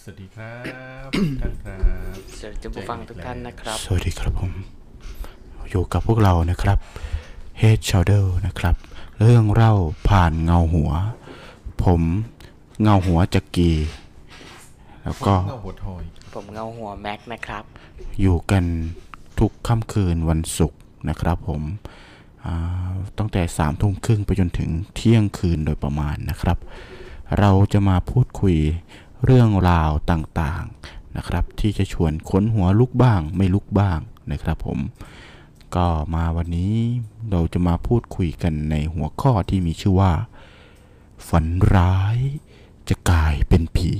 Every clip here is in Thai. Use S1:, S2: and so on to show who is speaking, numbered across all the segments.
S1: สวัสดีครับท่านครับ
S2: สวัสดีท่านผู้ฟังทุกท่านนะครับ
S3: สวัสดีครับผม อยู่กับพวกเรานะครับ Head Shoulder นะครับ เรื่องเล่าผ่านเงาหัว ผมเงาหัวจักรีแล้วก็
S1: เงาหัวทอย
S2: ผมเงาหัวแม็กนะครับ
S3: อยู่กันทุกค่ำคืนวันศุกร์นะครับผมอ่าตั้งแต่สามทุ่มครึ่งไปจนถึงเที่ยงคืนโดยประมาณนะครับ เราจะมาพูดคุย เรื่องราวต่างๆนะครับ ที่จะชวนค้นหัวลุกบ้าง ไม่ลุกบ้างนะครับผม ก็มาวันนี้เราจะมาพูดคุยกันในหัวข้อที่มีชื่อว่า ฝันร้ายจะกลายเป็นผี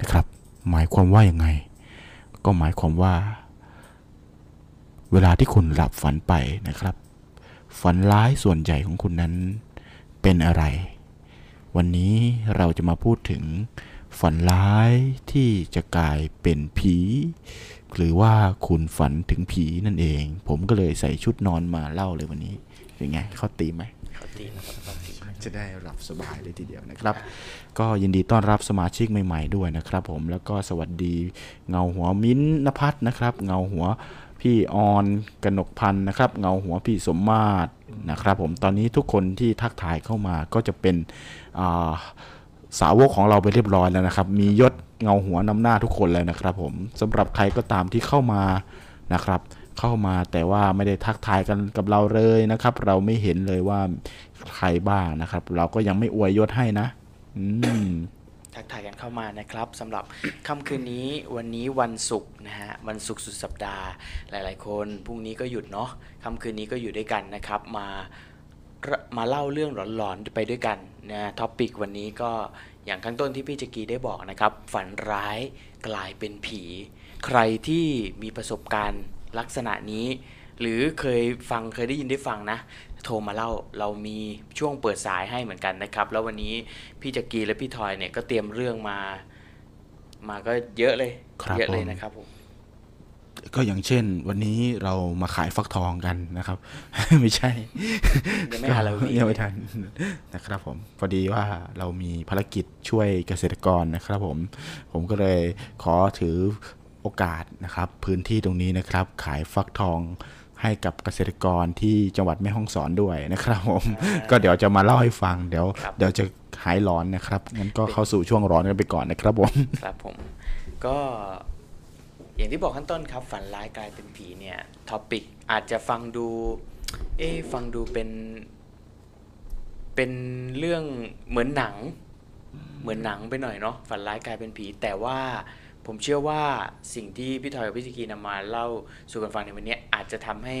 S3: นะครับ หมายความว่ายังไง ก็หมายความว่า เวลาที่คุณหลับฝันไปนะครับ ฝันร้ายส่วนใหญ่ของคุณนั้นเป็นอะไร วันนี้เราจะมาพูดถึง ฝันร้ายที่จะกลายเป็นผี หรือว่าคุณฝันถึงผีนั่นเอง ผมก็เลยใส่ชุดนอนมาเล่าเลยวันนี้เป็นไงเขาตีไหม
S2: เขาตีนะครับ
S3: จะได้หลับสบายเลยทีเดียวนะครับ ก็ยินดีต้อนรับสมาชิกใหม่ ๆด้วยนะครับ ผมแล้วก็สวัสดีเงาหัวมิ้นท์นภัทรนะครับ เงาหัวพี่ออนกนกพันธ์นะครับ เงาหัวพี่สมมาตรนะครับ ผมตอนนี้ทุกคนที่ทักทายเข้ามาก็จะเป็นอ่า สาวกของเราไปเรียบร้อยแล้วนะครับ มียศเงาหัวนำหน้าทุกคนเลยนะครับ ผมสำหรับใครก็ตามที่เข้ามานะครับ เข้ามาแต่ว่าไม่ได้ทักทายกันกับเราเลยนะครับ เราไม่เห็นเลยว่าใครบ้างนะครับ เราก็ยังไม่อวยยศให้นะอืม
S2: ทักทายกันเข้ามานะครับสำหรับค่ำคืนนี้วันนี้วันศุกร์นะฮะวันศุกร์สุดสัปดาห์ หลาย ๆ คนพรุ่งนี้ก็หยุดเนาะค่ำคืนนี้ก็อยู่ด้วยกันนะครับ มา มาเล่าเรื่องหลอนๆไปด้วยกันนะท็อปิกวันนี้ก็อย่างข้างต้นที่พี่จักรีได้บอกนะครับ ฝันร้ายกลายเป็นผี ใครที่มีประสบการณ์ลักษณะนี้ หรือเคยฟังเคยได้ยินได้ฟังนะ โทรมาเล่าเรามีช่วงเปิดสายให้เหมือนกันนะครับ แล้ววันนี้พี่จักรีและพี่ทอยเนี่ยก็เตรียมเรื่องมา มาก็เยอะเลย
S3: ครับ
S2: เยอะเลย
S3: ผม
S2: นะครับผม
S3: ก็อย่างเช่น วันนี้เรามาขายฟักทองกันนะครับ ไม่ใช่
S2: ยังไม่ฮาโลวีน
S3: ยังไม่ทันนะครับ ผมพอดีว่าเรามีภารกิจช่วยเกษตรกรนะครับ ผม ผมก็เลยขอถือโอกาสนะครับ พื้นที่ตรงนี้นะครับ ขายฟักทองให้กับเกษตรกรที่จังหวัดแม่ฮ่องสอนด้วยนะครับผม ก็เดี๋ยวจะมาเล่าให้ฟังเดี๋ยว
S2: ครับ
S3: เดี๋ยวจะหายร้อนนะครับงั้นก็เข้าสู่ช่วงร้อนกันไปก่อนนะครับผม
S2: ครับผมก็ อย่างที่บอกขั้นต้นครับ ฝันร้ายกลายเป็นผีเนี่ยท็อปิกอาจจะฟังดูเอ๊ฟังดูเป็นเป็นเรื่องเหมือนหนัง เหมือนหนังไปหน่อยเนาะฝันร้ายกลายเป็นผี แต่ว่าผมเชื่อว่าสิ่งที่พี่ทอยกับพี่จิกีนำมาเล่าสู่กันฟังในวันนี้อาจจะทำให้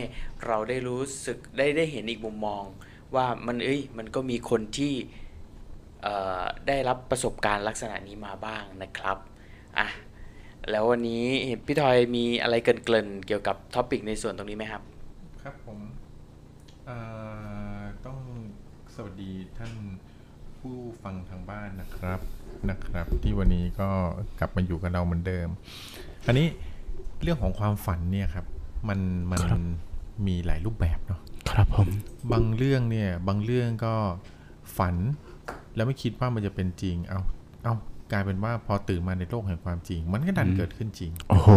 S2: เราได้รู้สึกได้ได้เห็นอีกมุมมอง ว่ามันเอ้ยมันก็มีคนที่ได้รับประสบการณ์ลักษณะนี้มาบ้างนะครับอะ แล้ววันนี้เห็นพี่ทอยมีอะไรเกริ่นๆเกี่ยวกับท็อปิกในส่วนตรงนี้ไหมครับ
S1: ครับผมเอ่อต้องสวัสดีท่านผู้ฟังทางบ้านนะครับนะครับ ที่วันนี้ก็กลับมาอยู่กับเราเหมือนเดิม อันนี้เรื่องของความฝันเนี่ยครับ มันมัน
S3: ครับ
S1: มีหลายรูปแบบเนาะ
S3: ครับผม
S1: บางเรื่องเนี่ย บางเรื่องก็ฝัน แล้วไม่คิดว่ามันจะเป็นจริงเอาเอา กลายเป็นว่าพอตื่นมาในโลกแห่งความจริง มันก็ดันเกิดขึ้นจริง
S3: โอ้โห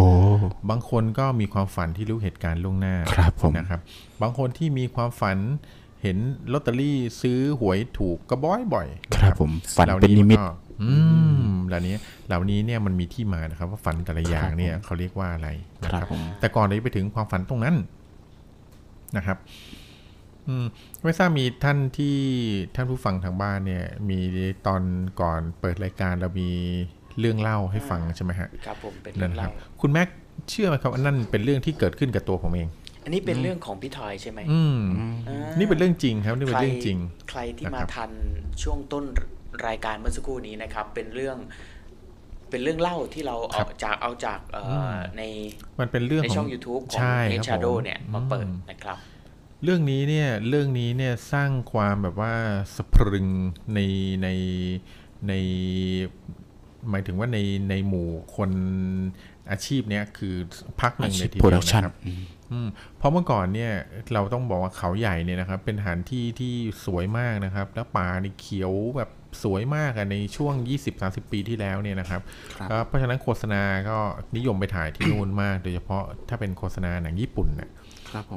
S1: บางคนก็มีความฝันที่รู้เหตุการณ์ล่วงหน้า
S3: ครับผม
S1: นะครับ บางคนที่มีความฝันเห็นลอตเตอรี่ซื้อหวยถูกก็บ่อยบ่อยๆ
S3: ครับผมฝัน
S1: เหล่า
S3: เป็นนิมิต
S1: ก็อืมเหล่านี้เหล่านี้เนี่ยมันมีที่มานะครับ ว่าฝันแต่ละอย่างเนี่ยเขาเรียกว่าอะไรนะ
S3: ค
S1: ค
S3: รั
S1: รั
S3: บบผม
S1: แต่ก่อนที่จะไปถึงความฝันตรงนั้นนะครับ อืมไม่ทราบมีท่านที่ท่านผู้ฟังทางบ้านเนี่ย มีตอนก่อนเปิดรายการเรามีเรื่องเล่าให้ฟังใช่ไหมฮะ
S2: ครับผมเป็น
S1: นั่
S2: เรื่อนง
S1: ครั
S2: เล่า
S1: บคุณแม็กเชื่อไหมครับว่านั่นเป็นเรื่องที่เกิดขึ้นกับตัวผมเอง
S2: อันนี้เป็นเรื่องของพี่ทอยใช่ไหม
S1: อืม
S2: อ่า
S1: นี่เป็นเรื่องจริงครับนี่เป็น
S2: ใคร
S1: เรื่องจริง
S2: ใครที่
S1: นะ
S2: มา
S1: ครับ
S2: ทันช่วงต้นรายการเมื่อสักครู่นี้นะครับ เป็นเรื่องเป็นเรื่องเล่าที่เราเอาจากเอาจากเอ่ออใน
S1: มันเป็นเรื่อง
S2: ใน
S1: ข
S2: ช่
S1: อ
S2: องง YouTube ของ
S1: ใช่
S2: เอ
S1: ครับ
S2: ชาโด
S1: ผม
S2: เนี่ยมาเปิด
S1: อืม
S2: นะครับ
S1: เรื่องนี้เนี่ย เรื่องนี้เนี่ยสร้างความแบบว่าสะพรึงในในในหมายถึงว่าในในหมู่คนอาชีพเนี้ยคือพักหนึ่งเลยที
S3: โปร
S1: เดี
S3: ดั
S1: ยว
S3: กชั่น
S1: นะครับอืมเพราะเมื่อก่อนเนี่ยเราต้องบอกว่าเขาใหญ่เนี่ยนะครับ เป็นสถานที่ที่สวยมากนะครับ แล้วป่านี่เขียวแบบสวยมากอะในช่วง 20-30 ปีที่แล้วเนี่ยนะครับ
S3: ครับ
S1: ก็เพราะฉะนั้นโฆษณาก็นิยมไปถ่ายที่นู่นมาก โดยเฉพาะถ้าเป็นโฆษณาหนังญี่ปุ่นเนี่ย
S3: ครับผม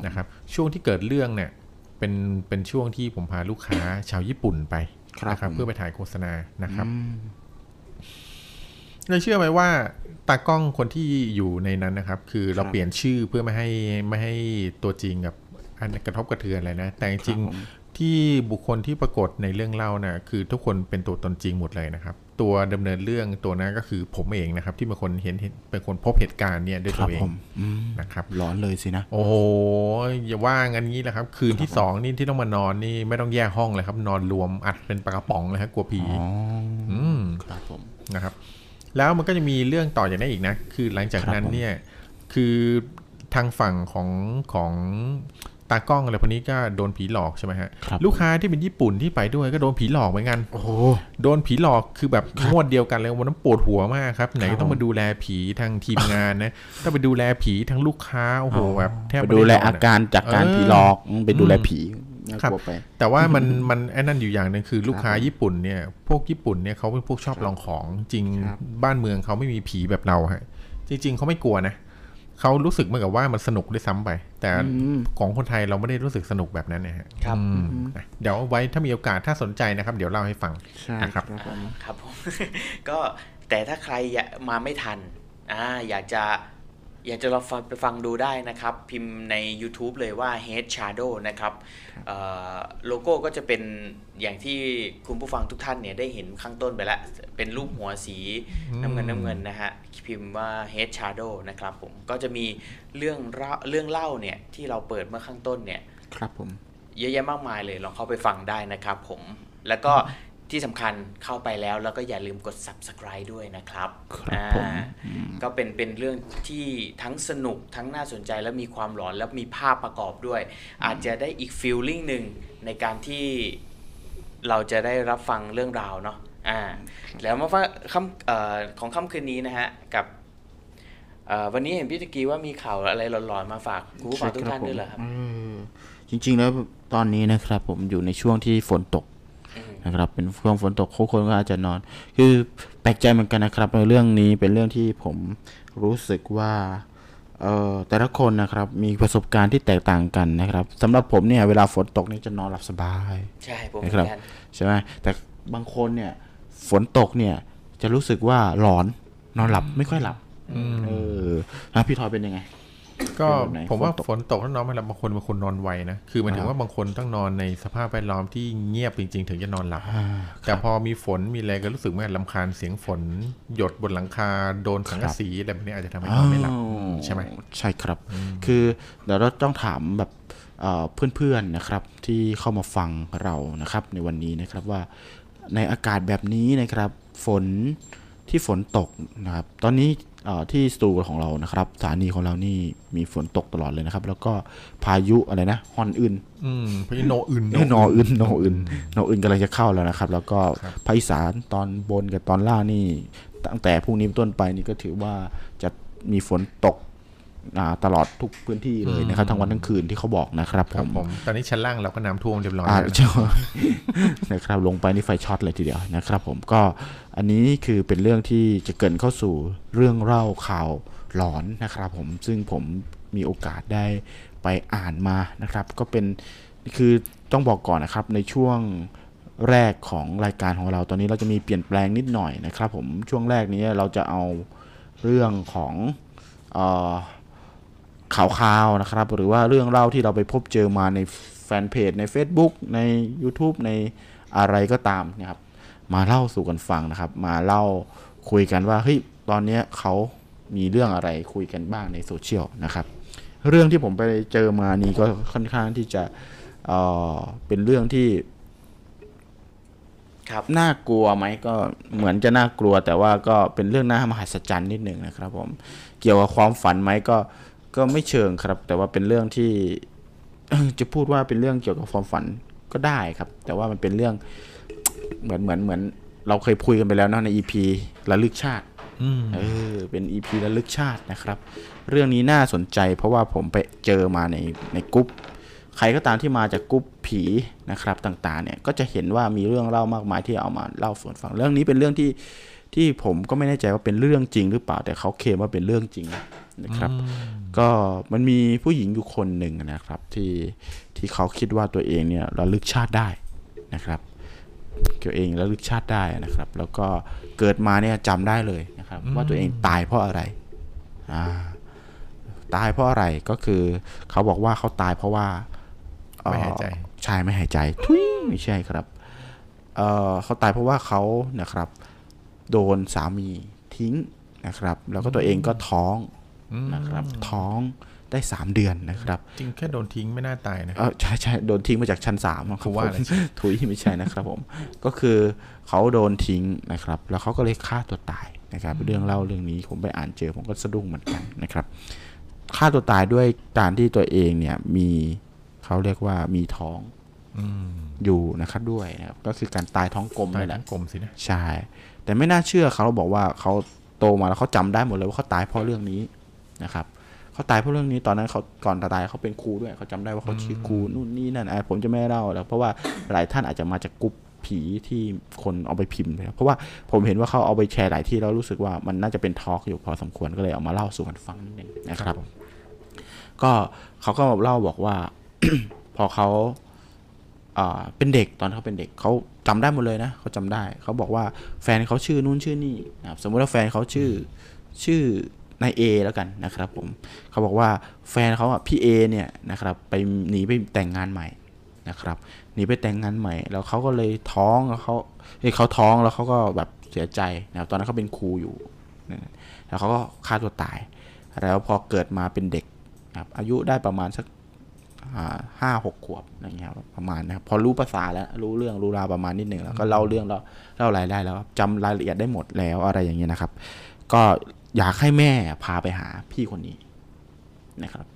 S1: นะครับ ช่วงที่เกิดเรื่องเนี่ยเป็นเป็นช่วงที่ผมพาลูกค้าชาวญี่ปุ่นไป
S3: ครับ
S1: นะครับ
S3: ผม
S1: เพื่อไปถ่ายโฆษณานะครับ
S3: อืม
S1: เลยเชื่อไหมว่าตากล้องคนที่อยู่ในนั้นนะครับ คือเรา
S3: ครับ
S1: เปลี่ยนชื่อเพื่อไม่ให้ไม่ให้ตัวจริงกับอันกระทบกระเทือนอะไรนะ แต่จริง
S3: ครับผม
S1: ๆ ที่บุคคลที่ปรากฏในเรื่องเล่านะคือทุกคนเป็นตัวตนจริงหมดเลยนะครับ ตัวดำเนินเรื่องตัวนั้นก็คือผมเองนะครับ ที่เป็นคนเห็นเห็นเป็นคนพบเหตุการณ์เนี่ยด้วย
S3: ค
S1: ตั
S3: รับ
S1: วเอ
S3: ผ
S1: ง
S3: มอืม
S1: นะครับ
S3: ร้อนเลยสินะ
S1: โอ้โหอย่าว่างันนี้แหละครับ คืนที่สองนี่ที่ต้องมานอนนี่ไม่ต้องแยกห้องเลยครับ นอนรวมอัดเป็นปลากระป๋องเลยครับกลัวผี
S3: อ๋ออ
S1: ม
S3: ครับผม
S1: นะครับ แล้วมันก็จะมีเรื่องต่อจากนั้นอีกนะ คือหลังจากนั้น
S3: ครับผม
S1: เนี่ย คือทางฝั่งของของ ตากล้องอะไรพวกนี้ก็โดนผีหลอกใช่ไหมฮะ
S3: ครับ
S1: ลูกค้าที่เป็นญี่ปุ่นที่ไปด้วยก็โดนผีหลอกเหมือนกัน
S3: โอ้โห
S1: โดนผีหลอกคือแบบงวดเดียวกันเลยวันนั้นปวดหัวมากครับ ไหน
S3: ครั
S1: ก็
S3: บ
S1: ต้องมาดูแลผีทางทีมงานนะต้องไปดูแลผีทั้งลูกค้าโอ้โหแบบแทบ
S3: ไป
S1: ไม่
S3: ดู
S1: ได้
S3: แล
S1: นอน
S3: อา
S1: อะ
S3: การจากการ
S1: เออ
S3: ผีหลอกอืมไปดูแล
S1: อืม
S3: ผีน่า
S1: ครับ
S3: กลัวไป
S1: แต่ว่ามันมันไอ้นั่นอยู่อย่างหนึ่งคือลูกค้า
S3: ครับ
S1: ญี่ปุ่นเนี่ย พวกญี่ปุ่นเนี่ยเขาเป็นพวกชอบลองของจริง
S3: ครับ
S1: บ้านเมืองเขาไม่มีผีแบบเราฮะจริง ๆเขาไม่กลัวนะ เขารู้สึกเหมือนกับว่ามันสนุกด้วยซ้ำไป แต่
S3: อืม
S1: ของคนไทยเราไม่ได้รู้สึกสนุกแบบนั้นนะฮะ
S2: ครับ
S1: อืมนะเดี๋ยวไว้ถ้ามีโอกาสถ้าสนใจนะครับ เดี๋ยวเล่าให้ฟัง
S3: ใช่
S1: นะครับ
S3: ครับผม
S2: ครับผมก็แต่ถ้าใครอยากมาไม่ทันอ่าอยากจะ อยากจะลองฟังไปฟังดูได้นะครับ พิมพ์ใน YouTube เลยว่า Head Shadow นะครับเอ่อโลโก้ก็จะเป็นอย่างที่คุณผู้ฟังทุกท่านเนี่ยได้เห็นข้างต้นไปแล้ว เป็นรูปหัวสีน้ำเงินน้ำเงินนะฮะ พิมพ์ว่า Head Shadow นะครับผมก็จะมีเรื่องเล่าเรื่องเล่าเนี่ยที่เราเปิดเมื่อข้างต้นเนี่ย
S3: ครับผม
S2: เยอะแยะมากมายเลยลองเข้าไปฟังได้นะครับผมแล้วก็ ที่สำคัญเข้าไปแล้วแล้วก็อย่าลืมกด subscribe ด้วยนะครับ
S3: ครับผม
S2: อ่าก็เป็นเป็นเรื่องที่ทั้งสนุกทั้งน่าสนใจและมีความหลอนแล้วมีภาพประกอบด้วย อาจจะได้อีกฟีลลิ่งหนึ่งในการที่เราจะได้รับฟังเรื่องราวเนาะอ่าแล้วมาฟังค่ำเอ่อของค่ำคืนนี้นะฮะกับเอ่อวันนี้เห็นพี่ตะกี้ว่ามีข่าวอะไรหลอนๆมาฝากคุณผู้ฟังทุกท่านด้วยเหรอครับ
S3: เออจริงๆแล้วตอนนี้นะครับผมอยู่ในช่วงที่ฝนตก
S2: อืม
S3: นะครับ เป็นช่วงฝนตกทุกคนก็อาจจะนอน คือแปลกใจเหมือนกันนะครับในเรื่องนี้เป็นเรื่องที่ผมรู้สึกว่าเอ่อแต่ละคนนะครับมีประสบการณ์ที่แตกต่างกันนะครับสำหรับผมเนี่ยเวลาฝนตกนี่จะนอนหลับสบาย
S2: ใช่ผมเหมื
S3: นะ
S2: อ
S3: ครับ
S2: นกัน
S3: ใช่ไหมแต่บางคนเนี่ยฝนตกเนี่ยจะรู้สึกว่าหลอนนอนหลับไม่ค่อยหลับเออนะพี่ทอยเป็นยังไง
S1: ก็
S3: เป็นแบบไหน
S1: ผมว่า
S3: ฝนตก
S1: ฝนตกแล้วนอนไม่หลับบางคนบางคนนอนไวนะ คือหมันถึงว่าบางคนต้องนอนในสภาพแวดล้อมที่เงียบจริง ๆ ถึงจะนอนหลับ
S3: อ่า
S1: แต่พอมีฝนมีอะไรก็รู้สึกว่าลำคาญเสียงฝน หยดบนหลังคาโดนสังกะสีอะไรแบบนี้อาจจะทำให้นอนไม่หลับใช่ไหม
S3: ใช่ครับ คือเดี๋ยวเราต้องถามแบบเอ่อเพื่อนๆนะครับที่เข้ามาฟังเรานะครับในวันนี้นะครับว่าในอากาศแบบนี้นะครับ ฝนที่ฝนตกนะครับ ตอนนี้เอ่อ ที่สตูของเรานะครับสถานีของเรานี่มีฝนตกตลอดเลยนะครับ แล้วก็พายุอะไรนะฮอนอื่น
S1: อืมเพราะโนอื่น
S3: เอ้ยนออื่นนออื่นนออื่นกำลังจะเข้าแล้วนะครับ แล้วก็
S1: ครับ
S3: ภาคอีสานตอนบนกับตอนล่างนี่ ตั้งแต่พรุ่งนี้เป็นต้นไปนี่ก็ถือว่าจะมีฝนตกอ่า ตลอดทุกพื้นที่เลยนะครับทั้งวันทั้งคืนที่เขาบอกนะครับ
S1: ค
S3: ผ
S1: รับ
S3: ม
S1: ผมตอนนี้ชั้นล่างเราก็น้ำท่วมเรียบร้อย
S3: อ่า
S1: แล้วนะ
S3: เจ้านะครับลงไปนี่ไฟช็อตเลยทีเดียวนะครับ ผมก็อันนี้คือเป็นเรื่องที่จะเกรินเข้าสู่เรื่องเล่าข่าวหลอนนะครับ ผมซึ่งผมมีโอกาสได้ไปอ่านมานะครับ ก็เป็นคือต้องบอกก่อนนะครับในช่วงแรกของรายการของเราตอนนี้เราจะมีเปลี่ยนแปลงนิดหน่อยนะครับ ผมช่วงแรกนี้เราจะเอาเรื่องของเอ่อ ข่าวข่าวนะครับ หรือว่าเรื่องเล่าที่เราไปพบเจอมาในแฟนเพจใน Facebook ใน YouTube ในอะไรก็ตามนะครับ มาเล่าสู่กันฟังนะครับ มาเล่าคุยกันว่าเฮ้ยตอนนี้เขามีเรื่องอะไรคุยกันบ้างในโซเชียลนะครับ เรื่องที่ผมไปเจอมานี่ก็ค่อนข้างที่จะเออเป็นเรื่องที่
S2: ครับ
S3: น่ากลัวไหมก็เหมือนจะน่ากลัว แต่ว่าก็เป็นเรื่องน่ามหัศจรรย์นิดหนึ่งนะครับ ผมเกี่ยวกับความฝันไหมก็ ก็ไม่เชิงครับ แต่ว่าเป็นเรื่องที่จะพูดว่าเป็นเรื่องเกี่ยวกับความฝันก็ได้ครับ แต่ว่ามันเป็นเรื่องเหมือนเหมือนเหมือน เราเคยคุยกันไปแล้วเนอะใน EP ระลึกชาติ
S1: อืม
S3: เออเป็น EP ระลึกชาตินะครับ เรื่องนี้น่าสนใจ เพราะว่าผมไปเจอมาในในกรุ๊ปใครก็ตามที่มาจากกรุ๊ปผีนะครับต่างๆเนี่ยก็จะเห็นว่ามีเรื่องเล่ามากมายที่เอามาเล่าส่วนฟังเรื่องนี้เป็นเรื่องที่ที่ผมก็ไม่แน่ใจว่าเป็นเรื่องจริงหรือเปล่าแต่เขาเคลมว่าเป็นเรื่องจริง นะครับ ก็มันมีผู้หญิงอยู่คนหนึ่งนะครับ ที่ที่เขาคิดว่าตัวเองเนี่ยระลึกชาติได้นะครับตัวเองระลึกชาติได้นะครับ แล้วก็เกิดมาเนี่ยจำได้เลยนะครับ ว่าตัวเองตายเพราะอะไรอ่าตายเพราะอะไรก็คือเขาบอกว่าเขาตายเพราะว่า
S1: ไม่หายใจ
S3: เอ่อใช่ไม่หายใจ ทุยไม่ใช่ครับเอ่อเขาตายเพราะว่าเขานะครับ โดนสามีทิ้งนะครับ แล้วก็ตัวเองก็ท้อง
S1: อืม
S3: นะครับท้องได้สามเดือนนะครับ
S1: จริงแค่โดนทิ้งไม่น่าตายนะ
S3: เออใช่ใช่โดนทิ้งมาจากชั้นสามครับ
S1: เขาว่าอะไร
S3: ผมถุยไม่ใช่นะครับผม ก็คือเขาโดนทิ้งนะครับ แล้วเขาก็เลยฆ่าตัวตายนะครับ เรื่องเล่าเรื่องนี้ผมไปอ่านเจอผมก็สะดุ้งเหมือนกันนะครับฆ่าตัวตายด้วยการที่ตัวเองเนี่ยมีเขาเรียกว่ามีท้อง
S1: อืม
S3: อยู่นะครับด้วยนะครับ ก็คือการตายท้องกลม
S1: ตาย
S3: นี่แห
S1: ทั้
S3: ละ
S1: งกลมสินะ
S3: ใช่แต่ไม่น่าเชื่อเขาบอกว่าเขาโตมาแล้วเขาจำได้หมดเลยว่าเขาตายเพราะเรื่องนี้ นะครับเขาตายเพราะเรื่องนี้ตอนนั้นเขาก่อนตายเขาเป็นครูด้วยเขาจำได้ว่าเขาชื่อครูนู่นนี่นั่นอะผมจะไม่เล่าแล้ว เพราะว่าหลายท่านอาจจะมาจากกลุ่มผีที่คนเอาไปพิมพ์นะครับเพราะว่าผมเห็นว่าเขาเอาไปแชร์หลายที่แล้วรู้สึกว่ามันน่าจะเป็นทอล์กอยู่พอสมควรก็เลยเอามาเล่าสู่กันฟังนิดนึงนะครับ ก็เขาก็เล่าบอกว่า พอเขาอ่าเป็นเด็กตอนเขาเป็นเด็กเขาจำได้หมดเลยนะเขาจำได้เขาบอกว่าแฟนเขาชื่อนู่นชื่อนี่นะครับสมมุติว่าแฟนเขาชื่อชื่อ นายเอแล้วกันนะครับผมเขาบอกว่าแฟนเขาอะพี่เอเนี่ยนะครับไปหนีไปแต่งงานใหม่นะครับหนีไปแต่งงานใหม่ แล้วเขาก็เลยท้องแล้วเขาเฮ้ยเขาท้องแล้วเขาก็แบบเสียใจนะครับตอนนั้นเขาเป็นครูอยู่ แล้วเขาก็ฆ่าตัวตาย แล้วพอเกิดมาเป็นเด็กนะครับอายุได้ประมาณสักอ่าห้าหกขวบอะไรเงี้ยประมาณนะครับพอรู้ภาษาแล้วรู้เรื่องรู้ราวประมาณนิดหนึ่งแล้วก็เล่าเรื่องเล่าเล่ารายได้แล้วจำรายละเอียดได้หมดแล้วอะไรอย่างเงี้ยนะครับ ก็ อยากให้แม่พาไปหาพี่คนนี้นะครับ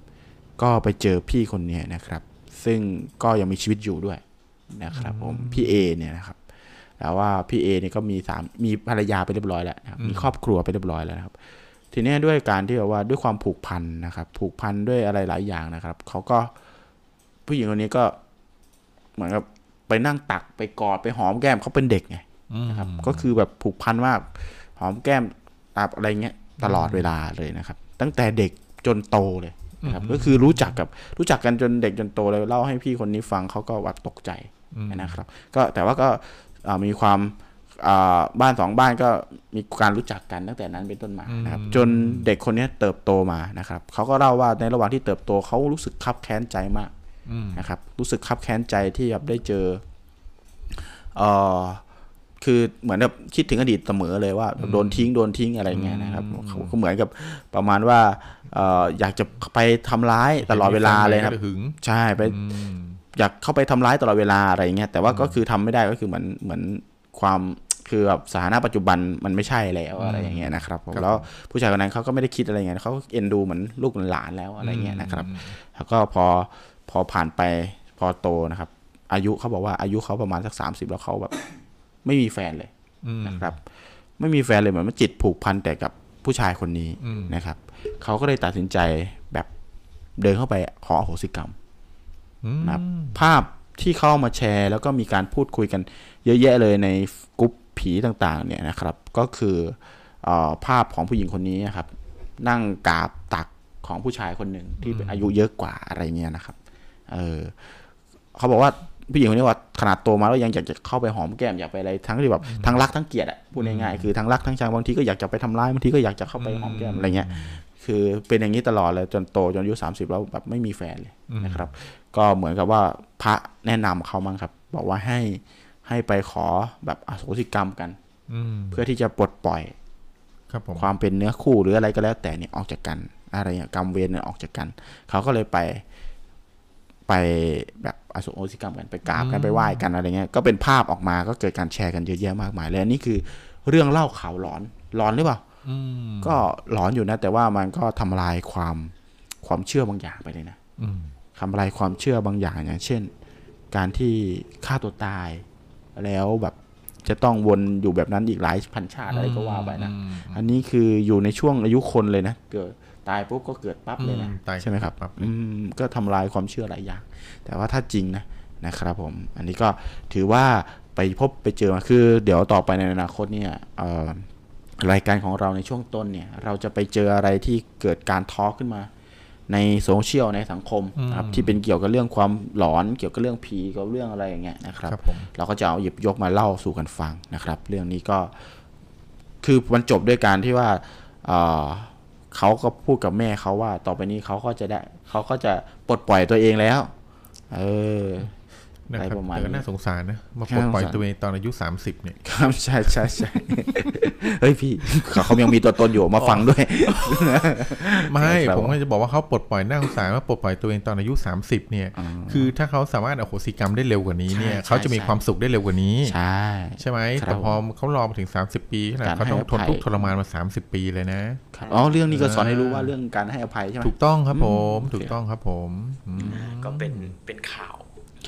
S3: ก็ไปเจอพี่คนเนี้ยนะครับ ซึ่งก็ยังมีชีวิตอยู่ด้วยนะครับ ผมพี่เอเนี่ยนะครับแต่ว่าพี่เอเนี่ยก็มีสามมีภรรยาไปเรียบร้อยแล้วนะครับมีครอบครัวไปเรียบร้อยแล้วนะครับ ทีเนี้ยด้วยการที่แบบว่าด้วยความผูกพันนะครับ ผูกพันด้วยอะไรหลายอย่างนะครับเขาก็ผู้หญิงคนนี้ก็เหมือนกับไปนั่งตักไปกอดไปหอมแก้มเขาเป็นเด็กไง
S1: อืม
S3: นะครับ ก็คือแบบผูกพันมากหอมแก้มตับอะไรเงี้ย ตลอดเวลาเลยนะครับ ตั้งแต่เด็กจนโตเลยนะครับก็คือรู้จักกับรู้จักกันจนเด็กจนโตเลยเล่าให้พี่คนนี้ฟังเขาก็ว่าตกใจ
S1: อืม
S3: นะครับ ก็แต่ว่าก็อ่ามีความอ่าบ้านสองบ้านก็มีการรู้จักกันตั้งแต่นั้นเป็นต้นมานะครับ จนเด็กคนเนี้ยเติบโตมานะครับเขาก็เล่าว่าในระหว่างที่เติบโตเขารู้สึกคับแค้นใจมาก
S1: อืม
S3: นะครับ รู้สึกคับแค้นใจที่แบบได้เจอเอ่อ คือเหมือนแบบคิดถึงอดีตเสมอเลยว่าโดนทิ้งโดนทิ้งอะไรเงี้ยนะครับเขาก็เหมือนกับประมาณว่าเอ่ออยากจะไปทำร้ายตลอดเวลาเลยครับ
S1: ก็จะหึง
S3: ใช่ไป
S1: อืม
S3: อยากเข้าไปทำร้ายตลอดเวลาอะไรเงี้ยแต่ว่าก็คือทำไม่ได้ก็คือเหมือนเหมือนความคือแบบสถานะปัจจุบันมันไม่ใช่แล้วอะไรอย่างเงี้ยนะครับผมแล้วผู้ชายคนนั้นเขาก็ไม่ได้คิดอะไรเงี้ยเขาเอ็นดูเหมือนลูกเหมือนหลานแล้วอะไรเงี้ยนะครับ แล้วก็พอพอผ่านไปพอโตนะครับ อายุเขาบอกว่าอายุเขาประมาณสักสามสิบแล้วเขาแบบ ไม่มีแฟนเลย
S1: อืม
S3: นะครับ ไม่มีแฟนเลยเหมือนมันจิตผูกพันแต่กับผู้ชายคนนี้
S1: อืม
S3: นะครับเขาก็เลยตัดสินใจแบบเดินเข้าไปขออโหสิกรรม
S1: อืม
S3: นะครับภาพที่เข้ามาแชร์ แล้วก็มีการพูดคุยกันเยอะแยะเลยในกลุ่มผีต่างๆ เนี่ยนะครับ ก็คือเออภาพของผู้หญิงคนนี้นะครับ นั่งกราบตักของผู้ชายคนหนึ่งที่เป็นอายุเยอะกว่าอะไรเงี้ยนะครับ เออเขาบอกว่า ผู้หญิงคนนี้ว่าขนาดโตมาแล้วยังอยากจะเข้าไปหอมแก้มอยากไปอะไรทั้งที่แบบทั้งรักทั้งเกลียดอะพูดง่ายๆคือทั้งรักทั้งชังบางทีก็อยากจะไปทำร้ายบางทีก็อยากจะเข้าไปหอมแก้มอะไรเงี้ยคือเป็นอย่างนี้ตลอดเลยจนโตจนอายุสามสิบแล้วแบบไม่มีแฟนเลยนะครับ ก็เหมือนกับว่าพระแนะนำเขามั้งครับ บอกว่าให้ให้ไปขอแบบอโหสิกรรมกัน
S1: อืม
S3: เพื่อที่จะปลดปล่อย
S1: ครับผม
S3: ความเป็นเนื้อคู่หรืออะไรก็แล้ว แต่เนี่ยออกจากกัน อะไรอย่างกรรมเวรเนี่ยออกจากกัน เขาก็เลยไปไปแบบ อโหสิกรรมกันไปกราบกันไปไหว้กันอะไรเงี้ยก็เป็นภาพออกมาก็เกิดการแชร์กันเยอะแยะมากมายเลยอันนี้คือเรื่องเล่าข่าวหลอนหลอนหรือเปล่า
S1: อืม
S3: ก็หลอนอยู่นะ แต่ว่ามันก็ทำลายความความเชื่อบางอย่างไปเลยนะ
S1: อืม
S3: ทำลายความเชื่อบางอย่างอย่าง เช่น การที่ฆ่าตัวตาย แล้วแบบจะต้องวนอยู่แบบนั้นอีกหลายพันชาติอะไรก็ว่าไปนะ
S1: อืม
S3: อันนี้คืออยู่ในช่วงอายุคนเลยนะเกิดตายปุ๊บก็เกิดปั๊บเลยนะ
S1: อืมตาย
S3: ใช่ไหมครับ
S1: ปั๊บ
S3: อืมก็ทำลายความเชื่อหลายอย่าง แต่ว่าถ้าจริงนะนะครับผม อันนี้ก็ถือว่าไปพบไปเจอมาคือ เดี๋ยวต่อไปในอนาคตเนี่ยเอ่อรายการของเราในช่วงต้นเนี่ย เราจะไปเจออะไรที่เกิดการทอล์กขึ้นมา ในโซเชียลในสังคมนะครับที่เป็นเกี่ยวกับเรื่องความหลอนเกี่ยวกับเรื่องผีเกี่ยวกับเรื่องอะไรอย่างเงี้ยนะครับ
S1: ครับผม
S3: เราก็จะเอาหยิบยกมาเล่าสู่กันฟังนะครับ เรื่องนี้ก็คือมันจบด้วยการที่ว่าเอ่อเขาก็พูดกับแม่เขาว่า ต่อไปนี้เขาก็จะได้เขาก็จะปลดปล่อยตัวเองแล้ว เออ
S1: นะค
S3: อะไร
S1: รับ
S3: ประมาณ
S1: แต่ก็
S3: นี้
S1: น่าสงสารนะ มา
S3: ใช่
S1: ปลดปล่อย
S3: สงสาร
S1: ตัวเองตอนอายุ30เนี่ย
S3: ครับใช่ใช่ใช่เฮ้ยพี่เขาเขายังมีตัวตนอยู่มาฟังด้วย
S1: ไม่
S3: ครับ
S1: ผมก็จะบอกว่าเขาปลดปล่อยน่าสงสารว่าปลดปล่อยตัวเองตอนอายุ30เนี่ย คือถ้าเขาสามารถอโหสิกรรมได้เร็วกว่านี้เนี่ย
S3: ใช่
S1: เขาจะมี
S3: ใช่
S1: ความสุขได้เร็วกว่านี้
S3: ใช่
S1: ใช่ไหม
S3: ครับ
S1: แต่พอเขารอมาถึง30ปีขนาด
S3: การ
S1: เขาต้อง
S3: ให้อ
S1: ท
S3: ภั
S1: น
S3: ย
S1: ทุกข์ทรมานมา30ปีเลยนะ
S3: ครับอ๋อเรื่องนี้ก็สอนให้รู้ว่าเรื่องการให้อภัยใช่ไหม
S1: ถูกต้องครับผม
S3: อืม
S1: ถูกต้องครับผมอืม
S2: ก็เป็นเป็นข่าว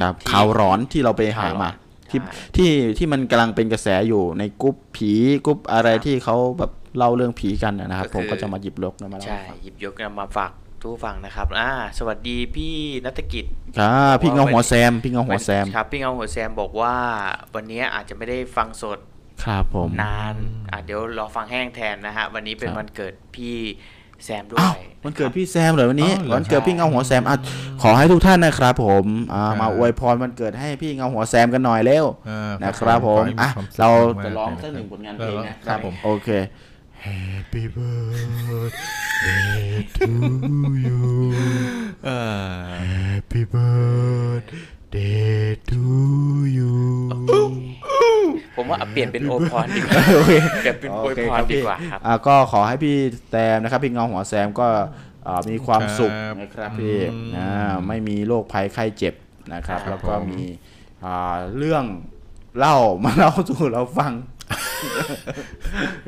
S3: ครับ
S2: ที่
S3: ข่าวร้อนที่เราไปหา
S2: ข่าวร้อน
S3: มา ที่
S2: ใช่
S3: ที่ที่มันกำลังเป็นกระแสอยู่ในกรุ๊ปผีกรุ๊ปอะไรที่เขาแบบเล่าเรื่องผีกันนะครับ
S2: ก็คือ
S3: ผมก็จะมาหยิบยกนะมาเล่า
S2: ใช่
S3: ให้ฟัง
S2: หยิบยกนำมาฝากทุกฟังนะครับ อ่า สวัสดีพี่นัฐกิจ
S3: ครับพี่เงาหัวแซม พี่เงาหัวแซม
S2: ครับ พี่เงาหัวแซมบอกว่า วันนี้อาจจะไม่ได้ฟังสด
S3: ครับผม
S2: นาน อะเดี๋ยวรอฟังแห้งแทนนะฮะ วันนี้เป็น
S3: ครับ
S2: วันเกิดพี่ แซมด้ว
S3: อ้าวยวันเกิดพี่แซมเหรอวันนี้
S1: อ้าวเหรอ
S3: วันเกิดพี่เงาหัวแซมอะขอให้ทุกท่านนะครับ ผมอ่ามาอวยพรวันเกิดให้พี่เงาหัวแซมกันหน่อยเร็ว
S1: อ่า
S3: นะครับผม
S1: ขให้
S3: อะ
S1: ควสุข
S3: เรา
S1: มกๆ
S3: จะร้อง
S1: เลย
S3: สักหนึ่งผลงานเพลงนะ
S1: ครับผม
S3: โอเค Happy birthday to you
S1: เอ อ
S3: Happy birthday to you
S2: ผมว่าเปลี่ยนเป็นโอพรดีกว่า
S3: โอเค
S2: เปลี่ยนเป็นโอ
S3: โอเค
S2: พ
S3: ค
S2: ร
S3: รับ
S2: ดี
S3: พี่
S2: กว่าครับ
S3: อ่าก็ขอให้พี่แซมนะครับ พี่เงาหัวแซมก็อ่ามีความสุข
S1: ครับ
S3: นะครับพี่
S1: อืม
S3: อ่าไม่มีโรคภัยไข้เจ็บนะครับ
S2: ครับ
S3: แล้วก็
S1: ผม
S3: มีอ่าเรื่องเล่ามาเล่าสู่เราฟัง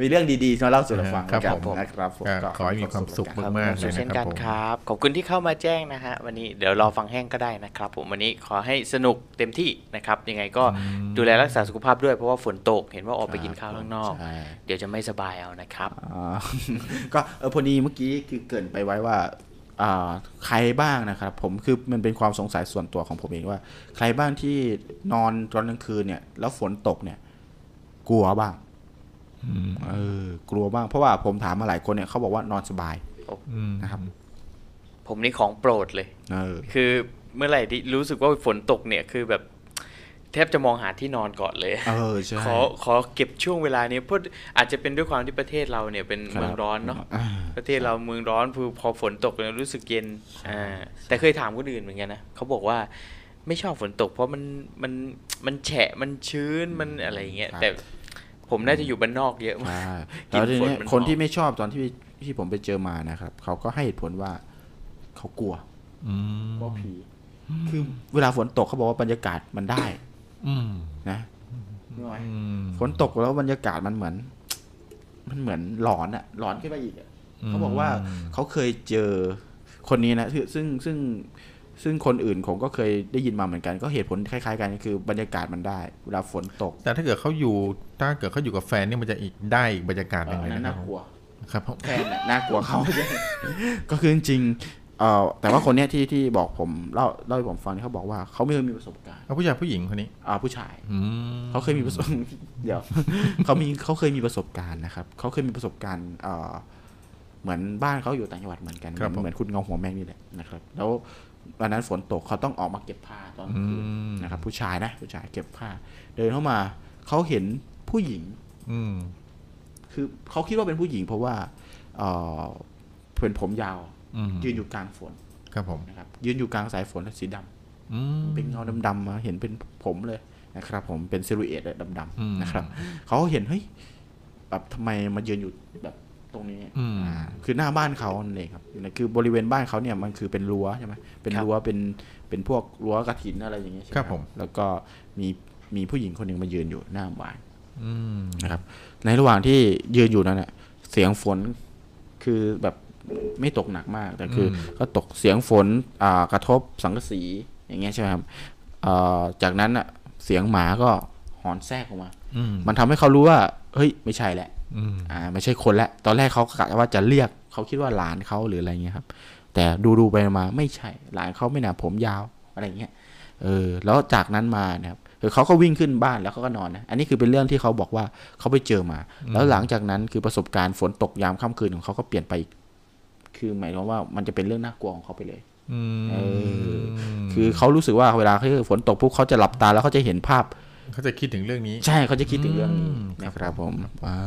S3: มีเรื่องดีๆมาเล่าสู่เราฟัง
S1: ครับ
S3: แล้วกัน
S1: ผม
S3: นะครับผม
S1: ก็ขอให้มีความสุข
S3: แล้วกัน
S1: มากๆเลย
S2: เช่น
S1: นะค
S2: กั
S1: รับ
S2: น
S1: ผม
S2: ครับขอบคุณที่เข้ามาแจ้งนะฮะวันนี้เดี๋ยวรอฟังแห้งก็ได้นะครับ ผมวันนี้ขอให้สนุกเต็มที่นะครับ ยังไงก็ดูแลรักษาสุขภาพด้วยเพราะว่าฝนตกเห็นว่าออกไปกินข้าวข้างนอก
S3: ใช่
S2: เดี๋ยวจะไม่สบายเอานะครับ
S3: อ่าก็เออพอดีเมื่อกี้คือเกรินไปไว้ว่าอ่าใครบ้างนะครับผมคือมันเป็นความสงสัยส่วนตัวของผมเองว่า ใครบ้างที่นอนตอนกลางคืนเนี่ยแล้วฝนตกเนี่ย กลัวบ้างเออ กลัวบ้างเพราะว่าผมถามมาหลายคนเนี่ยเขาบอกว่านอนสบาย
S1: อืม
S3: นะครับ
S2: ผมนี่ของโปรดเลย
S3: เออ
S2: คือเมื่อไหร่ที่รู้สึกว่าฝนตกเนี่ยคือแบบแทบจะมองหาที่นอนก่อนเลย
S3: เออใช่
S2: ขอขอเก็บช่วงเวลานี้เพราะอาจจะเป็นด้วยความที่ประเทศเราเนี่ยเป็น
S3: ครับ
S2: เมืองร้อนเนาะ
S3: อ่า
S2: ประเทศเราเมืองร้อนคือพอฝนตกเนี่ยรู้สึกเย็นอ่าแต่เคยถามคนอื่นเหมือนกันนะเขาบอกว่าไม่ชอบฝนตกเพราะมันมันมันแฉะมันชื้นมันอะไรอย่างเงี้ย
S3: ครับ
S2: แต่ ผมน่าจะอยู่บ้านนอกเยอะมาก
S3: ใช่
S2: กลิ่
S3: แล้ว
S2: น
S3: ที
S2: ฝน
S3: นี้
S2: มัน
S3: คน
S2: หอม
S3: ที่ไม่ชอบตอนที่ที่ผมไปเจอมานะครับ เขาก็ให้เหตุผลว่าเขากลัว
S1: อืม
S3: ว่าผีคือเวลาฝนตกเขาบอกว่าบรรยากาศมันได้
S1: อืม
S3: นะ
S1: อืม
S3: ฝนตกแล้วบรรยากาศมันเหมือน มันเหมือนหลอนอะหลอนขึ้นไปอีกอะเขาบอกว่าเขาเคยเจอคนนี้นะคือซึ่งซึ่ง ซึ่งคนอื่นผมก็เคยได้ยินมาเหมือนกัน ก็เหตุผลคล้ายๆกันก็คือบรรยากาศมันได้เวลาฝนตก
S1: แต่ถ้าเกิดเขาอยู่ถ้าเกิดเขาอยู่กับแฟนเนี่ยมันจะอีกได้อีกบรรยากาศห
S3: เอ
S1: นึ่ง
S3: อ
S1: เลย
S3: อันนั้น
S1: นะครั
S3: น่า
S1: บ
S3: กลัว
S1: ครับผม
S3: แฟนน่ะน่ากลัวเขาก็คือจริงๆเอ่อแต่ว่าคนเนี้ยที่ที่บอกผมเล่าเล่าให้ผมฟังเนี่ยเขาบอกว่าเขาไม่เคยมีประสบการณ์
S1: เอาผู้ชายผู้หญิงคนนี้
S3: อ่าผู้ชาย
S1: อืม
S3: เขาเคยมีประสบเดี๋ยวเขามีเขาเคยมีประสบการณ์นะครับเขาเคยมีประสบการณ์เอ่อเหมือนบ้านเขาอยู่ต่างจังหวัดเหมือนกัน
S1: ครับผม
S3: เหมือนคุณเงาหัวแมงนี่แหละนะครับ แล้ว วันนั้นฝนตกเขาต้องออกมาเก็บผ้าตอนกลางคืน
S1: อืม
S3: นะครับผู้ชายนะผู้ชายเก็บผ้า เดินเข้ามาเขาเห็นผู้หญิง
S1: อืม
S3: คือเขาคิดว่าเป็นผู้หญิง เพราะว่าเอ่อเป็นผมยาว
S1: อืม
S3: ยืนอยู่กลางฝน
S1: ครับผม
S3: นะครับ ยืนอยู่กลางสายฝนสีดำ
S1: อืม
S3: เป็นเงาดำๆมาเห็นเป็นผมเลยนะครับ ผมเป็นซิลูเอตดำ
S1: อืม
S3: ๆนะครับเขาเห็นเฮ้ยแบบทำไมมายืนอยู่แบบ ตรงนี้
S1: อืม
S3: อ่าคือหน้าบ้านเขานั่นเองครับคือบริเวณบ้านเขาเนี่ยมันคือเป็นรั้วใช่ไหมเป็น
S2: ครับ
S3: รั้วเป็นเป็นพวกรั้วกระถินอะไรอย่างเงี้ยใช่ไหม
S1: ครับผม
S3: แล้วก็มีมีผู้หญิงคนหนึ่งมายืนอยู่หน้าบ้าน
S1: อืม
S3: นะครับ ในระหว่างที่ยืนอยู่นั้นเน่ะเสียงฝนคือแบบไม่ตกหนักมาก แต่คืออก็ตกเสียงฝนอ่ากระทบสังกะสีอย่างเงี้ยใช่ไหมครับเอ่อจากนั้นอะเสียงหมาก็หอนแทรกออกมา
S1: อืม
S3: มันทำให้เขารู้ว่า เฮ้ย ไม่ใช่แหละ
S1: อืม
S3: อ่าไม่ใช่คนละตอนแรกเขากะว่าจะเรียกเขาคิดว่าหลานเขาหรืออะไรเงี้ยครับ แต่ดูดูๆไปมาไม่ใช่หลานเขาไม่น่าผมยาวอะไรเงี้ยเออแล้วจากนั้นมานะครับคือเขาก็วิ่งขึ้นบ้านแล้วเขาก็นอนนะอันนี้คือเป็นเรื่องที่เขาบอกว่าเขาไปเจอมา แล้วหลังจากนั้นคือประสบการณ์ฝนตกยามค่ำคืนของเขาก็เปลี่ยนไปอีกคือหมายความว่ามันจะเป็นเรื่องน่ากลัวของเขาไปเลย
S1: อืม
S3: เออคือเขารู้สึกว่าเวลาที่ฝนตกปุ๊บเขาจะหลับตาแล้วเขาจะเห็นภาพ
S1: เขาจะคิดถึงเรื่องนี้
S3: ใช่เขาจะคิดถึงเรื่องนี้
S1: อืม
S3: นะครับผมอ่า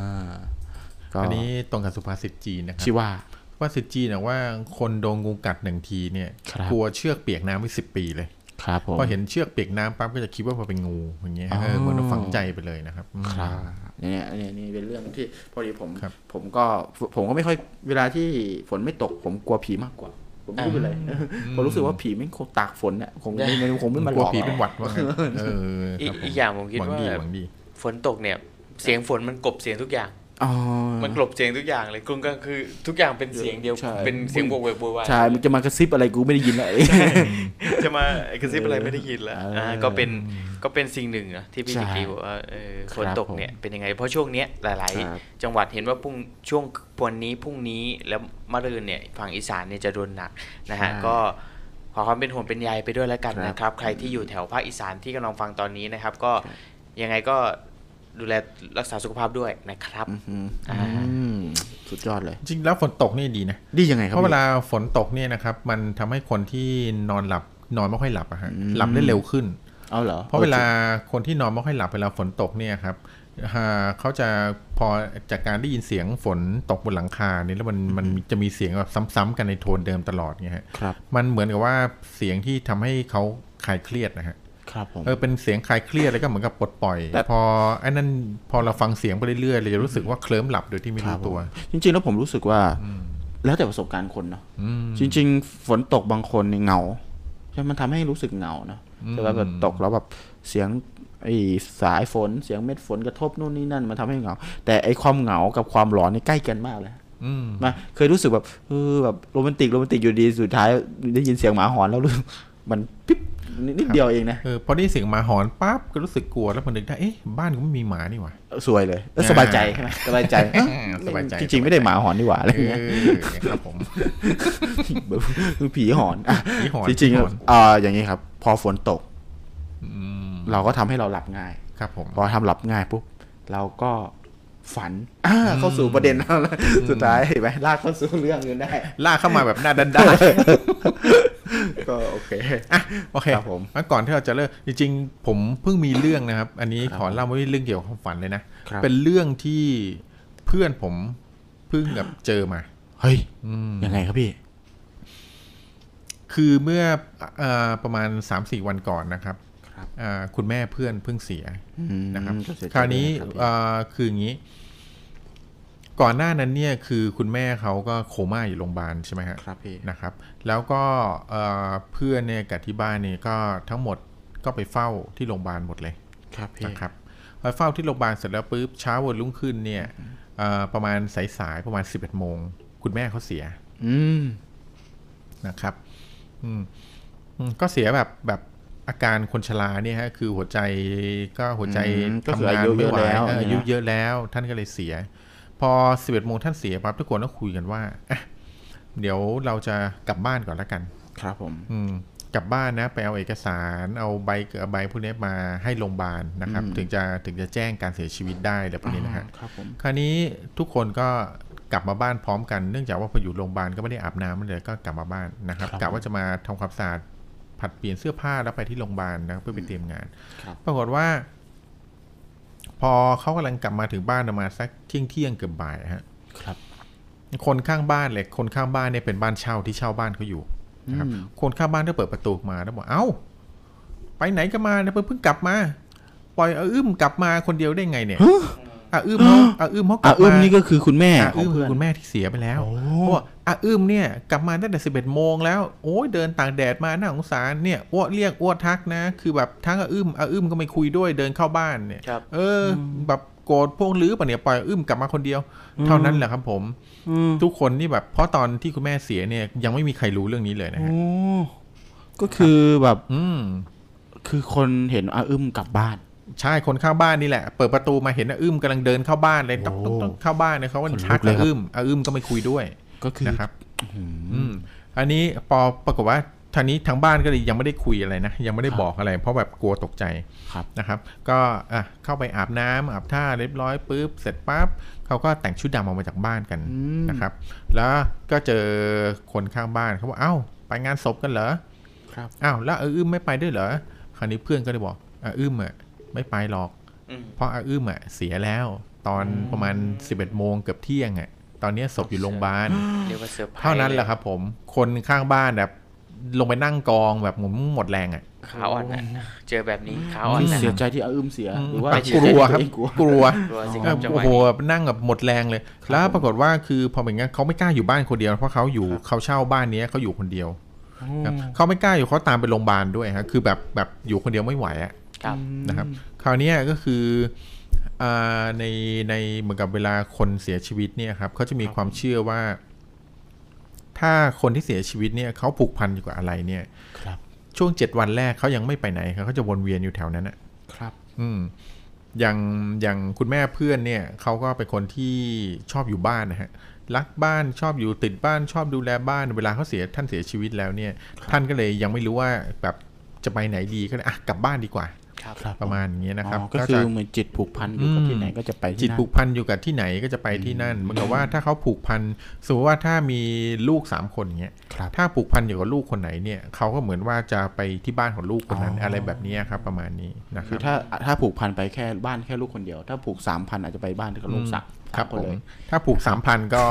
S3: ก็
S1: อันนี้ตรงกับสุภาษิตจีนนะครับ
S3: ชื่อว่า
S1: สุภาษิตจีนนะว่าคนโดนงูกัดหนึ่งทีเนี่ย
S3: ครับ
S1: กลัวเชือกเปียกน้ำไว้สิบปีเลย
S3: ครับผม
S1: พอเห็นเชือกเปียกน้ำปั๊บก็จะคิดว่ามันเป็นงูอย่างเงี้ย
S3: อ๋อ
S1: เออเหมือนเราฝังใจไปเลยนะครับอืม
S3: ครับเนี่ยเนี่ยนี่เป็นเรื่องที่พอดีผม
S1: ครับ
S3: ผมก็ผมก็ไม่ค่อยเวลาที่ฝนไม่ตกผมกลัวผีมากกว่า ผมไม่รู้เป็นไรผมรู้สึกว่าผีไม่คงตากฝนเนี่ยคงไม่ไม่คงไม่มาห
S1: ก
S3: ล
S1: ลัว
S3: อก
S1: ผีเป็นหวัดว่างั้นเออ
S2: อี
S1: ค
S2: ก
S1: รับผม
S2: อีกอย่างผมคิด
S1: หวัง
S2: ว่า
S1: ดีหวังดี
S2: ฝนตกเนี่ย เสียงฝนมันกลบเสียงทุกอย่าง
S3: อ๋อ
S2: มันกลบเสียงทุกอย่างเลยกรุงก็คือทุกอย่างเป็นเสียงเดียว
S3: ใช่
S2: เป็นเสียงโวกเวกโวยวาย
S3: ใช่ มันจะมากระซิบอะไรกูไม่ได้ยินเลย
S2: จะมาไอ้กระซิบอะไรไม่ได้ยินแล้ว
S3: เอออ่า
S2: ก็เป็นก็เป็นสิ่งหนึ่งอะที่พี่
S3: ใช่
S2: สิกีบอกว่าเออ
S3: ครับ
S2: ฝนตกเนี่ยเป็นยังไง เพราะช่วงเนี้ยหลาย
S3: ครับ
S2: ๆจังหวัดเห็นว่าพรุ่งช่วงวันนี้พรุ่งนี้แล้วมะรืนเนี่ยฝั่งอีสานเนี่ยจะโดนหนักนะฮะ
S3: ใช่
S2: ก็ขอความเป็นห่วงเป็นใยไปด้วยแล้วกัน
S3: ครับ
S2: นะครับ ใครที่อยู่แถวภาคอีสานที่กำลังฟังตอนนี้นะครับ ก็ยังไงก็ ดูแลรักษาสุขภาพด้วยนะครับ
S3: อื้อหือ
S2: อ่า
S3: อืมสุดยอดเลย
S1: จริงแล้วฝนตกนี่ดีนะ
S3: ดียังไงครับ
S1: เพราะเว
S3: พี่
S1: ลาฝนตกเนี่ยนะครับ มันทำให้คนที่นอนหลับนอนไม่ค่อยหลับอะฮะ
S3: อืม
S1: หลับได้เร็วขึ้น
S3: เอาเหรอ
S1: เพราะเวลาคนที่นอนไม่ค่อยหลับเวลาฝนตกเนี่ยครับอ่าเขาจะพอจากการได้ยินเสียงฝนตกบนหลังคาเนี่ยแล้วมันมันจะมีเสียงแบบซ้ำๆกันในโทนเดิมตลอดเงี้ยฮะ
S3: ครับ
S1: มันเหมือนกับว่าเสียงที่ทำให้เขาคลายเครียดนะฮะ
S3: ครับผม
S1: เออเป็นเสียงคลายเครียดแล้วก็เหมือนกับปลดปล่อย
S3: แต่
S1: พอไอ้นั่นพอเราฟังเสียงไปเรื่อยๆเราจะรู้สึกว่าเคลิ้มหลับโดยที่ไม่
S3: ครั
S1: รู้
S3: บ
S1: ตัว
S3: ผมจริง ๆ แล้วผมรู้สึกว่าแล้วแต่ประสบการณ์คนเนาะ
S1: อืม
S3: จริง ๆ ฝนตกบางคนเนี่ยเหงาใช่มันทำให้รู้สึกเหงาเนาะ
S1: อืม
S3: แต่ว่าแบบตกแล้วแบบเสียงไอ้สายฝนเสียงเม็ดฝนกระทบนู่นนี่นั่นมันทำให้เหงา แต่ไอ้ความเหงากับความร้อนนี่ใกล้กันมากเลย
S1: อืม
S3: มาเคยรู้สึกแบบเออแบบโรแมนติกโรแมนติกอยู่ดีสุดท้ายได้ยินเสียงหมาหอนแล้วรู้สึกมันปิ๊บ นิดนิดเดียวเองนะ
S1: เออพอได้ยินเสียงหมาหอนปั๊บก็รู้สึกกลัวแล้วมันนึกได้เอ๊ะบ้านกูไม่มีหมานี่หว่า
S3: สวยเลยเออสบายใจใช่ไหมสบายใจเอ้า
S1: สบายใจ
S3: จริงๆไม่ได้หมาหอนนี่หว่าอะไร
S1: เอ
S3: เงี้ย
S1: อครับผม
S3: คือผีหอนอะ
S1: ผีหอน
S3: จริง
S1: ผีหอน
S3: ๆอ่าอย่างนี้ครับ พอฝนตก
S1: อืม
S3: เราก็ทำให้เราหลับง่าย
S1: ครับ ผม
S3: พอทำหลับง่ายปุ๊บเราก็ฝันอ่าเข้าสู่ประเด็นแล้วนะสุดท้ายเห็นไหมลากเข้าสู่เรื่องกันได้
S1: ลากเข้ามาแบบหน้าด้านด้าน
S3: ก็โอเค
S1: อะโอเค
S3: ครับผม
S1: แล้วก่อนที่เราจะเลิกจริงๆ ผมเพิ่งมีเรื่องนะครับ อันนี้
S3: ครับ
S1: ขอเล่าไม่ใช่เรื่องเกี่ยวกับความฝันเลยนะ
S3: ครับ
S1: เป็นเรื่องที่เพื่อนผมเพิ่งแบบเจอมา
S3: เฮ้ย
S1: อืม
S3: ยังไงครับพี่
S1: คือเมื่อเอ่อประมาณ3-4วันก่อนนะครับ
S3: ครับ
S1: อ่าคุณแม่เพื่อนเพิ่งเสีย
S3: อืม
S1: นะครับ
S3: ก็เสียใจ
S1: คราวนี้
S3: ด้วยะ
S1: เอ่อคืออย่างนี้ ก่อนหน้านั้นเนี่ยคือคุณแม่เขาก็โคม่าอยู่โรงพยาบาลใช่ไหมฮะ
S3: ครับพี่
S1: นะครับ แล้วก็เอ่อเพื่อนเนี่ยกับที่บ้านเนี่ยก็ทั้งหมดก็ไปเฝ้าที่โรงพยาบาลหมดเลย
S3: ครับพี่
S1: นะครับพอเฝ้าที่โรงพยาบาลเสร็จแล้วปุ๊บเช้าวันรุ่งขึ้นเนี่ยเอ่อประมาณสายๆประมาณ11โมงคุณแม่เขาเสีย
S3: อืม
S1: นะครับอืมอืมก็เสียแบบแบบอาการคนชราเนี่ยฮะคือหัวใจก็หัวใจ
S3: อืมก็คือ
S1: ทำงาน
S3: อายุ
S1: ไม่ไหว
S3: เยอะแล้ว
S1: เอออายุ
S3: เนี่ย
S1: เยอะแล้ว ท่านก็เลยเสียพ อ 11โมงท่านเสียปั๊บทุกคนก็คุยกันว่าอะเดี๋ยวเราจะกลับบ้านก่อนแล้วกัน
S3: ครับผม
S1: อืมกลับบ้านนะไปเอาเอกสารเอาใบเอาใบพวกนี้มาให้โรงพยาบาลนะครับ
S3: อืม
S1: ถึงจะถึงจะแจ้งการเสียชีวิตได้อะไรพวกนี้นะฮะ
S3: ครับผม
S1: คราวนี้ทุกคนก็กลับมาบ้านพร้อมกันเนื่องจากว่าพออยู่โรงพยาบาลก็ไม่ได้อาบน้ำเลยก็กลับมาบ้านนะครับ
S3: ครับ
S1: กะว่าจะมาทำความสะอาดผัดเปลี่ยนเสื้อผ้าแล้วไปที่โรงพยาบาลนะครับเพื่อไปเตรียมงาน
S3: ครับ
S1: ปรากฏว่า พอเขากำลังกลับมาถึงบ้านประมาณสักเที่ยงเที่ยงๆเกือบบ่ายฮะ
S3: ครับ
S1: คนข้างบ้านเลยคนข้างบ้านเนี่ยเป็นบ้านเช่าที่เช่าบ้านเขาอยู่นะครับ
S3: อืม
S1: คนข้างบ้านก็เปิดประตูมาแล้วบอกเอ้า ไปไหนกันมาเนี่ยเพิ่งกลับมา ปล่อยอาอึ้มกลับมาคนเดียวได้ไงเนี่ย อาอึ้มเขาอาอึ้มเขาก
S3: อะ
S1: ลับ
S3: อึ้ม
S1: มา
S3: นี่ก็คือคุณแม่
S1: อา
S3: ของ
S1: อึ้มคื
S3: เพื่
S1: อ
S3: อน
S1: คุณแม่ที่เสียไปแล้ว
S3: โอ้
S1: เพราะว่าอาอึ้มเนี่ยกลับมาตั้งแต่สิบเอ็ดโมงแล้วโอ้ยเดินต่างแดดมาน่าสงสารเนี่ยอ้วเรียกอ้วทักนะ คือแบบทั้งอาอึ้มอาอึ้มก็ไม่คุยด้วยเดินเข้าบ้านเนี่ย
S2: ครับ
S1: เอออแบบโกรธพวกลือปะเนี่ยปล่อยอาอึ้มกลับมาคนเดียว เท่านั้นแหละครับผม
S3: อืม
S1: ทุกคนนี่แบบเพราะตอนที่คุณแม่เสียเนี่ย ยังไม่มีใครรู้เรื่องนี้เลยนะฮะ
S3: โอ้ก็คือแบบ
S1: อืม
S3: คือคนเห็นอาอึ้มกลับบ้าน
S1: ใช่คนข้างบ้านนี่แหละ เปิดประตูมาเห็นอาอึ้มกำลังเดินเข้าบ้านเลย
S3: โอ้
S1: ต๊อกต๊อกต๊อกเข้าบ้านเนี่ยเขาว่า
S3: ขนลุก
S1: ทัก
S3: เลย
S1: อา
S3: ครับ
S1: อึ้มอาอึ้มก็ไม่คุยด้วย
S3: ก็คือ
S1: นะครับ
S3: อืม
S1: อืมอันนี้พอปรากฏว่าทางนี้ทางบ้านก็เลยยังไม่ได้คุยอะไรนะ ยังไม่ได้
S3: ครับ
S1: บอกอะไร เพราะแบบกลัวตกใจ
S3: ครับ
S1: นะครับ ก็อะเข้าไปอาบน้ำอาบท่าเรียบร้อยปุ๊บเสร็จปั๊บเขาก็แต่งชุดดำออกมาจากบ้านกัน
S3: อืม
S1: นะครับ แล้วก็เจอคนข้างบ้านเขาบอกเอ้า ไปงานศพกันเหรอ
S3: ครับ
S1: อ้าวแล้วอาอื้มไม่ไปด้วยเหรอคราวนี้เพื่อนก็เลยบอกอาอื้มอะ ไม่ไปหรอก
S2: อืม
S1: เพราะอาอื้มอะเสียแล้ว ตอนประมาณ 11โมงเกือบเที่ยงอะ ตอนนี้ศพอยู่โรงพยาบาล
S2: เรียกว่าเซอร์ไพรส์
S1: เท่านั้นแหละครับ ผมคนข้างบ้านแบบลงไปนั่งกองแบบผมหมดแรงอะ
S2: ขาวอ่อนนะเจอแบบนี้ขาวอ่อน
S3: ที่
S2: นะ
S3: เสียใจที่อาอึมเสียหรือว่า
S1: แต่
S3: เสีย
S1: ก
S3: ใจ
S1: ลัว
S3: ที่
S1: ครับ
S3: ตัวเองกลัว
S1: กลัว
S2: กลัวสิค
S1: เอ
S2: รั
S1: อบ
S2: จังห
S1: โอ้
S2: วะ
S1: โห
S2: นี้
S1: นั่งแบบหมดแรงเลย แล้วปรากฏว่าคือพอเป็นงั้นเขาไม่กล้าอยู่บ้านคนเดียวเพราะเขาอยู่เขาเช่าบ้านนี้เขาอยู่คนเดียวครับเขาไม่กล้าอยู่เขาตามไปโรงพยาบาลด้วยครับคือแบบแบบอยู่คนเดียวไม่ไหวอะ
S2: ครับ
S1: นะครับ คราวเนี้ยก็คืออ่าในในเหมือนกับเวลาคนเสียชีวิตเนี่ยครับเขาจะมีความเชื่อว่า ถ้าคนที่เสียชีวิตเนี่ยเขาผูกพันอยู่กับอะไรเนี่ย
S3: ครับ
S1: ช่วงเจ็ดวันแรกเขายังไม่ไปไหนครับเขาจะวนเวียนอยู่แถวนั้นอะ
S3: ครับ
S1: อืมอย่างอย่างคุณแม่เพื่อนเนี่ยเขาก็เป็นคนที่ชอบอยู่บ้านนะฮะรักบ้านชอบอยู่ติดบ้านชอบดูแลบ้านเวลาเขาเสียท่านเสียชีวิตแล้วเนี่ย ท่านก็เลยยังไม่รู้ว่าแบบจะไปไหนดีก็เลยอะกลับบ้านดีกว่า
S2: ครับ
S3: ครับ
S1: ประมาณอย่างเงี้ยนะครับ
S3: อ๋อก็คือ
S1: จะ
S3: เหมือนจิตผูกพันอยู่กับ
S1: อืม
S3: ที่ไหนก็จะไปที่
S1: จิต
S3: นั่น
S1: ผูกพันอยู่กับที่ไหนก็จะไปที่นั่นเหมือนกับว่าถ้าเขาผูกพันสมมติว่าถ้ามีลูกสามคนเงี้ย
S3: ครับ
S1: ถ้าผูกพันอยู่กับลูกคนไหนเนี่ยเขาก็เหมือนว่าจะไปที่บ้านของลูกคนนั้น
S3: อ๋ออ
S1: อะไรแบบเนี้ยครับประมาณนี้นะค
S3: คื
S1: รั
S3: อบถ้าถ้าผูกพันไปแค่บ้านแค่ลูกคนเดียว ถ้าผูกสามพันอาจจะไปบ้านที่กับลูกสัก
S1: ครับ
S3: คน
S1: ผ
S3: เล
S1: ม
S3: ย
S1: ถ้าผูกสามพันก็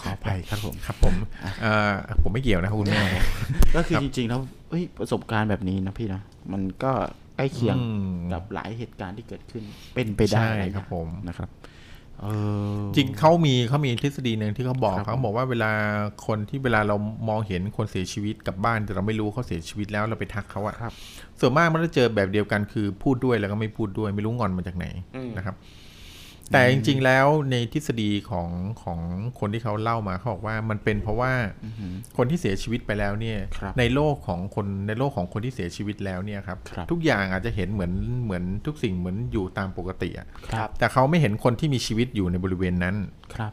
S3: ขออภัยครับผม
S1: ครับผมเอ่อผมไม่เกี่ยวนะครับคุณแม่
S3: ก็คือ
S1: ครับ
S3: จริงๆแล้ว เอ้ยประสบการณ์แบบนี้นะพี่นะมันก็ใกล้เคียง
S1: อืม
S3: กับหลายเหตุการณ์ที่เกิดขึ้นเป็นไปได้
S1: ใช่
S3: นะ
S1: ครับผม
S3: นะครับเออ
S1: จริงเขามีเขามีทฤษฎีหนึ่งที่เขาบอก
S3: ครับ
S1: เขาบอกว่าเวลาคนที่เวลาเรามองเห็นคนเสียชีวิตกับบ้านแต่เราไม่รู้เขาเสียชีวิตแล้วเราไปทักเขาอะ
S3: ครับ
S1: ส่วนมากมันจะเจอแบบเดียวกันคือพูดด้วยแล้วก็ไม่พูดด้วยไม่รู้งอนมาจากไหน
S2: อืม
S1: นะครับ แต่จริง ๆ แล้วในทฤษฎีของของคนที่เขาเล่ามาเขาบอกว่ามันเป็นเพราะว่า
S3: อือหือ
S1: คนที่เสียชีวิตไปแล้วเนี่ย
S3: ครับ
S1: ในโลกของคนในโลกของคนที่เสียชีวิตแล้วเนี่ยครับ
S3: ครับ
S1: ทุกอย่างอาจจะเห็นเหมือนเหมือนทุกสิ่งเหมือนอยู่ตามปกติอะ
S3: ครับ
S1: แต่เขาไม่เห็นคนที่มีชีวิตอยู่ในบริเวณนั้น
S3: ครับ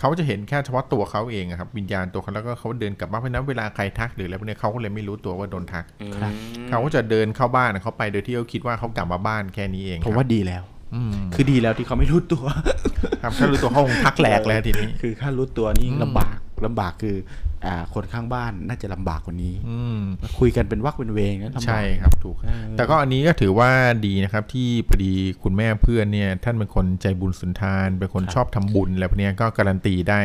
S1: เขาจะเห็นแค่เฉพาะตัวเขาเองอะครับวิญญาณตัวเขาแล้วก็เขาเดินกลับบ้านเพราะฉะนั้นเวลาใครทักหรืออะไรพวกเนี้ยเขาก็เลยไม่รู้ตัวว่าโดนทัก
S3: ครับ
S2: อืม
S1: เขาก็จะเดินเข้าบ้านเขาไปโดยที่เขาคิดว่าเขากลับมาบ้านแค่นี้เอง
S3: ผมว่าดีแล้ว
S1: อืม
S3: คือดีแล้วที่เขาไม่รู้ตัว
S1: ครับถ้ารู้ตัวเขาคงทักแหลกเลยทีนี้
S3: คือถ้ารู้ตัวนี่
S1: อืม
S3: ลำบากลำบากคือ อ่า คนข้างบ้านน่าจะลำบากกว่านี้
S1: อืม
S3: คุยกันเป็นวักเป็นเวงนะลำบาก
S1: ใช่ครับถูก
S3: เออ
S1: แต่ก็อันนี้ก็ถือว่าดีนะครับ ที่พอดีคุณแม่เพื่อนเนี่ย ท่านเป็นคนใจบุญสุนทานเป็นคนชอบทำบุญอะไรพวกเนี้ยก็การันตีได้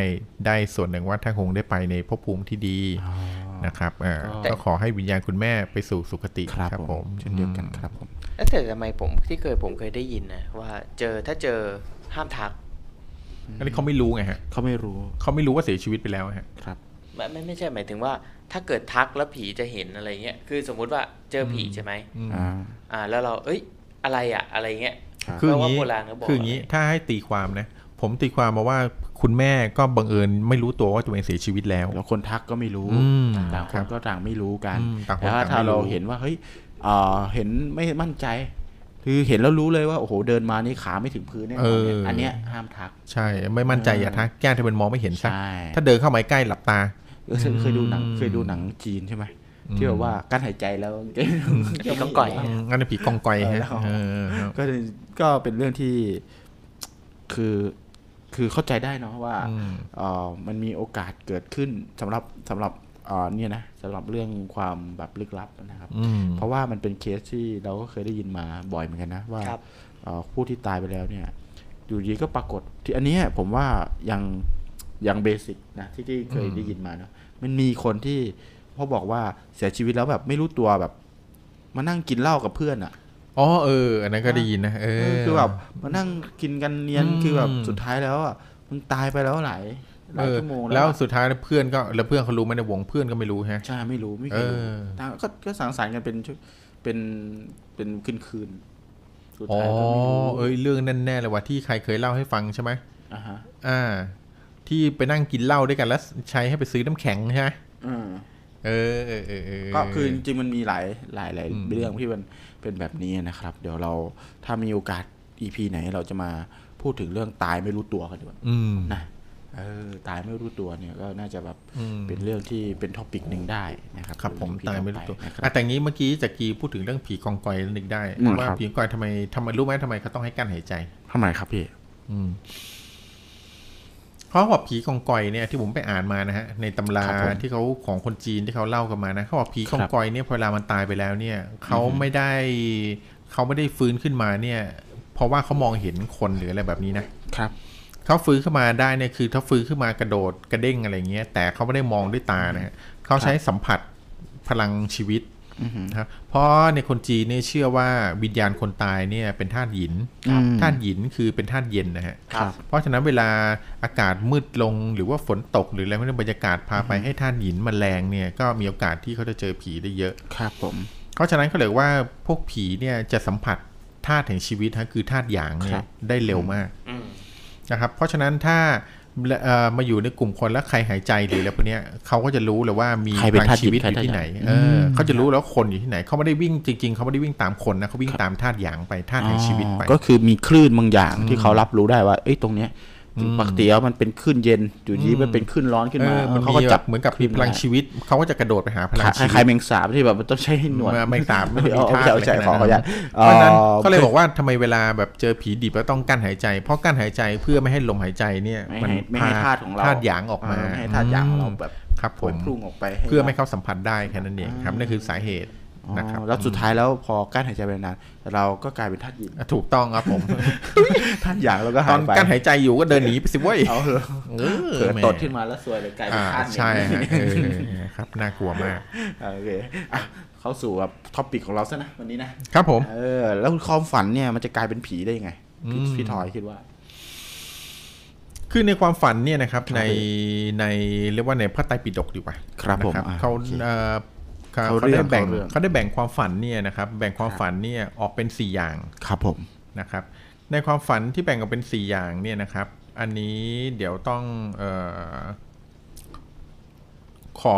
S1: ได้ส่วนหนึ่งว่าท่านคงได้ไปในภพภูมิที่ดี
S3: อ๋อ
S1: นะครับเอ่อ
S3: ก็
S1: ก็ขอให้วิญญาณคุณแม่ไปสู่สุคติ
S3: ครับผมเช่นเดียวกันครับผม
S2: แล้วแต่ทำไมผมที่เคยผมเคยได้ยินนะว่าเจอถ้าเจอห้ามทัก
S1: อันนี้เขาไม่รู้ไงฮะ
S3: เขาไม่รู้
S1: เขาไม่รู้ว่าเสียชีวิตไปแล้วฮะ
S3: ครับ
S2: ไม่ไม่ไม่ใช่หมายถึงว่า ถ้าเกิดทักแล้วผีจะเห็นอะไรเงี้ยคือสมมุติว่าเจอผีใช่ไหม
S1: อืม
S3: อ่า
S2: อ่า แล้วเราเอ้ย อะไรอะอะไรเงี้ย
S3: ครับ
S1: คืออย่าง
S2: เพราะ
S1: นี้
S2: ว่าโบราณเขาบอก
S1: คืออย่างนี้ถ้าให้ตีความนะ ผมตีความมาว่าคุณแม่ก็บังเอิญไม่รู้ตัวว่าตัวเองเสียชีวิตแล้ว
S3: แล้วคนทักก็ไม่รู้
S1: อืม
S3: ต่างค
S1: ครั
S3: น
S1: บ
S3: ก็ต่างไม่รู้กัน
S1: อืมต่างคน
S3: แต่ว่า
S1: ต่าง
S3: ถ้า
S1: ไม่รู้
S3: เราเห็นว่าเฮ้ย เอ่อเห็นไม่มั่นใจ คือเห็นแล้วรู้เลยว่าโอ้โหเดินมานี่ขาไม่ถึงพื้นแน่นอนเนี่ยอันเนี้ยห้ามทัก
S1: ใช่ไม่มั่นใจอย่าทักแก้ถ้าเป็นมองไม่เห็นซะ
S3: ใช่
S1: ถ้าเดินเข้ามาใกล้หลับตา
S3: เออเคยเคยดูหนัง
S1: อืม
S3: เคยดูหนังจีนใช่ไหม
S1: อืม
S3: ที่แบบว่ากั้นหายใจแล้ว
S2: ผีก้องก่อย
S1: อืมงั้นผีกองกอย
S3: เออ
S1: ฮะ
S3: แล้วเขา
S1: เออครับ
S3: ก็เลยก็เป็นเรื่องที่คือคือเข้าใจได้เนาะว่า
S1: อืม
S3: เอ่อมันมีโอกาสเกิดขึ้นสำหรับสำหรับ เอ่อเนี่ยนะสำหรับเรื่องความแบบลึกลับนะครับ
S1: อืม
S3: เพราะว่ามันเป็นเคสที่เราก็เคยได้ยินมาบ่อยเหมือนกันนะว่า
S2: ครับ
S3: เอ่อผู้ที่ตายไปแล้วเนี่ยอยู่ดีก็ปรากฏที่อันเนี้ยผมว่ายังยังเบสิกนะที่ที่เคย
S1: อืม
S3: ได้ยินมาเนาะมันมีคนที่พ่อบอกว่าเสียชีวิตแล้วแบบไม่รู้ตัวแบบ มานั่งกินเหล้ากับเพื่อนอะ
S1: อ๋อเออ อันนั้นก็ได้ยินนะเอ
S3: เอ
S1: อ
S3: อคือแบบมานั่งกินกันเนียน
S1: อืม
S3: คือแบบสุดท้ายแล้วอะมันตายไปแล้วหลาย หลาย
S1: เออ
S3: ชั่วโมง
S1: แล้
S3: แล้ววอะ
S1: สุดท้ายเพื่อนก็แล้วเพื่อนเขารู้ไหมในวงเพื่อนก็ไม่รู้ฮะ
S3: ใช่ไม่รู้ไม่เคยรู้
S1: เออ
S3: ต่างก็ก็สังสรรค์กันเป็นชุดเป็นเป็นคืนคืนๆสุด
S1: อ๋อ
S3: ท้ายก็ไม่รู้
S1: เอ้ยเรื่องแน่ๆเลยว่าที่ใครเคยเล่าให้ฟังใช่ไหม
S3: อ่าฮะ
S1: อ่า ที่ไปนั่งกินเหล้าด้วยกันแล้วใช้ให้ไปซื้อน้ำแข็งใช่ไหม
S3: อืม
S1: เออเออเออเออ
S3: ก็คือจริงๆมันมีหลายหลายหลาย
S1: อืม
S3: เรื่องที่มันเป็นแบบนี้นะครับ เดี๋ยวเราถ้ามีโอกาส EP ไหนเราจะมาพูดถึงเรื่องตายไม่รู้ตัวกันดีกว่า
S1: อืม
S3: นะ เออตายไม่รู้ตัวเนี่ยก็น่าจะแบบ
S1: อืม
S3: เป็นเรื่องที่เป็นท็อปิกหนึ่งได้นะครับ
S1: ครับผม
S3: เรื่อง
S1: ตายไม่รู้ตัว
S3: ที่ต่อปนะครับ
S1: อะแต่งี้เมื่อกี้จากกีพูดถึงเรื่องผีกองกอยนึกได้
S3: อืม
S1: ว่า
S3: ครับ
S1: ผีกองกอยทำไมทำไมรู้ไหมทำไมเขาต้องให้กั้นหายใจ
S3: ทำไมครับพี่
S1: อืมเพราะว่าผีกองกอยเนี่ยที่ผมไปอ่านมานะฮะในตำรา
S3: ครับผม
S1: ที่เขาของคนจีนที่เขาเล่ากันมานะเขาบอกผีกองกอยเนี่ยพอเวลามันตายไปแล้วเนี่ยเขาไม่ได้เขาไม่ได้ฟื้นขึ้นมาเนี่ย เพราะว่าเขามองเห็นคนหรืออะไรแบบนี้นะครับ เขาฟื้นขึ้นมาได้เนี่ยคือถ้าฟื้นขึ้นมากระโดดกระเด้งอะไรเงี้ยแต่เขาไม่ได้มองด้วยตานะฮะเขาใช้สัมผัสพลังชีวิต
S3: อือหือ
S1: นะครับเพราะในคนจีนเนี่ยเชื่อว่าวิญญาณคนตายเนี่ยเป็นธาตุหยิน
S3: ครับ
S1: ธาตุหยินคือเป็นธาตุเย็นนะฮะ
S3: ครับ
S1: เพราะฉะนั้นเวลาอากาศมืดลงหรือว่าฝนตกหรืออะไรพวกนี้บรรยากาศพาไปให้ธาตุหยินมันแรงเนี่ยก็มีโอกาสที่เขาจะเจอผีได้เยอะ
S3: ครับผม
S1: เพราะฉะนั้นเขาเลยว่าพวกผีเนี่ยจะสัมผัสธาตุแห่งชีวิตฮะคือธาตุหยางเนี่
S3: ครั
S1: ย
S3: บ
S1: ได้เร็วมาก
S2: อืม
S1: นะครับ เพราะฉะนั้นถ้าเอ่อมาอยู่ในกลุ่มคนแล้วใครหายใจหรืออะไรพวกเนี้ยเขาก็จะรู้เลยว่ามี
S3: ใคร
S1: พ
S3: เป็น
S1: ลัง
S3: ธาตุ
S1: ชีวิต
S3: หยิ
S1: อนยู่ที่ไหน
S3: ใครธาตุหยาง
S1: เอออ
S3: ม
S1: เขาจะรู้แล้ววาคนอยู่ที่ไหนเขาไม่ได้วิ่งจริง ๆเขาไม่ได้วิ่งตามคนนะเขาวิ่งตามธาตุหยางไปธาตุแห่งชีวิตไป
S3: อ๋อก็คือมีคลื่นบางอย่างที่เขารับรู้ได้ว่าเอ้ยตรงเนี้ย
S1: อืม
S3: ปกติแล้วมันเป็นคลื่นเย็นอยู่ดีมันเป็นคลื่นร้อนขึ้น
S1: เอ
S3: มา
S1: อมัน
S3: เขา
S1: มี
S3: ก็
S1: แบ
S3: จั
S1: บบเหมือนกับมี
S3: ขึ้
S1: พลัง
S3: มา
S1: ชีวิตเขาก็จะกระโดดไปหาพลัง
S3: ค
S1: ชี
S3: ล้าย
S1: วิต
S3: ๆแมงสาบที่แบบมันต้องใช้หนวด
S1: ไม่ตามไม่มี
S3: เอา
S1: ธาตุ
S3: เอาใจ
S1: อะไร
S3: ขอ
S1: ข
S3: ขออนุ
S1: นา
S3: ญา
S1: ด
S3: ต
S1: เพราะฉะนั้น
S3: อ๋อ
S1: ก็เลยบอกว่าทำไมเวลาแบบเจอผีดิบแล้วต้องกั้นหายใจ เพราะกั้นหายใจเพื่อไม่ให้ลมหายใจเนี่ย
S3: ไม่
S1: มัน
S3: ให้ไม่ให้
S1: พ
S3: ธาตุของเรา
S1: ธาตุหยางออกมา
S3: ไม่ให้ธาตุหยางของเราแบบ
S1: ครับผ
S3: พวย
S1: ม
S3: พุ่งออกไปให้
S1: เพื่อไม่ให้เขาสัมผัสได้แค่นั้นเองครับนั่นคือสาเหตุ
S3: อ๋อ
S1: นะครับ
S3: แล้วสุดท้ายแล้วพอกั้นหายใจไปนานเราก็กลายเป็นธาตุหยิน
S1: อะถูกต้องครับผม
S3: ธาตุหยางเราก็
S1: ต
S3: หา
S1: อยน
S3: ไป
S1: กั้นหายใจอยู่ก็เดินหนีไปสิเว้ย
S3: เอาเหรอ
S1: เออ
S3: เผื่อ
S1: แหม่
S3: ตดขึ้นมาแล้วซวยเลยกลายเป็น
S1: อ่า
S3: ธาตุเหม็น
S1: ใช่ฮะเออครับน่ากลัวมาก
S3: โอเคอะเข้าสู่แบบท็อปิกของเราซะนะวันนี้นะครับ
S1: ผม
S3: เออแล้วความฝันเนี่ยมันจะกลายเป็นผีได้ยังไงพี่
S1: อืม
S3: พี่ทอยคิดว่า
S1: คือในความฝันเนี่ยนะครับ
S3: ครับ
S1: ในในเรียกว่าในพระไตรปิฎกดีกว่า
S3: ครับผม
S1: นะ
S3: อะ
S1: เขา
S3: โอ เค
S1: เอ่อเขา
S3: เขา
S1: เขา
S3: เรื่
S1: ได้
S3: อง
S1: แบ่ง
S3: เขาเรื่อง
S1: เขาได้แบ่งความฝันเนี่ยนะครับแบ่งความ
S3: ครับ
S1: ฝันเนี่ยออกเป็นสี่อย่าง
S3: ครับผม
S1: นะครับ ในความฝันที่แบ่งออกเป็นสี่อย่างเนี่ยนะครับ อันนี้เดี๋ยวต้องเอ่อขอ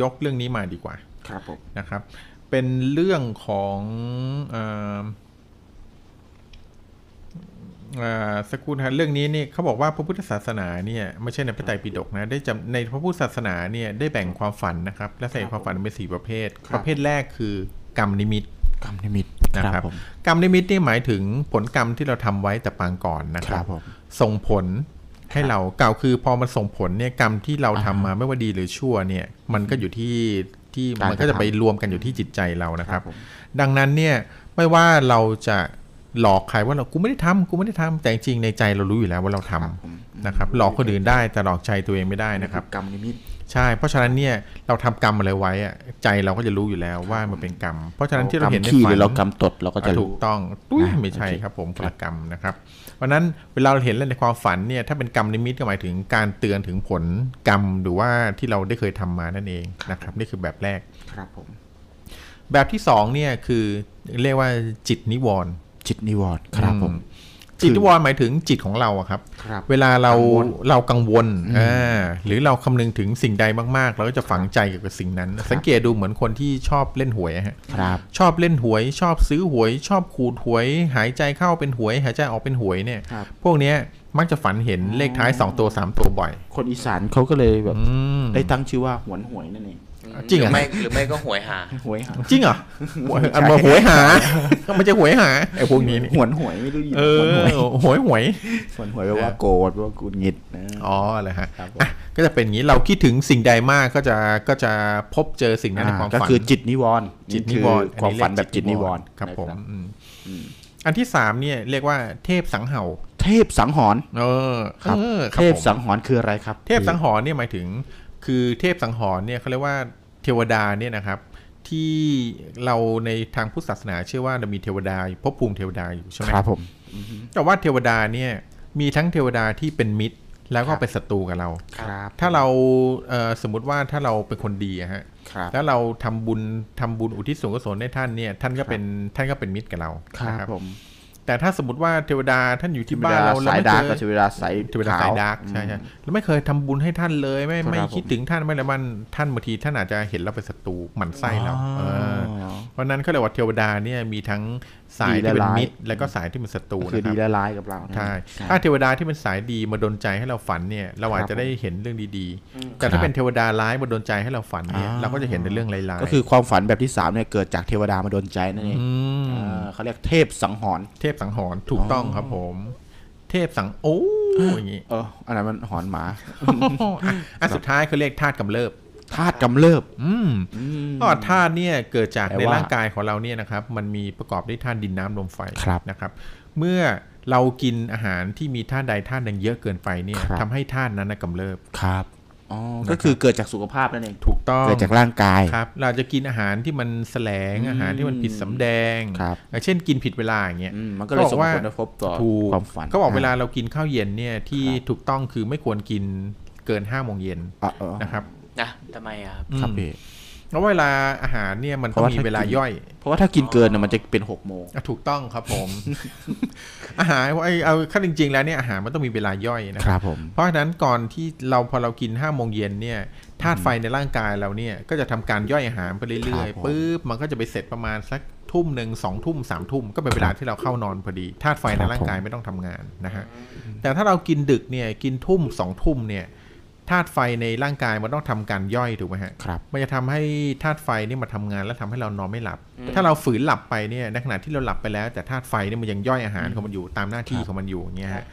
S1: ยกเรื่องนี้มาดีกว่า
S3: ครับผม
S1: นะครับ เป็นเรื่องของเอ่อเอ่อ สกครูนะเรื่องนี้เนี่ยเขาบอกว่าพระพุทธศาสนาเนี่ยไม่ใช่ในพระไตรปิฎกนะได้จำในพระพุทธศาสนาเนี่ยได้แบ่งความฝันนะครับ และแบ่งความฝันเป็นสี่ประเภท ประเภทแรกคือกรรมนิมิต
S3: กรรมนิมิต
S1: นะครับ
S3: ผม
S1: กรรมนิมิตนี่หมายถึงผลกรรมที่เราทำไว้แต่ปางก่อนนะ
S3: ค
S1: ค
S3: รั
S1: รั
S3: บบผม
S1: ส่งผลให้เรากล่าวคือพอมันส่งผลเนี่ยกรรมที่เราทำ
S3: อ่าฮะ
S1: มาไม่ว่าดีหรือชั่วเนี่ยมันก็อยู่ที่ที่
S3: การ
S1: มันก็จะ
S3: กระทำ
S1: ไปรวมกันอยู่ที่จิตใจเรานะครับ
S3: ผม
S1: ดังนั้นเนี่ยไม่ว่าเราจะ หลอกใครว่าเรากูไม่ได้ทำกูไม่ได้ทำแต่จริงๆในใจเรารู้อยู่แล้วว่าเราทำ
S3: ครับผม
S1: นะครับ หลอกคนอื่นได้แต่หลอกใจตัวเองไม่ได้นะครับ
S3: กรรมนิมิต
S1: ใช่ เพราะฉะนั้นเนี่ยเราทำกรรมอะไรไว้อะใจเราก็จะรู้อยู่แล้วว่ามันเป็นกรรม เพราะฉะนั้นที่เราเห็นใน
S3: กรรมขี้
S1: ฝั
S3: หรื
S1: น
S3: อเรากรรมตดเราก็จะ
S1: อะถู
S3: รู้
S1: กต้องตุ้ย
S3: นะ
S1: ไม่ใช่
S3: โอเค
S1: ครับผมพลกรรมนะครับเพราะฉะนั้นเวลาเราเห็นเรื่องในความฝันเนี่ยถ้าเป็นกรรมนิมิตก็หมายถึงการเตือนถึงผลกรรมหรือว่าที่เราได้เคยทำมานั่นเองนะครับนี่คือแบบแรก
S3: ครับผม
S1: แบบที่สองเนี่ยคือเรียกว่าจิตนิวรณ์
S3: จิตนิวรณ์ครับผม
S1: อืจิตนิวรณ์หมายถึงจิตของเราอะครับ
S3: ครับ
S1: เวลาเรา
S3: กังวล
S1: เรากังวลอ่าหรือเราคำนึงถึงสิ่งใดมากๆ เราก็จะฝังใจเกี่ยวกับสิ่งนั้น สังเกตดูเหมือนคนที่ชอบเล่นหวยอะฮะ
S3: ครับ
S1: ชอบเล่นหวย ชอบซื้อหวย ชอบขูดหวย หายใจเข้าเป็นหวย หายใจออกเป็นหวยเนี่ย
S3: ครับ
S1: พวกเนี้ยมักจะฝันเห็นเลขท้าย2ตัว3ตัวบ่อย
S3: คนอีสานเขาก็เลยแบบ
S1: อืม
S3: ได้ตั้งชื่อว่าหวนหวยนั่นเอง
S1: จริงเหรอ
S2: รือไม่หรือไม่ก็หวยหา
S3: หวยหา
S1: จริงเหรอหวยอันมาหวยหามันจะหวยหาไอ้พวกนี้นี่
S3: หวนหวยไม่รู้ยิน
S1: เอ
S3: หวนหวย
S1: อหวยหวย
S3: หวนหวยแปลว่าโกรธแปลว่ากุดหงิดนะ
S1: อ๋ออะไรฮะ
S3: ครับผม
S1: อะก็จะเป็นอย่างนี้เราคิดถึงสิ่งใดมากก็จะก็จะพบเจอสิ่งนั้นในความ
S3: ก็
S1: ฝัน
S3: คือจิตนิวรณ์
S1: จิตนิวรณ์
S3: คือความฝันแบบจิตนิวรณ์
S1: ครับผม
S3: นะ
S1: อืม
S3: อืม
S1: อันที่สามเนี่ยเรียกว่าเทพสังเห่า
S3: เทพสังหรณ์
S1: เออ
S3: ครับ
S1: ออค
S3: เท
S1: รับ
S3: พ
S1: ผม
S3: สังหรณ์คืออะไรครับ
S1: เทพสังหรณ์เนี่ยหมายถึง คือเทพสังหรณ์เนี่ยเขาเรียกว่าเทวดาเนี่ยนะครับ ที่เราในทางพุทธศาสนาเชื่อว่าเรามีเทวดาอยู่ภพภูมิเทวดาอยู่ใช่ไหม
S3: ครับผม
S1: แต่ว่าเทวดาเนี่ยมีทั้งเทวดาที่เป็นมิตรแล้วก็เป็นศัตรูกับเรา
S3: ครับ
S1: ถ้าเราเอ่อสมมุติว่าถ้าเราเป็นคนดีอะฮะ
S3: ครับ
S1: แล้วเราทำบุญทำบุญอุทิศส่วนกุศลให้ท่านเนี่ย ท่านก็เป็นท่านก็เป็นมิตรกับเรา
S3: ครับ
S1: นะครับ
S3: ผม
S1: แต่ถ้าสมมติว่าเทวดาท่านอยู่ที่บ้านเรา
S3: สาย
S1: ไม่
S3: dark
S1: เค
S3: กับเทวดาสาย
S1: เทวดาสาย dark ใช่ใช่แล้วไม่เคยทำบุญให้ท่านเลย ไม่
S3: ครับ
S1: ไม่
S3: ผม
S1: คิดถึงท่านไม่ละมันท่านบางทีท่านอาจจะเห็นเราเป็นศัตรูหมั่นไส้เราเออ
S3: อ๋อ
S1: เพราะฉะนั้นเขาเรียกว่าเทวดาเนี่ยมีทั้ง สายที่เป็น
S3: ดีและร้าย
S1: มิตรแล้วก็สายที่เป็นศัตรู
S3: คือ
S1: นะค
S3: ดี
S1: รับ
S3: และร้ายกับเรานะ
S1: ใช่
S3: ครับ
S1: ถ้าเทวดาที่เป็นสายดีมาดนใจให้เราฝันเนี่ย เราอาจ
S3: ครั
S1: จะ
S3: บ
S1: ได้เห็นเรื่องดี
S2: อืม
S1: ๆแต่
S3: ครั
S1: ถ้า
S3: บ
S1: เป็นเทวดาร้ายมาดนใจให้เราฝันเนี่ย
S3: อ่า
S1: เราก็จะเห็นในเรื่องร้ายๆ
S3: ก็คือความฝันแบบที่สามเนี่ยเกิดจากเทวดามาโดนใจนั่นเอง
S1: ม
S3: อ่าเขาเรียกเทพสังหรณ์
S1: เทพสังหรณ์ถูกต้องครับผม เทพสังโอ้อย่างงี้
S3: เอออันนั้นมันหอนหมา
S1: อะอันสุดท้ายเขาเรียกธาตุกำเริบ
S3: ธาตุกำเริบ
S1: อืม
S3: อืม
S1: ก็ธาตุเนี่ยเกิดจาก
S3: แปล
S1: ใน
S3: ว่า
S1: ร่างกายของเราเนี่ยนะครับ มันมีประกอบด้วยธาตุดินน้ำลมไฟ
S3: ครับ
S1: นะครับ เมื่อเรากินอาหารที่มีธาตุใดธาตุหนึ่งเยอะเกินไปเนี่ย
S3: ครับ
S1: ทำให้ธาตุนั้นนะกำเริบ
S3: ครับอ๋อก็คือเกิดจากสุขภาพนั่นเอง
S1: ถูกต้อง
S3: เกิดจากร่างกาย
S1: ครับ เราจะกินอาหารที่มันแสลง
S3: อืม
S1: อาหารที่มันผิดสำแดง
S3: ครับ
S1: อย่างเช่นกินผิดเวลาอย่างเงี้ย
S3: อืมมันก็เลยส่ง
S1: เขาบอกว่า
S3: ผลกระทบต่อ
S1: ถูก
S3: ความฝัน
S1: เขาบอกเวลาเรากินข้าวเย็นเนี่ยที่
S3: ครับ
S1: ถูกต้องคือไม่ควรกินเกินห้าโมงเย็น
S3: อะเออ
S1: นะครับ
S2: นะทำไมอะครับ
S3: ครับ
S1: อืม
S3: พี่
S1: เพราะเวลาอาหารเนี่ยมัน
S3: เพ
S1: ต้อ
S3: ราะ
S1: ง
S3: ว่า
S1: มี
S3: ถ้า
S1: เวลา
S3: กิน
S1: ย่อย
S3: เพราะว่าถ้ากินเกินเนี่ยมันจะเป็นหกโมง
S1: อะถูกต้องครับผม อาหารไอ้เอาขั้นจริง ๆ แล้วเนี่ยอาหารมันต้องมีเวลาย่อยนะ
S3: ค
S1: ครับ
S3: รับผม
S1: เพราะฉะนั้นก่อนที่เราพอเรากินห้าโมงเย็นเนี่ยธาตุไฟในร่างกายเราเนี่ยก็จะทำการย่อยอาหารไปเรื่อย
S3: ครับผม
S1: ๆปุ๊บมันก็จะไปเสร็จประมาณสักทุ่มหนึ่งสองทุ่มสามทุ่มก็เป็นเวลาที่เราเข้านอนพอดีธาตุไฟในร่างกายไม่ต้องทำงานนะฮะแต่ถ้าเรากินดึกเนี่ยกินทุ่มสองทุ่มเนี่ย ธาตุไฟในร่างกายมันต้องทำการย่อยถูกไหมฮะ
S3: ครับ
S1: มันจะทำให้ธาตุไฟนี่มาทำงานแล้วทำให้เรานอนไม่หลับ ถ้าเราฝืนหลับไปเนี่ยในขณะที่เราหลับไปแล้ว แต่ธาตุไฟนี่มันยังย่อยอาหารของมันอยู่ตามหน้าที่ของมันอยู่อย่างเงี้ยฮะ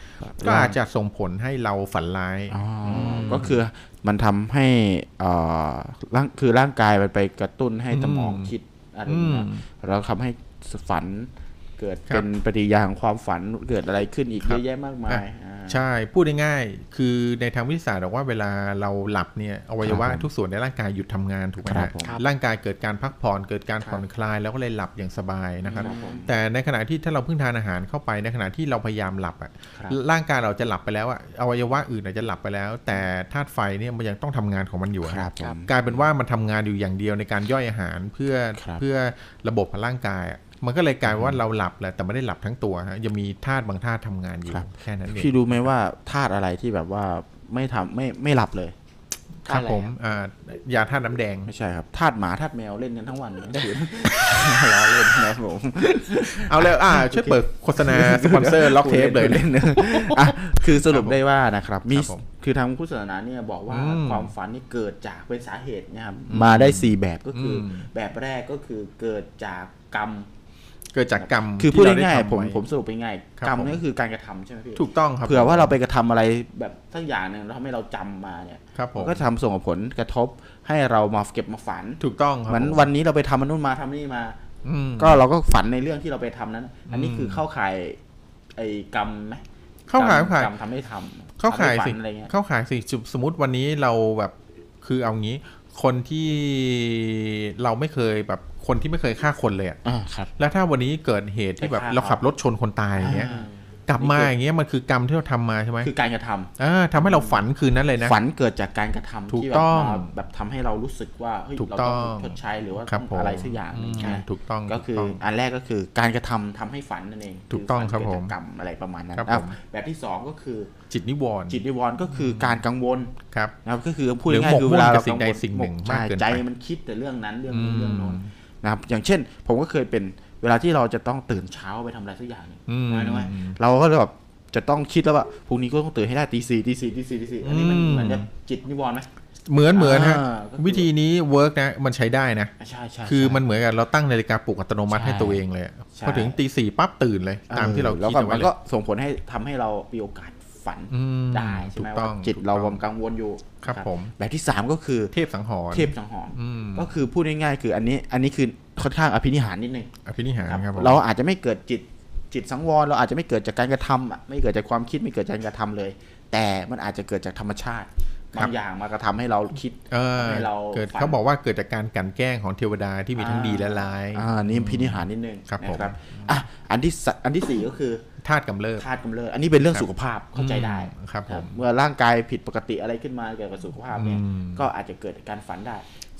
S1: ก็อาจจะส่งผลให้เราฝันร้าย
S3: อ๋ออก็คือมันทำให้เอ่อร่างคือร่างกายมันไปกระตุ้นให้สมอง
S1: อืม
S3: คิดอะไรอย่างเงี้ย
S1: อืม
S3: แล้วทำให้ฝัน เกิด
S1: ครับ
S3: เป็นปฏิกิริยาของความฝันเกิดอะไรขึ้นอีก
S1: ครั
S3: เย
S1: บ
S3: อะแยะมากมายอ่า
S1: ใช่พูดง่ายๆคือในทางวิทยาศาสตร์บอกว่าเวลาเราหลับเนี่ยอวัยวะ
S3: ครับผม
S1: ทุกส่วนในร่างกายหยุดทำงานถูกไหม
S3: ครั
S1: ฮะ
S3: บผม
S1: ร่างกายเกิดการพักผ่อนเกิดการ
S3: ครับ
S1: ผ่อนคลายแล้วก็เลยหลับอย่างสบายนะครับ
S3: ครับผม
S1: แต่ในขณะที่ถ้าเราเพิ่งทานอาหารเข้าไปในขณะที่เราพยายามหลับอะ
S3: ครับ
S1: ร่างกายเราจะหลับไปแล้วอะอวัยวะอื่นอาจจะหลับไปแล้ว แต่ธาตุไฟเนี่ยมันยังต้องทำงานของมันอยู่อะ
S3: ครับผม
S1: กลายเป็นว่ามันทำงานอยู่อย่างเดียวในการย่อยอาหารเพื่อ
S3: ครับ
S1: เพื่อระบบของร่างกายอะ มันก็เลยกลายเป็นว่าเราหลับแหละแต่ไม่ได้หลับทั้งตัวฮะยังมีธาตุบางธาตุทำงานอยู่
S3: ครับ
S1: แค่นั้นเอง
S3: พี่รู้ไหมว่าธาตุอะไรที่แบบว่าไม่ทำไม่ไม่หลับเลย
S1: ครับ
S2: ธาตุอะไร
S1: ผมอ่ายาธาตุน้ำแดง
S3: ไม่ใช่ครับธาตุหมาธาตุแมวเล่นกันทั้งวันทั้งคืนล้อเล่นนะครับผม
S1: เอาเลยอ่าช่วยเปิดโฆษณาสปอนเซอร์ล็อกเทปเลย
S3: เล่นเนอะอะคือสรุปได้ว่านะครับมี
S1: ครับผม
S3: คือทางพุทธศาสนาเนี่ยบอกว่า
S1: อืม
S3: ความฝันนี่เกิดจากเป็นสาเหตุนะครับ
S1: อืม
S3: มาได้สี่แบบก็คืออ
S1: ม
S3: แบบแรกก็คือเกิดจากกรรม
S1: เกิดจากกรรม
S3: คือพูด
S1: ที่เร
S3: ง่าย
S1: ไทำ
S3: ๆผม
S1: ไว้
S3: ผมสรุปไปง่าย
S1: ครับ
S3: กรรม
S1: ผม
S3: นี่ก็คือการกระทำใช่ไหมพี่
S1: ถูกต้องครับ
S3: เผื่อว่าเราไปกระทำอะไรแบบสักอย่างหนึ่งแล้วทำให้เราจำมาเนี่ย
S1: ครับผม
S3: มันก็ทำส่งผลกระทบให้เรามาเก็บมาฝัน
S1: ถูกต้องครับ
S3: เหมือน
S1: ผม
S3: วันนี้เราไปทำมันนู่นมาทำนี่มา
S1: อืม
S3: ก็เราก็ฝันในเรื่องที่เราไปทำนั้น อันนี้
S1: อืม
S3: คือเข้าข่ายไอ้กรรมไหม
S1: เข้าข่าย
S3: กรรม
S1: เข้าข่าย
S3: กรรมทำให้ทำ
S1: เข้าข่าย
S3: ทำให้ฝั
S1: สิ
S3: นอะไรเงี้ย
S1: เข้าข่ายสิสสมมติวันนี้เราแบบคือเอางี้คนที่เราไม่เคยแบบ คนที่ไม่เคยฆ่าคนเลยอะ
S3: อ่าครับ
S1: แล้วถ้าวันนี้เกิดเหตุที่แบบ
S3: ไปฆ่า
S1: เราขับรถชนคนตายอย่างเงี้ย
S3: อ่าก
S1: ลับมาอย่างเงี้ยมันคือกรรมที่เราทำมาใช่ไหม
S3: คือการกระทำ
S1: อ่าทำให้เราฝันคืนนั้นเลยนะ
S3: ฝันเกิดจากการกระทำ
S1: ถูก
S3: ที่
S1: ต้อง
S3: แบบมาแบบทำให้เรารู้สึกว่าเฮ้ย
S1: ถูก
S3: เรา
S1: ต้
S3: ต้
S1: อ
S3: องงชดใช้หรือว่า
S1: ครับ
S3: ต้อง
S1: ผม
S3: อะไรสักอย่างห
S1: อื
S3: นึ่ง
S1: ม
S3: ใช่
S1: ถูกต้อง
S3: ก็คือ
S1: ถูต้ง
S3: อันแรกก็คือการกระทำทำให้ฝันนั่นเอง
S1: ถูกต้องครับ
S3: ฝันเกิด
S1: ผม
S3: จากกรรมอะไรประมาณนั้น
S1: ครับ
S3: อะ
S1: ผม
S3: แบบที่สองก็คือ
S1: จิตนิวรณ์
S3: จิตนิวรณ์ก็คือการกังวล
S1: ครับ
S3: นะครับก็คือพูด
S1: หรือ
S3: ง่าย
S1: หมก
S3: ๆคือ
S1: มุ่
S3: เวนลา
S1: กับ
S3: เรา
S1: สิ่งใด
S3: กัวล
S1: สิ่งหนึ่ง
S3: ใช่
S1: มากเกินไป
S3: ใจมันคิดแต่เรื่องนั้นเรื่องนี้
S1: อืม
S3: เรื่องโน้น นะครับอย่างเช่น ผมก็เคยเป็นเวลาที่เราจะต้องตื่นเช้าไปทำอะไรสักอย่างหนึ่ง
S1: อืม
S3: นะไหมเราก็แบบจะต้องคิดแล้วว่าพรุ่งนี้ก็ต้องตื่นให้ได้ตีสี่ตีสี่ตีสี่ตีสี่อันนี้มัน
S1: อืม
S3: เหมือนจะจิตนิวรณ์ไหม
S1: เหมือนเหมือนฮะ
S3: อ่าก็คือ
S1: วิธีนี้ work นะมันใช้ได้นะ
S3: อะใช่ใช่
S1: คือ
S3: ใช่
S1: มันเหมือนกับเราตั้งนาฬิกาปลุกอัตโนมัติ
S3: ใช่
S1: ให้ตัวเองเลยอะ
S3: ใช่
S1: พอถึงตีสี่ปั๊บตื่นเลยตามที่เรา
S3: แล้ว
S1: คิด
S3: ก็
S1: เอาไว้
S3: มัน
S1: เล
S3: ก็
S1: ย
S3: ส่งผลให้ทำให้เรามีโอกาส ฝัน
S1: อืม
S3: ได้ใช่ไหม
S1: ถูกต้
S3: ว่า
S1: อง
S3: จิต
S1: ถูก
S3: เรา
S1: ต้อง
S3: กังวลอยู่
S1: ครับผม
S3: แบบที่สามก็คือ
S1: เทพสังหรณ์
S3: เทพสังหรณ์
S1: อืม
S3: ก็คือพูดง่ายๆคืออันนี้อันนี้คือค่อนข้างอภินิหารนิดนึง
S1: อภินิหารครับผม
S3: เราอาจจะไม่เกิดจิตจิตสังวรเราอาจจะไม่เกิดจากการกระทำอะไม่เกิดจากความคิดไม่เกิดจากการกระทำเลย แต่มันอาจจะเกิดจากธรรมชาติ บางอย่างมากระทำให้เราคิด
S1: เออ
S3: ให้เรา
S1: เกิด
S3: ฝัน
S1: เขาบอกว่าเกิดจากการกลันแกล้งของเทวดาที่มีทั้งดีและร้าย
S3: อ่านี่พินิหารนิดนึง
S1: ครับผม
S3: นะอะอันที่สอันที่สี่ก็คือ
S1: ธาตุกำเริบ
S3: ธาตุกำเริบอันนี้เป็นเรื่อง
S1: ครับ
S3: สุขภาพเข้าใจได้
S1: อืมครับผม
S3: เมื่อร่างกายผิดปกติอะไรขึ้นมาเกี่ยวกับสุขภาพเนี่ย
S1: อืม
S3: ก็อาจจะเกิดการฝันได้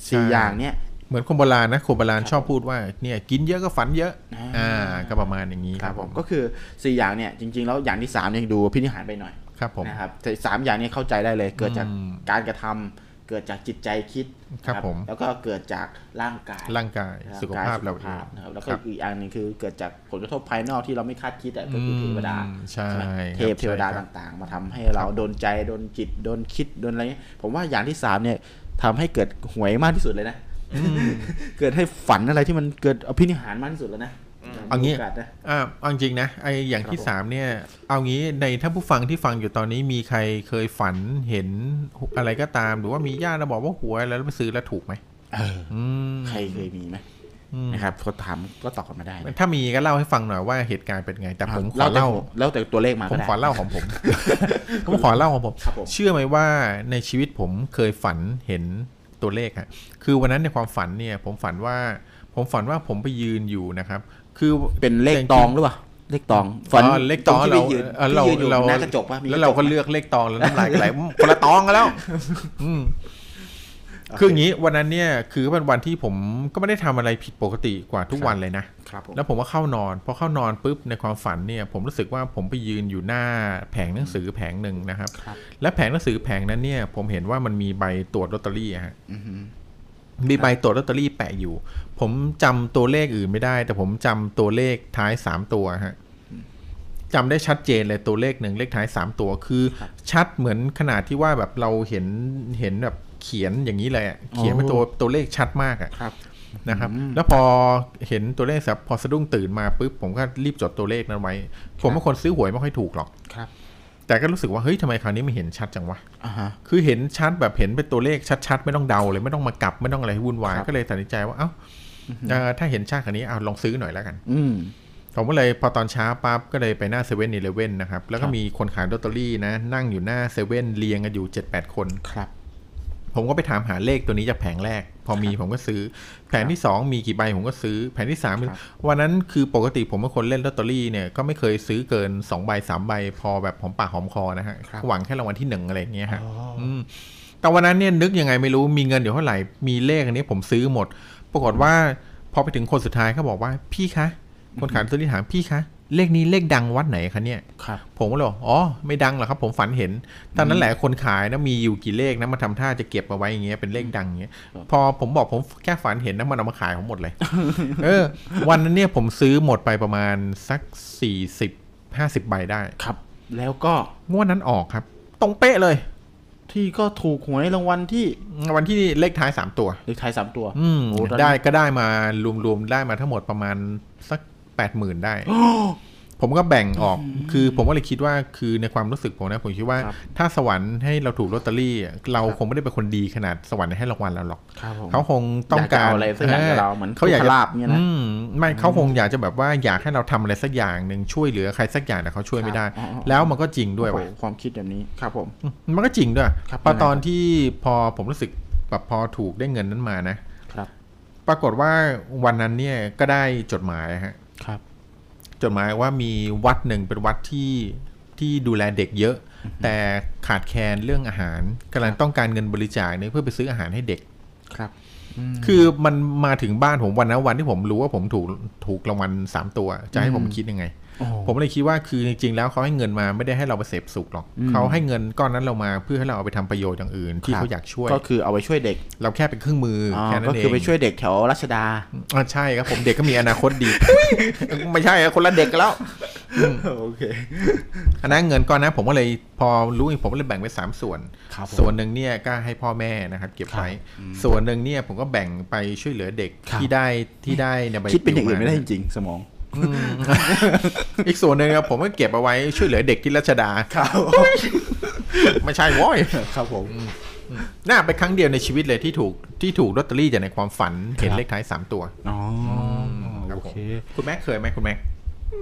S3: สี่อย่างเนี้ย
S1: เหมือนคนโบราณนะคนโบราณชอบพูดว่าเนี่ยกินเยอะก็ฝันเยอะ
S3: อ่า
S1: อ่าก็ประมาณอย่างนี้
S3: ค
S1: ค
S3: รั
S1: รั
S3: บบผ
S1: ผมม
S3: ก็คือสี่อย่างเนี่ยจริงๆแล้วอย่างที่สามเนี่ยดูพินิหารไปหน่อย
S1: ครับผม
S3: นะครับแต่สามอย่างนี้เข้าใจได้เลย เกิดจาก
S1: อืม
S3: การกระทำเกิดจากจิตใจคิด
S1: ครับ
S3: นะ
S1: ผม
S3: แล้วก็เกิดจากร่างกาย
S1: ร่างกายสุขภาพเรา
S3: สุข
S1: เอง
S3: นะครับแล้ว
S1: ค
S3: ก็
S1: รับ
S3: อีกอันหนึงคือเกิดจากผลกระทบภายนอกที่เราไม่คาดคิดอะก็คือเทวดา
S1: อืมใช่
S3: ไหม
S1: ครับ
S3: เทพเทวดา
S1: ใช่ครับ
S3: ต่างๆ มาทำให้เราโดนใจโดนจิตโดนคิดโดนอะไรเงี้ยผมว่าอย่างที่สามเนี่ยทำให้เกิดหวยมากที่สุดเลยนะเกิดให้ฝันอะไรที่มันเกิดอภินิหารมากที่สุดแล้วนะ
S1: เอางี้
S3: มีโกสนะ
S1: อ่าเอาจริงนะไออย่างที่
S3: ครับผม
S1: สามเนี่ย เอางี้ในท่านผู้ฟังที่ฟังอยู่ตอนนี้มีใครเคยฝันเห็นอะไรก็ตาม หรือว่ามีญาติมาบอกว่าหวยแล้วแล้วไปซื้อแล้วถูกไหม
S3: เออ
S1: อืม
S3: ใครเคยมีไหม
S1: อืม
S3: นะครับเขาถามก็ตอบกันมาได้นะ
S1: ถ้ามีก็เล่าให้ฟังหน่อยว่าเหตุการณ์เป็นไง แต่ผมขอ
S3: แล้วแต่
S1: เล่า
S3: แล้วแต่ตัวเลขมา
S1: ผม
S3: ก็ได้
S1: ขอเล่าของผมผมขอเล่าของผม
S3: ครับผม
S1: เชื่อไหมว่าในชีวิตผมเคยฝันเห็นตัวเลขฮะคือวันนั้นในความฝันเนี่ย ผมฝันว่า ผมฝันว่าผมไปยืนอยู่นะครับ คือ
S3: เป็นเลข
S1: แต่จริงๆ
S3: ตองหรือเปล่าเลขตอง
S1: อ๋อเลขตอง
S3: ที่
S1: เรา
S3: ไปยืน
S1: เออเรา
S3: ที่ยืนอยู่
S1: เรา
S3: หน้ากระจกป่ะมี
S1: แล้วเราก็
S3: ระจปะ
S1: เลือกเลขตองแล้วน้ำลายไหลคนละตองกันแล้วอืมคืออย่างนี้วันนั้นเนี่ยคือเป็นวันที่ผมก็ไม่ได้ทำอะไรผิดปกติกว่าทุกวันเลยนะ
S3: ครับผม
S1: แล้วผมก็เข้านอนพอเข้านอนปุ๊บในความฝันเนี่ย ผมรู้สึกว่าผมไปยืนอยู่หน้าแผงหนังสือแผงหนึ่งนะครับ
S3: ครับ
S1: และแผงหนังสือแผงนั้นเนี่ย ผมเห็นว่ามันมีใบตรวจลอตเตอรี่อะฮะ
S3: อือฮึ
S1: มีใบตรวจลอตเตอรี่แปะอยู่ ผมจำตัวเลขอื่นไม่ได้ แต่ผมจำตัวเลขท้ายสามตัวฮะจำได้ชัดเจนเลยตัวเลขหนึ่งเลขท้ายสามตัวคือ ชัดเหมือนขนาดที่ว่าแบบเราเห็นเห็นแบบเขียนอย่างนี้เลยอะเขียนเป็นตัวตัวเลขชัดมากอะ
S3: ครับ
S1: นะครับ แล้วพอเห็นตัวเลขเสร็จพอสะดุ้งตื่นมาปุ๊บผมก็รีบจดตัวเลขนั้นไว้ ผมเป็นคนซื้อหวยไม่ค่อยถูกหรอก
S3: ครับ
S1: แต่ก็รู้สึกว่าเฮ้ยทำไมคราวนี้ไม่เห็นชัดจังวะ
S3: อ่าฮะ
S1: คือเห็นชัดแบบเห็นเป็นตัวเลขชัดๆ ไม่ต้องเดาเลยไม่ต้องมากลับไม่ต้องอะไรให้วุ่นวาย
S3: ครับ
S1: ก็เลยตัดสินใจว่าเอ้าเอ่อถ้าเห็นชัดขนาดนี้เอาลองซื้อหน่อยแล้วกัน
S3: อืม
S1: ผมก็เลยพอตอนเช้าปั๊บก็เลยไปหน้าเซเว่นอีเลเว่นนะครับ แล้วก็
S3: ครับ
S1: มีคนขายลอตเตอรี่นะ นั่งอยู่หน้าเซเว่นเรียงกันอยู่ 7-8 คน
S3: ครับ
S1: ผมก็ไปถามหาเลขตัวนี้จากแผงแรก พอมีผมก็ซื้อ แผงที่2มีกี่ใบผมก็ซื้อ แผงที่3าม
S3: ครับ
S1: วันนั้นคือปกติผมเป็นคนเล่นลอตเตอรี่เนี่ยก็ไม่เคยซื้อเกิน2ใบ3ใบ พอแบบหอมปากหอมคอนะฮะ
S3: ครับ
S1: หวังแค่รางวัลที่หนึ่งอะไรอย่างเงี้ยฮะ
S3: อ๋อ
S1: มแต่วันนั้นเนี่ยนึกยังไงไม่รู้มีเงินอยู่เท่าไหร่มีเลขอันนี้ผมซื้อหมด ปรากฏว่าพอไปถึงคนสุดท้ายเขาบอกว่าพี่คะคนขายลอตเตอรี่ถามพี่คะ เลขนี้เลขดังวัดไหนคะเนี่ย
S3: ครับ
S1: ผมก็เลยบอกอ๋อ ไม่ดังหรอกครับ ผมฝันเห็น ตอนนั้นแหละคนขายนะมีอยู่กี่เลขนะมาทำท่าจะเก็บเอาไว้อย่างเงี้ยเป็นเลขดังอย่างเงี้ย
S3: ครับ
S1: พอผมบอกผมแค่ฝันเห็นนะมันเอามาขายผมหมดเลย เออ วันนั้นเนี่ยผมซื้อหมดไปประมาณสักสี่สิบห้าสิบใบได้
S3: ครับ แล้วก็
S1: งวดนั้นออกครับ ตรงเป๊ะเลย
S3: ที่ก็ถูกหวยรางวัลที่
S1: วันที่เลขท้ายสามตัว
S3: เลขท้ายสามตัว
S1: อืม
S3: โอ้ตอนนั้น
S1: ได้ก็ได้มารวมๆได้มาทั้งหมดประมาณสัก แปดหมื่นได้ ผมก็แบ่งออก คือผมก็เลยคิดว่าคือในความรู้สึกผมนะ ผมคิดว่า
S3: ครับ
S1: ถ้าสวรรค์ให้เราถูกลอตเตอรี่ เราคงไม่ได้เป็นคนดีขนาดสวรรค์ให้รางวัลเราหรอก
S3: ครับผม
S1: เขาคงต้องการ
S3: อยากจะเอาอะไรสักอย่างกับเราเหมือน
S1: เขาอยาก
S3: ทุกข
S1: จะ
S3: ลาภเนี่ยนะ
S1: อืมไม่เขาคงอยากจะแบบว่าอยากให้เราทำอะไรสักอย่างหนึ่งช่วยเหลือใครสักอย่างแต่เขาช่วยไม่ได้
S3: ครับอ๋ออ๋อ
S1: แล้วมันก็จริงด้วย
S3: โอ้
S1: ว่ะ
S3: โหความคิดแบบนี้ครับผม
S1: มันก็จริงด้วย
S3: ครับ
S1: พอ
S3: ยังไง
S1: ตอน
S3: ครับ
S1: ที่พอผมรู้สึกแบบพอถูกได้เงินนั้นมานะ
S3: ครับ
S1: ปรากฏว่าวันนั้นเนี่ยก็ได้จดหมายฮะ
S3: ครับ
S1: จดหมายว่ามีวัดหนึ่งเป็นวัดที่ที่ดูแลเด็กเยอะ แต่ขาดแคลนเรื่องอาหารกำลังต้องการเงินบริจาคเนี่ยเพื่อไปซื้ออาหารให้เด็ก
S3: ครับม
S1: คือมันมาถึงบ้านผมวันนั้นวันที่ผมรู้ว่าผมถูกถูกรางวัลสามตัว จะให้ผมคิดยังไง
S3: โอ้โห
S1: ผมเลยคิดว่าคือจริงๆแล้วเขาให้เงินมาไม่ได้ให้เราไปเสพสุขหรอก
S3: อืม
S1: เขาให้เงินก้อนนั้นเรามาเพื่อให้เราเอาไปทำประโยชน์อย่างอื่น ที่
S3: ครับ
S1: เขาอยากช่วย
S3: ก็คือเอาไปช่วยเด็ก
S1: เราแค่เป็นเครื่องมืออ
S3: อ
S1: แค่นั้น
S3: ก็
S1: เอง
S3: คือไปช่วยเด็กแถวรัชดา
S1: อ่าใช่ครับผมเด็กก็มีอนาคตดี ไม่ใช่อะคนละเด็กกันแล้ว
S3: โอเค
S1: อันนั้นเงินก้อนนั้นผมก็เลยพอรู้อีกผมก็เลยแบ่งเป็นสามส่วน
S3: ครับผม
S1: ส่วนหนึ่งเนี่ยก็ให้พ่อแม่นะครับเก็บไว้
S3: อืม
S1: ส่วนหนึ่งเนี่ยผมก็แบ่งไปช่วยเหลือเด็ก
S3: ครับ
S1: ที่ได้ที่ได้ในใบ
S3: คิดเป็นอย่างอื่นไม่ได้
S1: ป
S3: จ
S1: ลิว
S3: ริงๆ สมอง
S1: อืมอีกส่วนหนึ่งครับผมก็เก็บเอาไว้ช่วยเหลือเด็กที่รัชดา
S3: ครับ
S1: ไม่ใช่โว้ย
S3: ครับผม
S1: น่าเป็นครั้งเดียวในชีวิตเลยที่ถูกที่ถูกลอตเตอรี่จากในความฝันเห็น
S3: ครับ
S1: เลขท้ายสามตัว
S3: อ๋อ
S1: ครับ
S3: โอ
S1: ผม
S3: เค
S1: คุณแม็กเคยไหมคุณแม็ก
S2: อื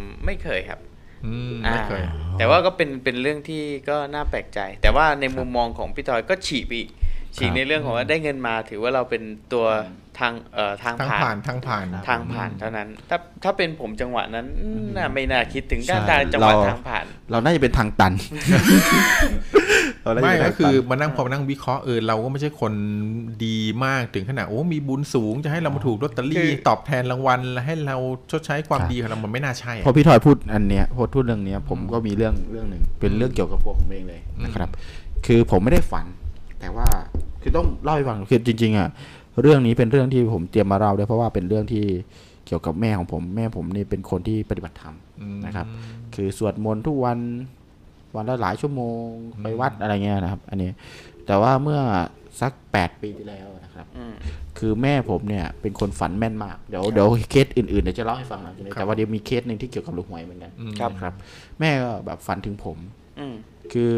S2: มไม่เคยครับ
S1: อืม
S2: อ่า
S1: ไม่เคย
S2: แต่ว่าก็เป็นเป็นเรื่องที่ก็น่าแปลกใจ แต่ว่าในมุมมองของพี่ทอยก็ฉีกไปอีก ฉีกในเรื่องของว่าได้เงินมาถือว่าเราเป็นตัวทางเอ่อทาง
S1: ทาง
S2: ผ่า
S1: ผ่าน
S2: น
S1: ทางผ่าน
S2: ทางผ่านเท่านั้น ถ้าถ้าเป็นผมจังหวะนั้นน่าไม่น่าคิดถึงการ
S3: ใช่
S2: ทางจังหวะ
S3: เรา
S2: ทางผ่าน
S3: เราน่าจะเป็นทางตันเราน่าจะ
S1: ไม่
S3: เป็น
S1: ก็
S3: ทาง
S1: คือ
S3: ตัน
S1: มานั่งพอมานั่งวิเคราะห์เออเราก็ไม่ใช่คนดีมากถึงขนาดโอ้มีบุญสูงจะให้เรามาถูกลอตเตอ
S2: คื
S1: รี่
S2: อ
S1: ตอบแทนรางวัลและให้เราชดใช้ความดีของเรามันไม่น่าใช่
S3: พอ
S1: อะ
S3: พี่ทอยพูดอันเนี้ยพอพูดเรื่องเนี้ยผมก็มีเรื่องเรื่องหนึ่งเป็นเรื่องเกี่ยวกับตัวผมเองเลยนะครับ คือผมไม่ได้ฝัน แต่ว่าคือต้องเล่าให้ฟังคือจริง ๆ อะ เรื่องนี้เป็นเรื่องที่ผมเตรียมมาเล่าด้วยเพราะว่าเป็นเรื่องที่เกี่ยวกับแม่ของผม แม่ผมนี่เป็นคนที่ปฏิบัติธรรม
S1: อืม
S3: นะครับ คือสวดมนต์ทุกวันวันละหลายชั่วโมงไปวัดอะไรเงี้ยนะครับ อันนี้ แต่ว่าเมื่อสักแปดปีที่แล้วนะครับ
S2: อืม
S3: คือแม่ผมเนี่ยเป็นคนฝันแม่นมาก เดี๋ยวเดี๋ยวเคสอื่นๆเดี๋ยวจะเล่าให้ฟังหลังจากนี้แต่ว่าเดี๋ยวมีเคสหนึ่งที่เกี่ยวกับลูกหวยเหมือนกัน
S1: อืม
S2: ครับ
S3: ครับ แม่ก็แบบฝันถึงผม
S2: อืม
S3: คือ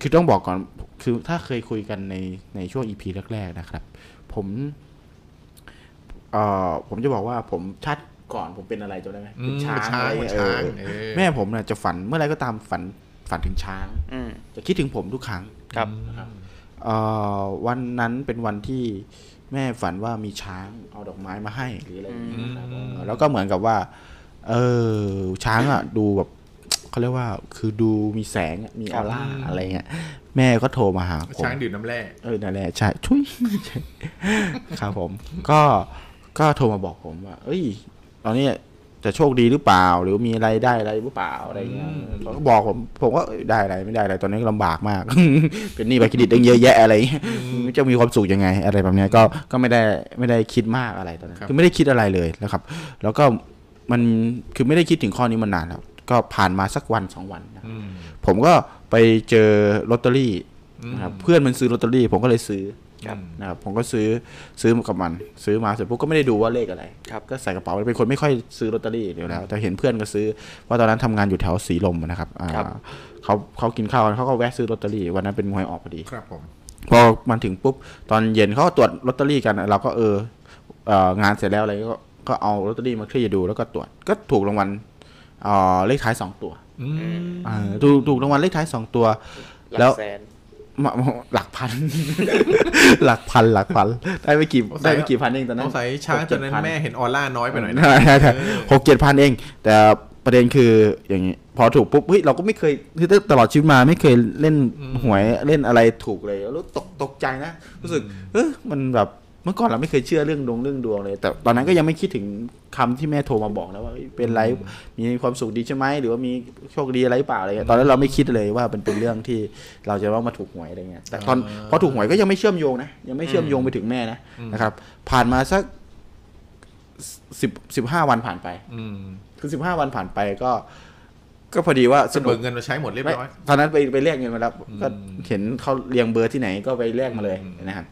S3: คือต้องบอกก่อนคือถ้าเคยคุยกันในในช่วง EP แรกๆนะครับ ผมเอ่อผมจะบอกว่าผมชัดก่อนผมเป็นอะไรจำได้ไหม
S1: อื
S3: เป็น
S1: ม
S3: ช้าง
S1: ช้าง
S3: อะไร
S1: เหมือน
S3: เงี้ย
S1: ช้าง
S3: เออ
S1: เออ
S3: แม่ผมเนี่ยจะฝันเมื่อไรก็ตามฝันฝันถึงช้าง
S2: อืม
S3: จะคิดถึงผมทุกครั้ง
S2: ครับ
S3: เอ่อวันนั้นเป็นวันที่แม่ฝันว่ามีช้างเอาดอกไม้มาให้หรืออะไรอย่างเงี้ยครับ
S1: อืม
S3: เออแล้วก็เหมือนกับว่า เออช้างอะ ดูแบบ เขาเรียกว่าคือดูมีแสงอะมีออร่าอะไรเงี้ยแม่ก็โทรมาหาผม
S1: ช้างดื่มน้ำแร่
S3: เออนั่นแหละใช่ชุยครับผม ก็ก็โทรมาบอกผมว่า เอ้ย ตอนนี้จะโชคดีหรือเปล่า หรือมีอะไรได้อะไรหรือเปล่าอะไรเงี้ยเขาก็บอกผม ผมก็เอ้ยได้อะไรไม่ได้อะไรตอนนี้ก็ลำบากมาก เป็นหนี้บัตรเครดิตตั้งเยอะแยะอะไรเงี้ยจะมีความสุขยังไง อะไรแบบเนี้ยก็ก็ไม่ได้ไม่ได้คิดมากอะไรตอนนั้นคือไม่ได้คิดอะไรเลยนะครับ แล้วก็มันคือไม่ได้คิดถึงข้อนี้มานานแล้ว ก็ผ่านมาสักวันสองวันนะครับ
S1: อืม
S3: ผมก็ไปเจอลอตเตอรี่นะครับเพื่อนมันซื้อลอตเตอรี่ ผมก็เลยซื้อ
S1: ครับ
S3: นะครับผมก็ซื้อซื้อมากับมัน ซื้อมาเสร็จปุ๊บก็ไม่ได้ดูว่าเลขอะไร
S2: ครับ
S3: ก็ใส่กระเป๋าเป็นคนไม่ค่อยซื้อลอตเตอรี่เดี๋ยวแล้ว แต่เห็นเพื่อนก็ซื้อเพราะตอนนั้นทำงานอยู่แถวสีลมนะครับอ่า
S2: ครับ
S3: เขาเขากินข้าวกันเขาก็แวะซื้อลอตเตอรี่วันนั้นเป็นหวยออกพอดี
S1: ครับผม
S3: พอมันถึงปุ๊บตอนเย็นเขาก็ตรวจลอตเตอรี่กันเราก็เออเอ่องานเสร็จแล้วอะไรก็ก็เอาลอตเตอรี่มาคลี่ดูแล้วก็ตรวจก็ถูกรางวัลเอ่อเลขท้ายสองตัว
S1: อืม
S3: อ่าถูกถูกรางวัลเลขท้ายสองตัว
S2: หลั
S3: แล้ว
S2: กแสน
S3: มามาหลักพัน หลักพันหลักพัน ได้ไม่กี่ได้ไม่กี่พันเองตอนนั้
S1: ต้
S3: น
S1: องใส่ช้างตอนนั้นแม่เห็นออร่าน้อยไปหน่อยนะ
S3: ใช่ใช่ใช่หกเจ็ดพันเอง แต่ประเด็นคืออย่างนี้พอถูกปุ๊บเฮ้ยเราก็ไม่เคยคือตลอดชีวิตมาไม่เคยเล่นหวยเล่นอะไรถูกเลยแล้วตกตกใจนะ รู้สึกเออมันแบบเมื่อก่อนเราไม่เคยเชื่อเรื่องดวงเรื่องดวงเลย แต่ตอนนั้นก็ยังไม่คิดถึงคำที่แม่โทรมาบอกนะว่าเฮ้ยเป็นไรมีความสุขดีใช่ไหมหรือว่ามีโชคดีอะไรหรือเปล่าอะไรเงี้ยตอนนั้นเราไม่คิดเลยว่าเป็นเป็นเรื่องที่เราจะว่ามาถูกหวยอะไรเงี้ยแต่ตอนพอถูกหวยก็ยังไม่เชื่อมโยงนะยังไม่เชื่อมโยงไปถึงแม่นะนะครับ ผ่านมาสักสิบสิบห้าวันผ่านไป
S1: อืม
S3: คือสิบห้าวันผ่านไปก็ ก็พอดีว่า
S1: ส
S3: สนุ
S1: เบิ
S3: ก
S1: กเงินมาใช้หมดเรียบ
S3: ไม่
S1: ร้อย
S3: ตอนนั้นไปไปเรียกเงินมาแล้วก็
S1: อืม
S3: เห็นเขาเรียงเบอร์ที่ไหนก็ไปเรียกมาเลย
S1: อืม
S3: นะครับ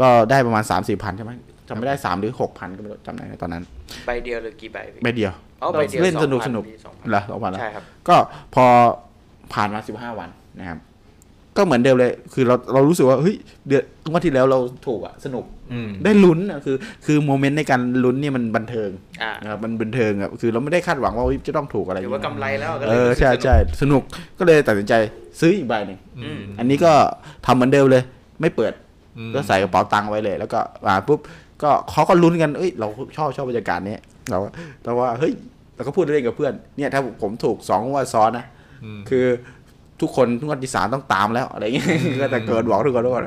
S3: ก็ได้ประมาณสามสี่พันใช่ไหมจำไม่ได้สามหรือหกพันก็ไม่รู้จำได้ตอนนั้น
S2: ใบเดียวหรือกี่ใบพี่
S3: ใบเดียว
S2: อ๋อใบเดียว
S3: เล่นสนุก
S2: 2,000
S3: สนุก
S2: พี่2,000
S3: เหรอสองพันแล้ว
S2: ใช่ครับ
S3: ก็พอผ่านมาสิบห้าวันนะครับ ก็เหมือนเดิมเลย คือเราเรารู้สึกว่าเฮ้ยเดือนงวดที่แล้วเราถูกอะสนุก
S1: อืม
S3: ได้ลุ้นอะคือ คือโมเมนต์ในการลุ้นเนี่ยมันบันเทิง
S2: อ่า
S3: นะครับมันบันเทิงอะคือเราไม่ได้คาดหวังว่าเฮ้ยจะต้องถูกอะไร
S2: ถือว่ากำไรแล้วก็
S3: เอ
S2: เลย
S3: อ
S2: รู้สึก
S3: ใช่
S2: สนุก
S3: ใช่สนุกก็เลยตัดสินใจซื้ออีกใบหนึ่ง
S2: อืม
S3: อันนี้ก็ทำเหมือนเดิมเลย ไม่เปิด
S1: อืม
S3: ก็ใส่กระเป๋าตังค์ไว้เลย แล้วก็มาปุ๊บก็เขาก็ลุ้นกันเอ้ยเราชอบชอบบรรยากาศนี้เราแต่ว่าเฮ้ยเราก็พูดเล่นกับเพื่อนเนี่ยถ้าผมถูกสองงวดซ้อนนะ
S1: อืม
S3: คือ ทุกคนทุกวันที่สามต้องตามแล้วอะไรเงี้ยก็แต่เกิดบอกทุกคนทุกคน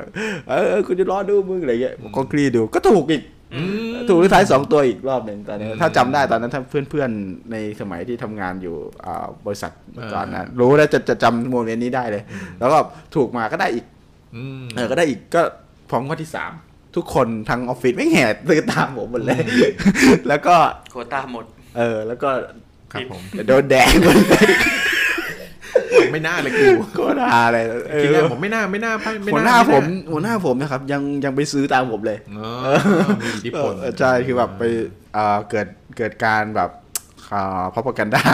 S3: เออเออคุณจะรอดูมึงอะไรเงี้ยผมก็กรีดดูก็ถูกอีก
S1: อืม
S3: ถูกเลขท้ายสองตัวอีกรอบหนึ่งตอนนี้ถ้าจำได้ตอนนั้นถ้าเพื่อนๆในสมัยที่ทำงานอยู่อ่าบริษัทเมื่อก่อนนะรู้แล้วจะจะจำโมเมนต์นี้ได้เลย แล้วก็ถูกมาก็ได้อีก
S1: อืม
S3: เออก็ได้อีกก็พร้อมข้อที่สามทุกคนทั้งออฟฟิศไม่แห่ซื้อตามผมหมดเลย แล้วก็
S2: โควต้าหมด
S3: เออ แล้วก็
S1: ครับผม
S3: โดนแดงหมดเลย
S1: ไม่น่าเลยกู
S3: โคตรฮาเลยเอ
S1: จริง
S3: อ
S1: ๆผมไม่น่าไม่น่าไม่ไม่
S3: หัวหน้าผมหัวหน้าผมนะครับ ยังยังไปซื้อตามผมเลย
S1: เออมีอิทธิพล
S3: เออใช่คือแบบไปเอ่อเกิดเกิดการแบบพอพกันดา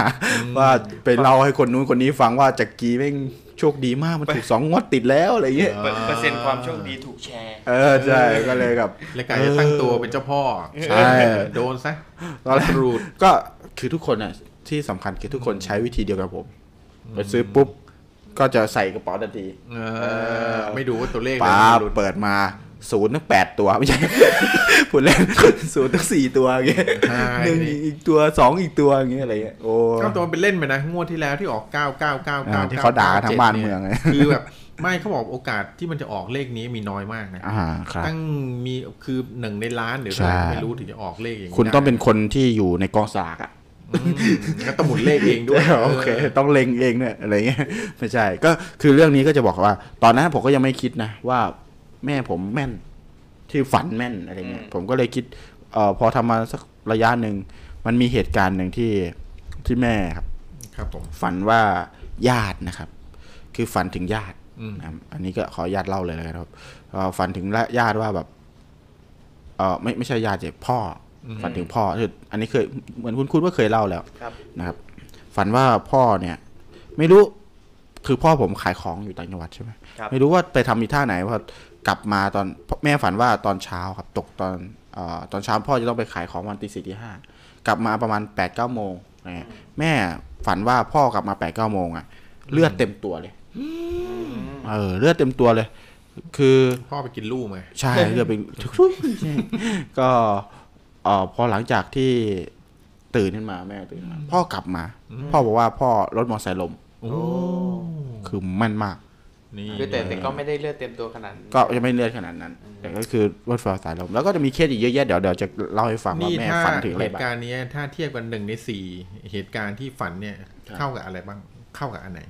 S3: ว่าไปเล่าให้คนนู้นคนนี้ฟังว่าจักรีแม่งโชคดีมากมันถูกสองงวดติดแล้วอะไรเงี้ย
S2: เปอร์เปอร์เซ็นต์ความโชคดีถูกแชร์
S3: เออใช่ก็เลยกับ
S1: และการจะตั้งตัวเป็นเจ้าพ่อ
S3: ใช่
S1: โดนซะ
S3: ตอนแรก
S1: รูด
S3: ก็คือทุกคนน่ะที่สำคัญคือทุกคนใช้วิธีเดียวกับผม ไปซื้อปุ๊บ ก็จะใส่กระเป๋าทันที
S1: เออไม่ดูว่าตัวเลข
S3: ป้า
S1: หลุด
S3: เปิดมาศูนย์ตั้งแปดตัวไม่ใช่พูดเล่นศูนย์ตั้งสี่ตัวอย่างเงี้ย
S1: ใช่
S3: หนึ่งอีกตัวสองอีกตัวอย่างเงี้ยอะไรเงี้ยโอ้
S1: เก้าตัวเป็นเล่นไปนะงวดที่แล้วที่ออกเก้าเก้าเก้า
S3: อ่า
S1: เก้า
S3: ที่เขาด่ากันทั้งบ้านเมืองเลย
S1: คือแบบไม่เขาบอกโอกาสที่มันจะออกเลขนี้มีน้อยมากนะ
S3: อ่าครับ
S1: ตั้งมีคือหนึ่งในล้านหรือ
S3: ใช่
S1: ไม่รู้ถึงจะออกเลขอย่างนี้
S3: คุณต้องเป็น
S1: ได้
S3: คนที่อยู่ในกองสลากอะ
S1: อืม ก็ต้องหมุนเลขเองด้วย
S3: โอเค ต้องเล็งเองเนี่ยอะไรเงี้ยไม่ใช่ ก็คือเรื่องนี้ก็จะบอกว่า ตอนนั้นผมก็ยังไม่คิดนะ ว่าแม่ผมแม่น ที่ฝันแม่นอะไรเงี้ยผมก็เลยคิดเอ่อพอทำมาสักระยะหนึ่งมันมีเหตุการณ์หนึ่งที่ที่แม่ครับ
S1: ครับผม
S3: ฝันว่าญาตินะครับ คือฝันถึงญาติ
S1: อืม
S3: นะครับอันนี้ก็ขออนุญาตเล่าเลยนะครับเอ่อฝันถึงญาติว่าแบบเออไม่ไม่ใช่ญาติเจ็พ่ออ ฝันถึงพ่อคืออันนี้เคยเหมือนคุณคุณว่าเคยเล่าแล้ว
S2: ครับ
S3: นะครับ ฝันว่าพ่อเนี่ย ไม่รู้คือพ่อผมขายของอยู่ต่างจังหวัดใช่ไหม
S2: ครับ
S3: ไม่รู้ว่าไปทำมีท่าไหนพอกลับมาตอนแม่ฝันว่าตอนเช้าครับ ตกตอนเอ่อตอนเช้าพ่อจะต้องไปขายของวันตีสี่ตีห้ากลับมาประมาณแปดเก้าโมงนะฮะแม่ฝันว่าพ่อกลับมาแปดเก้าโมงอะเลือดเต็มตัวเลยเออเลือดเต็มตัวเลย คือ
S1: พ่อไปกินลูกมา
S3: ใช่เลือดเป็นก็ เอ่อพอหลังจากที่ตื่นขึ้นมาแม่ตื่นขึ้นมาพ่อกลับมา พ่อบอกว่าพ่อรถมอเตอร์ไซค์ล้ม
S1: โอ้
S3: คือแม่นมาก
S1: นี่
S2: คือแต่แต่ก็ไม่ได้เลือดเต็มตัวขนาดนั้น
S3: ก็จะไม่เลือดขนาดนั้น แต่ก็คือรถไฟฟ้าสายลมแล้วก็จะมีเคสอีกเยอะแยะเดี๋ยวเดี๋ยวจะเล่าให้ฟังว่า
S1: นี่
S3: แม่
S1: ถ้า
S3: ฝันถึงอะไร
S1: เหตุ
S3: บ้าง
S1: การณ์เนี้ยถ้าเทียบกันหนึ่งในสี่เหตุการณ์ที่ฝันเนี่ย
S3: ครับ
S1: เข้ากับอะไรบ้างเข้ากับอันไหน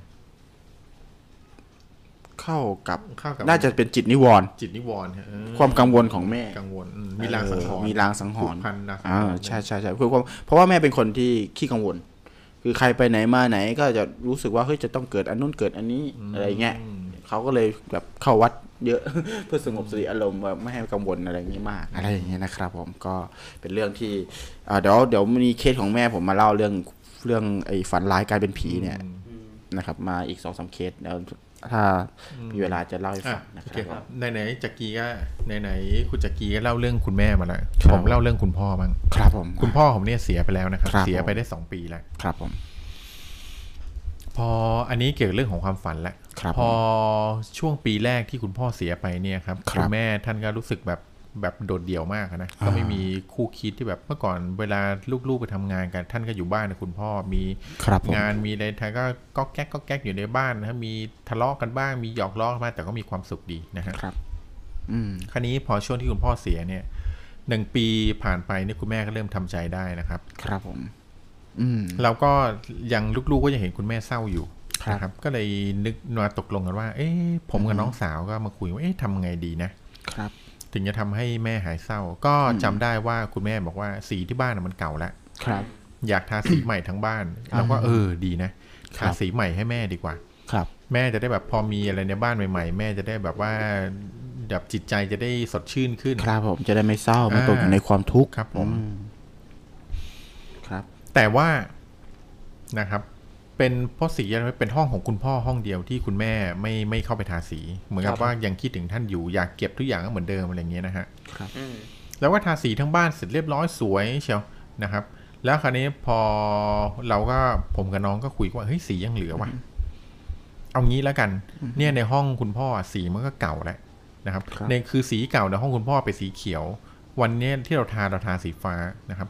S3: เข้ากับ
S1: เข้ากับ
S3: น่าจะเป็นจิตนิวรณ์
S1: จิตนิวรณ์ฮะเออ
S3: ความกังวลของแม่
S1: กังวลอืมมีลางสังหรณ์
S3: เออมีลางสังหรณ์
S1: ผูกพันลางสังห
S3: อ่าร
S1: ณ์
S3: ใช่ใช่ใช่คือความเพราะว่าแม่เป็นคนที่ขี้กังวล คือใครไปไหนมาไหนก็จะรู้สึกว่าเฮ้ยจะต้องเกิดอันนู้นเกิดอันนี้อะไรเงี้ย
S1: อืม
S3: เขาก็เลยแบบเข้าวัดเยอะเพื่อสงบสติอารมณ์แบบไม่ให้กังวลอะไรอย่างนี้มากอะไรอย่างเงี้ยนะครับ ผมก็เป็นเรื่องที่อ่าเดี๋ยวเดี๋ยวมีเคสของแม่ผมมาเล่าเรื่องเรื่องไอ้ฝันร้ายกลายเป็นผีเนี่ยนะครับ มาอีกสองสามเคสเดี๋ยว ถ้ามีเวลาจะเล่าให้
S1: อะ
S3: ฟังนะ
S1: โอ
S3: ค
S1: เค
S3: รับ
S1: ในไหนๆจักรีก็ในไหนๆคุณจักรีก็เล่าเรื่องคุณแม่มาแล้ว
S3: ครับ
S1: ผมเล่าเรื่องคุณพ่อบ้าง
S3: ครับผม
S1: คุณพ่อผมเนี่ยเสียไปแล้วนะครับ
S3: ครับ
S1: เสียไป
S3: ผม
S1: ได้สองปีแล้ว
S3: ครับผม
S1: พออันนี้เกี่ยวกับเรื่องของความฝันแหละ
S3: ครับ
S1: พอช่วงปีแรกที่คุณพ่อเสียไปเนี่ยครับ
S3: ครับ
S1: ณแม่ท่านก็รู้สึกแบบ แบบโดดเดี่ยวมากอะนะก็ไม่มีคู่คิดที่แบบเมื่อก่อนเวลาลูกๆไปทำงานกันท่านก็อยู่บ้านนะคุณพ่อมี
S3: ครับผม
S1: งานมีอะไรท่านก็ก็แก๊กก็แก๊กอยู่ในบ้านนะครับมีทะเลาะกันบ้างมีหยอกล้อกันบ้างแต่ก็มีความสุขดีนะฮะ
S3: ครับอืม
S1: คราวนี้พอช่วงที่คุณพ่อเสียเนี่ยหนึ่งปีผ่านไปเนี่ยคุณแม่ก็เริ่มทำใจได้นะครับ
S3: ครับผม อืม
S1: เราก็ยังลูกๆก็ยังเห็นคุณแม่เศร้าอยู่
S3: ครับ
S1: นะครับ ก็เลยนึกมาตกลงกันว่า เอ๊ะผมกับน้องสาวก็มาคุยว่าเอ๊ะทำไงดีนะ
S3: ครับ
S1: ถึงจะทำให้แม่หายเศร้า ก็จำได้ว่าคุณแม่บอกว่าสีที่บ้านนะมันเก่าแล้ว
S3: ครับ
S1: อยากทาสีใหม่ทั้งบ้านเราก็เออดีนะ
S3: ครั
S1: ทา
S3: บ
S1: สีใหม่ให้แม่ดีกว่า
S3: ครับ
S1: แม่จะได้แบบพอมีอะไรในบ้านใหม่ ๆ แม่จะได้แบบว่าแบบจิตใจจะได้สดชื่นขึ้น
S3: ครับผมจะได้ไม่เศร้าไม่
S1: อ่า
S3: ตกอยู่ในความทุกข์
S1: ครับผม
S3: อืครับ
S1: แต่ว่านะครับ เป็นเพราะสีอะไรเป็นห้องของคุณพ่อห้องเดียวที่คุณแม่ไม่ไม่เข้าไปทาสี เหมือนกับ
S2: ครับ
S1: ว่ายังคิดถึงท่านอยู่อยากเก็บทุกอย่างก็เหมือนเดิมอะไรอย่างเงี้ยนะฮะ
S2: อืม
S1: แล้วก็ทาสีทั้งบ้านเสร็จเรียบร้อยสวยเชียวนะครับ แล้วคราวนี้พอเราก็ผมกับน้องก็คุยว่าเฮ้ยสียังเหลือวะเอางี้แล้วกัน เนี่ยในห้องคุณพ่อสีมันก็เก่าแล้วนะครับ
S3: ครับ
S1: ในคือสีเก่าในห้องคุณพ่อเป็นสีเขียว วันเนี้ยที่เราทาเราทาสีฟ้านะครับ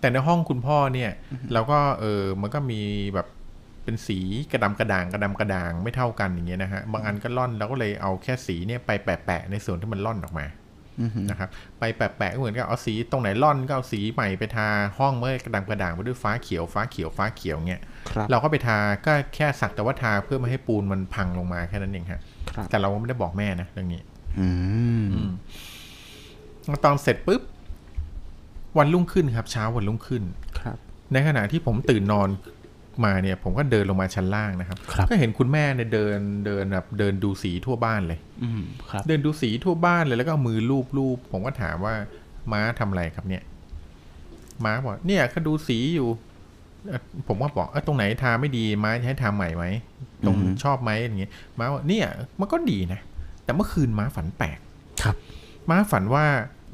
S1: แต่ในห้องคุณพ่อเนี่ยเราก็เออมันก็มีแบบ เป็นสีกระดำกระด่างกระดำกระด่างไม่เท่ากันอย่างเงี้ยนะฮะบางอันก็ล่อนเราก็เลยเอาแค่สีเนี่ยไปแปะๆในส่วนที่มันล่อนออกมา
S3: อือหือ
S1: นะครับไปแปะๆก็เหมือนกับเอาสีตรงไหนล่อนก็เอาสีใหม่ไปทาห้องเมื่อกระดำกระด่างไปด้วยฟ้าเขียวฟ้าเขียวฟ้าเขียวเงี้ย
S3: ครับ
S1: เราก็ไปทาก็แค่สักแต่ว่าทาเพื่อไม่ให้ปูนมันพังลงมาแค่นั้นเองฮะ
S3: ครับ
S1: แต่เราก็ไม่ได้บอกแม่นะเรื่องนี้
S3: อืม
S1: ตอนเสร็จปุ๊บ วันรุ่งขึ้นครับ เช้าวันรุ่งขึ้น
S3: ครับ
S1: ในขณะที่ผมตื่นนอน มาเนี่ยผมก็เดินลงมาชั้นล่างนะครับ
S3: ครับ
S1: ก็เห็นคุณแม่เนี่ยเดินเดินแบบเดินดูสีทั่วบ้านเลย
S3: อืมครับ
S1: เดินดูสีทั่วบ้านเลยแล้วก็เอามือลูบลูบผมก็ถามว่าม้าทำอะไรครับเนี่ย ม้าบอกเนี่ยก็ดูสีอยู่เอ่อผมก็บอกเออตรงไหนทาไม่ดีม้าจะให้ทาใหม่ไหมตรง
S3: อือฮึ
S1: ชอบไหมอย่างเงี้ยม้าบอกเนี่ย มันก็ดีนะแต่เมื่อคืนม้าฝันแปลก
S3: ครับ
S1: ม้าฝันว่า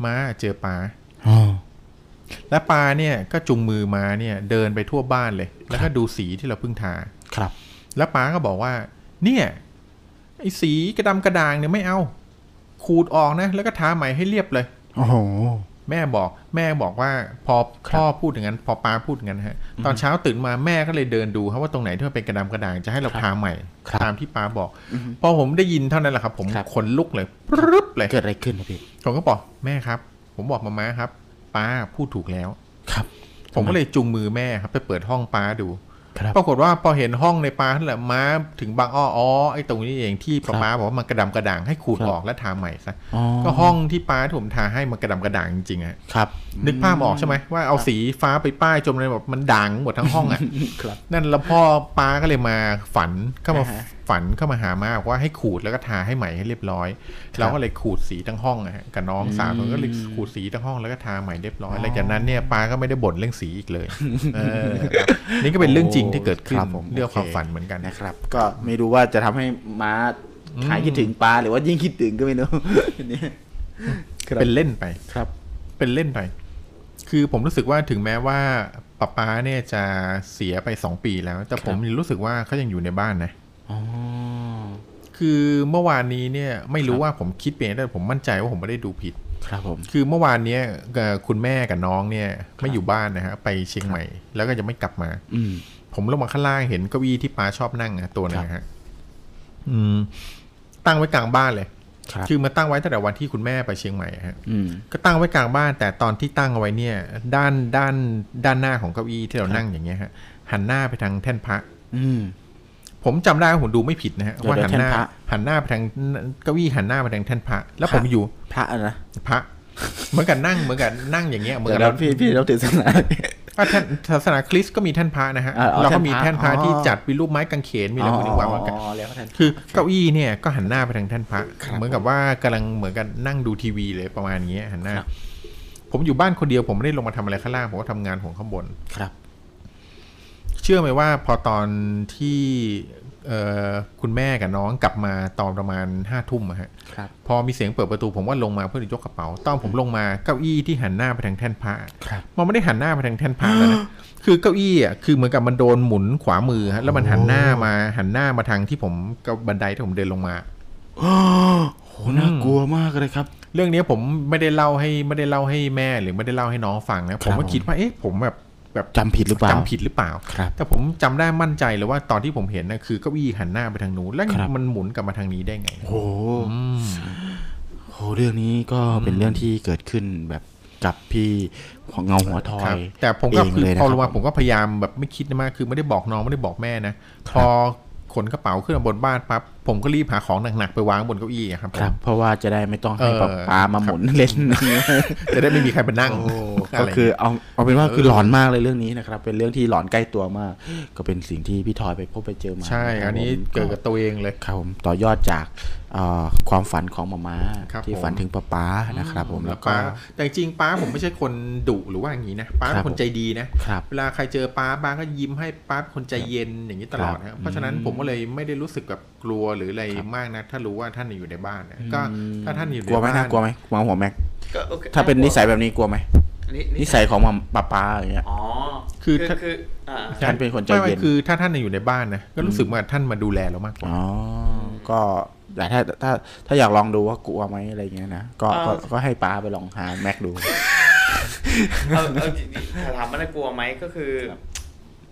S1: ม้าเจอปลา
S3: อ๋อ
S1: และปลาเนี่ยก็จุงมือมาเนี่ยเดินไปทั่วบ้านเลย แล้วก็ดูสีที่เราเพิ่งทา
S3: ครับ
S1: แล้วป้าก็บอกว่า เนี่ยไอ้สีกระดำกระด่างเนี่ยไม่เอา ขูดออกนะ แล้วก็ทาใหม่ให้เรียบเลย
S3: โอ้โห
S1: แม่บอกแม่บอกว่าพอพ่อพูดอย่างนั้น พอป้าพูดอย่างนั้นฮะตอนเช้าตื่นมาแม่ก็เลยเดินดูครับว่าตรงไหนที่มันเป็นกระดำกระด่างจะให้เราทาใหม่
S3: ครับ
S1: ตามที่ป้าบอก พอผมได้ยินเท่านั้นแหละครับ ผม
S3: ครับ
S1: ขนลุกเลยปรึ๊บเลย
S3: เกิดอะไรขึ้นนะพี่
S1: ผมก็บอกแม่ครับ ผมบอกมาม่าครับ ป้าพูดถูกแล้ว
S3: ครับ
S1: ผผมก็เลยจูงมือแม่ครับ ไปเปิดห้องป้าดู
S3: ครับ
S1: ปรากฏว่าพอเห็นห้องในป้านั่นแหละม้าถึงบางอ้ออ๋อไอ้ตรงนี้เองที่
S3: ครับ
S1: ป้าบอกว่ามันกระดำกระด่างให้ขูด
S3: ครับ
S1: ออกแล้วทาใหม่ซะ
S3: อ๋อ
S1: ก็ห้องที่ป้าที่ผมทาให้มันกระดำกระด่างจริงๆอะ
S3: ครับ
S1: นึกภาพออกใช่ไหมว่าเอาสีฟ้าไปป้ายจนเลยแบบมันด่างหมดทั้งห้องอะ
S3: ครับ
S1: นั่นแล้วพ่อป้าก็เลยมาฝันเข้ามา
S3: อ่าฮะ
S1: ฝันเข้ามาหามาบอกว่าให้ขูดแล้วก็ทาให้ใหม่ให้เรียบร้อยเราก็เลยขูดสีทั้งห้องอะฮะกับน้องสาวผมก็เลยขูดสีทั้งห้องแล้วก็ทาใหม่เรียบร้อยหลังจากนั้นเนี่ยป้าก็ไม่ได้บ่นเรื่องสีอีกเลยเออครับนี่ก็เป็นเรื่องจริงที่เกิดขึ้น
S3: ครับผม
S1: เรื่องความ
S3: โอเค
S1: ฝันเหมือนกัน
S3: นะครับ ก็ไม่รู้ว่าจะทำให้ม้าหายคิดถึงปลาหรือว่ายิ่งคิดถึงก็ไม่รู้เนี่ยครับ
S1: เป็นเล่นไป
S3: ครับ
S1: เป็นเล่นไป คือผมรู้สึกว่าถึงแม้ว่าป้าป้าเนี่ยจะเสียไปสองปีแล้ว แต่ผมยังรู้สึกว่าเขายังอยู่ในบ้านนะ
S3: อ๋อ
S1: คือเมื่อวานนี้เนี่ยไม่รู้ว่าผมคิดเปลี่ยนแต่ผมมั่นใจว่าผมไม่ได้ดูผิด
S3: ครับผม
S1: คือเมื่อวานเนี้ยเอ่อคุณแม่กับน้องเนี่ยไม่อยู่บ้านนะฮะไปเชียงใหม่ แล้วก็จะไม่กลับมา
S3: อืม
S1: ผมลงมาข้างล่างเห็นเก้าอี้ที่ป้าชอบนั่งอะตัวหนึงอะฮะอืม ตั้งไว้กลางบ้านเลย
S3: ครับ
S1: คือมาตั้งไว้ตั้งแต่วันที่คุณแม่ไปเชียงใหม่อะฮะ
S3: อืม
S1: ก็ตั้งไว้กลางบ้าน แต่ตอนที่ตั้งเอาไว้เนี่ย ด้านด้านด้านหน้าของเก้าอี้ที่เรานั่งอย่างเงี้ยฮะหันหน้าไปทางแท่นพระ
S3: อืม
S1: ผมจำได้ว่าผมดูไม่ผิดนะฮะ
S3: เดี๋ยว
S1: ว่าหันหน้า
S3: แท่นพระ
S1: หันหน้าไปทางเก้าอี้หันหน้าไปทางแท่นพระ แล้ว
S3: พระ
S1: ผมอยู่
S3: พระอะนะ
S1: พระเหมือนกันนั่งเหมือนกันนั่งอย่างเงี้ยเหมือน
S3: เดี๋ยว
S1: กับ
S3: เราพี่พี่เราถือศาสนา
S1: ว่าแท่นศาสนาคริสต์ก็มีแท่นพระนะฮะ
S3: อ่าอ๋อ
S1: เราก็มี
S3: แท่
S1: แท่
S3: น
S1: น
S3: พ
S1: พ
S3: ระ
S1: ระ
S3: อ๋อ
S1: ที่จัดมีรูปไม้กางเขนมีอะไรพวกนี้วางไว้กัน
S3: อ๋อแล้วก็แทน
S1: คือเก้าอี้เนี่ยก็หันหน้าไปทางแท่นพระ
S3: ครับ
S1: เหมือนกับว่ากำลังเหมือนกันนั่งดูทีวีเลยประมาณอย่างเงี้ยหันหน้า
S3: ครับ
S1: ผมอยู่บ้านคนเดียวผมไม่ได้ลงมาทำอะไรข้างล่างผมก็ทำงานของข้างบน
S3: ครับ
S1: เชื่อไหมว่าพอตอนที่เอ่อคุณแม่กับน้องกลับมาตอนประมาณห้าทุ่มอะฮะ
S3: ครับ
S1: พอมีเสียงเปิดประตูผมว่าลงมาเพื่อจะยกกระเป๋าตอนผมลงมาเก้าอี้ที่หันหน้าไปทางแท่นพระ
S3: ครับ
S1: มันไม่ได้หันหน้าไปทางแท่นพระแล้วนะคือเก้าอี้อะคือเหมือนกับมันโดนหมุนขวามือฮะแล้วมันหันหน้ามาหันหน้ามาทางที่ผมกับบันไดที่ผมเดินลงมา
S3: โอ้โหน่ากลัวมากเลยครับ
S1: เรื่องนี้ผมไม่ได้เล่าให้ไม่ได้เล่าให้แม่หรือไม่ได้เล่าให้น้องฟังนะผมก็
S3: ผม
S1: คิดว่าเอ๊ะผมแบบ แบบ
S3: จำผิดหรือเปล่า
S1: จำผิดหรือเปล่า
S3: ครับ
S1: แต่ผมจำได้มั่นใจเลยว่าตอนที่ผมเห็นนะคือเก้าอี้หันหน้าไปทางนู้นแล้ว
S3: ครับ
S1: มันหมุนกลับมาทางนี้ได้ไง
S3: โอ้โห
S1: อืม
S3: โหเรื่องนี้ก็เป็นเรื่องที่เกิดขึ้นแบบกับพี่ของเงาหัวทอ
S1: ครับ
S3: ย
S1: แต่ผมก็
S3: เอง
S1: คือ
S3: เลยนะ
S1: พอ
S3: ครับ
S1: ลงมาผมก็พยายามแบบไม่คิดมากคือไม่ได้บอกน้องไม่ได้บอกแม่นะ
S3: ค
S1: พ
S3: รับ
S1: อข นกระเป๋าขึ้นมาบนบ้านปั๊บผมก็รีบหาของหนักๆไปวางบนเก้าอี้อะครับผม
S3: ครับ เพราะว่าจะได้ไม่ต้องให้
S1: เออ
S3: ป๊าปามาหมุนเล่น
S1: จะได้ไม่มีใครไปนั่ง
S3: โอ้ะก็
S1: ไร
S3: คือ
S1: เงี้ย
S3: เอาเอาเป็นว่าคือหลอนมากเลยเรื่องนี้นะครับ เป็นเรื่องที่หลอนใกล้ตัวมาก ก็เป็นสิ่งที่พี่ทอยไปพบไปเจอมา
S1: ใช่ะ
S3: ครับ
S1: อันนี้
S3: ผม
S1: เกิดกับตัวเองเลย
S3: ครับผมต่อยอดจากเอ่อ ความฝันของมาม่า
S1: ครับ
S3: ที่
S1: ผม
S3: ฝันถึงป๊าป๊านะครับผมแล้วก็
S1: ป้าแต่จริงๆป้าผมไม่ใช่คนดุหรือว่าอย่างนี้นะป้า
S3: ครั
S1: เป็
S3: บ
S1: นคนใจดีนะ
S3: ครับ
S1: เวลาใครเจอป้าป้าก็ยิ้มให้ป้าเป็นคนใจเย็นอย่างนี้ตลอด
S3: ครั
S1: นะ
S3: บ
S1: เพราะฉะนั้น
S3: อืม
S1: ผมก็เลยไม่ได้รู้สึกแบบกลัวหรืออะไร
S3: ครับ
S1: มากนะถ้ารู้ว่าท่านอยู่ในบ้านนะก็
S3: อืม
S1: ถ้าท่านอยู่ใน
S3: กลัวไหม
S1: บ้า
S3: น่านกลัวไหมมาหัวแม็ก
S2: ก็โอค
S3: ถ้าเป็นนิสัยแบบนี้กลัวไหม
S2: นิ
S3: นิสัยของมาป๊าป๊าอย่างเงี้ย
S2: อ๋อ
S1: คือ
S2: คือ
S1: ถ้า
S2: คืออ่า
S3: ท่านเป็นคนใจ
S1: ไม่ไม่
S3: เย็น
S1: คือถ้าท่านอยู่ในบ้านนะก็รู้สึกว่าท่านมาดูแลเรามากกว่า
S3: อ๋อก็ แต่ถ้าถ้าถ้าอยากลองดูว่ากลัวไหมอะไรเงี้ยนะก็ก็ก็ให้ป้าไปลองหาแม็กดู
S2: เอาเอาจริงๆถ้าถามว่าน่ากลัวไหมก็คือ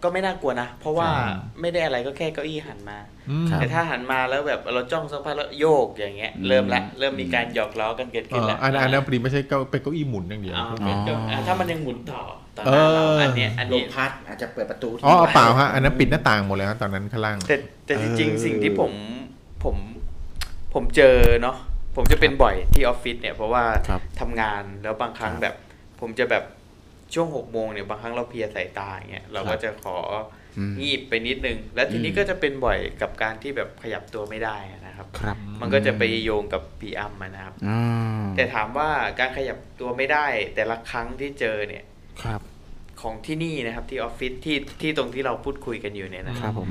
S2: ก็ไม่น่ากลัวนะ เพราะว่า
S1: ครับ
S2: ไม่ได้อะไรก็แค่เก้าอี้หันมา
S1: อืม
S3: ครับ
S2: แต่ถ้าหันมาแล้วแบบเราจ้องสักพักแล้วโยกอย่างเงี้ย เริ่มละเริ่มมีการหยอกล้อกันเกิด
S1: เอ
S2: ขึ้น
S1: อ
S2: แล้ว
S1: อันอันนั้นพอดีไม่ใช่เก้าเป็นเก้าอี้หมุนอย่างเดียว
S2: อ่าเป็นเก้า
S3: อ๋ออ่า
S2: ถ้ามันยังหมุนต่อต่อหน้าเรา
S1: เอออั
S2: อันเนี้ยอัน
S3: ล
S2: นี้
S3: มพัดอาจจะเปิดประตู
S1: อ๋อเอาเปล่าฮะอันนั้นปิดหน้าต่างหมดเลยครับตอนนั้นข้างล่าง
S2: แต่แต่จริง
S3: เออ
S2: ๆสิ่งที่ผมผม ผมเจอเนาะผมจะเป็นบ่อยที่ออฟฟิศเนี่ยเพราะว่า
S3: ครับ
S2: ทำงานแล้วบางครั้ง
S3: ครับ
S2: แบบ ผมจะแบบช่วงหกโมงเนี่ยบางครั้งเราเพลียสายตาอย่างเงี้ยเรา
S3: ค
S2: ก็
S3: รับ
S2: จะขอ
S3: อืม
S2: งีบไปนิดนึง แล้วทีนี้
S3: อืม
S2: ก็จะเป็นบ่อยกับการที่แบบขยับตัวไม่ได้นะครับ
S3: ครับ
S2: มันก็จะไปโยงกับพีอัมนะครับ
S3: อ่า
S2: แต่ถามว่าการขยับตัวไม่ได้ แต่ละครั้งที่เจอเนี่ย
S3: ครับ
S2: ของที่นี่นะครับที่ออฟฟิศที่ที่ตรงที่เราพูดคุยกันอยู่เนี่ยนะ
S3: ค
S2: ครับ
S3: รับผม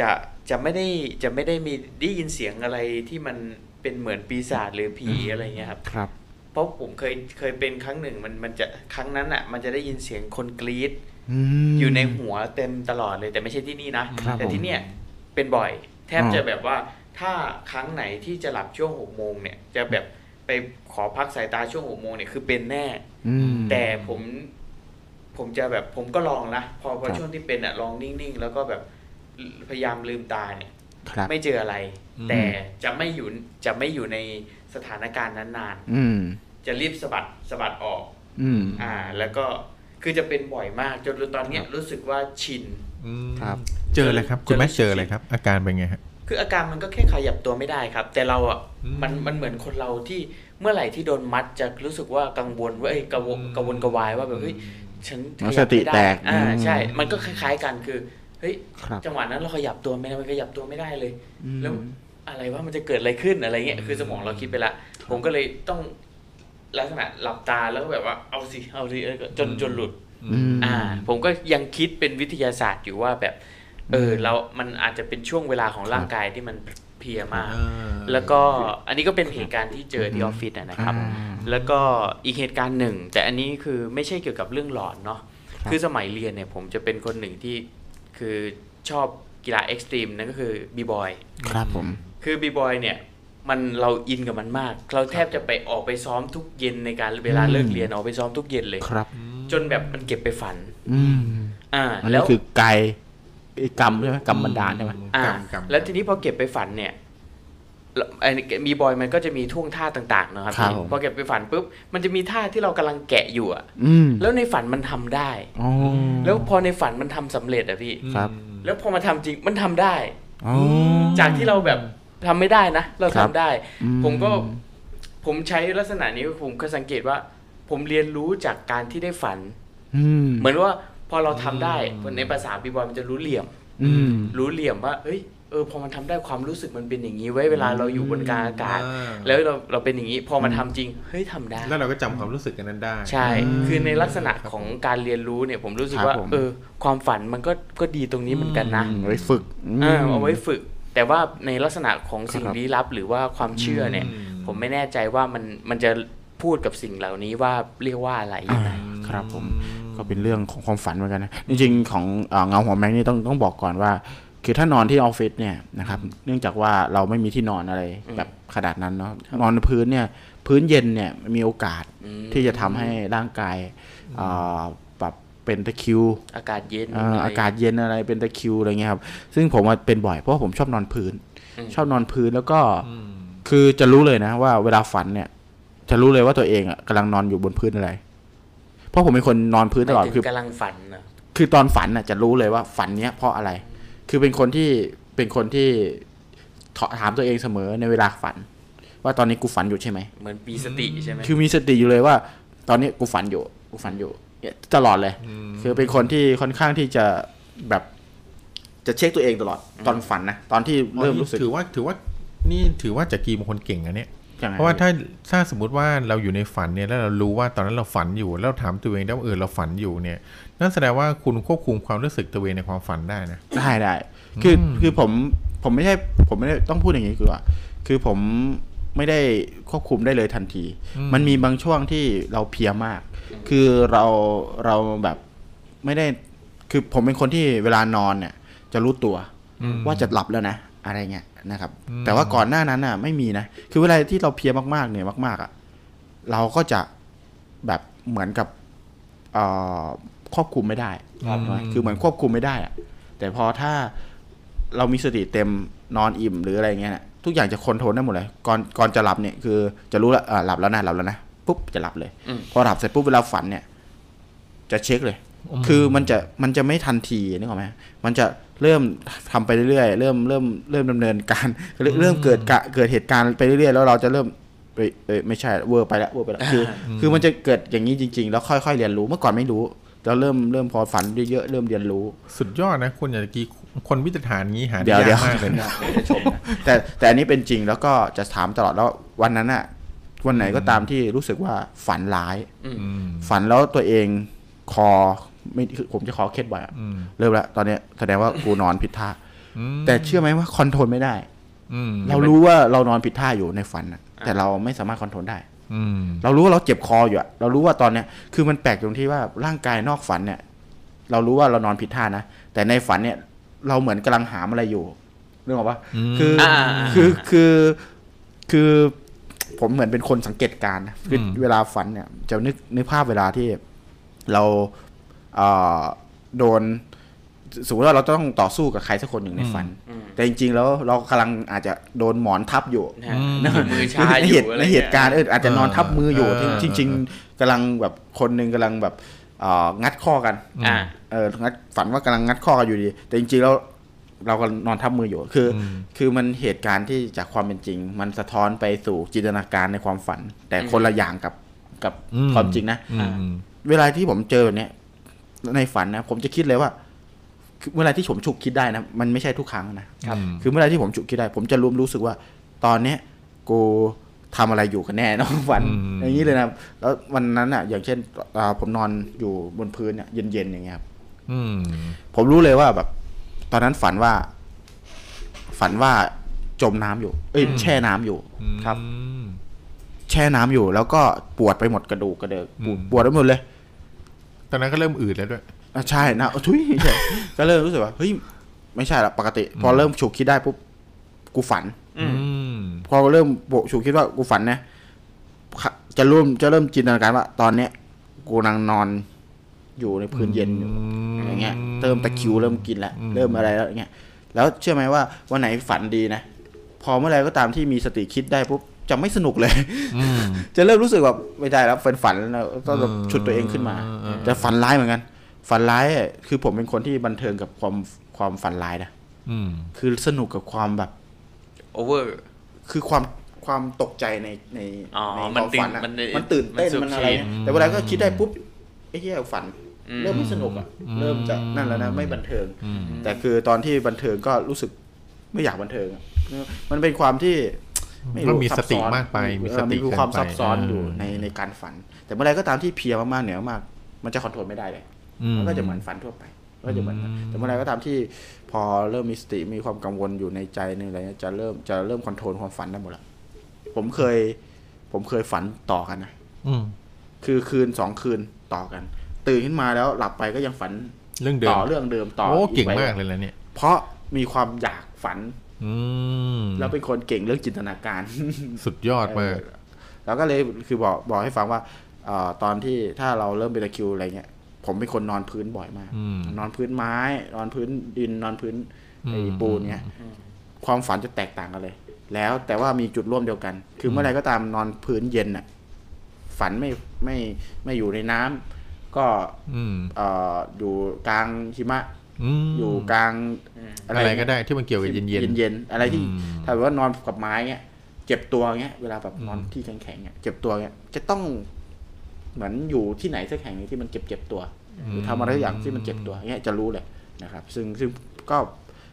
S2: จะจะไม่ได้จะไม่ได้มีได้ยินเสียงอะไรที่มันเป็นเหมือนปีศาจหรือผีอะไรเงี้ยครับ
S3: ครับ
S2: เพราะผมเคยเคยเป็นครั้งหนึ่งมันมันจะครั้งนั้นอะ มันจะได้ยินเสียงคนกรี๊ด
S3: ม
S2: อยู่ในหัวเต็มตลอดเลยแต่ไม่ใช่ที่นี่นะ
S3: ครับ
S2: แต่ที่เนี่ยเป็นบ่อย แทบ
S3: อ๋อ
S2: จะแบบว่าถ้าครั้งไหนที่จะหลับช่วงหกโมงเนี่ย จะแบบไปขอพักสายตาช่วงหกโมงเนี่ยคือเป็นแน่
S3: อืม
S2: แต่ผม ผมจะแบบผมก็ลองนะพอพอ
S3: ครับ
S2: ช่วงที่เป็นอะลองนิ่งๆ แล้วก็แบบ พยายามลืมตาเนี่ย
S3: ครับ
S2: ไม่เจออะไร
S1: อืม
S2: แต่จะไม่อยู่จะไม่อยู่ในสถานการณ์นั้นนาน
S3: อืม
S2: จะรีบสะบัดสะบัดออก
S3: อืม
S2: อ่า แล้วก็คือจะเป็นบ่อยมากจนตอนเนี้ยรู้สึกว่าชิน
S1: อืม
S3: ครับ
S1: เจออะไรครับ คุณแม่
S2: เจอ
S1: เจออะไรครับ อาการเป็นไงฮะ
S2: คืออาการมันก็แค่ขยับตัวไม่ได้ครับ แต่เราอะ
S1: อืม
S2: มันมันเหมือนคนเราที่เมื่อไหร่ที่โดนมัดจะรู้สึกว่ากังวลว่าเอ้ยกังวลกังวลกระวายว่าแบบเฮ้ยฉันข
S3: แล้ว
S2: ยับ
S3: สติ
S2: ไม่ได้
S3: แตก
S2: อ่า
S3: อืม
S2: ใช่ มันก็คล้าย ๆกันคือ เฮ้ย
S3: ครับ
S2: จังหวะนั้นเราขยับตัวไม่ได้มันขยับตัวไม่ได้เลย
S3: อืม
S2: แล้วอะไรว่ามันจะเกิดอะไรขึ้นอะไรเงี้ยคือสมองเราคิดไปละ ผมก็เลยต้องลักษณะหลับตาแล้วก็แบบว่าเอาสิเอาสิเออจนจนหลุด
S3: อืม
S2: อ่า ผมก็ยังคิดเป็นวิทยาศาสตร์อยู่ว่าแบบ เออเรา มันอาจจะเป็นช่วงเวลาของร่างกายที่มันเพลียมากแล้วก็อันนี้ก็เป็นเหตุการณ์ที่เจอที่ออฟฟิศอะนะครับ
S3: อ่า
S2: แล้วก็อีกเหตุการณ์หนึ่ง แต่อันนี้คือไม่ใช่เกี่ยวกับเรื่องหลอนเนาะ
S3: ครับ
S2: คือสมัยเรียนเนี่ยผมจะเป็นคนหนึ่งที่ คือชอบกีฬาเอ็กซ์ตรีมนั่นก็คือบีบอย
S3: ครับผม
S2: คือบีบอยเนี่ยมันเราอินกับมันมาก เราแทบจะไปออกไปซ้อมทุกเย็นในการเวลาเลิกเรียนออกไปซ้อมทุกเย็นเลย
S3: ครับ
S2: จนแบบมันเก็บไปฝัน
S3: อืม
S2: อ่า
S3: อัน
S2: แล้
S3: นี้
S2: ว
S3: คือกายไอ้กรรมใช่ไหมกรรมบันดาลใช่ไหม
S2: อ่าก
S1: รรมกรรม
S2: แล้วทีนี้พอเก็บไปฝันเนี่ยแล้วไอ้ มีบอยมันก็จะมีท่วงท่าต่างๆนะครับ
S3: ครับ
S2: พี่
S3: ผม
S2: พอเก็บไปฝันปุ๊บมันจะมีท่าที่เรากำลังแกะอยู่อะ
S3: อืม
S2: แล้วในฝันมันทำได้
S3: อ๋อ
S2: แล้วพอในฝันมันทำสำเร็จอะพี่
S3: ครับ
S2: แล้วพอมาทำจริงมันทำได้
S3: อ๋อ
S2: จากที่เราแบบทำไม่ได้นะเรา
S3: ครั
S2: ทำ
S3: บ
S2: ได้
S3: อืม
S2: ผมก็ผมใช้ลักษณะนี้ผมก็สังเกตว่า ผมเรียนรู้จากการที่ได้ฝัน
S3: อืม
S2: เหมือนว่าพอเราทำได้ในภาษาบีบอยมันจะรู้เหลี่ยม
S3: อืม
S2: รู้เหลี่ยมว่าเอ้ยเออพอมันทำได้ความรู้สึกมันเป็นอย่างนี้ไว้เวลาเราอยู่บนกลางอากาศ
S1: อ่า
S2: แล้วเราเราเป็นอย่างนี้ พอมันทำจริงเฮ้ยทำได้
S1: แล้วเราก็จำความรู้สึกกันนั้นได้
S2: ใช่ คือในลักษณะของการเรียนรู้เนี่ยผมรู้สึกว่า
S3: ครับผม
S2: เออความฝันมันก็ก็ดีตรงนี้เหมือนกันนะ
S3: อืมไว้ฝึกม
S2: เออเอาไว้ฝึก แต่ว่าในลักษณะของสิ่ง
S3: ครับ
S2: ลี้ลับ หรือว่าความเชื่อเนี่ย
S1: อืม
S2: ผมไม่แน่ใจว่ามันมันจะพูดกับสิ่งเหล่านี้ว่าเรียกว่าอะไรยังไง
S3: ครับผมก็เป็นเรื่องของความฝันเหมือนกันนะจริงๆของเอ่อเงาหัวแม็กนี่ต้องต้องบอกก่อนว่า คือถ้านอนที่ออฟฟิศเนี่ยนะครับ เนื่องจากว่าเราไม่มีที่นอนอะไร
S2: อืม
S3: แบบขนาดนั้นเนาะนอนพื้นเนี่ยพื้นเย็นเนี่ยมีโอกาส
S2: อืม
S3: ที่จะทำให้ร่างกายเอ่อแบบเป็นตะคริว
S2: อากาศเย็น
S3: เอ่อ
S2: อะไร
S3: อากาศเย็นอะไรเป็นตะคริวอะไรเงี้ยครับ ซึ่งผมว่าเป็นบ่อยเพราะว่าผมชอบนอนพื้น
S2: อืม
S3: ชอบนอนพื้นแล้วก็
S1: อืม
S3: คือจะรู้เลยนะว่าเวลาฝันเนี่ย จะรู้เลยว่าตัวเองอะกำลังนอนอยู่บนพื้นอะไร เพราะผมเป็นคนนอนพื้นตลอด
S2: หมาย
S3: คื
S2: ถึ
S3: อ
S2: งกำลังฝันนะ
S3: คือตอนฝันน่ะจะรู้เลยว่าฝันเนี้ยเพราะอะไร คือเป็นคนที่เป็นคนที่ถถามตัวเองเสมอในเวลาฝัน ว่าตอนนี้กูฝันอยู่ใช่ไหม
S2: เหมือนปีสติใช่ไหม
S3: คือมีสติอยู่เลยว่า ตอนนี้กูฝันอยู่กูฝันอยู่เนี่ยตลอดเลย คือเป็นคนที่ค่อนข้างที่จะแบบจะเช็คตัวเองตลอดตอนฝันนะตอนที่เริ่มรู้สึก
S1: ถือว่าถือว่านี่ถือว่าจักรีเป็นคนเก่งนะเนี่ย
S3: ยังไง
S1: เพราะว่าถ้าถ้าสมมติว่าเราอยู่ในฝันเนี่ยแล้วเรารู้ว่าตอนนั้นเราฝันอยู่ แล้วเราถามตัวเองได้ว่าเออเราฝันอยู่เนี่ยนั่นแสดงว่าคุณควบคุมความรู้สึกตัวเองในความฝันได้นะ
S3: ได้ได้คือ
S1: อืม
S3: คือผมผมไม่ใช่ผมไม่ได้ต้องพูดอย่างนี้คือว่า คือผมไม่ได้ควบคุมได้เลยทันที มันมีบางช่วงที่เราเพลียมาก คือเราเราแบบไม่ได้คือผมเป็นคนที่เวลานอนเนี่ย จะรู้ตัว
S1: อืม
S3: ว่าจะหลับแล้วนะ อะไรเงี้ย นะครับ
S1: อืม
S3: แต่ว่าก่อนหน้านั้นน่ะ ไม่มีนะ คือเวลาที่เราเพลียมากๆ เนี่ยมากๆอะเราก็จะแบบเหมือนกับเอ่อควบคุมไม่ได้
S1: ครับ
S3: ใช่ไหมคือเหมือนควบคุมไม่ได้อะแต่พอถ้าเรามีสติเต็มนอนอิ่มหรืออะไรเงี้ยน่ะทุกอย่างจะ control ได้หมดเลย ก่อนก่อนจะหลับเนี่ยคือจะรู้แล้วอ่าหลับแล้วนะหลับแล้วนะปุ๊บจะหลับเลย
S2: อืม
S3: พอหลับเสร็จปุ๊บเวลาฝันเนี่ย จะเช็คเลย
S1: อืม
S3: คือมันจะมันจะไม่ทันทีนึกออกไหมมันจะ เริ่มทำไปเรื่อยๆ เริ่มเริ่มเริ่มดำเนินการ เริ่มเกิดกะเกิดเหตุการณ์ไปเรื่อยๆ แล้วเราจะเริ่มเอ้ยเอ้ยไม่ใช่เวอร์ไปแล้วเวอร์ไปแล้วคือ คือมันจะเกิดอย่างนี้จริง ๆ แล้วค่อยๆเรียนรู้เมื่อก่อนไม่รู้แล้วเริ่มเริ่มพอฝันเยอะๆเริ่มเรียนรู้
S1: สุดยอดนะคุณจักรีคนวิจารณ์งี้หาได้
S3: เดี๋ยวเดี๋ย
S1: ยาวกมากเลยนะ
S3: จะชมนะแต่แต่อันนี้เป็นจริงแล้วก็จะถามตลอดแล้ววันนั้นอะวันไหนก็ตามที่รู้สึกว่าฝันร้าย
S1: อืม
S3: ฝันแล้วตัวเองคอ ไม่คือผมจะคอเคล็ดบ่อยอะ
S1: อืม
S3: เริ่มแล้วตอนเนี้ยแสดงว่ากูนอนผิดท่า
S1: อืม
S3: แต่เชื่อไหมว่าคอนโทรลไม่ได้
S1: อืม
S3: เรารู้ว่าเรานอนผิดท่าอยู่ในฝันอะแต่เราไม่สามารถคอนโทรลได้
S1: อืม
S3: เรารู้ว่าเราเจ็บคออยู่อะเรารู้ว่าตอนเนี้ยคือมันแปลกตรงที่ว่าร่างกายนอกฝันเนี่ย เรารู้ว่าเรานอนผิดท่านะแต่ในฝันเนี่ย เราเหมือนกำลังหามอะไรอยู่นึกออกปะ
S1: อืม
S3: คืออ
S2: อ่า
S3: คือคือคือผมเหมือนเป็นคนสังเกตการณ์นะคืออ
S1: ม
S3: เวลาฝันเนี่ย จะนึกนึกภาพเวลาที่เราเอ่อ โดนสมมติว่าเราต้องต่อสู้กับใครสักคนหนึ่งในฝัน
S2: อืม
S3: แต่จริง ๆ แล้วเรากำลังอาจจะโดนหมอนทับอยู่
S2: นะมือชา
S3: ใน
S2: อ
S3: เห
S2: ยู่
S3: ตุ
S2: อะไร
S3: ใน
S2: งี้ย
S3: เหตุการณ์เอออาจจะนอนทับมืออยู่
S1: เออ
S3: จริงๆจริง ๆกำลังแบบคนหนึ่งกำลังแบบเอ่องัดข้อกัน
S2: อ่า
S3: เอองัดฝันว่ากำลังงัดข้อกันอยู่ดี แต่จริงๆแล้วเราก็นอนทับมืออยู่คืออ
S1: ม
S3: คือมันเหตุการณ์ที่จากความเป็นจริง มันสะท้อนไปสู่จินตนาการในความฝัน แต่คนละอย่างกับกับ
S1: อืม
S3: ความจริงนะ
S1: อืมอืม
S3: เวลาที่ผมเจอแบบเนี้ย ในฝันนะผมจะคิดเลยว่าคือเมื่อไหรที่ผมฉุกคิดได้นะมันไม่ใช่ทุกครั้งนะ
S1: ครับ
S3: คือเมื่อไหรที่ผมฉุกคิดได้ ผมจะรู้รู้สึกว่า ตอนเนี้ยกูทำอะไรอยู่กันแน่เนอะฝัน
S1: อืม
S3: อย่างนี้เลยนะแล้ววันนั้นอะ อย่างเช่นอ่าผมนอนอยู่บนพื้นเนี่ยเย็นๆอย่างเงี้ยครับ
S1: อืม
S3: ผมรู้เลยว่าแบบ ตอนนั้นฝันว่า ฝันว่าจมน้ำอยู่ เอ้ยแช่น้ำอยู่ครับ
S1: อืม
S3: แช่น้ำอยู่ แล้วก็ปวดไปหมดกระดูกกระเดิกปวด
S1: อืม
S3: ปวดไปหมดเลย
S1: ตอนนั้นก็เริ่มอืดแล้วด้วย
S3: อะใช่นะทุยไม่ใช่ก็เริ่มรู้สึกว่าเฮ้ยไม่ใช่ละปกติ พอเริ่มฉุกคิดได้ปุ๊บกูฝัน
S1: อืม
S3: พอเริ่มโบฉุกคิดว่ากูฝันนะค่ะจะเริ่มจะเริ่มจินตนาการว่า ตอนเนี้ยกูกำลังนอนอยู่ในพื้นเย็นอยู่อย่างเงี้ยเริ่มตะคริวเริ่มกินแล้ว
S1: อืม
S3: เริ่มอะไรแล้วอย่างเงี้ยแล้วเชื่อไหมว่าวันไหนฝันดีนะ พอเมื่อไหรก็ตามที่มีสติคิดได้ปุ๊บ จะไม่สนุกเลย
S1: อืม
S3: จะเริ่มรู้สึกแบบไม่ได้แล้วฝันฝันแล้วต้องแบบ
S1: อืม
S3: ฉุดตัวเองขึ้นมา
S1: อืมอืม
S3: แต่ฝันร้ายเหมือนกัน ฝันร้ายอะคือผมเป็นคนที่บันเทิงกับความความฝันร้ายนะ
S1: อืม
S3: คือสนุกกับความแบบ
S2: โอเวอร์
S3: คือความความตกใจในใน
S2: อ๋อ
S3: ใน
S2: มัน
S3: ความฝันอะ
S2: ตื่นมัน
S3: มันตื่นเต้น
S2: มันสุข
S3: มันอะไร
S2: ชีน
S3: เนี่ยแต่เวลาก็คิดได้ปุ๊บไอ้เหี้ยฝัน
S2: อืม
S3: เริ่มไม่สนุกอะ
S1: อืม
S3: เริ่มจะนั่นแล้วนะไม่บันเทิง
S1: อืม
S3: แต่คือตอนที่บันเทิงก็รู้สึกไม่อยากบันเทิงอะมันเป็นความที่ ไม่
S1: ก็
S3: รู้
S1: มี
S3: ซั
S1: ส
S3: บ
S1: ติ
S3: ซ้อน
S1: มากไป มี
S3: เอ
S1: ส
S3: อ
S1: ติ
S3: มีความ
S1: เกินไป
S3: ซับซ้อนอยู่
S1: เออ
S3: ในในการฝัน แต่เมื่อไรก็ตามที่เพลียมากๆเหนือมาก มันจะ control ไม่ได้เลยมันก็จะเหมือนฝันทั่วไปก็จะเหมือน
S1: อืม
S3: แต่เมื่อไหรก็ตามที่พอเริ่มมีสติมีความกังวลอยู่ในใจในอะไรเงี้ยจะเริ่มจะเริ่ม control ความฝันได้หมดละผมเคย ผมเคยฝันต่อกันนะ
S1: อืม
S3: คือคืนสองคืนต่อกัน ตื่นขึ้นมาแล้วหลับไปก็ยังฝัน
S1: เรื่องเดิม
S3: ต่อเรื่องเดิมต่อ
S1: โอ้
S3: อี
S1: เก่ง
S3: ไป
S1: มากเลยแล้วเนี่ย
S3: เพราะมีความอยากฝัน
S1: อืม
S3: แล้วเป็นคนเก่งเรื่องจินตนาการ
S1: สุดยอดมาก
S3: เออแล้วก็เลยคือบอกบอกให้ฟังว่าเอ่อตอนที่ถ้าเราเริ่มเป็นตะคริวอะไรเงี้ยผมเป็นคนนอนพื้นบ่อยมาก
S1: อืม
S3: นอนพื้นไม้ นอนพื้นดินนอนพื้นไอ้
S1: อืม
S3: ปูนเงี้ยความฝันจะแตกต่างกันเลย แล้วแต่ว่ามีจุดร่วมเดียวกัน คือเมื่อไหรก็ตามนอนพื้นเย็นน่ะ ฝันไม่ไม่ไม่อยู่ในน้ำก็
S1: อืม
S3: เอ่ออยู่กลางหิมะ
S1: อืม
S3: อยู่กลาง
S1: อะไรก็ได้ที่มันเกี่ยวกับเย็น
S3: เย็นเย็นๆอะไรที่
S1: อืม
S3: ถ้าแบบว่านอนกับไม้เงี้ย เจ็บตัวเงี้ยเวลาแบบนอน
S1: อืม
S3: ที่แข็งๆเงี้ยเจ็บตัวเงี้ยจะต้องเหมือนอยู่ที่ไหนสักแห่งหนึงที่มันเจ็บเจ็บๆตัวหรือทำอะไรสักอย่างที่มันเจ็บตัวเงี้ยจะรู้เลยนะครับ ซึ่งซึ่งก็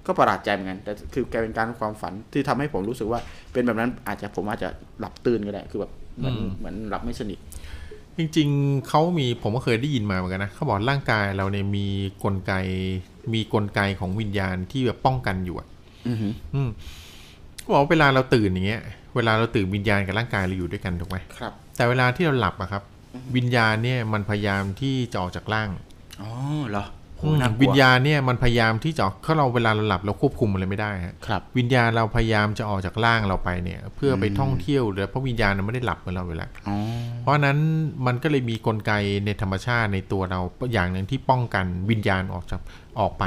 S3: ก็ประหลาดใจเหมือนกัน แต่คือแกเป็นการความฝันที่ทำให้ผมรู้สึกว่า เป็นแบบนั้นอาจจะผมอาจจะหลับตื่นก็ได้คือแบบเหมือนเหมือนหลับไม่สนิท
S1: จริงๆเขามีผมก็เคยได้ยินมาเหมือนกันนะเขาบอกร่างกายเราเนี่ยมีกลไก มีกลไกของวิญญาณที่แบบป้องกันอยู่อะ
S3: อือหือ
S1: อืมเขาบอกว่าเวลาเราตื่นอย่างเงี้ย เวลาเราตื่นวิญญาณกับร่างกายเราอยู่ด้วยกันถูกไหม
S3: ครับ
S1: แต่เวลาที่เราหลับอะครับ วิญญาณเนี่ยมันพยายามที่จะออกจากร่าง
S3: อ๋อเหรอโห
S1: อืม
S3: น่ากลั
S1: วิญญาณเนี่ยมันพยายามที่จะเขาเราเวลาเราหลับเราควบคุมอะไรไม่ได้ฮะ
S3: ครับ
S1: วิญญาณเราพยายามจะออกจากร่างเราไปเนี่ย เพื่อไปท่องเที่ยวเลยเพราะวิญญาณมันไม่ได้หลับเหมือนเราเวลา
S3: อ๋อ
S1: เพราะฉะนั้นมันก็เลยมีกลไกในธรรมชาติในตัวเราอย่างหนึ่งที่ป้องกันวิญญาณออกจากออกไป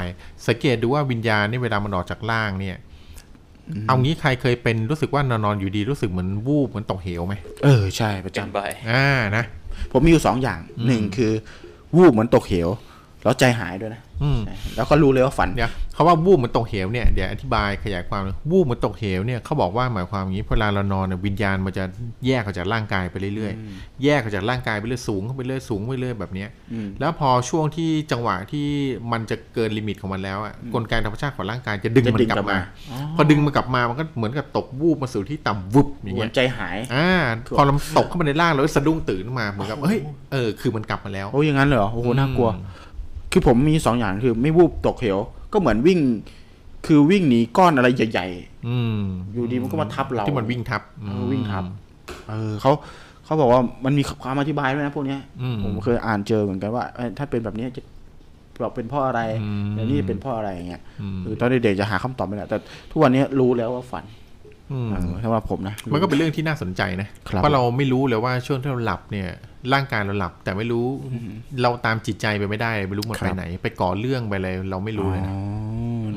S1: สังเกตดูว่าวิญญาณนี่เวลามันออกจากร่างเนี่ยเอางี้ใครเคยเป็นรู้สึกว่านอนๆอยู่ดีรู้สึกเหมือนวูบเหมือนตกเหวไหม
S3: เออใช่ประ
S2: เป็น
S3: จำ
S2: บ่อย
S1: อ่านะ
S3: ผมมีอยู่สองอย่างหนึ่งคือวูบเหมือนตกเหว แล้วใจหายด้วยนะ
S1: อืม
S3: ใช่แล้วก็รู้เลยว่าฝัน
S1: เดี๋ยวเขาว่าวูบเหมือนตกเหวเนี่ยเดี๋ยวอธิบายขยายความเลยวูบเหมือนตกเหวเนี่ยเขาบอกว่าหมายความอย่างนี้เวลาเรานอนเนี่ยวิญญาณมันจะแยกออกจากร่างกายไปเรื่อยๆ แยกออกจากร่างกายไปเรื่อยสูงขึ้นไปเรื่อยสูงไปเรื่อยแบบเนี้ย
S3: อืม
S1: แล้วพอช่วงที่จังหวะที่มันจะเกินลิมิตของมันแล้วอะกลไกธรรมชาติของร่างกายจะดึง
S3: จะ
S1: มัน
S3: ดึง
S1: กลั
S3: กลั
S1: บบมา
S3: มาอ๋อ
S1: พอดึงมันกลับมามันก็เหมือนกับตกวูบมาสู่ที่ต่ำวุบอย่าง
S3: เหมื
S1: เงี้
S3: อยนใจหาย
S1: อ่าพอเราตกเข้ามาในร่างเราก็สะดุ้งตื่นขึ้นมาเหมือนกับเฮ้ยเออคือมันกลับมาแล้ว
S3: โอ้ยอย่างนั้นเลยเหรอโอ้โหน่ากลัว
S1: อืม
S3: คือผมมีสองอย่างคือไม่วูบตกเหว ก็เหมือนวิ่ง คือวิ่งหนีก้อนอะไรใหญ่
S1: อืม
S3: อยู่ดีมันก็มาทับเรา
S1: ที่มันวิ่งทับ
S3: เออวิ่งทับๆเออเขาเขาบอกว่ามันมีความอธิบายด้วยนะพวกเนี้ย
S1: อืม
S3: ผมเคยอ่านเจอเหมือนกันว่าเอ้ยถ้าเป็นแบบนี้จะเราเป็นเพ่ออะไร
S1: อืม
S3: แล้วนี่เป็นเพ่ออะไรอย่างเงี้ย
S1: อืม
S3: คือตอนเด็กๆจะหาคำตอบไม่ได้แต่ทุกวันนี้รู้แล้วว่าฝัน
S1: อืม
S3: เออสำหรับผมนะ
S1: มันก็เป็นเรื่องที่น่าสนใจนะ
S3: ครับ
S1: เพราะเราไม่รู้เลยว่าช่วงที่เราหลับเนี่ย ร่างกายเราหลับ แต่ไม่รู้เราตามจิตใจไปไม่ได้ไม่รู้มัน
S3: ครั
S1: ไป
S3: บ
S1: ไหน ไปก่อเรื่องไปอะไรเราไม่รู้เลยนะ
S3: อ๋อ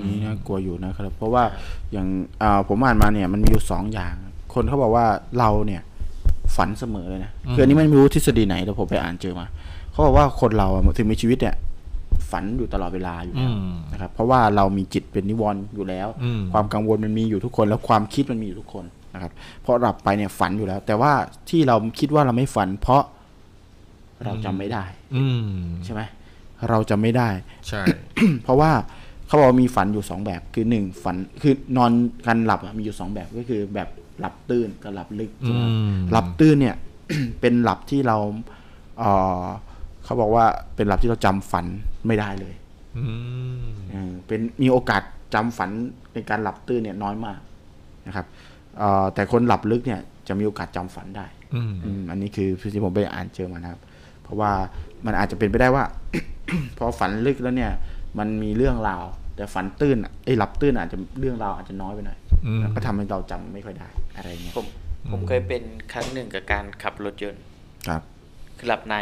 S3: นี่น่ากลัวอยู่นะครับ เพราะว่าอย่างอ่าผมอ่านมาเนี่ยมันมีอยู่สองอย่าง คนเขาบอกว่าเราเนี่ยฝันเสมอเลยนะคืออันนี้ไม่รู้ทฤษฎีไหนแต่ผมไปอ่านเจอมาเขาบอกว่าคนเราอะถึงมีชีวิตเนี่ยฝันอยู่ตลอดเวลาอยู่
S1: อื
S3: แล้ว
S1: ม
S3: นะครับ เพราะว่าเรามีจิตเป็นนิวรณ์อยู่แล้ว
S1: อืม
S3: ความกังวลมันมีอยู่ทุกคน แล้วความคิดมันมีอยู่ทุกคนนะครับพอหลับไปเนี่ยฝันอยู่แล้ว แต่ว่าที่เราคิดว่าเราไม่ฝัน เพราะ เราจำไม่ได้
S1: อืม
S3: ใช่ไหมเราจำไม่ได้
S1: ใช่
S3: เพราะว่าเขาบอกว่ามีฝันอยู่สองแบบคือหนึ่งฝันคือนอนกันหลับอะมีอยู่สองแบบก็คือแบบหลับตื่นกับหลับลึกใช่ไหม
S1: อืม
S3: หลับตื่นเนี่ย เป็นหลับที่เราเอ่อเขาบอกว่าเป็นหลับที่เราจำฝันไม่ได้เลย
S1: อืม
S3: เออเป็นมีโอกาสจำฝันในการหลับตื่นเนี่ยน้อยมากนะครับเอ่อแต่คนหลับลึกเนี่ยจะมีโอกาสจำฝันได้
S1: อืม
S3: อืมอันนี้คือที่ผมไปอ่านเจอมานะครับเพ ราะว่ามันอาจจะเป็นไปได้ว่า พอฝันลึกแล้วเนี่ย มันมีเรื่องราว แต่ฝันตื้นอะไอ้ยหลับตื้นอาจจะเรื่องราวอาจจะน้อยไปหน่อย
S1: อืม
S3: แล้วก็ทำให้เราจำไม่ค่อยได้อะไรเงี้ย
S2: ผมผมเคยเป็นครั้งหนึ่งกับการขับรถยนต์
S3: ครับ
S2: คือหลับใน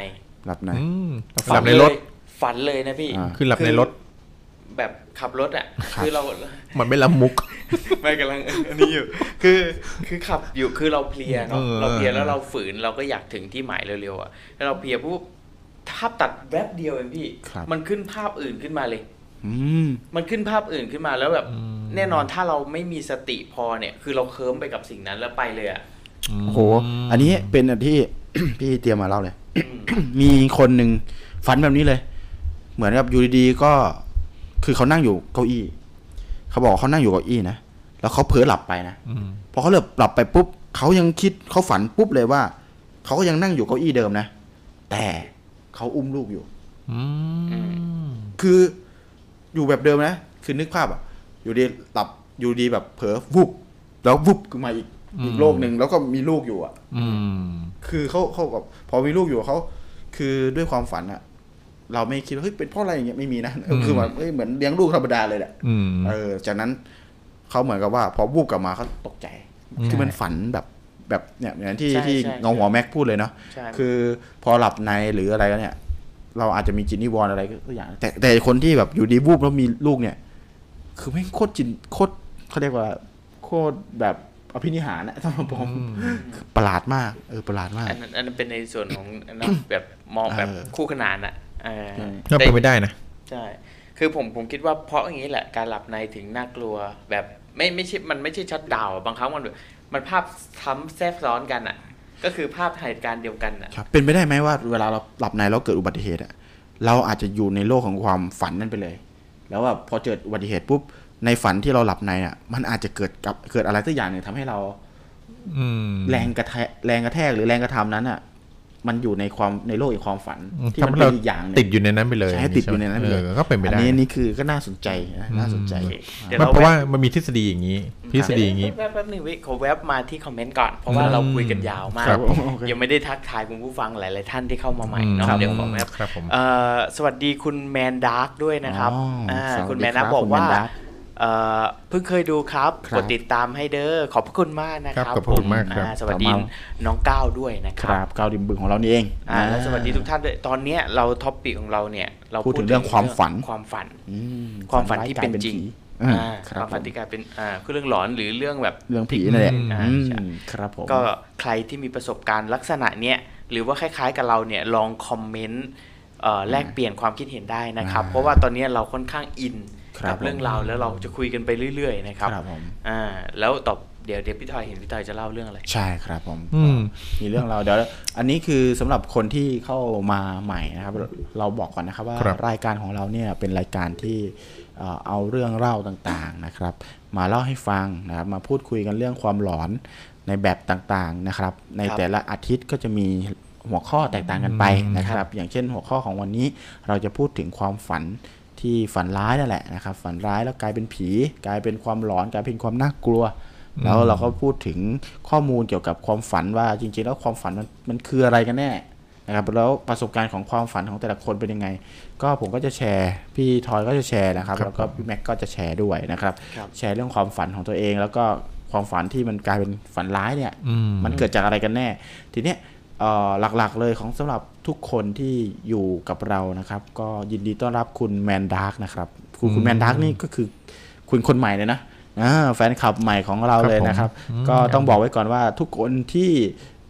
S3: หลับใน
S1: อืม
S3: ฝั
S1: หลับในรถ
S2: เลยฝันเลยนะพี่
S3: อ่า
S1: คือหลับในรถ
S2: แบบ ขับรถอะ
S3: ครับ
S2: คือเรา
S1: มันไม่ละมุก
S2: ไม่กำลังอันนี้อยู่ คือคือขับอยู่คือเราเพลียเนาะ
S1: เออ
S2: เราเพลียแล้วเราฝืนเราก็อยากถึงที่หมายเร็วๆอะแล้วเราเพลียปุ๊บภาพตัดแวบเดียวเองพี่
S3: ครับ
S2: มันขึ้นภาพอื่นขึ้นมาเลย
S3: อืม
S2: มันขึ้นภาพอื่นขึ้นมาแล้วแบบ
S1: อืม
S2: แน่นอนถ้าเราไม่มีสติพอเนี่ย คือเราเคิร์มไปกับสิ่งนั้นแล้วไปเลยอะ
S3: โอ้โห อันนี้เป็นอันที่พี่เตรียมมาเล่าเลย มีคนหนึ่งฝันแบบนี้เลย เหมือนกับอยู่ดีๆก็ คือเขานั่งอยู่เก้าอี้ เขาบอกว่าเขานั่งอยู่เก้าอี้นะ แล้วเขาเผลอหลับไปนะ
S1: อืม
S3: พอเขาเลิบหลับไปปุ๊บเขายังคิดเขาฝันปุ๊บเลยว่าเขาก็ยังนั่งอยู่เก้าอี้เดิมนะ แต่เขาอุ้มลูกอยู่
S1: อืม
S3: คืออยู่แบบเดิมนะ คือนึกภาพอะ อยู่ดีหลับอยู่ดีแบบเผลอวุบแล้ววุบขึ้นมาอีกอีกโลกหนึ่งแล้วก็มีลูกอยู่อะ
S1: อืม
S3: คือเขาเขากับพอมีลูกอยู่เขา คือด้วยความฝันอะ เราไม่คิดว่าเฮ้ยเป็นเพราะอะไรอย่างเงี้ยไม่มีนะเออคือแบบเอ้ยเหมือนเลี้ยงลูกธรรมดาเลยแหละ
S1: อืม
S3: เออ จากนั้นเขาเหมือนกับว่า พอวูบกลับมาเขาตกใจ
S1: อืม
S3: คือมันฝันแบบแบบเนี่ยอย่างที่
S2: ใช่
S3: ที่
S2: ใช่
S3: เงาหัวแม็กพูดเลยเนาะ
S2: ใช่
S3: คือพอหลับในหรืออะไรแล้วเนี่ย เราอาจจะมีจินนี่วอนอะไรก็อย่าง แต่แต่คนที่แบบอยู่ดีวูบแล้วมีลูกเนี่ย คือไม่งโคตรจินโคตรเขาเรียกว่าโคตรแบบอภินิหารนะสำหรับผมคือประหลาดมาก เออประหลาดมาก
S2: อันนั้นอันนั้นเป็นในส่วนของอันนั้นแบบมองแบบ
S3: เออ
S2: คู่ขนานอะเออ
S3: ใช่
S1: ก็เป็นไปได้นะ
S2: ใช่คือผมผมคิดว่าเพราะอย่างนี้แหละการหลับในถึงน่ากลัวแบบไม่ไม่ใช่มันไม่ใช่ชัดดาวน์อะบางครั้งมันแบบมันภาพซ้ำแทรกซ้อนกันอะ ก็คือภาพเหตุการณ์เดียวกันอะ
S3: ครับเป็นไปได้ไหมว่าเวลาเราหลับในแล้วเกิดอุบัติเหตุอะเราอาจจะอยู่ในโลกของความฝันนั่นไปเลย แล้วว่าพอเกิดอุบัติเหตุปุ๊บในฝันที่เราหลับในอะมันอาจจะเกิดกับเกิดอะไรสักอย่างหนึ่งทำให้เรา
S1: อืม
S3: แรงกระแทกแรงกระแทกหรือแรงกระทำนั้นอะ มันอยู่ในความในโลกอีกความฝัน ที่มัน
S1: ทำให้
S3: เป็
S1: เรา
S3: นอีกอย่างหนึ
S1: ติด
S3: ง
S1: อยู่ในนั้นไปเลย
S3: ใช่ติดอยู่ในนั้นไปเลย
S1: ออก็เป็นไป
S3: อัน
S1: ได้
S3: นี้นี่คือก็น่าสนใจนะน่าสนใจ
S2: โอเคเดี๋ยว
S1: มัน
S2: เรา
S1: เพราะว่า
S2: แวะ
S1: มันมีทฤษฎีอย่างนี้ทฤษฎีอย่างนี้
S2: แวบแป๊บหนึ่งวิขอแวบมาที่คอมเมนต์ก่อนเพราะว่า
S1: อืม
S2: เราคุยกันยาวมาก
S1: ครับ
S3: โอเค
S2: ยังไม่ได้ทักทายคุณผู้ฟังหลาย ๆ ท่านที่เข้ามาใหม่เนาะ
S1: ครับ
S2: เดี๋ยวขอแวบ
S1: ครับผม
S2: เอ่อสวัสดีคุณแมนดาร์กด้วยนะครับ
S3: อ๋ออ่าสวัสดี
S2: คุณแมน
S3: ครั
S2: ดา
S3: บ
S2: ร์กบอก
S3: คุณแม
S2: ว่าน
S3: ดาร์ก
S2: เอ่อเพิ่งเคยดูครับ
S3: ครับ
S2: กดติดตามให้เด้อขอบพระคุณมากนะค
S1: ครั
S2: รับบ
S1: ขอบพระคุณมากครับ
S2: อ่สวัสดี
S3: ต่อมา
S2: น้องก้าวด้วยนะค
S3: ครับรับก้าวริมบึงของเรานี่เอง
S2: อ่าแล้วสวัสดีทุกท่านด้วยตอนเนี้ยเรา topic ของเราเนี่ยเรา
S3: พูดถึงเรื่องความฝัน
S2: ความฝัน
S3: อืม
S2: ความฝันที่เป็นจริง
S3: อ่า
S2: อ่า
S3: ค
S2: ครับวามฝัน
S3: ผม
S2: ที่กลายเป็นอ่าคือเรื่องหลอนหรือเรื่องแบบ
S3: เรื่องผีนั่นแหละ
S2: อ่า
S3: อืม
S2: ใช่
S3: ครับผม
S2: ก็ใครที่มีประสบการณ์ลักษณะเนี้ยหรือว่าคล้ายๆกับเราเนี่ยลองคอมเมนต์เอ่อแลกเปลี่ยนความคิดเห็นได้นะครับ
S3: อ่า
S2: เพราะว่าตอนเนี้ยเราค่อนข้างอิน
S3: ครับ
S2: กัเรื่องราวแล้วเราจะคุยกันไปเรื่อยๆนะครับ
S3: ครับผม
S2: อ่าแล้วตอบเดี๋ยวเดี๋ยวพี่ทอยเห็นพี่ทอยจะเล่าเรื่องอะไร
S3: ใช่ครับผม
S1: อืม
S3: มีเรื่องเราวเดี๋ยวอันนี้คือสำหรับคนที่เข้ามาใหม่นะครับ เราบอกก่อนนะครับว่า
S1: ครับ
S3: รายการของเราเนี่ยเป็นรายการที่เอ่อเอาเรื่องเล่าต่างๆนะครับ มาเล่าให้ฟังนะครับมาพูดคุยกันเรื่องความหลอนในแบบต่างๆนะครับ ใน
S2: ครับ
S3: แต่ละอาทิตย์ก็จะมีหัวข้อแตกต่างกันไปนะครับ อย่างเช่นหัวข้อของวันนี้เราจะพูดถึงความฝัน ที่ฝันร้ายนั่นแหละนะครับ ฝันร้ายแล้วกลายเป็นผี กลายเป็นความหลอนกลายเป็นความน่ากลัว แล้วเราก็พูดถึงข้อมูลเกี่ยวกับความฝันว่าจริง ๆ แล้วความฝันมันมันคืออะไรกันแน่นะครับแล้วประสบการณ์ของความฝันของแต่ละคนเป็นยังไง ก็ผมก็จะแชร์ พี่ทอยก็จะแชร์นะครับ
S1: ครับ
S3: แล้วก็พี่แม็กก็จะแชร์ด้วยนะครับ
S2: ครับ
S3: แชร์เรื่องความฝันของตัวเอง แล้วก็ความฝันที่มันกลายเป็นฝันร้ายเนี่ย
S1: อืม
S3: มันเกิดจากอะไรกันแน่ ทีเนี้ยเอ่อ หลักๆเลยของสำหรับทุกคนที่อยู่กับเรานะครับ ก็ยินดีต้อนรับคุณแมนดาร์กนะครับคุณคุณแมนดาร์กนี่ก็คือคุณคนใหม่เลยนะอ่าแฟนคลับใหม่ของเราเลยนะครับ
S1: อืม
S3: ก็ต้องบอกไว้ก่อนว่าทุกคนที่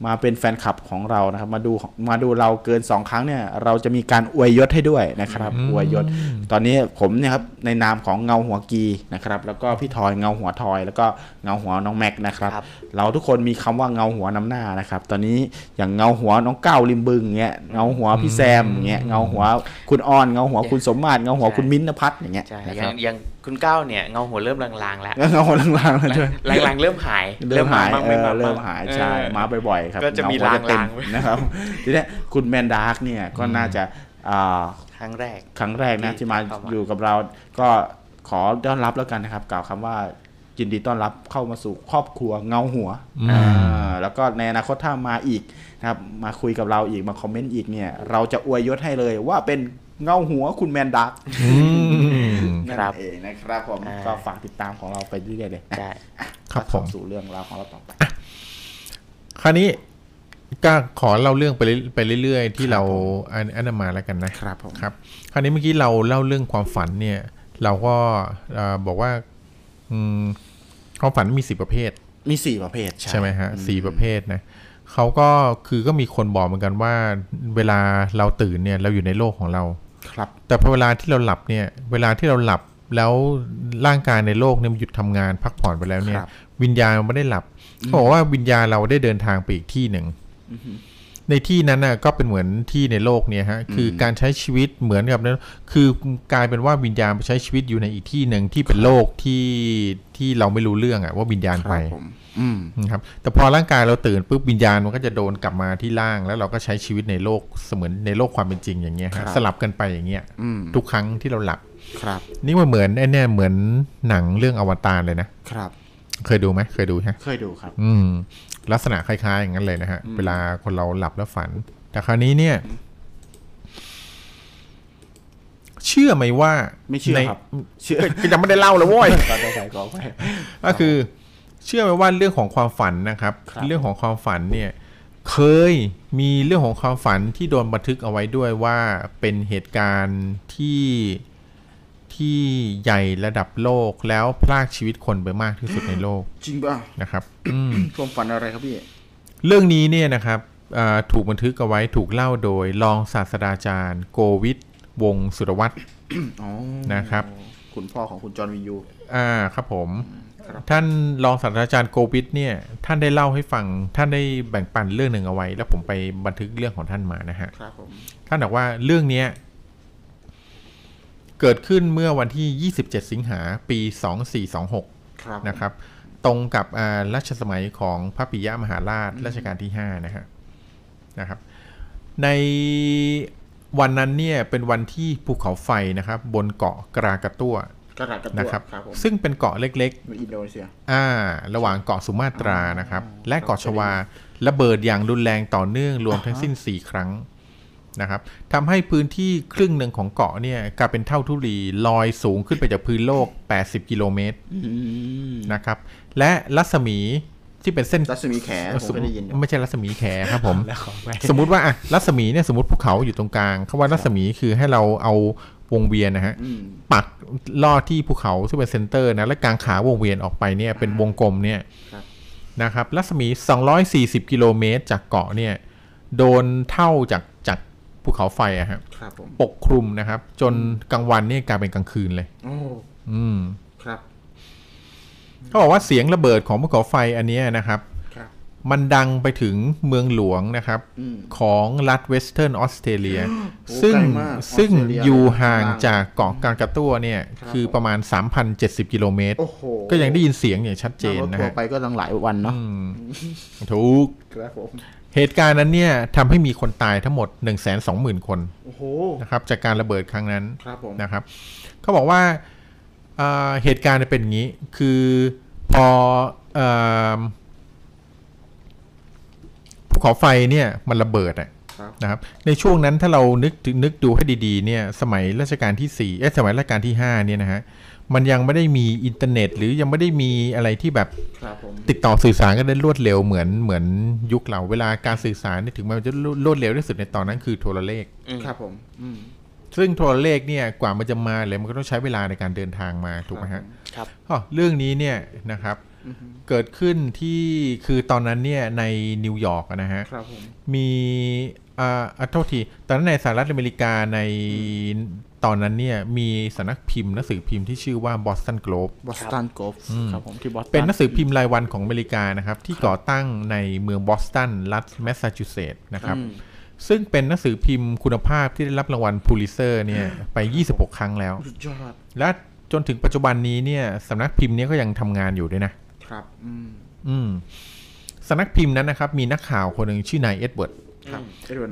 S3: มาเป็นแฟนคลับของเรานะครับ มาดูมาดูเราเกิน 2 ครั้งเนี่ย เราจะมีการอวยยศให้ด้วยนะครับ
S1: อืม
S3: อวยยศ ตอนนี้ผมเนี่ยครับในนามของเงาหัวกีนะครับ แล้วก็พี่ทอยเงาหัวทอย แล้วก็เงาหัวน้องแม็กนะครับ
S2: ครับ
S3: เราทุกคนมีคำว่าเงาหัวนำหน้านะครับ ตอนนี้อย่างเงาหัวน้องก้าวริมบึงเงี้ยเงาหัวพี่แซมเงี้ยเงาหัวคุณออนเงาหัวคุณสมมาตรเงาหัวคุณมิ้นท์นภัทรอย่างเงี้ย
S2: ใช่
S3: นะ
S2: อ
S3: ค
S2: ย่า
S3: รั
S2: ง
S3: บ
S2: อย่าง คุณก้าวเนี่ยเงาหัวเริ่มลางๆแล้ว
S3: แล้วเงาหัวลางๆแล้วด้วย
S2: ลางๆเริ่มหาย
S3: เริ่มหาย
S2: บ้าง
S3: เอ
S2: ไม่
S3: อ
S2: มา
S3: เริ่
S2: บ้าง
S3: มหายใช่
S2: เออ
S3: มาบ่อยๆครับ
S2: ก็จะมี
S3: เงาหัวเต็ม
S2: ลางๆ
S3: นะครับทีเนี้ยคุณแมนดาร์กเนี่ยก็น่าจะอ่า
S2: ครั้งแรก
S3: ครั้งแรกนะ
S2: ที่
S3: ที่มา
S2: เข้ามา
S3: อยู่กับเราก็ขอต้อนรับแล้วกันนะครับ กล่าวคำว่ายินดีต้อนรับเข้ามาสู่ครอบครัวเงาหัว
S1: อืม
S3: อ่าแล้วก็ในอนาคตถ้ามาอีกนะครับมาคุยกับเราอีกมาคอมเมนต์อีกเนี่ย เราจะอวยยศให้เลยว่าเป็นเงาหัวคุณแมนดาร์ก
S1: อืม
S3: นั่
S2: ครับ
S3: นเองนะครับผม
S2: อ่า
S3: ก็ฝากติดตามของเราไปเรื่อยๆเลยนะ
S2: ใช่
S1: ครับผม
S3: เข้าสู่เรื่องราวของเราต่อไป
S1: คราวนี้ก็ขอเล่าเรื่องไปเรื่อยไปเรื่อยๆ ที่
S3: ครับ
S1: เรา
S3: ผม
S1: อันอันนั้นมาแล้วกันนะครับ
S3: ผม
S1: ครับ คราวนี้เมื่อกี้เราเล่าเรื่องความฝันเนี่ย เราก็เอ่อบอกว่าอืมความฝันมีสี่ประเภท
S3: มีสี่ประเภท
S1: ใช่ไหมฮะสี่ประเภทนะเขาก็คือก็มีคนบอกเหมือนกันว่า เวลาเราตื่นเนี่ย เราอยู่ในโลกของเรา
S3: ครับ
S1: แต่พอเวลาที่เราหลับเนี่ย เวลาที่เราหลับแล้วร่างกายในโลกเนี่ยมันหยุดทำงานพักผ่อนไปแล้วเนี่ย
S3: ครับ
S1: วิญญาณมันไม่ได้หลับเขาบอกว่าวิญญาณเราได้เดินทางไปอีกที่หนึ่ง ในที่นั้นน่ะก็เป็นเหมือนที่ในโลกเนี่ยฮะคือการใช้ชีวิตเหมือนกับนั้นคือกลายเป็นว่าวิญญาณไปใช้ชีวิตอยู่ในอีกที่หนึ่งที่เป็นโลกที่ที่เราไม่รู้เรื่องอะว่าวิญญาณ
S3: ค
S1: ไป
S3: รับผมอืม
S1: นะครับแต่พอร่างกายเราตื่นปุ๊บวิญญาณมันก็จะโดนกลับมาที่ร่าง แล้วเราก็ใช้ชีวิตในโลกเสมือนในโลกความเป็นจริงอย่างเงี้ย
S3: ครั
S1: ฮะ
S3: บ
S1: สลับกันไปอย่างเงี้ย
S3: อืม
S1: ทุกครั้งที่เราหลับ
S3: ครับ
S1: นี่มันเหมือนไอ้เนี่ยเหมือนหนังเรื่องอวตารเลยนะ
S3: ครับ
S1: เคยดูไหมเคยดูฮะ
S3: เคยดูครับ
S1: อืม ลักษณะคล้ายๆอย่างนั้นเลยนะฮะ เวลาคนเราหลับแล้วฝัน แต่คราวนี้เนี่ย เชื่อไหมว่า
S3: ไม่เชื่อ
S1: ใน
S3: ครับ เชื่อ
S1: ก็ยังไม่ได้เล่าเลยโว้ย
S3: ขอไปขอไป
S1: ก็คือ เชื่อไหมว่าเรื่องของความฝันนะครับ
S3: ครับ
S1: เรื่องของความฝันเนี่ย เคยมีเรื่องของความฝันที่โดนบันทึกเอาไว้ด้วยว่าเป็นเหตุการณ์ที่ ที่ใหญ่ระดับโลกแล้วพลากชีวิตคนไปมากที่สุดในโลก
S3: จริงป่ะ
S1: นะครับอืม
S3: ความฝันอะไรครับพี่
S1: เรื่องนี้เนี่ยนะครับอ่าถูกบันทึกเอาไว้ถูกเล่าโดยรองศาสตราจารย์ โกวิทวงศ์สุรวัตร
S3: อ๋อ
S1: นะครับ
S3: คุณพ่อของคุณจอห์นวินยู
S1: อ่าครับผม
S3: ครับ
S1: ท่านรองศาสตราจารย์โกวิทเนี่ย ท่านได้เล่าให้ฟัง ท่านได้แบ่งปันเรื่องหนึ่งเอาไว้ แล้วผมไปบันทึกเรื่องของท่านมานะฮะ
S3: ครับผม
S1: ท่านบอกว่าเรื่องเนี้ย เกิดขึ้นเมื่อวันที่ 27 สิงหาปี 2426
S3: ครับ
S1: นะครับ ตรงกับอ่ารัชสมัยของพระปิยมหาราชรัชกาลที่ 5 นะฮะนะครับ ในวันนั้นเนี่ยเป็นวันที่ภูเขาไฟนะครับ บนเกาะกรากะตั้ว
S3: กระดาษกระตัว
S1: นะครับ
S3: ครับผม
S1: ซึ่งเป็นเกาะเล็ก
S3: ในอินโดนีเซีย
S1: ๆอ่า ระหว่างเกาะสุมาตรานะครับ และเกาะชวาระเบิดอย่างรุนแรงต่อเนื่องรวมทั้งสิ้น 4 ครั้ง นะครับทำให้พื้นที่ครึ่งหนึ่งของเกาะเนี่ยกลายเป็นเท่าทุลีลอยสูงขึ้นไปจากพื้นโลก 80 กิโลเมตร
S3: อืม
S1: นะครับ และรัศมีที่เป็นเส้น
S3: รัศมีแขผมเคยได้ยินอยู่
S1: ไม่ใช่รัศมีแขครับผม
S3: แล้วขอไป
S1: สมมุติว่าอะรัศมีเนี่ยสมมติภูเขาอยู่ตรงกลางคำว่ารัศมีคือให้เราเอาวงเวียนนะฮะ
S3: อืม
S1: ปักลอดที่ภูเขาซึ่งเป็น center นะและกลางขาวงเวียนออกไปเนี่ยเป็นวงกลมเนี่ย
S3: ครับ
S1: นะครับรัศมี 240 กิโลเมตรจากเกาะเนี่ยโดนเท่าจากจาก ภูเขาไฟอะฮะ
S3: ครับผม
S1: ปกคลุมนะครับ จนกลางวันเนี่ยกลายเป็นกลางคืนเลย
S3: โอ้
S1: อืม
S3: ครับ
S1: เขาบอกว่าเสียงระเบิดของภูเขาไฟอันเนี้ยนะครับ
S3: ครับ
S1: มันดังไปถึงเมืองหลวงนะครับ
S3: อืม
S1: ของรัฐเวสเทิร์นออสเตรเลีย
S3: โอ้
S1: ซึ่ง
S3: ไกลมาก
S1: ซึ่ง
S3: ออสเตรเลีย
S1: อยู่ห่าง
S3: ข้างล่าง
S1: จากเกาะกางกาตัวเนี่ย
S3: ครับ
S1: คือประมาณ 3,070 กิโลเมตร
S3: โอ้โห
S1: ก็ยังได้ยินเสียงอย่างชัดเจน
S3: งรถ
S1: นะ
S3: ทัว
S1: ฮะ
S3: ร์ไปก็ตั้งหลายวันเนาะ
S1: อืมถูก
S3: ครับผม
S1: เหตุการณ์นั้นเนี่ยทำให้มีคนตายทั้งหมด 1 2 0 0 0 0 คน
S3: โอ้โห
S1: นะครับจากการระเบิดครั้งนั้น
S3: ครับผม
S1: นะครับเขาบอกว่าเอ่อเหตุการณ์เป็นอย่างนี้ คือพอเอ่อภูเขาไฟเนี่ยมันระเบิดอะ
S3: ครับ
S1: นะครับในช่วงนั้นถ้าเรานึกถึงนึกดูให้ดีๆเนี่ยสมัยรัชกาลที่สี่เอ๊ะสมัยรัชกาลที่ห้าเนี่ยนะฮะ มันยังไม่ได้มีอินเทอร์เน็ต หรือยังไม่ได้มีอะไรที่แบบ
S3: ครับผม
S1: ติดต่อสื่อสารกันได้รวดเร็วเหมือนเหมือนยุคเราเวลาการสื่อสารเนี่ยถึงมันจะรวดเร็วที่สุดในตอนนั้นคือโทรเลข
S2: อืม
S3: ครับผมอืม
S1: ซึ่งโทรเลขเนี่ยกว่ามันจะมาเลยมันก็ต้องใช้เวลาในการเดินทางมาถูกไหมฮะ
S2: ครับ
S1: อ๋อเรื่องนี้เนี่ยนะครับ เกิดขึ้นที่คือตอนนั้นเนี่ยในนิวยอร์กอะนะฮะ
S3: ครับผม
S1: มีอ่าอะโทษทีตอนนั้นในสหรัฐอเมริกาในตอนนั้นเนี่ยมีสำนักพิมพ์หนังสือพิมพ์ที่ชื่อว่า Boston Globe
S3: Boston Globe ครับผมที่บอสตัน
S1: เป็นหนังสือพิมพ์รายวันของอเมริกานะครับ ที่ก่อตั้งในเมืองบอสตันรัฐแมสซาชูเซตส์นะครับ
S3: อืม
S1: ซึ่งเป็นหนังสือพิมพ์คุณภาพที่ได้รับรางวัลพูลิเซอร์เนี่ยไป 26 ครั้งแล้ว
S3: สุดยอด
S1: และจนถึงปัจจุบันนี้เนี่ยสำนักพิมพ์เนี้ยก็ยังทำงานอยู่ด้วยนะ
S3: ครับ อืม
S1: อืมสำนักพิมพ์นั้นนะครับ มีนักข่าวคนหนึ่งชื่อนายเอ็ดเวิร์ด
S3: ครับ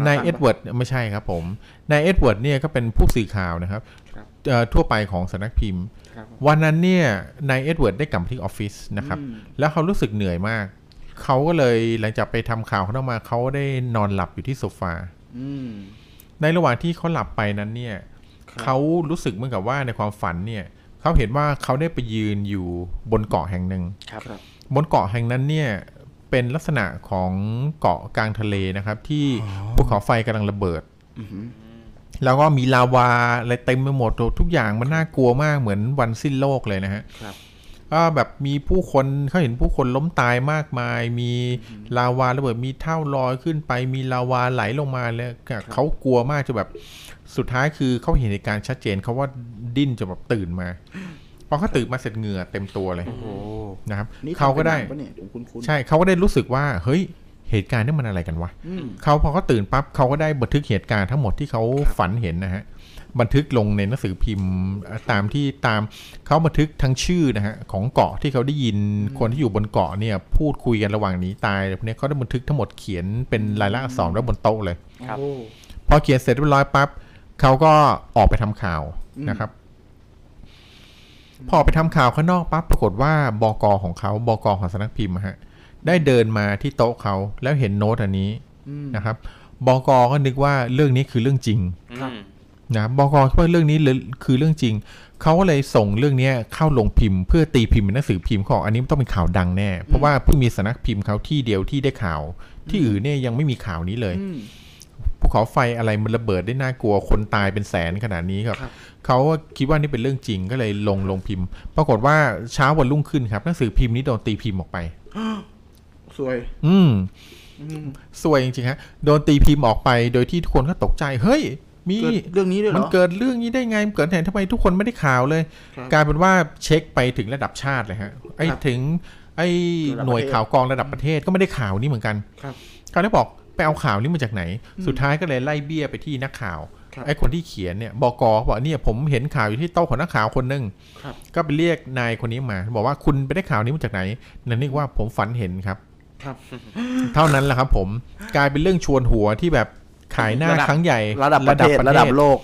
S1: นายเอ็ดเวิร์ดไม่ใช่ครับผมนายเอ็ดเวิร์ดเนี่ยก็เป็นผู้สื่อข่าวนะครับ
S3: ครับ
S1: เอ่อทั่วไปของสำนักพิมพ์
S3: ครับ
S1: วันนั้นเนี่ยนายเอ็ดเวิร์ดได้กลับมาที่ออฟฟิศนะครับ
S3: อืม
S1: แล้วเขารู้สึกเหนื่อยมาก เขาก็เลยหลังจากไปทำข่าวเขาออกมาเขาได้นอนหลับอยู่ที่โซฟา
S3: อืม
S1: ในระหว่างที่เขาหลับไปนั้นเนี่ย
S3: ครับ
S1: เขารู้สึกเหมือนกับว่าในความฝันเนี่ย เขาเห็นว่าเขาได้ไปยืนอยู่บนเกาะแห่งหนึ่ง
S2: ครับ
S3: ครับ
S1: บนเกาะแห่งนั้นเนี่ยเป็นลักษณะของเกาะกลางทะเลนะครับ ที่
S3: อ๋อ
S1: ภูเขาไฟกำลังระเบิด
S3: อือหือ
S1: แล้วก็มีลาวาอะไรเต็มไปหมดทุกอย่างมันน่ากลัวมากเหมือนวันสิ้นโลกเลยนะฮะ
S3: ครับ
S1: ก็แบบมีผู้คนเขาเห็นผู้คนล้มตายมากมาย มีลาวาระเบิดมีเท่าลอยขึ้นไป มีลาวาไหลลงมาเลยเขากลัวมากจนแบบสุดท้ายคือเขาเห็นเหตุการณ์ชัดเจนเขาว่าดิ้นจนแบบตื่นมาพอเขาตื่นมาเสร็จเหงื่อเต็มตัวเลย
S3: โอ้โห
S1: นะครับ
S3: นี่
S1: เขาก็ได้
S3: ทำป็นหนังปะเนี่ยผมคุ้นๆ
S1: ใช่เขาก็ได้รู้สึกว่า เฮ้ยเหตุการณ์นี่มันอะไรกันวะ
S3: อืม
S1: เขาพอเขาตื่นปั๊บเขาก็ได้บันทึกเหตุการณ์ทั้งหมดที่เขา
S3: ครับ
S1: ฝันเห็นนะฮะ บันทึกลงในหนังสือพิมพ์ตามที่ตามเขาบันทึกทั้งชื่อนะฮะของเกาะที่เขาได้ยินคนที่อยู่บนเกาะเนี่ยพูดคุยกันระหว่างหนีตายพวกนี้เขาได้บันทึกทั้งหมดเขียนเป็นลายลักษณ์อักษรไว้บนโต๊ะเลย
S2: ครับ
S1: พอเขียนเสร็จเรียบร้อยปั๊บเขาก็ออกไปทำข่าวนะครับ พอไปทำข่าวข้างนอกปั๊บปรากฏว่าบกของเขาบกของสำนักพิมพ์ฮะได้เดินมาที่โต๊ะเขาแล้วเห็นโน้ตอันนี้นะครับบกก็นึกว่าเรื่องนี้คือเรื่องจริง
S3: ครับ
S1: นะบกคิดว่าเรื่องนี้คือเรื่องจริง เขาก็เลยส่งเรื่องนี้เข้าลงพิมพ์เพื่อตีพิมพ์เป็นหนังสือพิมพ์ของอันนี้ต้องเป็นข่าวดังแน่ เพราะว่าเพิ่งมีสำนักพิมพ์เขาที่เดียวที่ได้ข่าว ที่อื่นเนี่ยยังไม่มีข่าวนี้เลย
S3: อืม
S1: ภูเขาไฟอะไรมันระเบิดได้น่ากลัวคนตายเป็นแสนขนาดนี้ครับ
S3: ครับ
S1: เขาก็คิดว่านี่เป็นเรื่องจริงก็เลยลงลงพิมพ์ ปรากฏว่าเช้าวันรุ่งขึ้นครับหนังสือพิมพ์นี้โดนตีพิมพ์ออกไป
S3: สวย
S1: อืม
S3: อืม
S1: สวยจริงๆฮะโดนตีพิมพ์ออกไปโดยที่ทุกคนก็ตกใจ เฮ้ย มี
S3: เกิดเรื่องนี้ด้วยเหร
S1: มัน
S3: อ
S1: เกิดเรื่องนี้ได้ไงมันเกิดไหนทำไมทุกคนไม่ได้ข่าวเลย
S3: ครับ
S1: กลายเป็นว่าเช็คไปถึงระดับชาติเลยฮะไอ้
S3: ครับ
S1: ถึง ไอ้
S3: ระดับ
S1: หน่วย
S3: ประเทศ
S1: ข่าวกรองระดับประเทศก็ไม่ได้ข่าวนี้เหมือนกัน
S3: ครับ
S1: เขาได้บอกไปเอาข่าวนี้มาจากไหน สุดท้ายก็เลยไล่เบี้ยไปที่นักข่าว
S3: ครับ
S1: ไอ้คนที่เขียนเนี่ยบกบอกเนี่ยผมเห็นข่าวอยู่ที่โต๊ะของนักข่าวคนหนึ่ง
S3: ครับ
S1: ก็ไปเรียกนายคนนี้มา บอกว่าคุณไปได้ข่าวนี้มาจากไหนนั่นนี่ว่าผมฝันเห็นครับ
S3: ครับ
S1: เท่านั้นแหละครับ ผมกลายเป็นเรื่องชวนหัวที่แบบ ขายหน้า
S3: ระดับ
S1: ครั้งใหญ่
S3: ระดับประเทศระดับโลก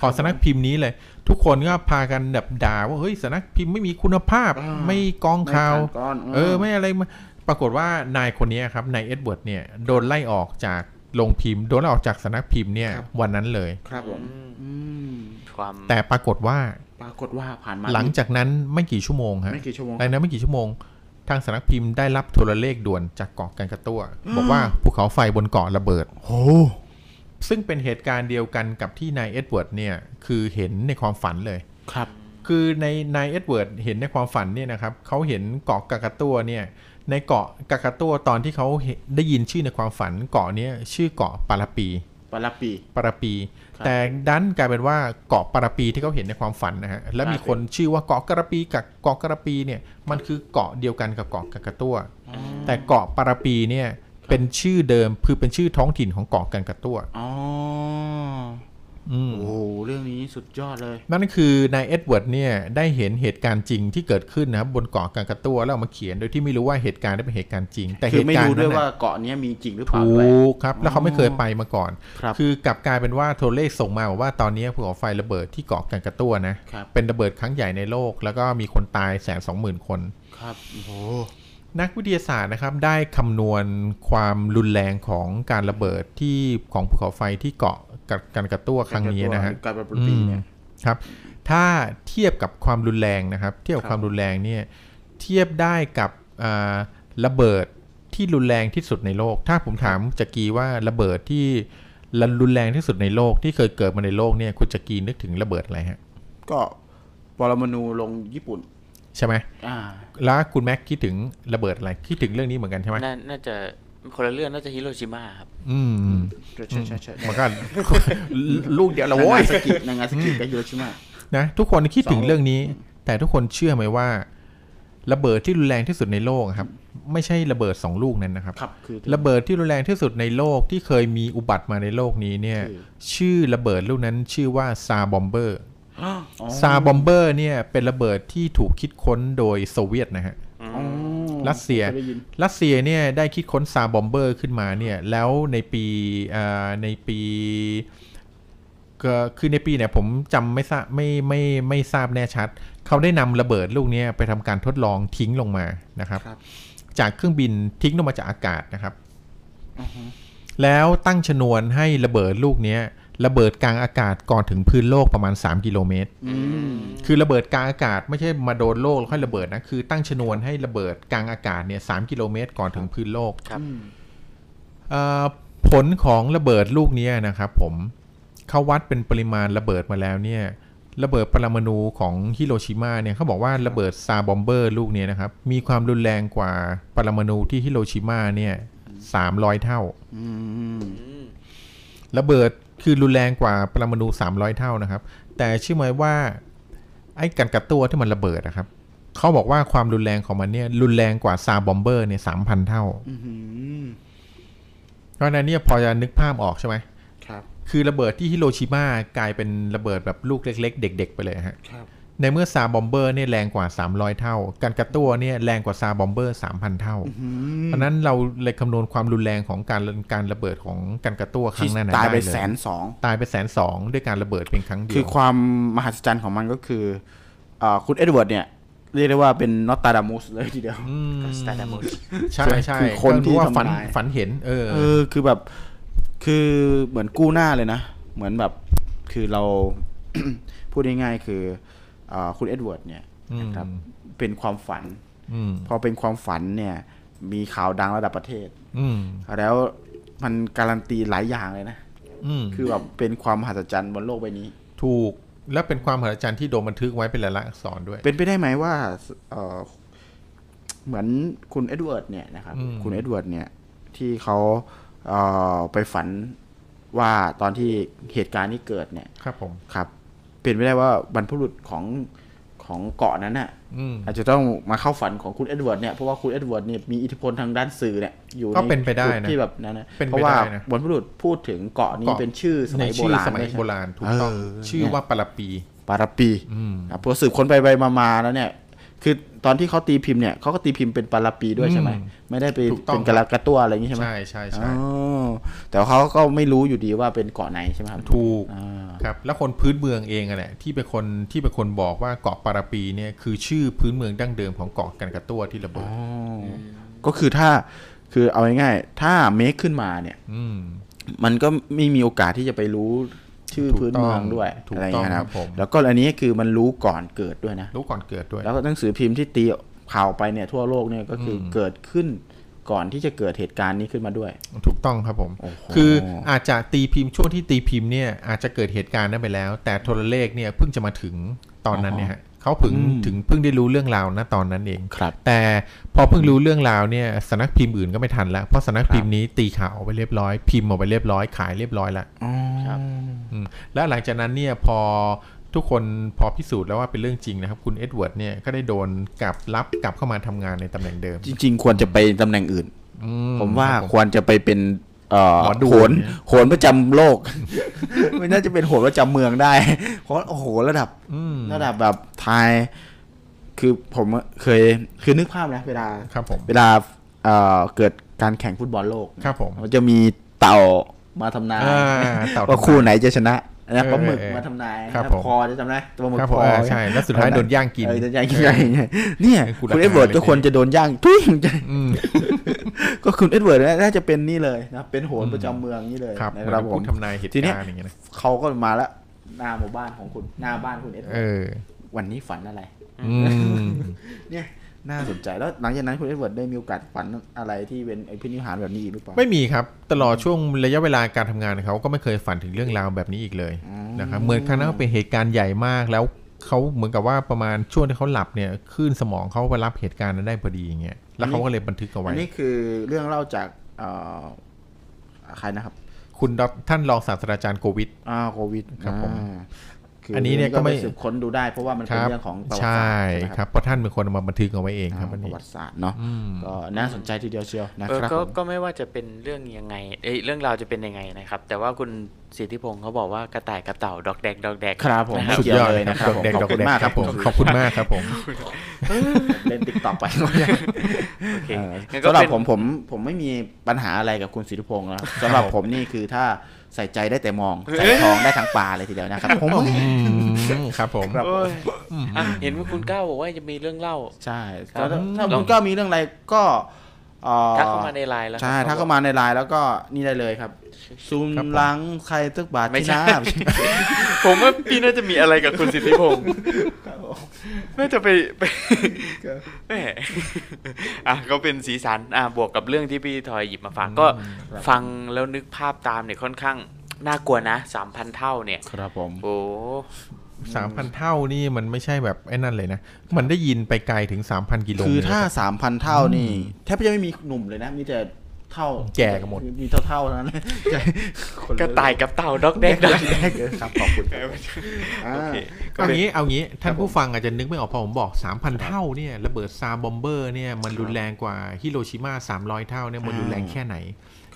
S1: ของสำนักพิมพ์นี้เลย ทุกคนก็พากันแบบด่าว่าเฮ้ยสำนักพิมพ์ไม่มีคุณภาพ
S3: อ่า
S1: ไม่กรองข่าว
S3: ไม่ผ่านก่อน
S1: เออไม่อะไรมาปรากฏว่านายคนนี้ครับนายเอ็ดเวิร์ดเนี่ยโดนไล่ออกจากโรงพิมพ์โดนไล่ออกจากสำนักพิมพ์เนี่ยวันนั้นเลย
S3: ครับผม
S2: อืม
S3: อืม
S2: ความ
S1: แต่ปรากฏว่า
S3: ปรากฏว่าผ่านมา
S1: หลังจากนั้นไม่กี่ชั่วโมงฮะ
S3: ไม่กี่ชั่วโมง
S1: หลังจากนั้นไม่กี่ชั่วโมงทางสำนักพิมพ์ได้รับโทรเลขด่วนจากเกาะกันกระตั้วบอกว่าภูเขาไฟบนเกาะระเบิด
S3: โอ้
S1: ซึ่งเป็นเหตุการณ์เดียวกันกับที่นายเอ็ดเวิร์ดเนี่ยคือเห็นในความฝันเลย
S3: ครับ
S1: คือในนายเอ็ดเวิร์ดเห็นในความฝันเนี่ยนะครับเขาเห็นเกาะกรากะตัวเนี่ยในเกาะกรากะตัวตอนที่เขาเห็นได้ยินชื่อในความฝันเกาะเนี้ยชื่อเกาะปาราปี
S3: ปาราปี
S1: ปาราปี
S3: ครับ
S1: แต่ดันกลายเป็นว่าเกาะปาราปีที่เขาเห็นในความฝันนะฮะและมีคนชื่อว่าเกาะกระปีกับเกาะกระปีเนี่ยมันคือเกาะเดียวกันกับเกาะกรากะตัว แต่เกาะปาราปีเนี่ย เป็นชื่อเดิมคือเป็นชื่อท้องถิ่นของเกาะกรากะตัว
S3: อ๋อ
S1: อืม
S3: โอ้โหเรื่องนี้สุดยอดเลย
S1: นั่นคือนายเอ็ดเวิร์ดเนี่ยได้เห็นเหตุการณ์จริงที่เกิดขึ้นนะครับบนเกาะกรากะตัวแล้วเอามาเขียนโดยที่ไม่รู้ว่าเหตุการณ์นั้นเป็นเหตุการณ์จริง แต่
S3: คื
S1: เห
S3: อ
S1: ตุ
S3: ไม่
S1: การ
S3: รู้
S1: ณ์
S3: ด้ว
S1: นั้
S3: ย
S1: น
S3: ว่า
S1: น่ะ
S3: เกาะเนี้ยมีจริงหรือเปล่า
S1: ถู
S3: ด้วย
S1: กครับ แล้วเขาไม่เคยไปมาก่อน
S3: ครับ
S1: คือกลับกลายเป็นว่าโทรเลขส่งมาบอกว่าตอนนี้ภูเขาไฟระเบิดที่เกาะกรากะตัวนะครับเป็นระเบิดครั้งใหญ่ในโลก แล้วก็มีคนตายแสนสองหมื่นคน
S3: ครับโอ้โห
S1: นักวิทยาศาสตร์นะครับได้คำนวณความรุนแรงของการระเบิดที่ของภูเขาไฟที่เกาะกันกาตัวครั้งนี้นะฮะ
S3: การปาราปีเนี่ย
S1: ครับ ถ้าเทียบกับความรุนแรงนะครับ เทียบกับ
S3: ครับ
S1: ความรุนแรงเนี่ยเทียบได้กับอ่าระเบิดที่รุนแรงที่สุดในโลก ถ้าผมถามจักรีว่าระเบิดที่รุนแรงที่สุดในโลกที่เคยเกิดมาในโลกเนี่ยคุณจักรีนึกถึงระเบิดอะไรฮะ
S3: ก็ปรมาณูลงญี่ปุ่น
S1: ใช่ไหม
S3: อ่า
S1: แล้วคุณแม็กคิดถึงระเบิดอะไร คิดถึงเรื่องนี้เหมือนกันใช่ไหม
S2: น่าน่าจะคนละเรื่องน่าจะฮิโรชิมาครับ
S1: อืม
S3: ใช่ใช่ใช่
S1: มันก็ลูกเดียวละ
S3: โอ้
S1: โว้
S3: ย
S1: ย
S3: สกินางาสกิกับฮิโรชิมา
S1: นะทุกคนคิดถึง
S3: สอง
S1: เรื่องนี้ แต่ทุกคนเชื่อไหมว่า ระเบิดที่รุนแรงที่สุดในโลกอะครับ ไม่ใช่ระเบิดสองลูกนั้นนะครับ
S3: ครับคือ
S1: ระเบิดที่รุนแรงที่สุดในโลกที่เคยมีอุบัติมาในโลกนี้เนี่ย
S3: คือ
S1: ชื่อระเบิดลูกนั้นชื่อว่าซาบอมเบอร์
S3: อ๋อ
S1: ซาบอมเบอร์เนี่ยเป็นระเบิดที่ถูกคิดค้นโดยโซเวียตนะฮะ
S3: อ๋อ
S1: รัสเซีย
S3: คได้ยิน
S1: รัสเซียเนี่ยได้คิดค้นซาบอมเบอร์ขึ้นมาเนี่ย แล้วในปีอ่าในปีก็คือในปีเนี่ยผมจำไม่ทราบไม่ไม่ไม่ทราบแน่ชัด เขาได้นำระเบิดลูกเนี้ยไปทำการทดลองทิ้งลงมานะครับ
S3: ครับ
S1: จากเครื่องบินทิ้งลงมาจากอากาศนะครับ
S3: อือฮึ
S1: แล้วตั้งชนวนให้ระเบิดลูกเนี้ย ระเบิดกลางอากาศก่อนถึงพื้นโลกประมาณ 3 กิโลเมตร
S3: อืม
S1: คือระเบิดกลางอากาศไม่ใช่มาโดนโลกแล้วค่อยระเบิดนะคือตั้งชนวนให้ระเบิดกลางอากาศเนี่ยสกิโลเมตรก่อนถึงพื้นโลก
S2: ครับ
S3: อืม
S1: เอ่อผลของระเบิดลูกเนี้ยนะครับผมเขาวัดเป็นปริมาณระเบิดมาแล้วเนี่ยระเบิดปรมาณูของฮิโรชิมาเนี่ยเขาบอกว่าระเบิดซาบอมเบอร์ลูกเนี้ยนะครับ มีความรุนแรงกว่าปรมาณูที่ฮิโรชิมาเนี่ยสามร้อยเท่า
S3: อืม
S1: ระเบิด คือรุนแรงกว่าปรมาณู300 เท่านะครับ แต่เชื่อไหมว่าไอ้กันกระตัวที่มันระเบิดนะครับเขาบอกว่าความรุนแรงของมันเนี่ย รุนแรงกว่าซาบอมเบอร์เนี่ยสามพันเท่า
S3: อืม
S1: เพราะฉะนั้นเนี่ยพอจะนึกภาพออกใช่ไหม
S3: ครับ
S1: คือระเบิดที่ฮิโรชิมากลายเป็นระเบิดแบบลูกเล็ก ๆ เด็ก ๆ ไปเลยฮะ
S3: ครับ
S1: ในเมื่อซาบอมเบอร์เนี่ยแรงกว่า 300 เท่ากรากะตัวเนี่ยแรงกว่าซาบอมเบอร์ 3,000 เท่า
S3: อืม
S1: เพราะฉะนั้นเราเลยคำนวณความรุนแรงของการการระเบิดของกรากะตัวครั้
S3: ที่
S1: งนั้นนะ
S3: ตายไป
S1: ด้เล
S3: แสนสอง
S1: ตายไปแสนสองด้วยการระเบิดเป็นครั้งเดี
S3: คื
S1: ย
S3: อ
S1: ว
S3: ความมหัศจรรย์ของมันก็คือเอ่อคุณเอ็ดเวิร์ดเนี่ยเรียกได้ว่าเป็นนอสตราดามุสเลยทีเดียว
S1: อืม
S2: สตาร์ดัม
S1: ใช่ใช่
S3: คือคนที่
S1: ก็รู้ว่า
S3: ทำ
S1: นา
S3: ย
S1: ฝันฝันเห็น เออ
S3: เออ คือแบบ คือเหมือนกู้หน้าเลยนะ เหมือนแบบ คือเราพูดง่ายๆคือเอ่อ คุณเอ็ดเวิร์ดเนี่ย
S1: อืม
S3: ครับเป็นความฝัน
S1: อืม
S3: พอเป็นความฝันเนี่ยมีข่าวดังระดับประเทศ
S1: อืม
S3: แล้วมันการันตีหลายอย่างเลยนะ
S1: อืม
S3: คือแบบเป็นความมหัศจรรย์บนโลกใบนี้
S1: ถูกและเป็นความมหัศจรรย์ที่โดนบันทึกไว้เป็นลายลักษณ์อักษรด้วย
S3: เป็นไปได้ไหมว่าเอ่อเหมือนคุณเอ็ดเวิร์ดเนี่ยนะครับ
S1: อืม
S3: คุณเอ็ดเวิร์ดเนี่ยที่เขาเอ่อไปฝันว่าตอนที่เหตุการณ์นี้เกิดเนี่ย
S1: ครับผม
S3: ครับ เป็นไปได้ว่าบรรพบุรุษของของเกาะนั้นน่ะ
S1: อืม
S3: อาจจะต้องมาเข้าฝันของคุณเอ็ดเวิร์ดเนี่ยเพราะว่าคุณเอ็ดเวิร์ดเนี่ยมีอิทธิพลทางด้านสื่อเนี่ยอยู่
S1: ก็เป็นไปได้
S3: จุ
S1: นะ
S3: ที่แบบนั้นนะ
S1: เป็นไป
S3: เพราะว่า
S1: ได้นะ
S3: บรรพบุรุษพูดถึงเกาะนี้
S1: เกาะ
S3: เป็นชื่อส
S1: ใน
S3: มัยโบ
S1: ชื่อ
S3: ราณ
S1: สมัย
S3: ด้วยใช่ไห
S1: โบราณถูกต้อง
S3: เออ
S1: ชื่อว่าปาราปี
S3: ปาราปี
S1: อืม
S3: ครับพอสืบค้นไปไปมาๆแล้วเนี่ย คือตอนที่เขาตีพิมพ์เนี่ยเขาก็ตีพิมพ์เป็นปาราปีด้วยใช่ไหม
S1: อืม
S3: ไม่ได้ไป
S1: ถูกต้อง
S3: เป็นกะละกระตัวอะไรอย่างงี้ใช่ไหม
S1: ใช่ใช่ใช่
S3: อ๋อแต่เขาก็ไม่รู้อยู่ดีว่าเป็นเกาะไหนใช่ไหมครับ
S1: ถูก
S3: อ่า
S1: ครับ แล้วคนพื้นเมืองเองอะแหละที่เป็นคนที่เป็นคนบอกว่าเกาะปาราปีเนี่ยคือชื่อพื้นเมืองดั้งเดิมของเกาะกันกระตัวที่ระเบิด
S3: ก็คือถ้าคือเอาง่ายๆถ้าเมคขึ้นมาเนี่ย
S1: อืม
S3: มันก็ไม่มีโอกาสที่จะไปรู้ ชื่อ
S1: ถูก
S3: พื้นเมืองด้วย
S1: ถูก
S3: อะไรอย่างเงี้ย
S1: ต้อง
S3: นะครับ
S1: ครับผม
S3: แล้วก็อันนี้คือมันรู้ก่อนเกิดด้วยนะ
S1: รู้ก่อนเกิดด้วย
S3: แล้วก็หนังสือพิมพ์ที่ตีข่าวไปเนี่ยทั่วโลกเนี่ยก็คืออ
S1: ม
S3: เกิดขึ้นก่อนที่จะเกิดเหตุการณ์นี้ขึ้นมาด้วย
S1: ถูกต้องครับผม
S3: โอ้โห
S1: คืออาจจะตีพิมพ์ช่วงที่ตีพิมพ์เนี่ยอาจจะเกิดเหตุการณ์นั้นไปแล้ว แต่โทรเลขเนี่ยเพิ่งจะมาถึงตอนนั้นเนี่ยฮะ เขาเพิ่ง
S3: อืม
S1: ถึงเพิ่งได้รู้เรื่องราวนะตอนนั้นเอง
S3: ครับ
S1: แต่พอเพิ่งรู้เรื่องราวเนี่ยสำนักพิมพ์อื่นก็ไม่ทันแล้วเพราะสำนักพิมพ์นี้ตีข่าวไปเรียบร้อย พิมพ์ออกไปเรียบร้อยขายเรียบร้อยแล้ว
S2: ครับ
S1: อืมแล้วหลังจากนั้นเนี่ยพอทุกคนพอพิสูจน์แล้วว่าเป็นเรื่องจริงนะครับ คุณเอ็ดเวิร์ดเนี่ยก็ได้โดนกลับรับกลับเข้ามาทำงานในตำแหน่งเดิม
S3: จริง ๆ ควรจะไปตำแหน่งอื่น
S1: อื
S3: ผมว่า
S1: ครับ
S3: ควรจะไปเป็นเอ่อ
S1: หมอดู
S3: โหน
S1: เนี่ย
S3: โหนประจำโลกไม่น่าจะเป็นโหนประจำเมืองได้เพราะโอ้โหระดับ
S1: อืม
S3: ระดับแบบไทย คือผมเคยคือนึกภาพนะเวลา
S1: ครับผม
S3: เวลาเอ่อเกิดการแข่งฟุตบอลโลก
S1: ครับผม
S3: มันจะมีเต่ามาทำนาย
S1: อ่าเต่า
S3: ว่าคู่ไหนจะชนะนะ
S1: เออ
S3: ปลาหมึก
S1: เออ
S3: มาทำนาย
S1: ครับ
S3: นะ
S1: ผม
S3: คอจะจำได้ตัวหมึก
S1: ครับ
S3: ค
S1: ผม
S3: อ
S1: อ่าใช่แล้วสุดท้ายโดนย่างกิน
S3: เออโดนย่างกินเนี่ย
S1: คุณ
S3: คุณ
S1: ราคา
S3: เอ็ดเวิร์ด
S1: เลย
S3: ก็ควรจะโดนย่างทุย
S1: อืม
S3: ก็คุณเอ็ดเวิร์ดน่าจะเป็นนี่เลยนะเป็นโหนประจำเมืองนี่เลย
S1: ครับ
S3: นะ
S1: เหมื
S3: ครับ
S1: อน
S3: ผ
S1: พู
S3: ม
S1: ดทำนายเหตุ
S3: ทีเนี้ย
S1: การณ์อย่างเงี้ยนะ
S3: เขาก็มาแล้วหน้าหมู่บ้านของคุณหน้าบ้านคุณเอ็ดเวิ
S1: เอ
S3: ร์ด
S1: อ
S3: วันนี้ฝันอะไร
S1: อืม
S3: เนี่ยน่าสนใจแล้วหลังจากนั้นคุณเอ็ดเวิร์ดได้มีโอกาสฝันอะไรที่เป็นไอพินิหารแบบนี้อีกหรือเปล่า
S1: ไม่มีครับ ตลอดช่วงระยะเวลาการทำงานของเขาก็ไม่เคยฝันถึงเรื่องราวแบบนี้อีกเลยนะครับเหมือนครั้งนั้นเป็นเหตุการณ์ใหญ่มากแล้ว เขาเหมือนกับว่าประมาณช่วงที่เขาหลับเนี่ยคลื่นสมองเขาไปรับเหตุการณ์นั้นได้พอดีอย่างเงี้ยแล้วเขาก็เลยบันทึกเอา
S3: อั
S1: ไว้
S3: นนี้คือเรื่องเล่าจากเอ่อใครนะครับ
S1: คุณดอกท่านรองศาสตราจารย์โควิด
S3: อ่าโควิด
S1: ครับผม
S3: อ่าคือ
S1: อั
S3: อั
S1: นนี้เนี่ยก็ไม่
S3: ปสืบค้นดูได้เพราะว่ามัน
S1: ค
S3: เป็น
S1: รับ
S3: เรื่องของประวัติ
S1: ใช่
S3: ศาสตร์ใช่ไหม
S1: ครับเพราะท่านเป็นคนเอามาบันทึกเอาไว้เองครับ
S3: อ่า
S1: วัน
S3: ป
S1: นี้
S3: ระวัติศาสตร์เนาะ
S1: อืม
S3: ก็น่าสนใจทีเดียวเชียวนะ
S2: เออ
S3: ครับ
S2: ก็
S3: ผม
S2: ก็ไม่ว่าจะเป็นเรื่องยังไงเอ้ยเรื่องราวจะเป็นยังไงนะครับ แต่ว่าคุณสิทธิพงศ์เขาบอกว่ากระต่ายกับเต่าดอกแดกดอกแดก
S3: ครับผม
S2: นะครับ
S1: สุดยอด
S3: เล
S1: เลยย
S3: นะ
S1: นะ
S3: ค
S1: ค
S3: รั
S1: รั
S3: บบผม
S1: เด็ก
S3: ข
S1: ด
S3: อ
S1: อบก
S3: คุณ
S1: แดก
S3: มาก
S1: ค
S3: ค
S1: รั
S3: รั
S1: บบผ
S3: ผมม
S1: ขอบคุณมากครับผม
S3: เล่นติ๊กต็อกไป
S2: โอเค
S3: เออ
S2: งั้นก็
S3: สำหรับ
S2: เป็น
S3: ผมผมผมไม่มีปัญหาอะไรกับคุณสิทธิพงศ์นะครับสำหรับผมนี่คือถ้า ใส่ใจได้แต่มอง ใส่ทองได้ทั้งปลาเลยทีเดียวนะครับผม
S1: อืมครับผม
S3: ครับ
S2: โอ้ยอะเห็นว่าคุณก้าวบอกว่าจะมีเรื่องเล่า
S3: ใช่
S2: ครับ
S3: ถ้าถ้า
S2: ลอง
S3: คุณก็มีเรื่องอะไรก็เอ่อ
S2: ทักเข้ามาในไลน์แล้ว
S3: ใช่
S2: ครับ
S3: ถ้าเข้ามาในไลน์แล้วก็นี่ได้เลยครับซูม
S1: ครับผม
S3: หลังใครตึกบาท
S2: ไม่
S3: ที่
S2: ใช่
S3: หน้า
S2: ผมว่าพี่น่าจะมีอะไรกับคุณสิทธิพงศ์น่าจะไปไปแหมอะก็เป็นสีสันอะบวกกับเรื่องที่พี่ทอยหยิบมาฝากก็ฟังแล้วนึกภาพตามเนี่ยค่อนข้างน่ากลัวนะสามพันเท่าเนี่ย
S3: ครับผม
S2: โอ้
S1: สามพันเท่านี่มันไม่ใช่แบบไอ้นั่นเลยนะ มันได้ยินไปไกลถึงสามพันกิโล
S3: คือ
S1: เลยนะ
S3: ถ้าสามพันเท่านี่แทบจะไม่มีหนุ่มเลยนะ มีแต่เท่า
S1: แก่กันหมด
S3: มีเท่าเท่าๆเท่านั้นใช่คน
S2: กระต่ายกับเต่าดอกแด
S3: เด็
S2: ก
S3: ก
S2: ดอก
S3: แรกเลยครับขอบคุณครับอ่า
S2: โอเค
S1: เอางี้เอางี้ท่านผู้ฟังอาจจะนึกไม่ออกพอผมบอก3,000เท่าเนี่ยระเบิดซาบอมเบอร์เนี่ยมันรุนแรงกว่าฮิโรชิมา300เท่าเนี่ยมันรุนแรงแค่ไหน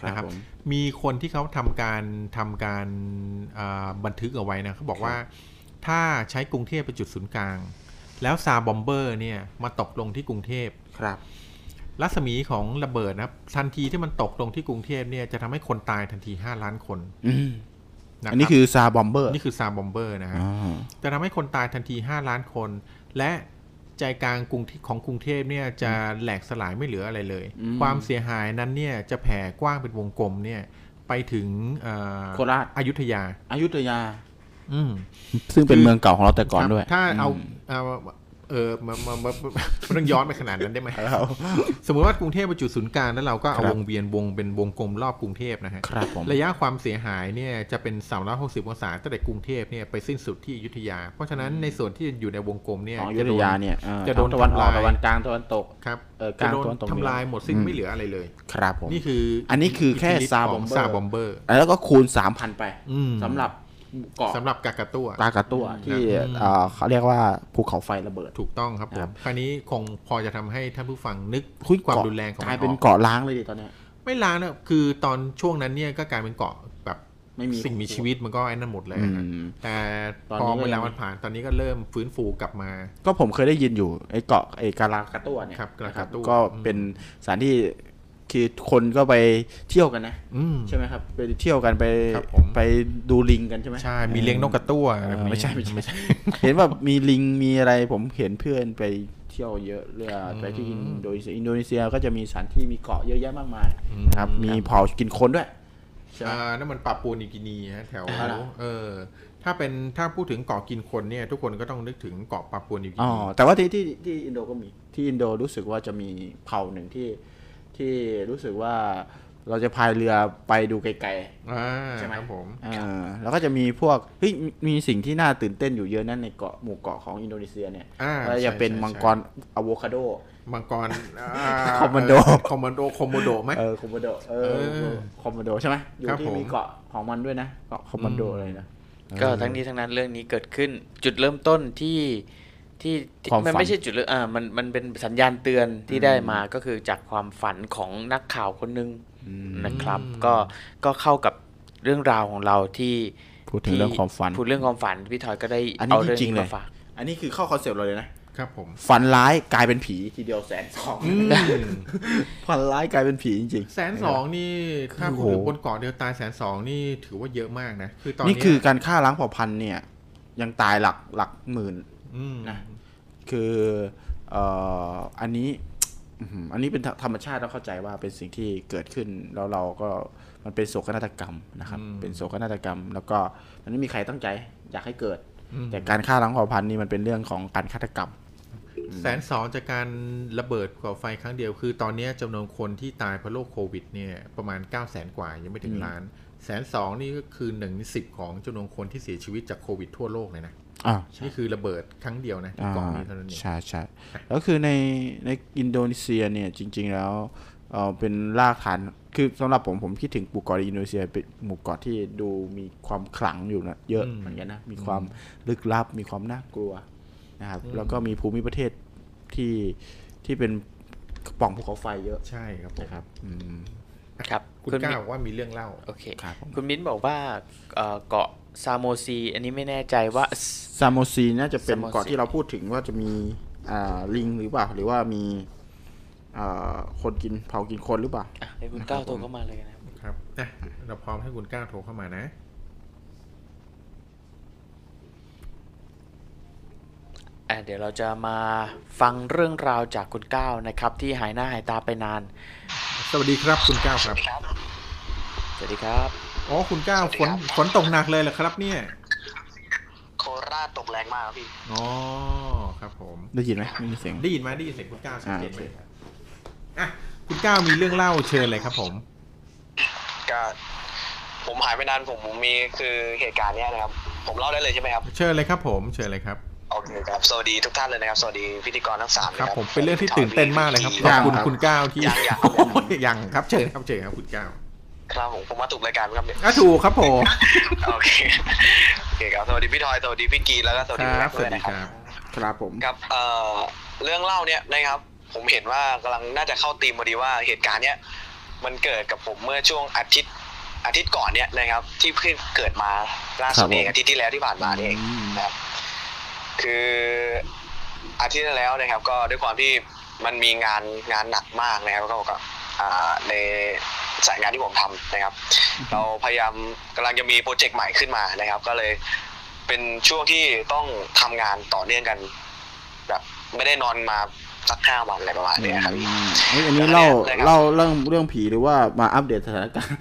S3: ครับ
S1: นะครับ
S3: ผม
S1: มีคนที่เขาทำการทำการอ่าบันทึกเอาไว้นะเขาบอกว่า ถ้าใช้กรุงเทพเป็นจุดศูนย์กลาง แล้วซาบอมเบอร์เนี่ยมาตกลงที่กรุงเทพ
S3: ครับ
S1: รัศมีของระเบิดนะครับทันทีที่มันตกลงที่กรุงเทพเนี่ยจะทำให้คนตายทันที5ล้านคน
S3: อืม
S1: นะรับ
S3: อันนี้คือซาบอมเบอร์
S1: นี่คือซาบอมเบอร์นะฮะ
S3: อ่า
S1: จะทำให้คนตายทันที5ล้านคน และใจกลางกรุงที่ของกรุงเทพเนี่ยจะแหลกสลายไม่เหลืออะไรเลย ความเสียหายนั้นเนี่ยจะแผ่กว้างเป็นวงกลมเนี่ยไปถึงเอ่อ
S3: โคราช
S1: อยุธยา
S3: อยุธยา
S1: อืม
S3: ซึ่งเป็นเมืองเก่าของเราแต่ก่อน
S1: ครับ
S3: ด้วย
S1: ถ้าเอาเอาเออมามามามาไม่ต้องย้อนไปขนาดนั้นได้ไหม
S3: ครับ
S1: สมมติว่ากรุงเทพเป็นจุดศูนย์กลางแล้วเราก็เอา
S3: ครับ
S1: วงเวียนวงเป็นวงกลมรอบกรุงเทพนะฮะ
S3: ครับผม
S1: ระยะความเสียหายเนี่ยจะเป็น360องศาตั้งแต่กรุงเทพเนี่ยไปสิ้นสุดที่อยุธยา เพราะฉะนั้นในส่วนที่อยู่ในวงกลมเนี่ย
S3: ของอยุ
S1: จะ
S3: ธ
S1: โดน
S3: ยาเนี่ยเอ่อ
S1: จะโดน
S3: ตะวันออก
S1: ทำลาย
S3: ตะวันกลางตะวันตก
S1: ครับ
S3: เออก
S1: จะ
S3: ลาง
S1: โดน
S3: ตะวันตก
S1: ทำลายหมดสิ้นไม่เหลืออะไรเลย
S3: ครับผม
S1: นี่คือ
S3: อันนี้คือแค่
S1: ทธิฤทธิ์
S3: ซา
S1: ข
S3: บอ
S1: อง
S3: มเบอ
S1: ซา
S3: ร์
S1: บอมเบอร์
S3: แล้วก็คูณสามพันไป
S1: อืม
S3: สำหรับ เกาะ
S1: สำหรับกากาตัว
S3: กากาตัวที่
S1: อืม
S3: เอ่อเขาเรียกว่าภูเขาไฟระเบิด
S1: ถูกต้องครับผ
S3: ครั
S1: ม
S3: บ
S1: คราวนี้คงพอจะทำให้ท่านผู้ฟังนึก
S3: หุ้ย
S1: ความ
S3: เกะ
S1: รุนแรงของ
S3: กลาย
S1: มั
S3: เป็น
S1: ออก
S3: เกาะล้างเลยดิตอนเนี้ย
S1: ไม่ล้างนะคือตอนช่วงนั้นเนี่ยก็กลายเป็นเกาะแบบ
S3: ไม่มี
S1: สิ่งมีชีวิตมันก็ไอ้นั่นหมดเลย
S3: อื
S1: ฮะ
S3: ม
S1: แต่
S3: ตอน
S1: พอ
S3: นี้ก็
S1: เวลา
S3: ยัง
S1: มันผ่านตอนนี้ก็เริ่มฟื้นฟูกลับมา
S3: ก็ผมเคยได้ยินอยู่ไอ้เกาะไอ้กาลากาตัวเนี่ย
S1: ครับกาลากาตัว
S3: นะครับก็เป็นสถานที่ คือคนก็ไปเที่ยวกันนะ
S1: อืม
S3: ใช่ไหมครับ ไปเที่ยวกันไป
S1: ครับผม
S3: ไปดูลิงกันใช่ไหม
S1: ใช่ มีเลี้ยงนกกระตั้วอะไรแบบนี้
S3: ไม่ใช่ไม่ใช่ไม่ใช่ เห็นว่ามีลิงมีอะไรผมเห็นเพื่อนไปเที่ยวเยอะเรือไปที่อินโดนีเซียอินโดนีเซียก็จะมีสถานที่มีเกาะเยอะแยะมากมายนะครับ มีเผ่ากินคนด้วยใช่ไหม
S1: อ่านั่นมันปาปูนิวกินีฮะแถว
S3: อ่า
S1: เออถ้าเป็นถ้าพูดถึงเกาะกินคนเนี่ยทุกคนก็ต้องนึกถึงเกาะปาปูนิวกิ
S3: อ๋อ
S1: นี
S3: แต่ว่าที่ที่ที่อินโดก็มีที่อินโดรู้สึกว่าจะมีเผ่าหนึ่งที่ ที่รู้สึกว่าเราจะพายเรือไปดูไกล
S1: อ่า
S3: ใช่ไหม
S1: ครับผม
S3: ๆอ่าแล้วก็จะมีพวกเฮ้ยมีมีสิ่งที่น่าตื่นเต้นอยู่เยอะนั่นในเกาะหมู่เกาะของอินโดนีเซียเนี่ย
S1: อ่า
S3: แล้วจะเป็น
S1: ใช่ใช่
S3: มังกรอะโวคาโด
S1: มังกร
S3: คอมมานโด
S1: คอมมานโดคอมโมโดไหม
S3: เออคอมมานโดเอ
S1: เอ
S3: อ
S1: อ
S3: คอมมานโดใช่ไหมอยู่
S1: ครับ
S3: ที่
S1: ผม
S3: มีเกาะของมันด้วยนะเกาะคอมมานโด
S1: อืม
S3: อะไรนะ
S2: ก็ทั้งนี้ทั้งนั้นเรื่องนี้เกิดขึ้นจุดเริ่มต้นที่ ที่ที่
S3: ความฝัน
S2: มัน ไม่ใช่จุดเริ่มอ่ามันมันเป็นสัญญาณเตือนที่ได้มาก็คือจากความฝันของนักข่าวคนหนึงนะครับ ก็ก็เข้ากับเรื่องราวของเราที่
S3: พูดถึงเรื่องความฝัน
S2: พูดเรื่องความฝันพี่ทอยก็ได้
S3: อันนี้
S2: เอาเรื่อง
S3: จริงๆ
S2: นี้
S3: เลย
S2: มาฝาก
S3: อันนี้คือเข้าคอนเซปต์เราเลยนะ
S1: ครับผม
S3: ฝันร้ายกลายเป็นผีทีเดียวแสนสอง
S1: อืม
S3: ฝันร้ายกลายเป็นผีจริง
S1: แสนสองนี่ถ้า
S3: โอ้
S1: พู
S3: โห
S1: ดถึงบนเกาะเดียวตายแสนสองนี่ถือว่าเยอะมากนะ คือตอน
S3: นี่
S1: เนี้ย
S3: คือการฆ่าล้างเผ่าพันธุ์เนี่ย ยังตายหลักหลักหมื่น
S1: อืม
S3: นะคือเอ่ออันนี้อื้อหืออันนี้เป็นธธรรมชาติต้องเข้าใจว่าเป็นสิ่งที่เกิดขึ้นแล้วเราก็มันเป็นโศกนาฏกรรมนะครับ เป็นโศกนาฏกรรม แล้วก็มันไม่มีใครตั้งใจอยากให้เกิด
S1: อืม
S3: แต่การฆ่าล้างเผ่าพันธุ์นี่มันเป็นเรื่องของการฆาตกรรม
S1: แสนสองจากการระเบิดก่อไฟครั้งเดียวคือ ตอนเนี้ยจำนวนคนที่ตายเพราะโรคโควิดเนี่ยประมาณ9 0 0แสนกว่ายังไม่ถึงล้านแสนสองนี่ก็คือหนึ่งในสิบของจำนวนคนที่เสียชีวิตจากโควิดทั่วโลกเลยนะ
S3: อ่า
S1: นี่คือระเบิดครั้งเดียวนะที่
S3: อ่า
S1: เกาะนี้เท่านั้นเอง
S3: ใช่ใช่แล้วคือในในอินโดนีเซียเนี่ยจริง ๆ แล้วเออเป็นรากฐานคือสำหรับผมผมคิดถึงหมู่เกาะในอินโดนีเซียเป็นหมู่เกาะที่ดูมีความขลังอยู่นะเยอะเหมือนกันนะมีความลึกลับมีความน่ากลัวนะครับแล้วก็มีภูมิประเทศที่ที่เป็นปล่องภูเขาไฟเยอะ
S1: ใช่ครับผม
S3: นะครับอืม
S2: ครับ
S1: คุณ
S2: คุณ
S1: ก้า
S2: มิ้
S1: วนบอกว่ามีเรื่องเล่า
S2: โอเค
S3: ครับผม
S2: คุณมิ้นบอกว่าเอ่อเกาะ ซาโมซีอันนี้ไม่แน่ใจว่า
S3: ซามโมซีน่าจะเป็น
S2: ซามโมซี
S3: เกาะที่เราพูดถึงว่าจะมีอ่าลิงหรือเปล่าหรือว่ามีอ่าคนกินเผากินคนหรือเปล่า
S2: อะให้คุณก้าวโทรเข้ามาเลยนะครับ
S1: ครับอะเราพร้อมให้คุณก้าวโทรเข้ามานะ
S2: อะเดี๋ยวเราจะมาฟังเรื่องราวจากคุณก้าวนะครับ ที่หายหน้าหายตาไปนาน
S1: สวัสดีครับคุณก้าวครับ
S2: สวัสดีครับ
S1: อ๋อคุณก้าวฝนฝนตกหนักเลยเหรอครับ เนี่ย
S4: โคราชตกแรงมากครับพี่
S1: อ๋อครับผม
S3: ได้ยินไหมไม่มีเสียง
S1: ได้ยินไหมได้ยินเสียงคุณก้าวชัดเจนไหม
S3: อ่าโอเค
S1: อะคุณก้าวมีเรื่องเล่าเชิญเลยครับ ผม
S4: ก็ผมหายไปนานผมมีคือเหตุการณ์เนี้ยนะครับ ผมเล่าได้เลยใช่ไหมครับ
S1: เชิญเลยครับ ผมเชิญเลยครับ
S4: โอเคครับสวัสดีทุกท่านเลยนะครับสวัสดีพิธีกรทั้งสามเลย
S1: ค
S4: ค
S1: รั
S4: รั
S1: บบผมเป็นเรื่องที่ตื่นเต้นมากเลยครับข
S4: ค
S1: อบ
S4: รับ
S1: คุณคุณก้าวที่
S4: ยังยัง
S1: โอ้ยยังครับเชิญครับเชิญครับคุณก้าว
S4: ครับผมผมมาถูกรายการไหมครับเนี่ย
S1: อะถูกครับผม
S4: โอเคโอเคครับสวัสดีพี่ทอยสวัสดีพี่กีแล้วก็สวัส
S1: ค
S4: ดี
S1: รับ
S4: พี่
S1: ส
S4: แม็กซ์
S1: วั
S4: ด้
S1: ส
S4: วย
S1: ดี
S4: นะ
S1: ค
S4: ครับ
S1: รับ
S3: ครับผม
S4: ครับเอ่อเรื่องเล่าเนี่ยนะครับ ผมเห็นว่ากำลังน่าจะเข้าธีมพอดีว่าเหตุการณ์เนี้ยมันเกิดกับผมเมื่อช่วงอาทิตย์อาทิตย์ก่อนเนี่ยนะครับ ที่เพิ่งเกิดมาล่าสุดเองอาทิตย์ที่แล้วที่ผ่านมานี่เองนะครับ คืออาทิตย์ที่แล้วนะครับ ก็ด้วยความที่มันมีงานงานหนักมากนะครับก็ก็อ่า ในสายงานที่ผมทำนะครับ เราพยายามกำลังจะมีโปรเจกต์ใหม่ขึ้นมานะครับ ก็เลยเป็นช่วงที่ต้องทำงานต่อเนื่องกัน แบบไม่ได้นอนมาสักห้าวันอะไรประมาณเนี้ยครับ
S3: อืมเฮ้ยอันนี้เล่า
S4: ได้ครับ
S3: เล่าเรื่องเรื่องผีหรือว่ามาอัปเดตสถานการณ์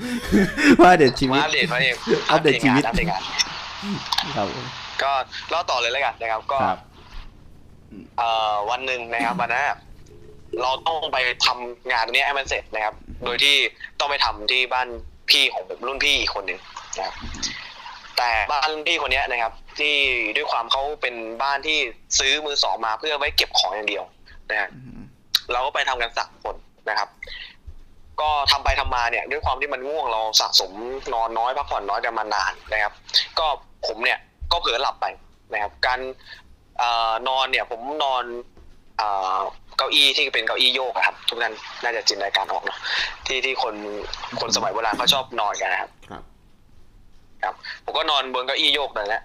S3: ว่าอัปเดตชีวิ
S4: มา
S3: ต
S4: อัปเดตมาเอง
S3: อัปเดตชีวิต
S4: อัปเดตงาน
S3: ครับ
S4: ก็เล่าต่อเลยแล้วกันนะครับ ก็
S3: ครับ
S4: เอ่อวันหนึ่งนะครับวันนั้นอะ เราต้องไปทำงานตรงนี้ให้มันเสร็จนะครับ โดยที่ต้องไปทำที่บ้านพี่ของผมรุ่นพี่อีกคนหนึ่งนะครับแต่บ้านรุ่นพี่คนเนี้ยนะครับ ที่ด้วยความเขาเป็นบ้านที่ซื้อมือสองมาเพื่อไว้เก็บของอย่างเดียวนะฮะเราก็ไปทำกันสามคนนะครับ ก็ทำไปทำมาเนี่ย ด้วยความที่มันง่วงเราสะสมนอนน้อยพักผ่อนน้อยกันมานานนะครับ ก็ผมเนี่ยก็เผลอหลับไปนะครับ การเอ่อนอนเนี่ยผมนอน เอ่อเก้าอี้ที่เป็นเก้าอี้โยกอะครับ ทุกท่านน่าจะจินตนาการออกเนาะที่ที่คนคนสมัยโบราณเขาชอบนอนกันนะครับ
S3: ครับ
S4: ครับผมก็นอนบนเก้าอี้โยกนั่นแหละ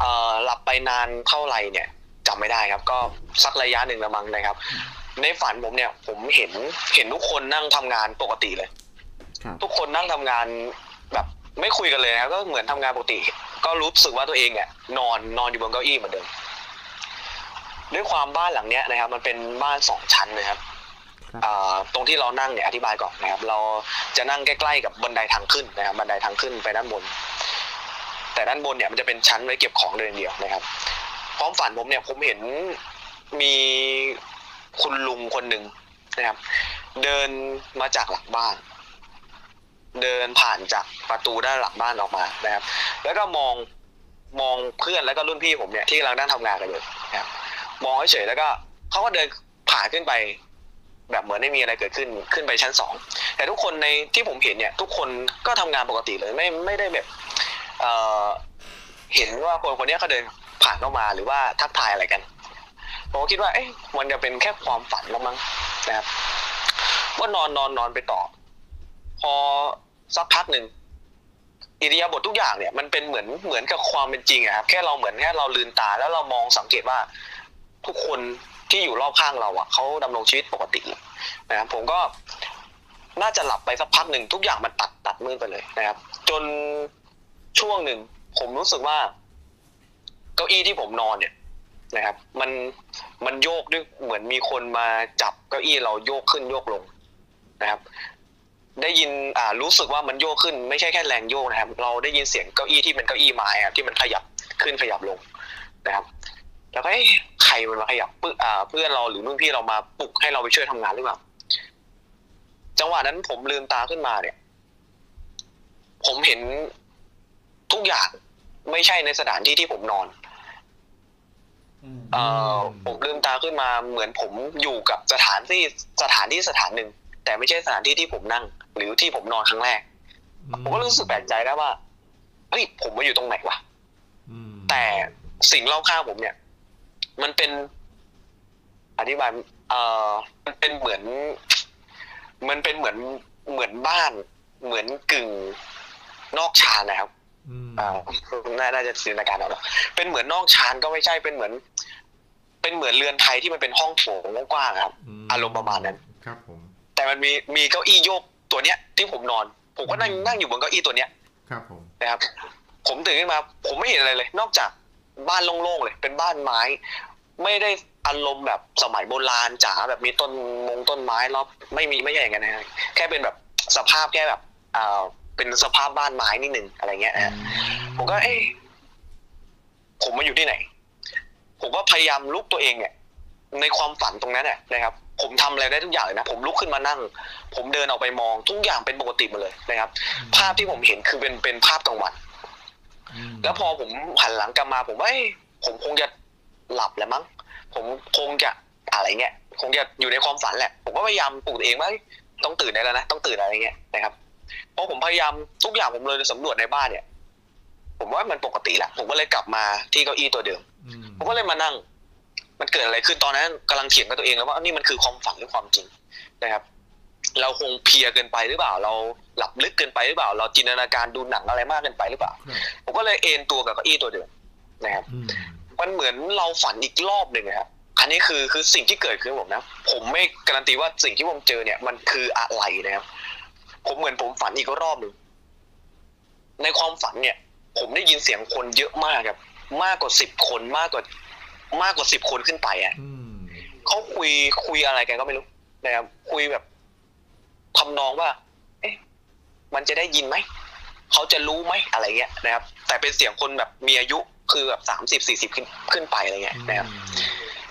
S4: เอ่อหลับไปนานเท่าไหร่เนี่ยจำไม่ได้ครับ ก็สักระยะหนึ่งละมั้งนะครับ ในฝันผมเนี่ย ผมเห็นเห็นทุกคนนั่งทำงานปกติเลย
S3: ครับ
S4: ทุกคนนั่งทำงานแบบไม่คุยกันเลยนะครับก็เหมือนทำงานปกติ ก็รู้สึกว่าตัวเองเนี่ยนอนนอนอยู่บนเก้าอี้เหมือนเดิม ด้วยความบ้านหลังเนี้ยนะครับ มันเป็นบ้านสองชั้นนะครับ
S3: ครับ
S4: อ่าตรงที่เรานั่งเนี่ยอธิบายก่อนนะครับ เราจะนั่งใกล้ๆกับบันไดทางขึ้นนะครับ บันไดทางขึ้นไปด้านบน แต่ด้านบนเนี่ยมันจะเป็นชั้นไว้เก็บของเดินเดียวนะครับ พร้อมฝันผมเนี่ยผมเห็นมีคุณลุงคนหนึ่งนะครับ เดินมาจากหลังบ้าน เดินผ่านจากประตูด้านหลังบ้านออกมานะครับ แล้วก็มองมองเพื่อนแล้วก็รุ่นพี่ผมเนี่ยที่กำลังนั่งทำงานกันอยู่นะครับ มองเฉยๆแล้วก็เขาก็เดินผ่านขึ้นไป แบบเหมือนไม่มีอะไรเกิดขึ้นขึ้นไปชั้นสองแต่ทุกคนในที่ผมเห็นเนี่ย ทุกคนก็ทำงานปกติเลยไม่ไม่ได้แบบเอ่อเห็นว่าคนคนนี้เขาเดินผ่านเข้ามาหรือว่าทักทายอะไรกันผมก็คิดว่าเอ๊ะมันจะเป็นแค่ความฝันแล้วมั้งนะครับก็นอนนอนนอนไปต่อ พอสักพักหนึ่งอิริยาบถทุกอย่างเนี่ยมันเป็นเหมือนเหมือนกับความเป็นจริงอะครับแค่เราเหมือนแค่เราลืมตาแล้วเรามองสังเกตว่า ทุกคนที่อยู่รอบข้างเราอะเขาดำรงชีวิตปกตินะครับผมก็น่าจะหลับไปสักพักหนึ่งทุกอย่างมันตัดตัดมืดไปเลยนะครับ จนช่วงหนึ่งผมรู้สึกว่า เก้าอี้ที่ผมนอนเนี่ยนะครับ มันมันโยกด้วยเหมือนมีคนมาจับเก้าอี้เราโยกขึ้นโยกลงนะครับ ได้ยินอ่ารู้สึกว่ามันโยกขึ้น ไม่ใช่แค่แรงโยกนะครับ เราได้ยินเสียงเก้าอี้ที่เป็นเก้าอี้ไม้อะที่มันขยับขึ้นขยับลงนะครับ แล้วก็เอ๊ะใครมันมาขยับเพื่ออ่าเพื่อนเราหรือรุ่นพี่เรามาปลุกให้เราไปช่วยทำงานหรือเปล่าจังหวะนั้นผมลืมตาขึ้นมาเนี่ย ผมเห็นทุกอย่างไม่ใช่ในสถานที่ที่ผมนอนเอ่อผมลืมตาขึ้นมาเหมือนผมอยู่กับสถานที่สถานที่สถานหนึ่งแต่ไม่ใช่สถานที่ที่ผมนั่ง หรือที่ผมนอนครั้งแรก ผมก็รู้สึกแปลกใจได้ว่าเฮ้ยผมมาอยู่ตรงไหนวะ
S1: อืม
S4: แต่สิ่งรอบข้างผมเนี่ย มันเป็น อธิบายเอ่อมันเป็นเหมือน มันเป็นเหมือนเหมือนบ้าน เหมือนกึ่งนอกชานนะครับ
S1: อืม
S4: อ่าน่าน่าจะจินตนาการเอาเนอะเป็นเหมือนนอกชานก็ไม่ใช่เป็นเหมือน เป็นเหมือนเรือนไทยที่มันเป็นห้องโถงกว้างๆครับ
S1: ม
S4: อารมณ์ประมาณนั้น
S1: ครับผม
S4: แต่มันมีมีเก้าอี้โยกตัวเนี้ย ที่ผมนอน ผมก็นั่งนั่งอยู่บนเก้าอี้ตัวเนี้ย
S1: ครับผม
S4: นะครับ ผมตื่นขึ้นมา ผมไม่เห็นอะไรเลย นอกจากบ้านโล่งๆเลย เป็นบ้านไม้ ไม่ได้อารมณ์แบบสมัยโบราณจ๋าแบบมีต้นมงต้นไม้รอบไม่มีไม่ใช่อย่างนั้นนะฮะแค่เป็นแบบสภาพแค่แบบอ่าเป็นสภาพบ้านไม้นิดนึงอะไรเงี้ยนะฮะผมก็เอ๊ะผมมาอยู่ที่ไหน ผมก็พยายามลุกตัวเองเนี่ย ในความฝันตรงนั้นเนี่ยนะครับ ผมทำอะไรได้ทุกอย่างเลยนะผมลุกขึ้นมานั่ง ผมเดินออกไปมองทุกอย่างเป็นปกติหมดเลยนะครับ ภาพที่ผมเห็นคือเป็นเป็นภาพกลางวัน
S1: อืม
S4: แล้วพอผมหันหลังกลับมา ผมว่าเอ้ยผมคงจะ หลับแล้วมั้ง ผมคงจะอะไรเงี้ย คงจะอยู่ในความฝันแหละ ผมก็พยายามปลุกตัวเองว่าเอ้ยต้องตื่นได้แล้วนะ ต้องตื่นอะไรเงี้ยนะครับ เพราะผมพยายามทุกอย่างผมเลยสำรวจในบ้านเนี่ย ผมว่ามันปกติแหละ ผมก็เลยกลับมาที่เก้าอี้ตัวเดิม
S1: อืม
S4: ผมก็เลยมานั่ง มันเกิดอะไรขึ้นตอนนั้นกำลังเถียงกับตัวเองแล้วว่านี่มันคือความฝันหรือความจริงนะครับ เราคงเพลียเกินไปหรือเปล่า เราหลับลึกเกินไปหรือเปล่า เราจินตนาการดูหนังอะไรมากเกินไปหรือเปล่า
S1: ครับ
S4: ผมก็เลยเอนตัวกับเก้าอี้ตัวเดิมนะครับ
S1: อื ม
S4: มันเหมือนเราฝันอีกรอบหนึ่งอะครับอันนี้คือคือสิ่งที่เกิดขึ้นกับผมนะ ผมไม่การันตีว่าสิ่งที่ผมเจอเนี่ย มันคืออะไรนะครับ ผมเหมือนผมฝันอีกรอบหนึ่งในความฝันเนี่ย ผมได้ยินเสียงคนเยอะมากครับ มากกว่าสิบคนมากกว่ามากกว่าสิบคนขึ้นไปอะ
S1: อืม
S4: เขาคุยคุยอะไรกันก็ไม่รู้นะครับคุยแบบทำนองว่า เอ๊ะ มันจะได้ยินไหมเขาจะรู้ไหมอะไรเงี้ยนะครับ แต่เป็นเสียงคนแบบมีอายุ คือแบบสามสิบสี่สิบขึ้นขึ้นไปอะไรเงี้ยนะครับ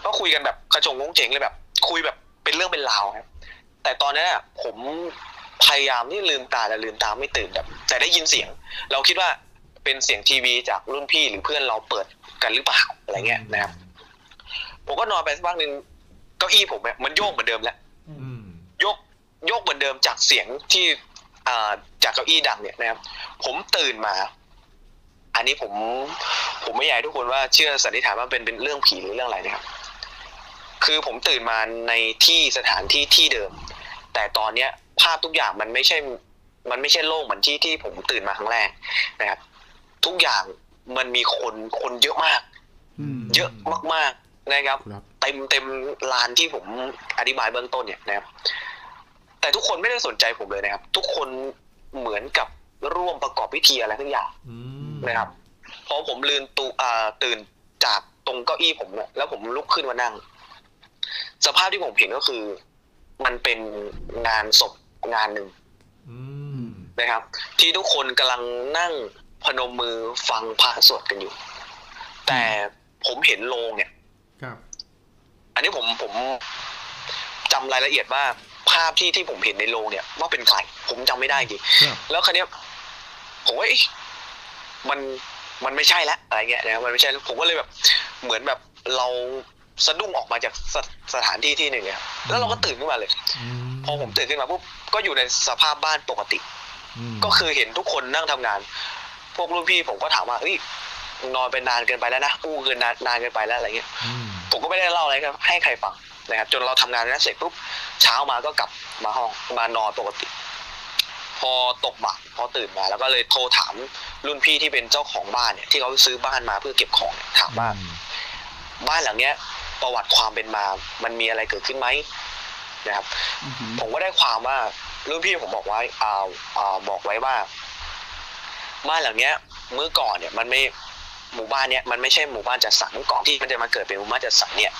S4: ก็คุยกันแบบกระจงงงเจ๋งเลยแบบ คุยแบบเป็นเรื่องเป็นราวครับแต่ตอนนั้นอะผมพยายามที่ลืมตาแต่ลืมตาไม่ตื่นแบบ แต่ได้ยินเสียง เราคิดว่าเป็นเสียงทีวีจากรุ่นพี่หรือเพื่อนเราเปิดกันหรือเปล่าอะไรเงี้ยนะครับ ผมก็นอนไปสักพักหนึ่งเก้าอี้ผมเนี่ยมันโยกเหมือนเดิมแล้ว
S1: อืม
S4: โยกโยกเหมือนเดิมจากเสียงที่อ่าจากเก้าอี้ดังเนี่ยนะครับ ผมตื่นมา อันนี้ผมผมไม่อยากให้ทุกคนว่าเชื่อสันนิษฐานว่าเป็นเป็นเรื่องผีหรือเรื่องอะไรนะครับ คือผมตื่นมาในที่สถานที่ที่เดิม แต่ตอนเนี้ยภาพทุกอย่างมันไม่ใช่ มันไม่ใช่โล่งเหมือนที่ที่ผมตื่นมาครั้งแรกนะครับ ทุกอย่างมันมีคนคนเยอะมาก
S3: อืม
S4: เยอะมากๆนะครับ
S3: ครับ
S4: เต็มเต็มลานที่ผมอธิบายเบื้องต้นเนี่ยนะครับ แต่ทุกคนไม่ได้สนใจผมเลยนะครับ ทุกคนเหมือนกับร่วมประกอบพิธีอะไรทั้งอย่าง
S1: อืม
S4: นะครับพอผมลืนตูอ่าตื่นจากตรงเก้าอี้ผมเนี่ยแล้วผมลุกขึ้นมานั่ง สภาพที่ผมเห็นก็คือ มันเป็นงานศพงานหนึ่ง
S1: อืม
S4: นะครับ ที่ทุกคนกำลังนั่งพนมมือฟังพระสวดกันอยู่ แต่ผมเห็นโลงเนี่ย
S1: ครับ
S4: อันนี้ผมผมจำรายละเอียดว่าภาพที่ที่ผมเห็นในโรงเนี่ย ว่าเป็นใครผมจำไม่ได้จริง
S1: ครับ
S4: แล้วคราวเนี้ยผมว่าเอ๊ะ มันมันไม่ใช่แล้วอะไรเงี้ยนะครับมันไม่ใช่แล้วผมก็เลยแบบเหมือนแบบเราสะดุ้งออกมาจากสสถานที่ที่หนึ่งเนี่ยแล้วเราก็ตื่นขึ้นมาเลย
S1: ม
S4: พอผมตื่นขึ้นมาปุ๊บก็อยู่ในสภาพบ้านปกติ
S1: ม
S4: ก็คือเห็นทุกคนนั่งทำงาน พวกรุ่นพี่ผมก็ถามว่าเฮ้ยนอนไปนานเกินไปแล้วนะอู้เกินนานนานเกินไปแล้วอะไรเงี้ย
S1: อืม
S4: ผมก็ไม่ได้เล่าอะไรครับให้ใครฟังนะครับ จนเราทำงานนั้นเสร็จปุ๊บเช้ามาก็กลับมาห้องมานอนปกติ พอตกบ่ายพอตื่นมาแล้วก็เลยโทรถามรุ่นพี่ที่เป็นเจ้าของบ้านเนี่ยที่เขาซื้อบ้านมาเพื่อเก็บของเนี่ยถามว่าบ้านหลังเนี้ย ประวัติความเป็นมา มันมีอะไรเกิดขึ้นไหมนะครับ
S3: อือหือ
S4: ผมก็ได้ความว่ารุ่นพี่ผมบอกไว้อ่าอ่าบอกไว้ว่าบ้านหลังเนี้ย เมื่อก่อนเนี่ย มันไม่หมู่บ้านเนี้ยมันไม่ใช่หมู่บ้านจัดสรรก่อนที่มันจะมาเกิดเป็นหมู่บ้านจัดสรรเนี่ย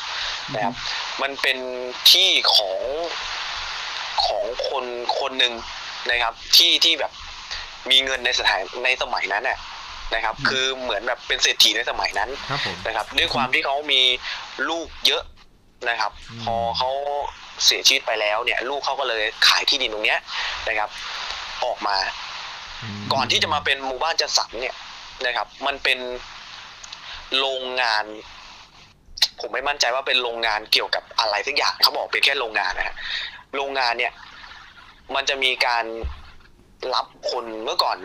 S4: นะครับ มันเป็นที่ของของคนคนหนึ่ง นะครับ ที่ที่แบบมีเงินในสถานในสมัยนั้นน่ะนะครับ คือเหมือนแบบเป็นเศรษฐีในสมัยนั้น
S1: ครับผม
S4: นะครับ ด้วยความที่เขามีลูกเยอะนะครับ
S1: อืม
S4: พอเขาเสียชีวิตไปแล้วเนี่ย ลูกเขาก็เลยขายที่ดินตรงเนี้ยนะครับ ออกมา
S1: ม
S4: ก่อนที่จะมาเป็นหมู่บ้านจัดสรรเนี่ยนะครับ มันเป็นโรงงาน ผมไม่มั่นใจว่าเป็นโรงงานเกี่ยวกับอะไรสักอย่างเขาบอกเป็นแค่โรงงานนะฮะโรงงานเนี่ย มันจะมีการรับคนเมื่อก่อน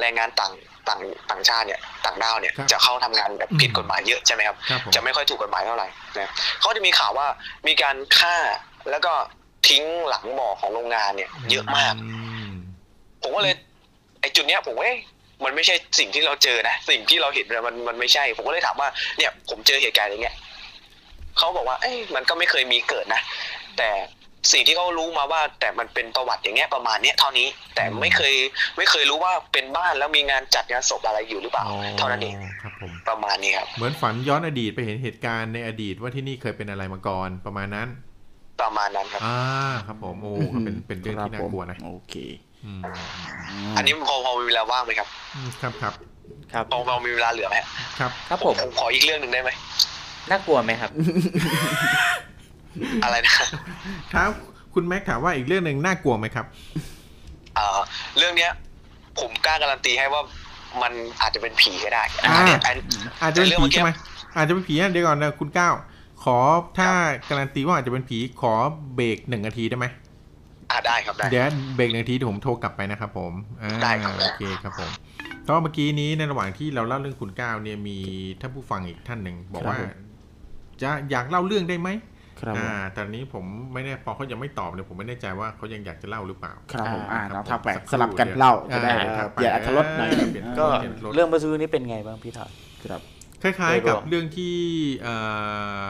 S4: แรงงานต่างต่างต่างชาติเนี่ยต่างด้าวเนี่ย
S1: ครับ
S4: จะเข้าทำงานแบบผิด
S1: อืม
S4: กฎหมายเยอะใช่ไหมครับ
S1: ครับผม
S4: จะไม่ค่อยถูกกฎหมายเท่าไหร่นะเขาจะมีข่าวว่ามีการฆ่าแล้วก็ทิ้งหลังบ่อของโรงงานเนี่ย เยอะมาก
S1: อืม
S4: ผมก็เลย ไอ้จุดเนี้ยผมว่าเอ๊ะมันไม่ใช่สิ่งที่เราเจอนะสิ่งที่เราเห็นเนี่ยมันมันไม่ใช่ ผมก็เลยถามว่าเนี่ย ผมเจอเหตุการณ์อย่างเงี้ยเขาบอกว่า เอ้ยมันก็ไม่เคยมีเกิดนะแต่ สิ่งที่เขารู้มาว่า แต่มันเป็นประวัติอย่างเงี้ยประมาณเนี้ยเท่านี้แต่ไม่เคยไม่เคยรู้ว่าเป็นบ้านแล้วมีงานจัดงานศพอะไรอยู่หรือเปล่า เท่านั้นเอง
S1: ครับผม
S4: ประมาณนี้ครับ
S1: เหมือนฝันย้อนอดีตไปเห็นเหตุการณ์ในอดีตว่าที่นี่เคยเป็นอะไรมาก่อนประมาณนั้น
S4: ประมาณนั้นครับ
S1: อ่าครับผมโอ้ก็เป็นเป็นเรื่องที่น่ากลัวนะ
S3: โอเค
S1: อืม
S4: อันนี้พอพอมีเวลาว่างไหมครับ
S1: อืมครับครับ
S2: ครับ
S4: พอพอมีเวลาเหลือไหมฮะ
S1: ครับ
S2: ครับผม
S4: ผมขออีกเรื่องหนึ่งได้ไหม
S2: น่ากลัวไหมครับ
S4: อะไรนะ
S1: ครับ คุณแม็กถามว่าอีกเรื่องหนึ่งน่ากลัวไหมครับ
S4: เอ่อเรื่องเนี้ย ผมกล้าการันตีให้ว่ามันอาจจะเป็นผีก็ได้
S1: อ่า
S4: อันเนี้ยอัน
S1: อาจจะเป็น
S4: แต่เรื่อง
S1: ผี
S4: เมื่อกี้
S1: ใช่ไหมอาจจะเป็นผีนะเดี๋ยวก่อนนะคุณก้าวขอถ้าการันตีว่าอาจจะเป็นผีขอเบรกหนึ่งนาทีได้ไหม
S4: อ่าได้ครับได้
S1: เดี๋ยวเบรกหนึ่งนาทีเดี๋ยวผมโทรกลับไปนะครับผมอ่า
S4: ได้ครับ
S1: โอเคครับผมก็เมื่อกี้นี้ในระหว่างที่เราเล่าเรื่องคุณก้าวเนี่ยมีท่านผู้ฟังอีกท่านหนึ่งบอกว่า
S3: ครับผม
S1: จะอยากเล่าเรื่องได้ไหม
S3: ครับผม
S1: อ่าแต่อันนี้ผมไม่แน่พอเขายังไม่ตอบเนี่ยผมไม่แน่ใจว่าเขายังอยากจะเล่าหรือเปล่า
S3: ครับผมอ่า
S1: ครั
S3: เรา
S1: บ
S3: ทักไป
S1: สักครู่
S3: สลับกัน
S1: เดี๋ยว
S3: เล่าจะได้
S1: อ่า
S3: เอ่อ
S1: ครับ
S3: เปลี่ยนอรรถรสหน่อย
S1: เออเปลี่ยน
S2: ก็
S1: เปลี่ยนรส
S2: เรื่องเมื่อสักครู่นี้เป็นไงบ้างพี่ทอย
S3: ครับ
S1: คล้ายๆ
S2: โด
S1: กับ
S2: ยรวม
S1: เรื่องที่เอ่อ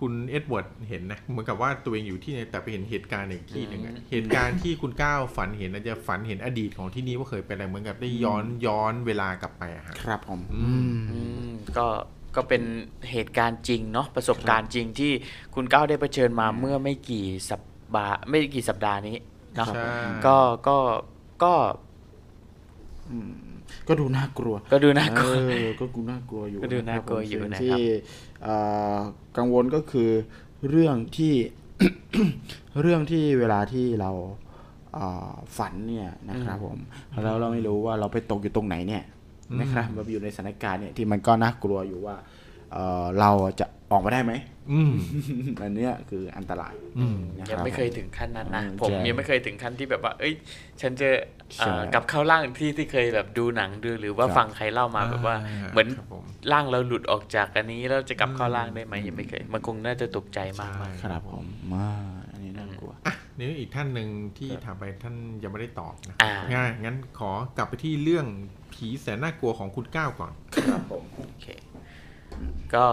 S1: คุณเอ็ดเวิร์ดเห็นนะเหมือนกับว่าตัวเองอยู่ที่เนี่ยแต่ไปเห็นเหตุการณ์อีกที่หนึ่งอะเหตุการณ์ที่คุณก้าวฝันเห็นอาจจะฝันเห็นอดีตของที่นี่ว่าเคยเป็นอะไรเหมือนกับได้ย้อนย้อนเวลากลับไปอะฮะ
S3: ครับผม
S1: อืม
S2: อืมก็ ก็เป็นเหตุการณ์จริงเนาะประสบการณ์จริงที่คุณก้าวได้เผชิญมาเมื่อไม่กี่สัปดาห์ไม่กี่สัปดาห์นี้เนาะ
S1: ใช่
S2: ก็ก็ก็
S3: อืมก็ดูน่ากลัว
S2: ก็ดูน่ากลัว
S3: เออก็ดูน่ากลัวอยู่
S2: ก็ดูน่ากลัวอยู่
S3: สิ่ง
S2: นะครับ
S3: ที่เอ่อกังวลก็คือเรื่องที่ เรื่องที่เวลาที่เราเอ่อฝันเนี่ยนะครับผมแล้วเราไม่รู้ว่าเราไปตกอยู่ตรงไหนเนี่ย นะครับเราอยู่ในสถานการณ์เนี่ยที่มันก็น่ากลัวอยู่ว่าเอ่อเราจะออกมาได้ไหม
S1: อืม
S3: อันเนี้ยคืออันตราย
S1: อืม
S3: นะ
S2: ยัง
S3: รับ
S2: ไม่เคยถึงขั้นนั้นนะ
S3: อืม
S2: ผม
S3: ใช่
S2: ยังไม่เคยถึงขั้นที่แบบว่า เอ้ย ฉันจะเอ่อ
S3: ใช่
S2: กลับเข้าร่างที่ที่เคยแบบดูหนังดูหรือว่า
S3: ครับ
S2: ฟังใครเล่ามาแบบว่า
S1: อ่า
S2: เหมือน
S1: ครับผม
S2: ร่างเราหลุดออกจากอันนี้แล้วจะกลับเข้าร่างได้ไหมยังไม่เคย มันคงน่าจะตกใจมากมาก
S3: ครับผมมาอั นี่
S1: อีกท่านหนึ่งที่ถามไปท่านยังไม่ได้ตอบนะ
S2: อ่า
S1: ง่ายงั้นขอกลับไปที่เรื่องผีแสนน่ากลัวของคุณก้าวก่อน
S3: ครับผม
S2: โอเคก็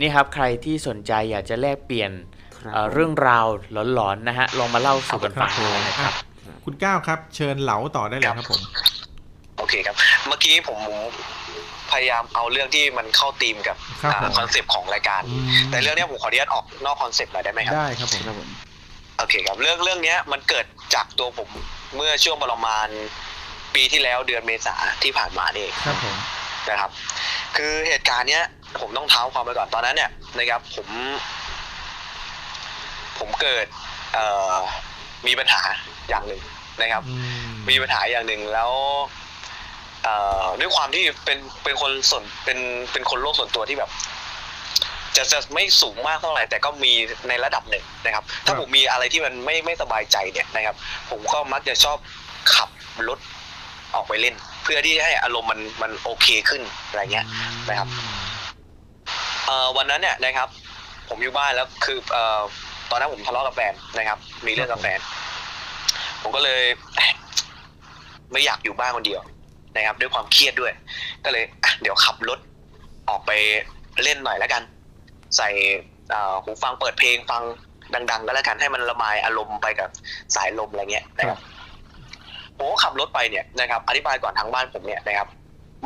S2: นี่ครับใครที่สนใจอยากจะแลกเปลี่ยน
S3: ครับ
S2: เอ่อเรื่องราวหลอนๆนะฮะลองมาเล่าสู่กันฟังดูนะครับ
S1: คุณก้าวครับ เชิญเหลาต่อได้เลยครับผม
S4: โอเคครับ เมื่อกี้ผมพยายามเอาเรื่องที่มันเข้าธีมกับ
S1: ครับผม
S4: concept ของรายการ
S1: อืม
S4: แต่เรื่องเนี้ยผมขออนุญาตออกนอก concept หน่อยได้ไหมครับ
S1: ได้ครับผม
S3: ครับผม
S4: โอเคครับเรื่องเรื่องเนี้ยมันเกิดจากตัวผมเมื่อช่วงประมาณปีที่แล้วเดือนเมษาที่ผ่านมานี่เอง
S1: ครับผม
S4: นะครับ คือเหตุการณ์เนี้ย ผมต้องเท้าความไปก่อนตอนนั้นเนี่ยนะครับ ผม ผมเกิด เอ่อมีปัญหาอย่างหนึ่งนะครับ
S1: อืม
S4: มีปัญหาอย่างหนึ่งแล้วเอ่อด้วยความที่เป็นเป็นคนส่วนเป็นเป็นคนโลกส่วนตัวที่แบบ จะจะไม่สูงมากเท่าไหร่แต่ก็มีในระดับหนึ่งนะครับ ถ้าผมมีอะไรที่มันไม่ไม่สบายใจเนี่ยนะครับ ผมก็มักจะชอบขับรถออกไปเล่น เพื่อที่ให้อารมณ์มันมันโอเคขึ้นอะไรเงี้ยนะครับเอ่อวันนั้นเนี่ยนะครับ ผมอยู่บ้านแล้วคือเอ่อตอนนั้นผมทะเลาะกับแฟนนะครับ มีเรื่องกับแฟนผมก็เลยไม่อยากอยู่บ้านคนเดียวนะครับ ด้วยความเครียดด้วย ก็เลยอะเดี๋ยวขับรถออกไปเล่นหน่อยแล้วกัน ใส่เอ่อหูฟังเปิดเพลงฟังดัง ๆ ก็แล้วกันให้มันระบายอารมณ์ไปกับสายลมอะไรเงี้ยนะครับผมก็ขับรถไปเนี่ยนะครับอธิบายก่อนทางบ้านผมเนี่ยนะครับ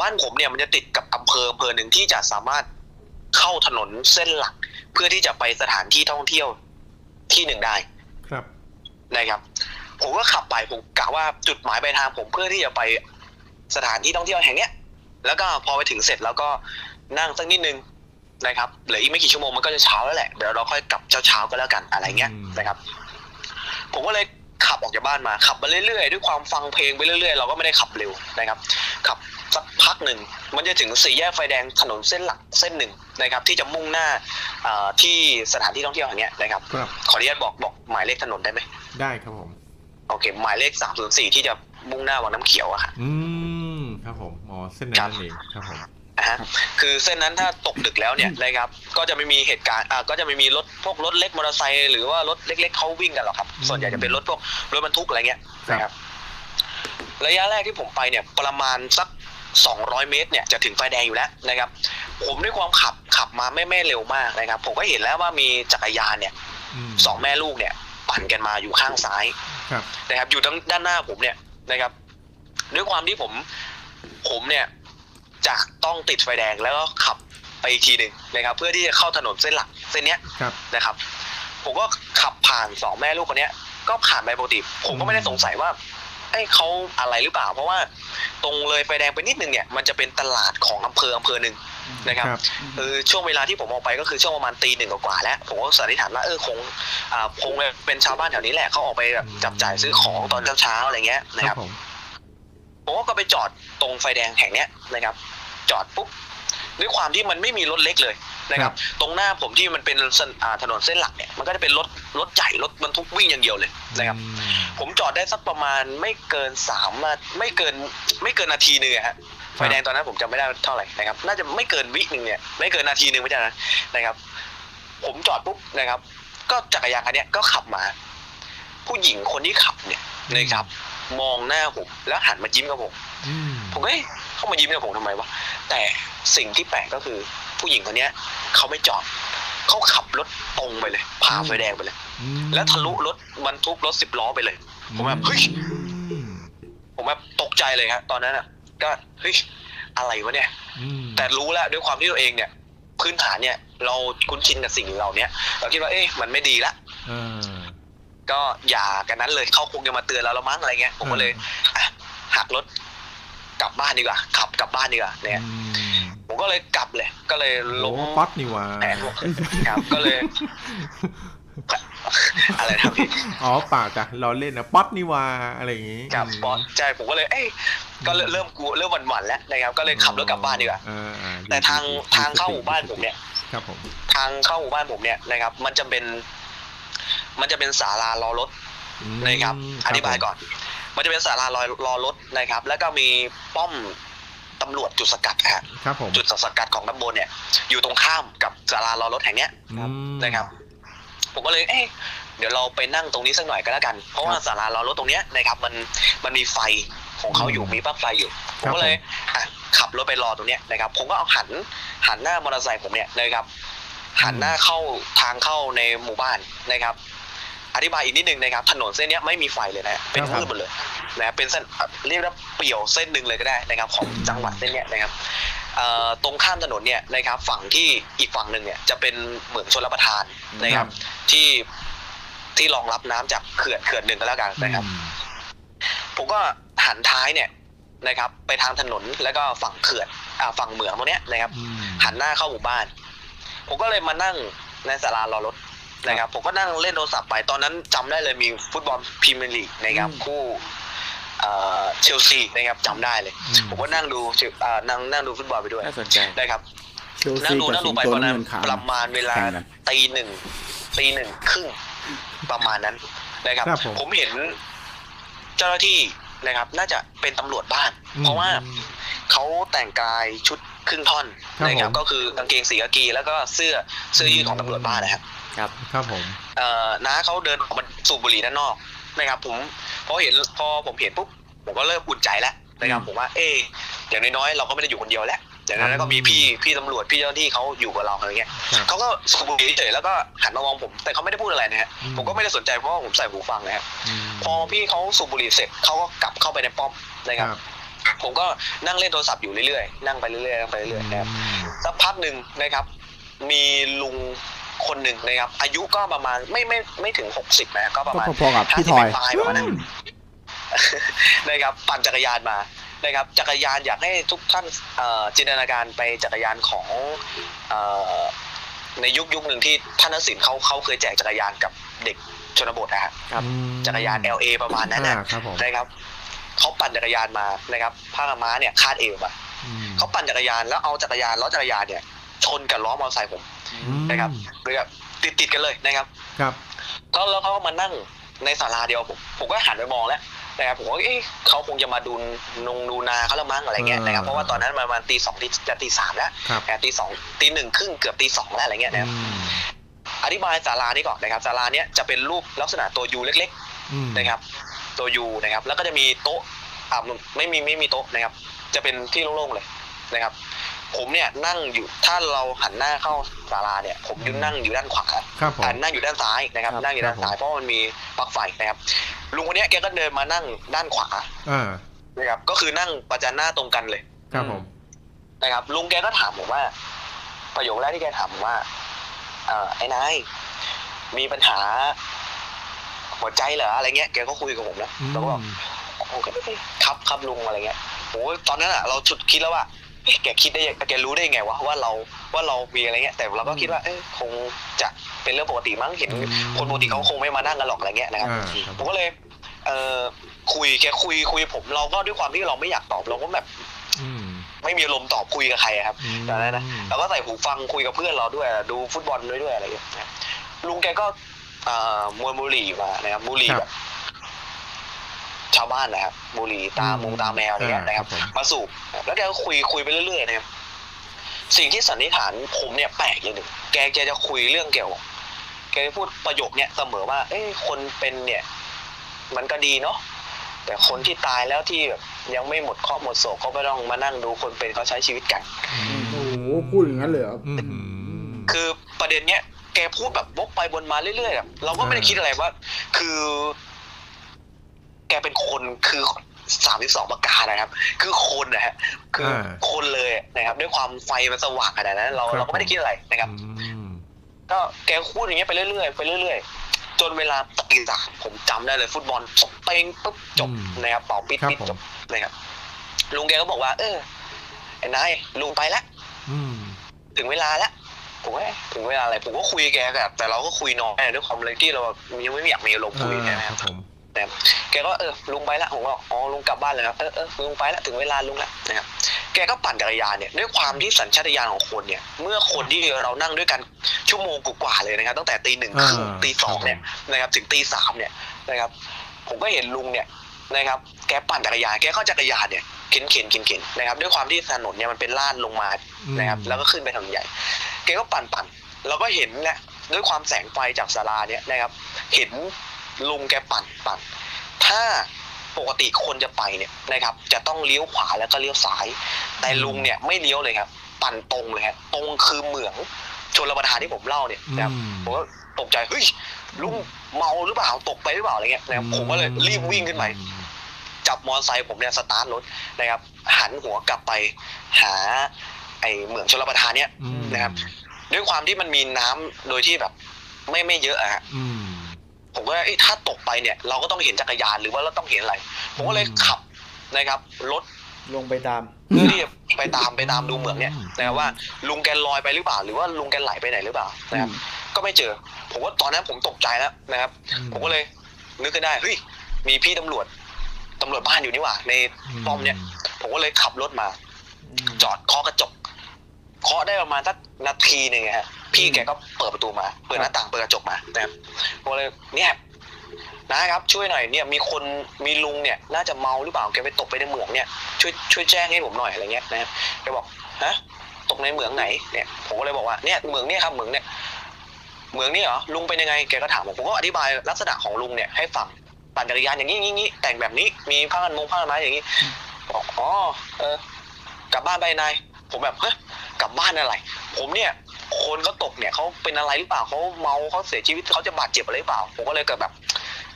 S4: บ้านผมเนี่ยมันจะติดกับอำเภออำเภอหนึ่งที่จะสามารถเข้าถนนเส้นหลัก เพื่อที่จะไปสถานที่ท่องเที่ยวที่หนึ่งได้
S1: ครับ
S4: นะครับ ผมก็ขับไปผมกะว่าจุดหมายปลายทางผมเพื่อที่จะไปสถานที่ท่องเที่ยวแห่งเนี้ย แล้วก็พอไปถึงเสร็จแล้วก็นั่งสักนิดนึง นะครับเหลืออีกไม่กี่ชั่วโมงมันก็จะเช้าแล้วแหละเดี๋ยวเราค่อยกลับเช้าๆก็แล้วกันอะไรเงี้ย
S1: อืม
S4: นะครับ ผมก็เลยขับออกจากบ้านมาขับมาเรื่อยๆด้วยความฟังเพลงไปเรื่อยๆเราก็ไม่ได้ขับเร็วนะครับขับสักพักหนึ่งมันจะถึงสี่แยกไฟแดงถนนเส้นหลักเส้นหนึ่งนะครับ ที่จะมุ่งหน้าเอ่อที่สถานที่ท่องเที่ยวแห่งเนี้ยนะครับ
S1: ครับ
S4: ขออนุญาตบอกบอกหมายเลขถนนได้ไหม
S1: ได้ครับผม
S4: โอเค หมายเลขสามศูนย์สี่ที่จะมุ่งหน้าวังน้ำเขียวอะค่ะ
S1: อืมครับผมอ๋อเส้นนั้นนั่นเองครับผม
S4: นะฮะคือเส้นนั้นถ้าตกดึกแล้วเนี่ยนะครับก็จะไม่มีเหตุการณ์อ่าก็จะไม่มีรถพวกรถเล็กมอเตอร์ไซค์หรือว่ารถเล็ก ๆเขาวิ่งกันหรอกครับ ส่วนใหญ่จะเป็นรถพวกรถบรรทุกอะไรเงี้ยนะครับระยะแรกที่ผมไปเนี่ยประมาณสัก 200 เมตรเนี่ยจะถึงไฟแดงอยู่แล้วนะครับ ผมด้วยความขับขับมาไม่ไม่เร็วมากนะครับ ผมก็เห็นแล้วว่ามีจักรยานเนี่ย
S1: ม
S4: สองแม่ลูกเนี่ย ปั่นกันมาอยู่ข้างซ้าย
S1: ครับ
S4: นะครับ อยู่ด้านด้านหน้าผมเนี่ยนะครับ ด้วยความที่ผม ผมเนี่ย จะต้องติดไฟแดงแล้วก็ขับไปอีกทีหนึ่งนะครับ เพื่อที่จะเข้าถนนเส้นหลักเส้นเนี้ย
S1: ครับ
S4: นะครับ ผมก็ขับผ่านสองแม่ลูกคนเนี้ย ก็ผ่านไปปกติ ผมก็ไม่ได้สงสัยว่าไอ้ยเขาอะไรหรือเปล่า เพราะว่าตรงเลยไฟแดงไปนิดนึงเนี่ยมันจะเป็นตลาดของอำเภออำเภอหนึ่งนะครับ
S1: ครับ
S4: เออช่วงเวลาที่ผมออกไปก็คือช่วงประมาณตีหนึ่งกว่าๆแล้ว ผมก็สันนิษฐานว่าเออคงอ่าคงเป็นชาวบ้านแถวนี้แหละเขาออกไปแบบจับจ่ายซื้อของตอนเช้าๆอะไรเงี้ยนะ
S1: ค
S4: ค
S1: รั
S4: รั
S1: บบ ผม
S4: ผมก็ไปจอดตรงไฟแดงแห่งเนี้ยนะครับ จอดปุ๊บด้วยความที่มันไม่มีรถเล็กเลยนะครับ ตรงหน้าผมที่มันเป็นเส้นอ่าถนนเส้นหลักเนี่ยมันก็จะเป็นรถรถใหญ่รถบรรทุกวิ่งอย่างเดียวเลยนะครับ
S1: อืม
S4: ผมจอดได้สักประมาณไม่เกินสามนาไม่เกินไม่เกินนาทีหนึ่งอะฮะไฟแดงตอนนั้นผมจำไม่ได้เท่าไหร่นะครับ น่าจะไม่เกินวิหนึ่งเนี่ยไม่เกินนาทีหนึ่งไม่ใช่นะนะครับ ผมจอดปุ๊บนะครับ ก็จักรยานคันเนี้ยก็ขับมา ผู้หญิงคนที่ขับเนี่ยนะครับ มองหน้าผมแล้วหันมายิ้มกับผม
S1: อืม
S4: ผมก็เอ๊ะเขามายิ้มกับผมทำไมวะแต่สิ่งที่แปลกก็คือ ผู้หญิงคนเนี้ยเขาไม่จอดเขาขับรถตรงไปเลยผ่าไฟแดงไปเลย
S1: อืม
S4: แล้วทะลุรถบรรทุกรถสิบล้อไปเลยผมแบบเฮ้ย
S1: อืม
S4: ผมแบบตกใจเลยครับตอนนั้นอะ ก็เฮ้ยอะไรวะเนี่ย
S1: อืม
S4: แต่รู้แล้วด้วยความที่ตัวเองเนี่ย พื้นฐานเนี่ย เราคุ้นชินกับสิ่งเหล่าเนี้ยเราคิดว่าเอ๊ะมันไม่ดีละ
S1: เออ
S4: ก็อย่ากันนั้นเลยเขาคงจะมาเตือนเราแล้วมั้งอะไรเงี้ยผมก็เลยอะหักรถกลับบ้านดีกว่าขับกลับบ้านดีกว่าเนี่ย
S1: อืม
S4: ผมก็เลยกลับเลย ก็เลยล้ม
S1: โอ้ป๊อตนี่หว่า
S4: แผนครับก็เลยอะไรนะพี่
S1: อ๋อเปล่าจ้ะเราเล่นนะป๊อตนี่หว่าอะไรอย่างงี้
S4: ครับบอสใช่ผมก็เลย เอ้ยก็เริ่มเริ่มกลัวเริ่มหวั่นๆแล้วนะครับ ก็เลยขับรถกลับบ้านดีกว่า
S1: เอออ่ดี
S4: แต่ทาง
S1: ดีดี
S4: ทางเข้าหมู่บ้านผมเนี่ย
S1: ครับผม
S4: ทางเข้าหมู่บ้านผมเนี่ยนะครับ มันจะเป็น มันจะเป็นศาลารอรถ
S1: อืม
S4: นะครับ อธิบายก่อน มันจะเป็นศาลารอรอรถนะครับ แล้วก็มีป้อมตำรวจจุดสกัดครับ
S1: ครับผม
S4: จุดสกัดของตำบลเนี่ย อยู่ตรงข้ามกับศาลารอรถแห่งเนี้ย
S1: อืม
S4: นะครับ ผมก็เลย เอ๊ะเดี๋ยวเราไปนั่งตรงนี้สักหน่อยก็แล้วกัน เพราะว่าศาลารอรถตรงเนี้ยนะครับ มันมันมีไฟของเขาอยู่
S1: อืม
S4: มีปลั๊กไฟอยู่ผ
S1: ครั
S4: ม
S1: บ
S4: ก็เลยอะขับรถไปรอตรงเนี้ยนะครับ ผมก็เอาหันหันหน้ามอเตอร์ไซค์ผมเนี่ยนะครับหันหน้าเข้าทางเข้าในหมู่บ้านนะครับ อธิบายอีกนิดนึงนะครับถนนเส้นเนี้ยไม่มีไฟเลยนะเป็น
S1: ครับ
S4: มืดหมดเลยนะเป็นเส้นเรียกว่าเปี่ยวเส้นหนึ่งเลยก็ได้นะครับของจังหวัดเส้นเนี้ยนะครับเอ่อตรงข้ามถนนเนี่ยนะครับฝั่งที่อีกฝั่งหนึ่งเนี่ยจะเป็นเหมืองชลประทานนะครับที่ที่รองรับน้ำจากเขื่อนเขื่อนหนึ่งก็แล้วกันนะครับ
S1: อืม
S4: ผมก็หันท้ายเนี่ยนะครับ ไปทางถนนแล้วก็ฝั่งเขื่อนอ่าฝั่งเหมืองตรงเนี้ยนะครับ
S1: อืม
S4: หันหน้าเข้าหมู่บ้าน ผมก็เลยมานั่งในศาลารอรถ นะครับผมก็นั่งเล่นโทรศัพท์ไปตอนนั้นจำได้เลยมีฟุตบอลพรีเมียร์ลีกนะครับคู่เอ่อเชลซีนะครับจำได้เลย
S1: อืม
S4: ผมก็นั่งดูเชลเอ่อนั่งนั่งดูฟุตบอลไปด้วย
S2: น่าสนใจ
S4: นะครับ
S3: เชล
S4: นั่
S3: ซี
S4: งดู
S3: กับ
S4: นั่ง
S3: สิ
S4: ดู
S3: ง
S4: ไป
S3: โต
S4: ตอนนั้น
S3: เงินขาว
S4: ประมาณเวลา
S3: แข่งกัน
S4: ตีหนึ่งตีหนึ่งครึ่งประมาณนั้นนะครับ
S1: ครับผม
S4: ผมเห็นเจ้าหน้าที่นะครับ น่าจะเป็นตำรวจบ้าน เพราะว่าเขาแต่งกายชุดครึ่งท่อน
S1: ครับ
S4: นะครับ
S1: ผม
S4: ก็คือกางเกงสีกากี แล้วก็เสื้อเสื้อยืดของตำรวจบ้านนะครับ
S2: ครับ
S1: ครับผม
S4: เอ่อน้าเขาเดินออกมาสูบบุหรี่ด้านนอกนะครับ ผมพอเห็นพอผมเห็นปุ๊บผมก็เริ่มอุ่นใจแล้วนะครับผมว่าเอออย่างน้อยๆเราก็ไม่ได้อยู่คนเดียวแล้วอย่างนั้นก็มีพี่พี่ตำรวจพี่เจ้าหน้าที่เขาอยู่กับเราอะไรเงี้ย
S1: ครับ
S4: เขาก็สูบบุหรี่เฉยๆแล้วก็หันมามองผม แต่เขาไม่ได้พูดอะไรนะฮะ
S1: อืม
S4: ผมก็ไม่ได้สนใจเพราะว่าผมใส่หูฟังนะครับ
S1: ม
S4: พอพี่เขาสูบบุหรี่เสร็จเขาก็กลับเข้าไปในป้อมนะ
S1: ค
S4: ค
S1: รั
S4: รับบผมก็นั่งเล่นโทรศัพท์อยู่เรื่อยๆนั่งไปเรื่อยๆนั่งไปเรื่อยๆนะครับ
S1: อืม
S4: สักพักหนึ่งนะครับ มีลุง คนหนึ่งนะครับ อายุก็ประมาณไม่ไม่ไม่ถึงหกสิบนะก็ประมาณ
S3: ก็พอๆกับ
S4: ห้า
S3: พี่
S4: สิ
S3: ท
S4: บ
S3: อย
S4: ปลายๆประมาณนั้นนะครับปั่นจักรยานมานะครับ จักรยานอยากให้ทุกท่านเอ่อจินตนาการไปจักรยานของเอ่อในยุคยุคหนึ่งที่ท่านนสินเขาเขาเคยแจกจักรยานกับเด็กชนบทนะฮะ
S2: ครับ
S1: อืม
S4: จักรยาน LA ประมาณนั้น
S1: อ่า
S4: นะครับ
S1: ผม
S4: นะครับเขาปั่นจักรยานมานะครับผ้าขาวม้าเนี่ยคาดเอวมา
S1: อืม
S4: เขาปั่นจักรยานแล้วเอาจักรยานล้อจักรยานเนี่ยชนกับล้อมอเตอร์ไซค์ผม
S1: อืม
S4: นะครับเลยแบบติดติดๆกันเลยนะครับ
S1: ครับ
S4: ก็แล้วเขาก็มานั่งในศาลาเดียวผมผมก็หันไปมองแล้วนะครับผมว่าเอ๊ะเขาคงจะมาดูนงดูนาเขาแล้วมั้งอะไรเงี้ยนะครับเพราะว่าตอนนั้นมันประมาณตีสองตีจะตีสามแล้ว
S1: ครับ
S4: นะครับตีสองตีหนึ่งครึ่งเกือบตีสองแล้วอะไรเงี้ยนะครับ
S1: อืม
S4: อธิบายศาลานี้ก่อนนะครับศาลาเนี้ยจะเป็นรูปลักษณะตัวยูเล็ก
S1: อืม
S4: ๆนะครับ ตัวยูนะครับ แล้วก็จะมีโต๊ะอ่าไม่มีไม่มีโต๊ะนะครับ จะเป็นที่โล่งๆเลยนะครับ ผมเนี่ยนั่งอยู่ถ้าเราหันหน้าเข้าศาลาเนี่ย ผมอยืนนั่งอยู่ด้านขวา
S1: ครับผม
S4: อ่านั่งอยู่ด้านซ้ายนะครับ
S2: ครับ
S4: นั่งอยู่ด้านซ้ายเพราะว่ามันมีปลั๊กไฟนะครับลุงคนเนี้ยแกก็เดินมานั่งด้านขวา
S1: อ่า
S4: นะครับก็คือนั่งประจันหน้าตรงกันเลย
S1: ครับผม
S4: นะครับ ลุงแกก็ถามผมว่า ประโยคแรกที่แกถามผมว่าเอ่อไอ้นายมีปัญหา หัวใจเหรออะไรเงี้ยแกก็คุยกับผมนะ
S1: อืม
S4: แล้วก็บอกโอ้ก็ครับครับลุงอะไรเงี้ยโอ้ยตอนนั้นอะเราชุดคิดแล้วว่า เอ๊ะแกคิดได้ยังแกรู้ได้ไงวะว่าเราว่าเรามีอะไรเงี้ยแต่เราก็คิดว่าเอ้ยคงจะเป็นเรื่องปกติมั้งเห็น
S1: อืม
S4: คนปกติเขาคงไม่มานั่งกันหรอกอะไรเงี้ยนะครับ
S1: อ่าครับ
S4: ผมก็เลยเอ่อคุยแกคุยคุยผมเราก็ด้วยความที่เราไม่อยากตอบเราก็แบบ
S1: อืม
S4: ไม่มีอารมณ์ตอบคุยกับใครอะครับ
S1: อืม
S4: ตอนนั้นนะเราก็ใส่หูฟังคุยกับเพื่อนเราด้วยดูฟุตบอลด้วยด้วยอะไรอย่างเงี้ยนะครับลุงแกก็เอ่อมวยบุหรี่มานะครับบุหรี่
S1: ครับ
S4: แบบ ชาวบ้านนะครับบุหรี่ตามงตาแมวอะไรเงี้ยนะครับ
S1: อ่าครับผม
S4: มาสูบแล้วแกก็คุยคุยไปเรื่อยๆนะครับสิ่งที่สันนิษฐานผมเนี่ยแปลกอย่างหนึ่งแกแกจะคุยเรื่องเกี่ยวกับแกจะพูดประโยคเนี่ยเสมอว่า เอ้ยคนเป็นเนี่ย มันก็ดีเนาะแต่คนที่ตายแล้วที่แบบยังไม่หมดเคราะห์หมดโศกเขาไม่ต้องมานั่งดูคนเป็นเขาใช้ชีวิตกัน
S5: โอ้โหพูดอย่างนั้นเลยเหรอ
S1: อืม
S4: คือประเด็นเนี้ยแกพูดแบบวกไปวนมาเรื่อยๆอะเราก็ไม่ได้คิดอะไรว่า คือแก เป็นคนคือสามสิบสองประการนะครับ คือคนนะฮะคืออาคนเลยนะครับ ด้วยความไฟมันสว่างขนาดนั้นเรา
S1: ครับ
S4: เราก็ไม่ได้คิดอะไรนะครับ
S1: อืม
S4: ก็แกพูดอย่างเงี้ยไปเรื่อยๆไปเรื่อยๆ จนเวลาตีสามผมจำได้เลยฟุตบอลจบเป้งปุ๊บจบนะครับเป่าปิด
S1: ครับ
S4: ปิด
S1: ผม
S4: จบนะครับลุงแกก็บอกว่า เออไอ้นายลุงไปแล้ว
S1: อืม
S4: ถึงเวลาแล้วผมว่าเอ๊ะถึงเวลาอะไรผมก็คุยกับแกแบบแต่เราก็คุยน้อยด้วยความเลยที่เรายังไม่อยากมีอารมณ์คุย
S1: อ่า
S4: นะค
S1: ค
S4: รั
S1: รั
S4: บบ
S1: ผม
S4: แกก็เออลุงไปแล้วผมก็อ๋อลุงกลับบ้านเลยครับเออเออลุงไปแล้วถึงเวลาลุงแล้วนะครับแกก็ปั่นจักรยานเนี่ยด้วยความที่สัญชาตญาณของคนเนี่ย เมื่อคนที่เรานั่งด้วยกันชั่วโมงกว่าๆเลยนะครับ ตั้งแต่ตีหนึ่งครึ่ง
S1: อ่า
S4: ตีสองเนี่ย
S1: ครับ
S4: นะครับ ถึงตีสามเนี่ยนะครับ ผมก็เห็นลุงเนี่ยนะครับ แกปั่นจักรยานแกก็จักรยานเนี่ยเข็นเข็นเข็นเข็นนะครับ ด้วยความที่ถนนเนี่ยมันเป็นลาดลงมานะครับ แล้วก็ขึ้นไปถนนใหญ่ แกก็ปั่นปั่นเราก็เห็นแหละด้วยความแสงไฟจากศาลาเนี่ยนะครับ เห็น ลุงแกปั่นปั่น ถ้าปกติคนจะไปเนี่ยนะครับ จะต้องเลี้ยวขวาแล้วก็เลี้ยวซ้าย แต่ลุงเนี่ยไม่เลี้ยวเลยครับ ปั่นตรงเลยครับตรงคือเหมืองชนระประทานที่ผมเล่าเนี่ยนะครับ
S1: อืม
S4: ผมก็ตกใจเฮ้ยลุงเมาหรือเปล่าตกไปหรือเปล่าอะไรเงี้ยนะครับผมก็เลยรีบวิ่งขึ้นไปจับมอเตอร์ไซค์ผมเนี่ยสตาร์ทรถนะครับ หันหัวกลับไปหา ไอเหมืองชลประทานเนี่ย
S1: อืม
S4: นะครับ ด้วยความที่มันมีน้ำโดยที่แบบ ไม่ไม่เยอะอะฮะ
S1: อืม
S4: ผมก็เอ้ยถ้าตกไปเนี่ย เราก็ต้องเห็นจักรยานหรือว่าเราต้องเห็นอะไร ผมก็เลย
S1: อืม
S4: ขับนะครับรถ
S2: ลงไปตาม
S4: เพื่อที่จะไปตามไปตามดูเหมืองเนี่ย
S1: อืม
S4: นะครับว่าลุงแกลอยไปหรือเปล่า หรือว่าลุงแกไหลไปไหนหรือเปล่านะครับก็ไม่เจอ ผมก็ตอนนั้นผมตกใจแล้วนะครับ ผมก็เลยนึกขึ้นได้เฮ้ยมีพี่ตำรวจตำรวจบ้านอยู่นี่หว่า ในป้อมเนี่ยผมก็เลยขับรถมา จอดเคาะกระจกเคาะได้ประมาณสักนาทีหนึ่งอะฮะ พี่แกก็เปิดประตูมา เปิดหน้าต่างเปิดกระจกมานะครับผมก็เลยเนี่ยนะครับช่วยหน่อยเนี่ยมีคนมีลุงเนี่ยน่าจะเมาหรือเปล่าแกไปตกไปในเหมืองเนี่ยช่วยช่วยแจ้งให้ผมหน่อยอะไรเงี้ยนะครับแกบอกฮะตกในเหมืองไหนเนี่ยผมก็เลยบอกว่าเนี่ยเหมืองเนี่ยครับเหมืองเนี่ยเหมืองนี่เหรอลุงเป็นยังไงแกก็ถามผมผมก็อธิบายลักษณะของลุงเนี่ยให้ฟังปั่นจักรยานอย่างนี้อย่างนี้แต่งแบบนี้มีผ้ากันมงผ้ากันไม้อย่างนี้บอกอ๋อเออกลับบ้านไปนายผมแบบเฮ้ยกลับบ้านอะไร ผมเนี่ย คนเขาตกเนี่ยเขาเป็นอะไรหรือเปล่าเขาเมาเขาเสียชีวิตเขาจะบาดเจ็บอะไรหรือเปล่า ผมก็เลยเกิดแบบ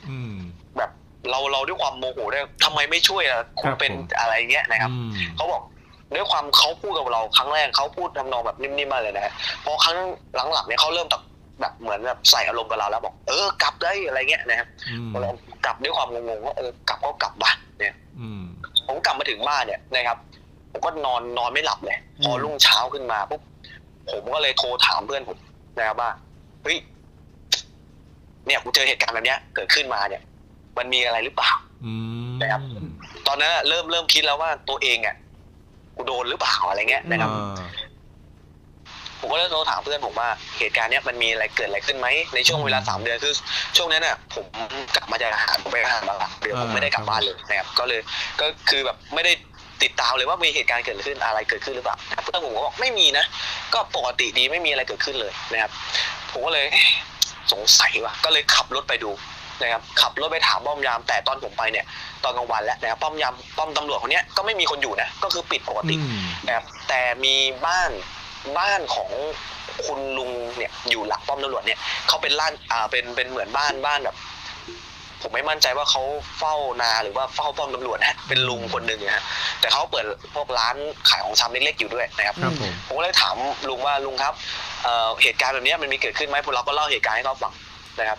S1: อืม
S4: แบบเราเราด้วยความโมโหด้วยทำไมไม่ช่วยอะคุ
S1: ครั
S4: ณ
S1: บ
S4: เป็น
S1: ผม
S4: อะไรเงี้ยนะครับ
S1: อืม
S4: เขาบอกด้วยความเขาพูดกับเราครั้งแรกเขาพูดทำนองแบบนิ่มๆมาเลยนะฮะพอครั้งหลังๆเนี่ยเขาเริ่มแบบแบบเหมือนแบบใส่อารมณ์กับเราแล้วบอกเออกลับได้อะไรเงี้ยนะครับ
S1: อืม
S4: เรากลับด้วยความงงๆว่าเออกลับก็กลับบ้านเนี่ย
S1: อืม
S4: ผมกลับมาถึงบ้านเนี่ยนะครับผมก็นอนนอนไม่หลับเลยพอรุ่งเช้าขึ้นมาปุ๊บ ผมก็เลยโทรถามเพื่อนผมนะครับว่าเฮ้ยเนี่ยกูเจอเหตุการณ์แบบเนี้ย เกิดขึ้นมาเนี่ย มันมีอะไรหรือเปล่า
S1: อืม
S4: นะครับตอนนั้นอะเริ่มเริ่มคิดแล้วว่าตัวเองอะกูโดนหรือเปล่าอะไรเงี้ยนะครับ
S1: อ่า
S4: ผมก็เลยโทรถามเพื่อนผมว่าเหตุการณ์เนี้ยมันมีอะไรเกิดอะไรขึ้นไหมในช่วงเวลาสามเดือนคือ ช่วงนั้นน่ะ ผมกลับมาจากอาหารผมไปอาหารมาหลักเดือนผมไม่ได้กลับบ้านเลยนะครับ ก็เลยก็คือแบบไม่ได้ ติดตามเลยว่ามีเหตุการณ์เกิดขึ้นอะไรเกิดขึ้นหรือเปล่าเพื่อนผมก็บอกไม่มีนะ ก็ปกติดีไม่มีอะไรเกิดขึ้นเลยนะครับผมก็เลยเอ๊ะสงสัยว่ะก็เลยขับรถไปดูนะครับขับรถไปถามป้อมยามแต่ตอนผมไปเนี่ยตอนกลางวันแล้วนะครับป้อมยามป้อมตำรวจคนเนี้ยก็ไม่มีคนอยู่นะก็คือปิดปกติ
S1: อืม
S4: นะครับแต่มีบ้านบ้านของคุณลุงเนี่ยอยู่หลังป้อมตำรวจเนี่ยเขาเป็นร้านอ่าเป็นเป็นเหมือนบ้านบ้านแบบ ผมไม่มั่นใจว่าเขาเฝ้านาหรือว่าเฝ้าป้อมตำรวจนะเป็นลุงคนหนึ่งนะฮะแต่เขาเปิดพวกร้านขายของชำเล็กๆอยู่ด้วยนะครับ
S1: ครับผม
S4: ผมก็เลยถามลุงว่าลุงครับเอ่อเหตุการณ์แบบเนี้ยมันมีเกิดขึ้นไหมพวกเราก็เล่าเหตุการณ์ให้เขาฟังนะครับ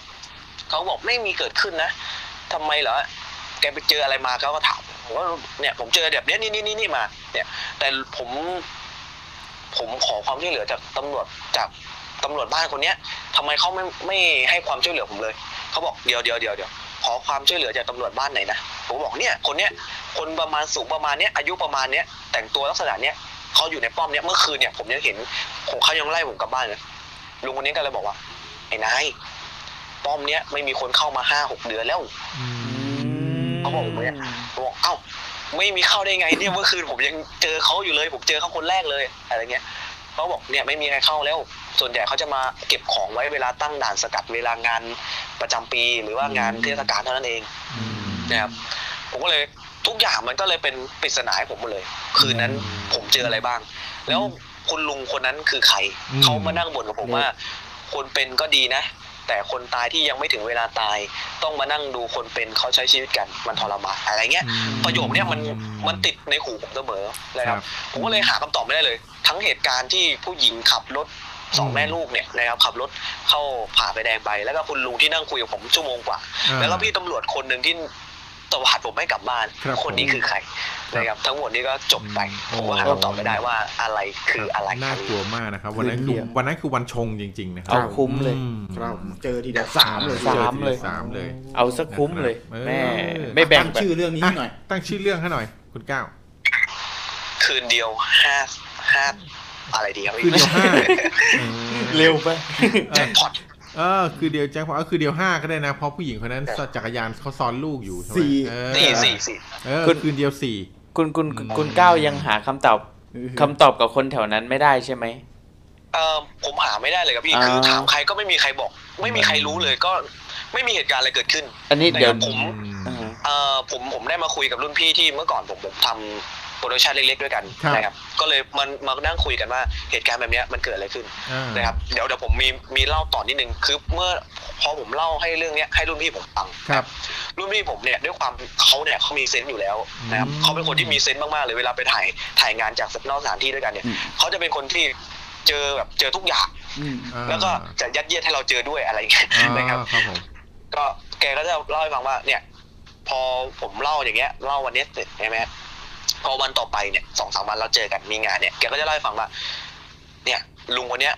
S4: เขาบอกไม่มีเกิดขึ้นนะทำไมเหรอแกไปเจออะไรมาเขาก็ถามผมว่าเนี่ยผมเจอแบบเนี้ยนี่นี่นี่นี่มา เนี่ย แต่ผมผมขอความช่วยเหลือจากตำรวจจากตำรวจบ้านคนเนี้ยทำไมเขาไม่ไม่ให้ความช่วยเหลือผมเลยเขาบอกเดี๋ยวเดี๋ยวเดี๋ยวเดี๋ยว ขอความช่วยเหลือจากตำรวจบ้านไหนนะผมบอกเนี่ยคนเนี้ยคนประมาณสูงประมาณเนี้ยอายุประมาณเนี้ยแต่งตัวลักษณะเนี้ยเขาอยู่ในป้อมเนี้ยเมื่อคืนเนี่ยผมยังเห็นผมเขายังไล่ผมกลับบ้านเลยลุงคนนี้ก็เลยบอกว่าไอ้นายป้อมเนี้ยไม่มีคนเข้ามาห้าหกเดือนแล้ว
S1: อืม
S4: เขาบอกผมเนี่ยผมบอกเอ้าไม่มีเข้าได้ไงเนี่ยเมื่อคืนผมยังเจอเขาอยู่เลย ผมเจอเขาคนแรกเลยอะไรเงี้ย เขาบอกเนี่ยไม่มีใครเข้าแล้ว ส่วนใหญ่เขาจะมาเก็บของไว้เวลาตั้งด่านสกัดเวลางานประจำปี หรือว่างานเทศกาลเท่านั้นเอง
S1: อืม
S4: นะครับผมก็เลยทุกอย่างมันก็เลยเป็นปริศนาให้ผมหมดเลย คืนนั้น
S1: อืม
S4: ผมเจออะไรบ้าง แล้วคุณลุงคนนั้นคือใคร
S1: อืม
S4: เขามานั่งบ่นกับผมว่าคนเป็นก็ดีนะ แต่คนตายที่ยังไม่ถึงเวลาตาย ต้องมานั่งดูคนเป็นเขาใช้ชีวิตกันมันทรมานอะไรเงี้ย
S1: อืม
S4: ประโยคเนี้ยมันมันติดในหูผมเสมอนะค
S1: ค
S4: รั
S1: รับบ
S4: ผมก็เลยหาคำตอบไม่ได้เลย ทั้งเหตุการณ์ที่ผู้หญิงขับรถสอง
S1: อืม
S4: แม่ลูกเนี่ยนะครับขับรถเข้าผ่าไฟแดงไป แล้วก็คุณลุงที่นั่งคุยกับผมชั่วโมงกว่า
S1: อ่า
S4: แล้วก็พี่ตำรวจคนหนึ่งที่ ตวาดผมไม่กลับบ้าน
S1: ครับ
S4: คนนี้คือใคร
S1: ครับ
S4: นะครับทั้งหมดนี้ก็จบไป
S1: อืม
S4: ผมก็หาคำตอบไม่ได้ว่าอะไรคืออะไร
S1: น่ากลัวมากนะครับวันนั้น
S5: คื
S1: คื
S5: น
S1: อ
S5: เดียว
S1: วันนั้นคือวันชงจริง ๆ นะครั
S2: เอาคุ้มเลย
S1: อืม
S5: ครับเจอทีเดียวสามเลย
S2: สามเลย
S1: สามเลย
S2: เอาสักคุ้มเลย
S1: เออ
S2: แม่ไม่แบ่ง
S5: ตั้ง
S2: แบบ
S5: ชื่อเรื่องนี้ให้หน่อยะ
S1: ตั้งชื่อเรื่องให้หน่อย คุณก้าว
S4: คืนเดียวห้าห้าอะไรดีครับ
S1: คืนเดียวห้า
S2: เร็วไป
S4: แจ็คพอต
S1: เออคือเดียวแจ็คพอตเออคือเดียวห้าก็ได้นะ เพราะผู้หญิงคนนั้นจักรยานเขาซ้อนลูกอยู่ใช่ไหม
S5: สี่
S1: เออ
S4: สี่สี่สี่
S1: เออ
S2: คุณ
S1: คืนเดียวสี่
S2: คุณคุณคุณก้าวยังหาคำตอบคำตอบกับคนแถวนั้นไม่ได้ใช่ไหม
S4: เออผมหาไม่ได้เลยครับพี่
S2: อ่า
S4: คือถามใครก็ไม่มีใครบอก ไม่มีใครรู้เลยก็ไม่มีเหตุการณ์อะไรเกิดขึ้น
S2: อันนี้เดี๋ยว
S4: นะครับผม
S2: อ่า
S4: เอ่อผมผมได้มาคุยกับรุ่นพี่ที่เมื่อก่อนผมผมทำ production เล็กๆด้วยกัน
S1: ครับ
S4: นะครับ ก็เลยมันมานั่งคุยกันว่าเหตุการณ์แบบเนี้ยมันเกิดอะไรขึ้น
S1: อ่า
S4: นะครับเดี๋ยวเดี๋ยวผมมีมีเล่าต่อนิดนึงคือเมื่อพอผมเล่าให้เรื่องเนี้ยให้รุ่นพี่ผมฟัง
S1: ครับ
S4: รุ่นพี่ผมเนี่ยด้วยความเขาเนี่ยเขามี sense อยู่แล้วนะครับ
S1: อืม
S4: เขาเป็นคนที่มี sense มากๆเลยเวลาไปถ่ายถ่ายงานจากนอกสถานที่ด้วยกันเนี่ย
S5: อืม
S4: เขาจะเป็นคนที่เจอแบบเจอทุกอย่าง
S5: อืม
S1: อ่า
S4: แล้วก็จะยัดเยียดให้เราเจอด้วยอะไรอย่างเงี้ย
S1: อ่า
S4: นะครับ
S1: ครับผม
S4: ก็แกก็จะเล่าให้ฟังว่าเนี่ย พอผมเล่าอย่างเงี้ยเล่าวันเนี้ยเสร็จใช่ไหมครับ พอวันต่อไปเนี่ยสองสามวันเราเจอกันมีงานเนี่ยแกก็จะเล่าให้ฟังว่า เนี่ย ลุงคนเนี้ย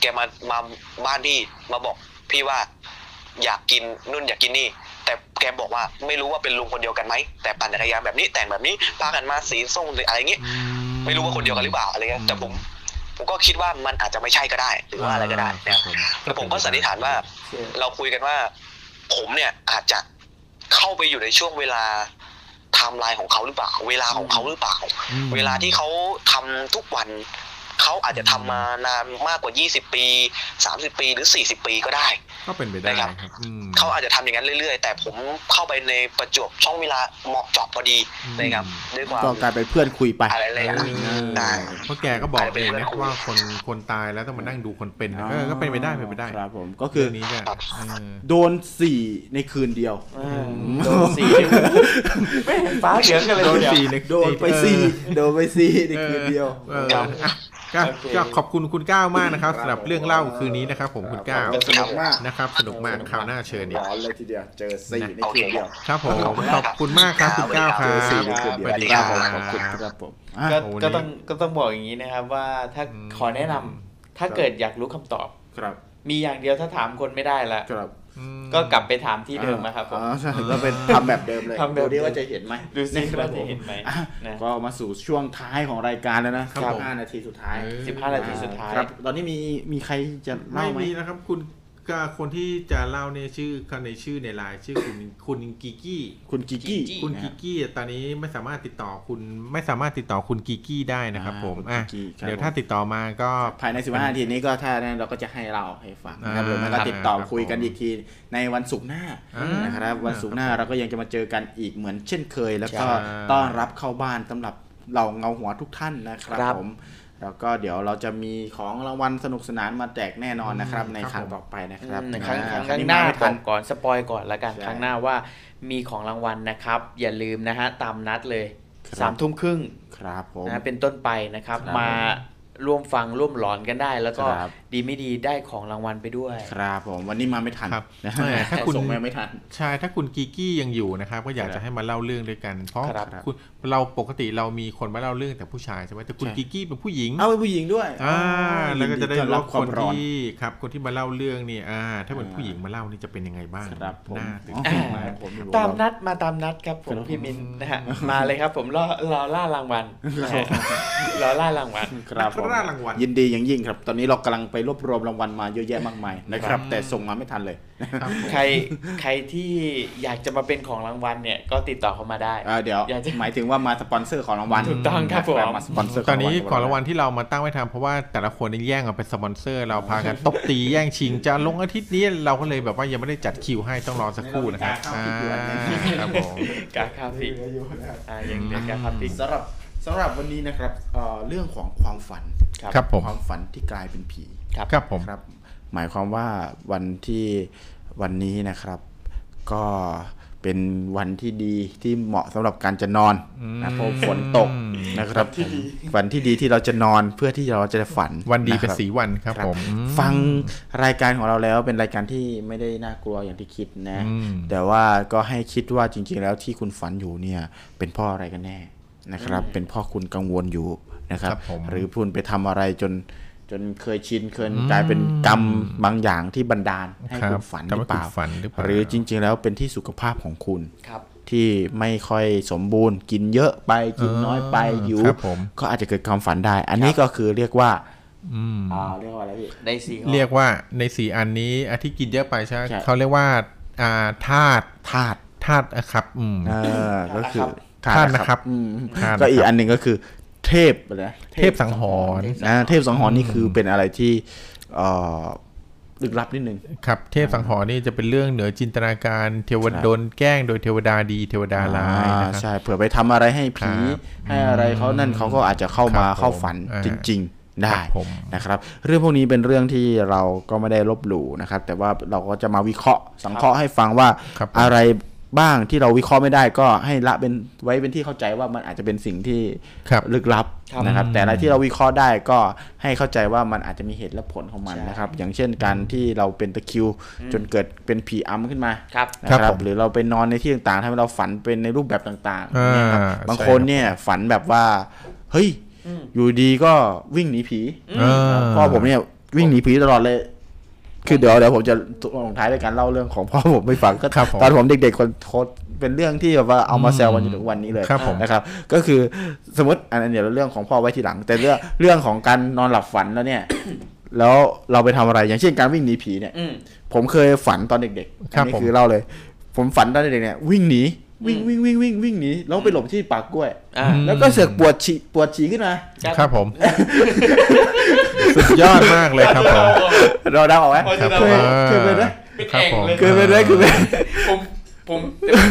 S4: แกมามาบ้านพี่มาบอกพี่ว่าอยากกินนู่นอยากกินนี่ แต่แกบอกว่าไม่รู้ว่าเป็นลุงคนเดียวกันไหมแต่ปั่นจักรยานแบบนี้แต่งแบบนี้พากันมาสีส้มหรืออะไรเงี้ย
S1: อื
S4: ไม่รู้ว่าคนเดียวกันหรือเปล่าอะไรเงี้ยแต่ผมผมก็คิดว่ามันอาจจะไม่ใช่ก็ได้ หรือว่าอะไรก็ได้
S1: ครั
S4: นะ
S1: บผม
S4: แล้วผมก็สันนิษฐานว่า เราคุยกันว่า ผมเนี่ยอาจจะเข้าไปอยู่ในช่วงเวลา ไทม์ไลน์ของเขาหรือเปล่า เวลาของเขาหรือเปล่า
S1: อืม
S4: เวลาที่เขาทำทุกวัน เขาอาจจะทำมานานมากกว่า 20 ปี 30 ปีหรือ 40 ปีก็ได้
S1: ก็เป็นไปได้
S4: นะครับ
S1: ครับอืม
S4: เขาอาจจะทำอย่างนั้นเรื่อยๆ แต่ผมเข้าไปในประจวบช่องเวลาเหมาะเจาะพอดีนะครับด้วยความ
S5: ก็กลายเป็นเพื่อนคุยไป
S4: อะไรอะไรอย่าง
S1: เอ
S4: นี้
S1: อ
S4: ได้
S1: เพราะแกก็บอก
S4: อาจจะเป็น
S1: เอง
S4: เรื่
S1: นะ
S4: องของ
S1: ว่าคนคนตายแล้วต้องมานั่งดูคนเป็นเออก็เป็นไปได้เป็นไปได้
S5: ครับผมก็คือ
S1: เรื่องนี้ก็เออ
S5: โดนสี่ในคืนเดียว
S2: โดนสีไม่เห็นฟ้าเหลืองกันเลย
S1: โดน
S2: เดี๋ยว
S1: สี่ใน
S5: โดนไปสี่โดนไปสี่ในคืนเดียว
S1: เอออะ ก็
S2: โอเค
S1: ก็ขอบคุณคุณก้าวมากนะครับสำหรับเรื่องเล่าคืนนี้นะครับ ผมคุณก้าว
S5: สนุกมาก
S1: นะครับ สนุกมากคราวหน้าเชิญอีก
S5: ร้อนเลยทีเดียวเจอสี่ในคืนเดียว
S1: ครับผมขอบคุณมากครับคุณก้าวค
S5: เจ
S1: รั
S5: อบสี่ในคืนเดียว
S1: สวัสดี
S5: ค
S1: ค
S5: รั
S1: รั
S5: บบผมขอบคุณครับผมอะ
S2: ก็
S1: โอ้โห
S2: ก็ต้องก็ต้องบอกอย่างนี้นะครับว่าถ้า
S1: อืม
S2: ขอแนะนำถ้าเกิดอยากรู้คำตอบ
S5: ครับ
S2: มีอย่างเดียวถ้าถามคนไม่ได้ละ
S5: ครับ
S1: อืม
S2: ก็กลับไปถามที่เดิมนะครับผม
S3: อ๋อใช่ก็เป็นทำแบบเดิมเลย
S2: ทำแบบ
S3: ดูดิ
S2: เดิม
S3: ว่าจะเห็นไหม
S2: ดูสิ
S3: ครั
S2: ว่า
S3: บ
S2: จะ
S3: ผม
S2: เห็นไหม
S3: อะ
S2: นะ
S3: ก็มาสู่ช่วงท้ายของรายการแล้วนะครับ
S1: ผม
S3: ห้านาทีสุดท้าย
S1: เออ
S2: สิบห้านาทีสุดท้าย
S3: ครับตอนนี้มีมีใครจะเล่า
S1: ไม่
S3: ไหม
S1: มีนะครับคุณ ก็คนที่จะเล่าเนี่ยชื่อในชื่อในไลน์ชื่อคุณคุณกิกกี้
S3: คุณกิกกี้
S2: กิกกี้
S1: คุณ
S3: นะ
S1: กิ
S3: รับ
S1: กกี้ตอนนี้ไม่สามารถติดต่อคุณไม่สามารถติดต่อคุณกิกกี้ได้นะครับ
S3: อ่า
S1: ผม
S3: คุณ
S1: อะ
S3: กิกกี้ครับ
S1: เดี๋ยวถ้าติดต่อมาก็
S3: ภายใน15นาทีนี้ก็ถ้านั้นเราก็จะให้เราให้ฟังนะครับ
S1: อ่า
S3: หรือไม่ก็ติดต่อ
S1: ครับ
S3: คุยกันอีกทีในวันศุกร์หน้า
S1: อ่าน
S3: นะครับวันศุกร์หน้าเราก็ยังจะมาเจอกันอีกเหมือนเช่นเคย แล้วก็
S1: ใช่
S3: ต้อนรับเข้าบ้านสำหรับเราเงาหัวทุกท่านนะครับ
S2: ครับ
S3: ผม แล้วก็เดี๋ยวเราจะมีของรางวัลสนุกสนานมาแจกแน่นอนนะครับ ในครั้งต่อไปนะครับ
S2: ในครั้ง
S3: อ่า
S2: ครั้ง
S3: นี้
S2: หน้า
S3: ไม่
S2: บ
S3: ทั
S2: อนกก่อนสปอยก่อนละกัน
S3: ใช่
S2: ครั้งหน้าว่ามีของรางวัลนะครับ อย่าลืมนะฮะตามนัดเลย
S3: ครับ
S2: สามทุ่มครึ่ง
S3: ครับผม
S2: นะเป็นต้นไปนะครับ
S3: ครับ
S2: มา ร่วมฟังร่วมหลอนกันได้ แล้วก็
S3: ครับ
S2: ดีไม่ดีได้ของรางวัลไปด้วย
S3: ครับผมวันนี้มาไม่ทัน
S1: ครับ
S3: นะ
S1: แหมถ้าคุณ
S3: ส่งมาไม่ทัน
S1: ใช่ถ้าคุณกิกกี้ยังอยู่นะครับ ก็อยาก
S3: ครับ
S1: จะให้มาเล่าเรื่องด้วยกัน เพราะ
S2: ครับ
S1: คุณเราปกติเรามีคนมาเล่าเรื่องแต่ผู้ชายใช่ไหมแต่คุณ
S3: ใช่
S1: กิกกี้เป็นผู้หญิง
S3: เอาเป็นผู้หญิงด้วย
S1: อ่าแล้วก็จะได้
S3: ยิน
S1: ร
S3: ต้อ
S1: บ
S3: ค
S1: ค
S3: วาม
S1: น
S3: ร้อน
S1: ที่ครับ คนที่มาเล่าเรื่องนี่อ่า ถ้าเป็น
S3: อ่า
S1: ผู้หญิงมาเล่านี่จะเป็นยังไงบ้าง
S3: ครับผม
S1: น่าตื่น
S3: อ๋อ
S1: เต้นมาก
S3: ผมไรู้
S2: ตาม
S3: หรอก
S2: นัดมาตามนัดครับผม
S3: ครับ
S2: พี่มินนะฮะมาเลยครับผมรอรอล่ารางวัลนะฮะรอล่ารางวัล
S3: ครับผม
S1: นักล่ารางวัล
S3: ยินดีอย่างยิ่งครับ ตอนนี้เรากำลังไปรวบรวมรางวัลมาเยอะแยะมากมายนะครับ แต่ส่งมาไม่ทันเลย
S1: ครับผม
S2: ใครใครที่อยากจะมาเป็นของรางวัลเนี่ยก็ติดต่อเข้ามาได้
S3: อ่าเดี๋ยว
S2: อยากจะ
S3: หมายถึงว่ามาสปอนเซอร์ของรางวัล
S2: ถูกต้องครับผม
S3: มาสปอนเซอร์
S1: ตอนนี้ของรางวัลที่เรามาตั้งไว้ทำเพราะว่าแต่ละคนนี่แย่งกันเป็นสปอนเซอร์ เราพากันตบตีแย่งชิงจะลงอาทิตย์นี้เราก็เลยแบบว่ายังไม่ได้จัดคิวให้ต้องรอสักครู่นะครับอ่าครับผม
S2: กาคาฟิกอ่ายังเหลือกาคาฟิก
S3: สำหรับ สำหรับวันนี้นะครับเอ่อเรื่องของความฝัน
S2: ครับ
S1: ครับผม
S3: ความฝันที่กลายเป็นผี
S1: ครับผม
S3: ครับ หมายความว่าวันที่วันนี้นะครับ ก็เป็นวันที่ดีที่เหมาะสำหรับการจะนอนนะเพราะฝนตกนะครับวันที่ดีที่เราจะนอนเพื่อที่เราจะฝัน
S1: วันดีเป็น
S3: นะครับ
S1: สีวันครับผมอืม
S3: ฟังรายการของเราแล้วเป็นรายการที่ไม่ได้น่ากลัวอย่างที่คิดนะ
S1: อืม
S3: แต่ว่าก็ให้คิดว่าจริง ๆ แล้วที่คุณฝันอยู่เนี่ย เป็นเพ่ออะไรกันแน่ นะครับ เป็นเพ่อคุณกังวลอยู่นะครับ
S1: ครับผม
S3: หรือคุณไปทำอะไรจนจนเคยชินเคยกลายเป็นกรรมบางอย่างที่บันดาลให้
S1: ครั
S3: คุ
S1: บ
S3: ณฝันห
S1: ทำ
S3: รื
S1: ให้
S3: อเปล่า
S1: คุณฝันหรือเปล่า
S3: หรือจริง ๆ แล้วเป็นที่สุขภาพของคุณ
S2: ครับ
S3: ที่ไม่ค่อยสมบูรณ์ กินเยอะไปกินน้อยไปหิว
S1: ครับผม
S3: ก็อาจจะเกิดความฝันได้ อันนี้ก็คือเรียกว่า
S1: อืม
S3: อ่าเรียกว่าอะไรพี่
S2: ได้สี
S1: เรียกว่าในสีอันนี้อาที่กินเยอะไปใช่ไหม
S3: ใช่
S1: เขาเรียกว่าอ่าธาตุ
S3: ธาตุ
S1: ธาตุนะครับอืม
S3: เออก็คือ
S1: ธาตุนะครับ
S3: อืม
S1: ธาตุนะครับ
S3: ก็อีกอันหนึ่งก็คือเทพอะไรนะ
S1: เทพสังหรณ์
S3: นะเทพสังหรณ์นี่คือเป็นอะไรที่เอ่อลึกลับนิดนึง
S1: ครับ เทพสังหรณ์นี่จะเป็นเรื่องเหนือจินตนาการเทว
S3: ครับ
S1: ดาโดนแกล้งโดยเทวดาดีเทวดาร้าย
S3: อ่า
S1: นะครับ
S3: ใช่เผื่อไปทำอะไรให้ผี
S1: ครับ
S3: ให้อะไรเขานั่นเขาก็อาจจะเข้ามา
S1: ครับผม
S3: เข้าฝัน
S1: อ่า
S3: จริง ๆได้
S1: ครับผม
S3: นะครับ เรื่องพวกนี้เป็นเรื่องที่เราก็ไม่ได้ลบหลู่นะครับ แต่ว่าเราก็จะมาวิเคราะห์สังเคราะห์ให้ฟังว่า
S1: ครับผม
S3: อะไร บ้างที่เราวิเคราะห์ไม่ได้ก็ให้ละเป็นไว้เป็นที่เข้าใจว่ามันอาจจะเป็นสิ่งที่
S1: ครับ
S3: ลึกลับ
S2: ครับ
S3: นะครับ
S1: อืม
S3: แต่อะไรที่เราวิเคราะห์ได้ก็ให้เข้าใจว่ามันอาจจะมีเหตุและผลของมัน
S2: ใช่
S3: นะครับ อย่างเช่นการที่เราเป็นตะคริว จนเกิดเป็นผีอำขึ้นมา
S2: ครับ
S3: นะค
S1: ครั
S3: รั
S1: บบผม
S3: หรือเราไปนอนในที่ต่างๆทำให้เราฝันเป็นในรูปแบบต่างๆ
S1: อ่า
S3: เนี่ยครับบาง
S1: ใช่
S3: คน
S1: ครับ
S3: เนี่ยฝันแบบว่าเฮ้ยอยู่ดีก็วิ่งหนีผี
S1: อ่า
S3: พ่อผมเนี่ยวิ่งหนีผีตลอดเลย คือเดี๋ยวเดี๋ยวผมจะลงท้ายด้วยการเล่าเรื่องของพ่อผมไปฟังก็
S1: ครับผม
S3: ตอนผมเด็กๆคนโคตรเป็นเรื่องที่แบบว่าเอามาแซวกันจนถึงวันนี้เลย
S1: ครับผม
S3: นะครับ ก็คือสมมติอันนั้นเดี๋ยวเรื่องของพ่อไว้ทีหลัง แต่เรื่องเรื่องของการนอนหลับฝันแล้วเนี่ย แล้วเราไปทำอะไรอย่างเช่นการวิ่งหนีผีเนี่ย
S2: อืม
S3: ผมเคยฝันตอนเด็กๆ
S1: ครั
S3: อั
S1: บ
S3: นนี้
S1: ผม
S3: คือเล่าเลย ผมฝันตอนเด็กๆเนี่ยวิ่งหนี วิ่งวิ่งวิ่งวิ่งวิ่งหนีแล้วไปหลบที่ปากกล้วย
S2: อ่า
S3: แล้วก็เสือกปวดฉี่ปวดฉี่ขึ้นมา
S1: ครับผม สุดยอดมากเลยครับผม
S3: เราเดาเอาไหม
S2: พอจะ
S3: เคย
S2: เดา
S3: เคยเป็นไหม
S2: เป็น
S1: ครับ
S2: เอง
S1: ผม
S2: เลย
S3: เคยเป็นไหมเคยเป็น
S2: ผมผม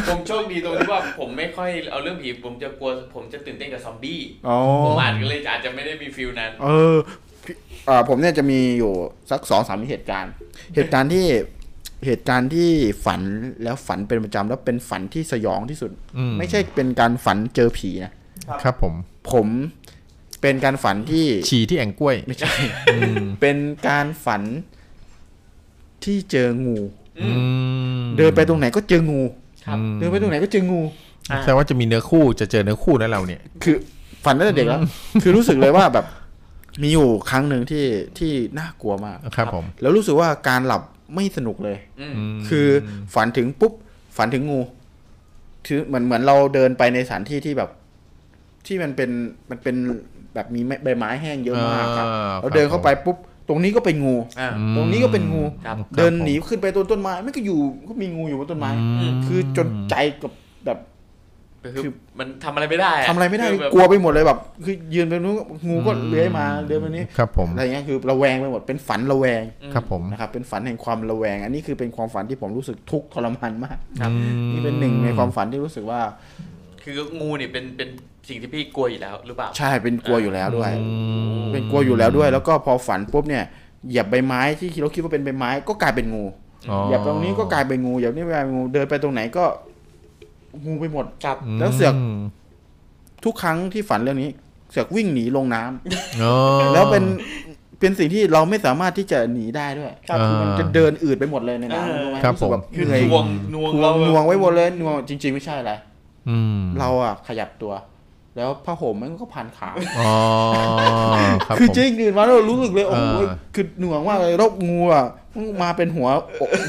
S2: ผมโชคดีตรงที่ว่าผมไม่ค่อยเอาเรื่องผีผมจะกลัวผมจะตื่นเต้นกับซอมบี้
S3: อ๋อ
S2: ผมอาจจะเลยอาจจะไม่ได้มีฟิลนั้น
S3: เออพี่อ่าผมเนี่ยจะมีอยู่สักสองสามเหตุการณ์ เหตุการณ์ที่ เหตุการณ์ที่ฝันแล้วฝันเป็นประจำแล้วเป็นฝันที่สยองที่สุด
S1: อืม
S3: ไม่ใช่เป็นการฝันเจอผีนะครับ
S1: ผม
S3: ผมเป็นการฝันที่
S1: ฉี่ที่แอ่งกล้วย
S3: ไม่ใช่เป็นการฝันที่เจองู
S1: อืม
S3: เดินไปตรงไหนก็เจองู
S2: ครับ
S3: เดินไปตรงไหนก็เจองู
S2: อ่า
S1: แสดงว่าจะมีเนื้อคู่จะเจอเนื้อคู่นะเราเนี่ย
S3: คือฝันตั้งแต่เด็กแล้วคือรู้สึกเลยว่าแบบมีอยู่ครั้งหนึ่งที่ที่น่ากลัวมาก
S1: ครับผม
S3: แล้วรู้สึกว่าการหลับ ไม่สนุกเลย
S2: อืม
S1: ม
S3: คือฝันถึงปุ๊บ ฝันถึงงูคือเหมือนเหมือนเราเดินไปในสถานที่ที่แบบ ที่มันเป็นมันเป็นแบบมีใบไม้แห้งเยอะมากครับ
S1: อ่า
S3: เราเดินเข้าไปปุ๊บตรงนี้ก็เป็นงู
S2: อ่า
S1: อืม
S3: ตรงนี้ก็เป็นงู
S2: ครับ
S3: เดินหนีขึ้นไปต้นต้นไม้ ไม่ก็อยู่ก็มีงูอยู่บนต้นไม้
S1: อืม
S3: คือจนใจกับแบบ
S2: คือ
S3: คือ
S2: มันทำอะไรไม่ได้
S3: ทำอะไรไม่ได้
S2: คือแบบ
S3: กลัวไปหมดเลยแบบ คือยืนไปนู้นงูก็เลื้อยมาเดินไปนี้
S1: ครับผม
S3: อะไรเงี้ยคือระแวงไปหมดเป็นฝันระแวง
S1: ครับผม
S3: นะครับเป็นฝันแห่งความระแวง อันนี้คือเป็นความฝันที่ผมรู้สึกทุกข์ทรมานมาก
S2: ครับ
S1: อืม
S3: นี่เป็นหนึ่งในความฝันที่รู้สึกว่า
S2: คืองูเนี่ยเป็นเป็นสิ่งที่พี่กลัวอยู่แล้วหรือเปล่า
S3: ใช่เป็นกลัวอยู่แล้วด้วย
S1: อืม
S3: เป็นกลัวอยู่แล้วด้วย แล้วก็พอฝันปุ๊บเนี่ยเหยียบใบไม้ที่เราคิดว่าเป็นใบไม้ก็กลายเป็นงู
S1: อ๋อ
S3: เหยียบตรงนี้ก็กลายเป็นงูเหยียบนี่กลายเป็นงูเดินไปตรงไหนก็ งูไปหมด
S2: ครับ
S3: แล้วเสือกทุกครั้งที่ฝันเรื่องนี้ เสือกวิ่งหนีลงน้ำ
S1: อ๋อ
S3: แล้วเป็นเป็นสิ่งที่เราไม่สามารถที่จะหนีได้ด้วย
S1: ครับ
S3: คือมันจะเดินอืดไปหมดเลยในน้ำ
S2: เออ
S3: รู้ไหม
S1: ครับ
S3: รู้สึกแบบ
S1: ผม
S2: คือ
S3: เหนื่อย
S2: นวงนวง
S3: ทว
S2: เรา
S3: ง
S2: แบบ
S3: นวงไว้หมดเลยนวงจริง ๆ ไม่ใช่อะไร
S1: อืม
S3: เราอะขยับตัว แล้วผ้าห่มมันก็พันขา
S1: อ๋อครับ
S3: คือ
S1: ผม
S3: จริงตื่นมาแล้วรู้สึกเลยโอ้โห
S1: เออ
S3: คือหน่วงมากเลยรบงูอะมันมาเป็นหัว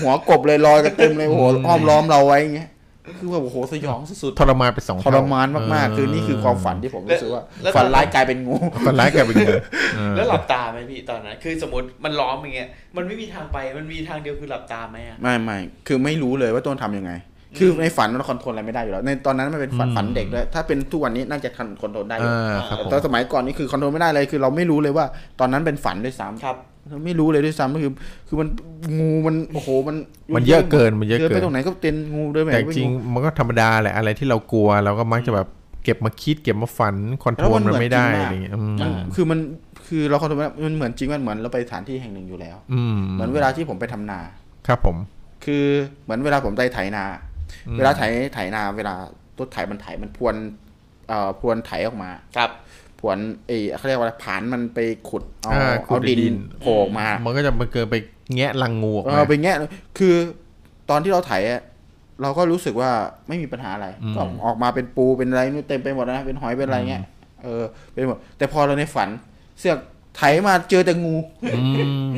S3: หัวกบเลยลอยกันเต็มเลยโอ้โหอ้อมล้อมเราไว้อย่างเงี้ย คือแบบโอ้โหสยองสุด
S1: ทรมานไปสอง
S3: ๆท
S1: เท่าร
S3: มานมากๆ คือนี่คือความฝันที่ผมรู้สึกว่า
S2: แล้ว
S3: ฝันร้ายกลายเป็นงู
S1: ฝันร้ายกลายเป็นงูเออ
S2: แล้วหลับตาไหมพี่ตอนนั้นคือสมมติมันล้อมอย่างเงี้ยมันไม่มีทางไปมันมีทางเดียวคือหลับตาไหมอะ
S3: ไม่ไม่คือไม่รู้เลยว่าต้นทำยังไง คือในฝันมัน control อะไรไม่ได้อยู่แล้วในตอนนั้นมันเป็นฝัน
S1: อืม
S3: ฝันเด็กด้วยถ้าเป็นทุกวันนี้น่าจะ control ได้อยู่
S1: อ่าครับผม
S3: แต่สมัยก่อนนี่คือ control ไม่ได้เลยคือเราไม่รู้เลยว่า ตอนนั้นเป็นฝันด้วยซ้ำ
S2: ครับ
S3: เราไม่รู้เลยด้วยซ้ำก็คือ คือมันงูมันโอ้โหมัน
S1: มันเยอะเกินมันเยอะ
S3: เดิน
S1: เกิ
S3: ไป
S1: น
S3: ตรงไหนก็เป็นงูเดินไปไห
S1: แต่
S3: นก็เป็น
S1: จริง
S3: งู
S1: มันก็ธรรมดาแหละอะไรที่เรากลัวเราก็มักจะแบบเก็บมาคิดเก็บมาฝันคอนโทร
S3: แล้วมัน
S1: มันไม่ได้
S3: เหมือนจริงมาก
S1: อะไรเงี้ยอืม
S3: มันคือมันคือเรา control ไม่ได้มันเหมือนจริงมันเหมือนเราไปสถานที่แห่งหนึ่งอยู่แล้ว
S1: อืม
S3: เหมือนเวลาที่ผมไปทำนา
S1: ครับผม
S3: คือเหมือนเวลาผมไปไถนา
S1: อืม
S3: เวลาไถไถนา เวลาตัวไถมันไถมันพรวนเอ่อพรวนไถออกมา
S2: ครับ
S3: ผ วนเอยเขาเรียกว่าอะไรผานมันไปขุดเอา
S1: อ่า
S3: เอาดิน
S1: ขุดดิน
S3: โผล่ออกมา
S1: มันก็จะมาเกินไปแงะรังงูออก
S3: เอ
S1: มา
S3: อไปแง่คือตอนที่เราไถอะเราก็รู้สึกว่าไม่มีปัญหาอะไร
S1: อืม
S3: ก็ออกมาเป็นปูเป็นอะไรนู่นเต็มไปหมดนะเป็นหอยเป็นอะไรเงี้ยเออเป็นหมดแต่พอเราในฝันเสือกไถมาเจอแต่งู
S1: อื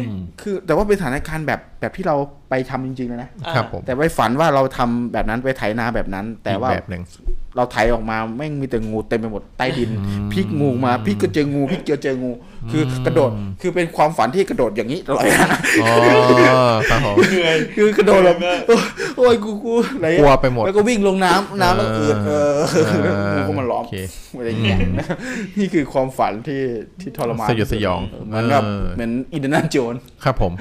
S1: ม
S3: คือ แต่ว่าเป็นสถานการณ์แบบแบบที่เราไปทำจริงๆเลยนะครับ
S1: ผม
S3: แต่ไปฝันว่าเราทำแบบนั้นไปไถนาแบบนั้น แต่ว่า
S1: อีกแบบหนึ่ง
S3: เราไถออกมาแม่งมีแต่งูเต็มไปหมดใต้ดินพลิกงูมาพลิกก็เจองูพลิกเจอเจองู คือกระโดดคือเป็นความฝันที่กระโดดอย่างนี้ตลอดเวลา
S1: อ๋อครับผม
S2: เหนื่อย
S3: คือกระโดดแบบโอ้ยโอ้ยกูกูอะไร
S1: กลัวไปหมด
S3: แล้วก็วิ่งลงน้ำน้ำแล้วอืดเออ
S1: เออ
S3: งูก็มาล้อม
S1: โอเค
S3: อะไรอย่างเงี้ยนะนี่คือความฝันที่ที่ทรมาน
S1: สยดสยอง
S3: เหมือนแบบ
S1: เออ
S3: เหมือนอินเดยนาโจน
S1: ครับผม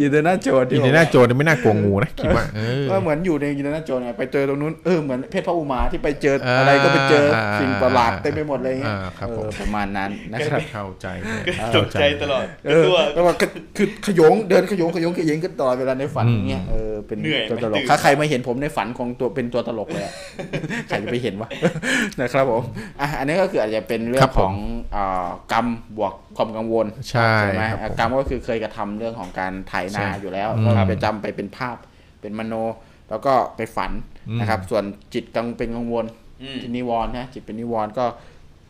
S3: อินเดยนาโจน
S1: อินเดียนาโจนนี่ไม่น่ากลัวงูนะคิดว่าเออ
S3: ก็เหมือนอยู่ในอินเดยนาโจนไงไปเจอตรงนู้นเออเหมือนเพชรพระอุมาที่ไปเจออะไรก็ไปเจอสิ่งประหลาดเต็มไปหมดเลยเงี้ย
S1: อ่าครับ
S3: เอ
S1: ผม
S3: อประมาณนั้นนะครับ
S1: เข้าใจ
S2: ตกใจตลอด
S3: เออแล้วว่าคือขยงเดินขยงขยงขยงกันตลอดเวลาในฝันอย่างเงี้ยเออเป็น
S2: เหนื่อยไหม
S3: ตัวตล
S2: ตื่
S3: ก
S2: น
S3: ถ้าใครมาเห็นผมในฝันของตัวเป็นตัวตลกเลยอะใครจะไปเห็นวะนะครับผมอะอันนี้ก็คืออาจจะเป็นเรื่อ
S1: ครั
S3: ง
S1: บ
S3: ข
S1: ผ
S3: อ
S1: ม
S3: งอ่ากรรมบวกความกังวล
S1: ใช่
S3: ไหม
S1: ครับผม
S3: อะกรรมก็คือเคยกระทำเรื่องของการไถนา
S1: ใช่
S3: อยู่แล้ว
S1: อืม
S3: ก็ไปจำไปเป็นภาพเป็นมโน แล้วก็ไปฝัน
S1: อืม
S3: นะครับ ส่วนจิตกังเป็นกังวล
S2: อืม
S3: จิตนิวรณ์นะจิตเป็นนิวรณ์ก็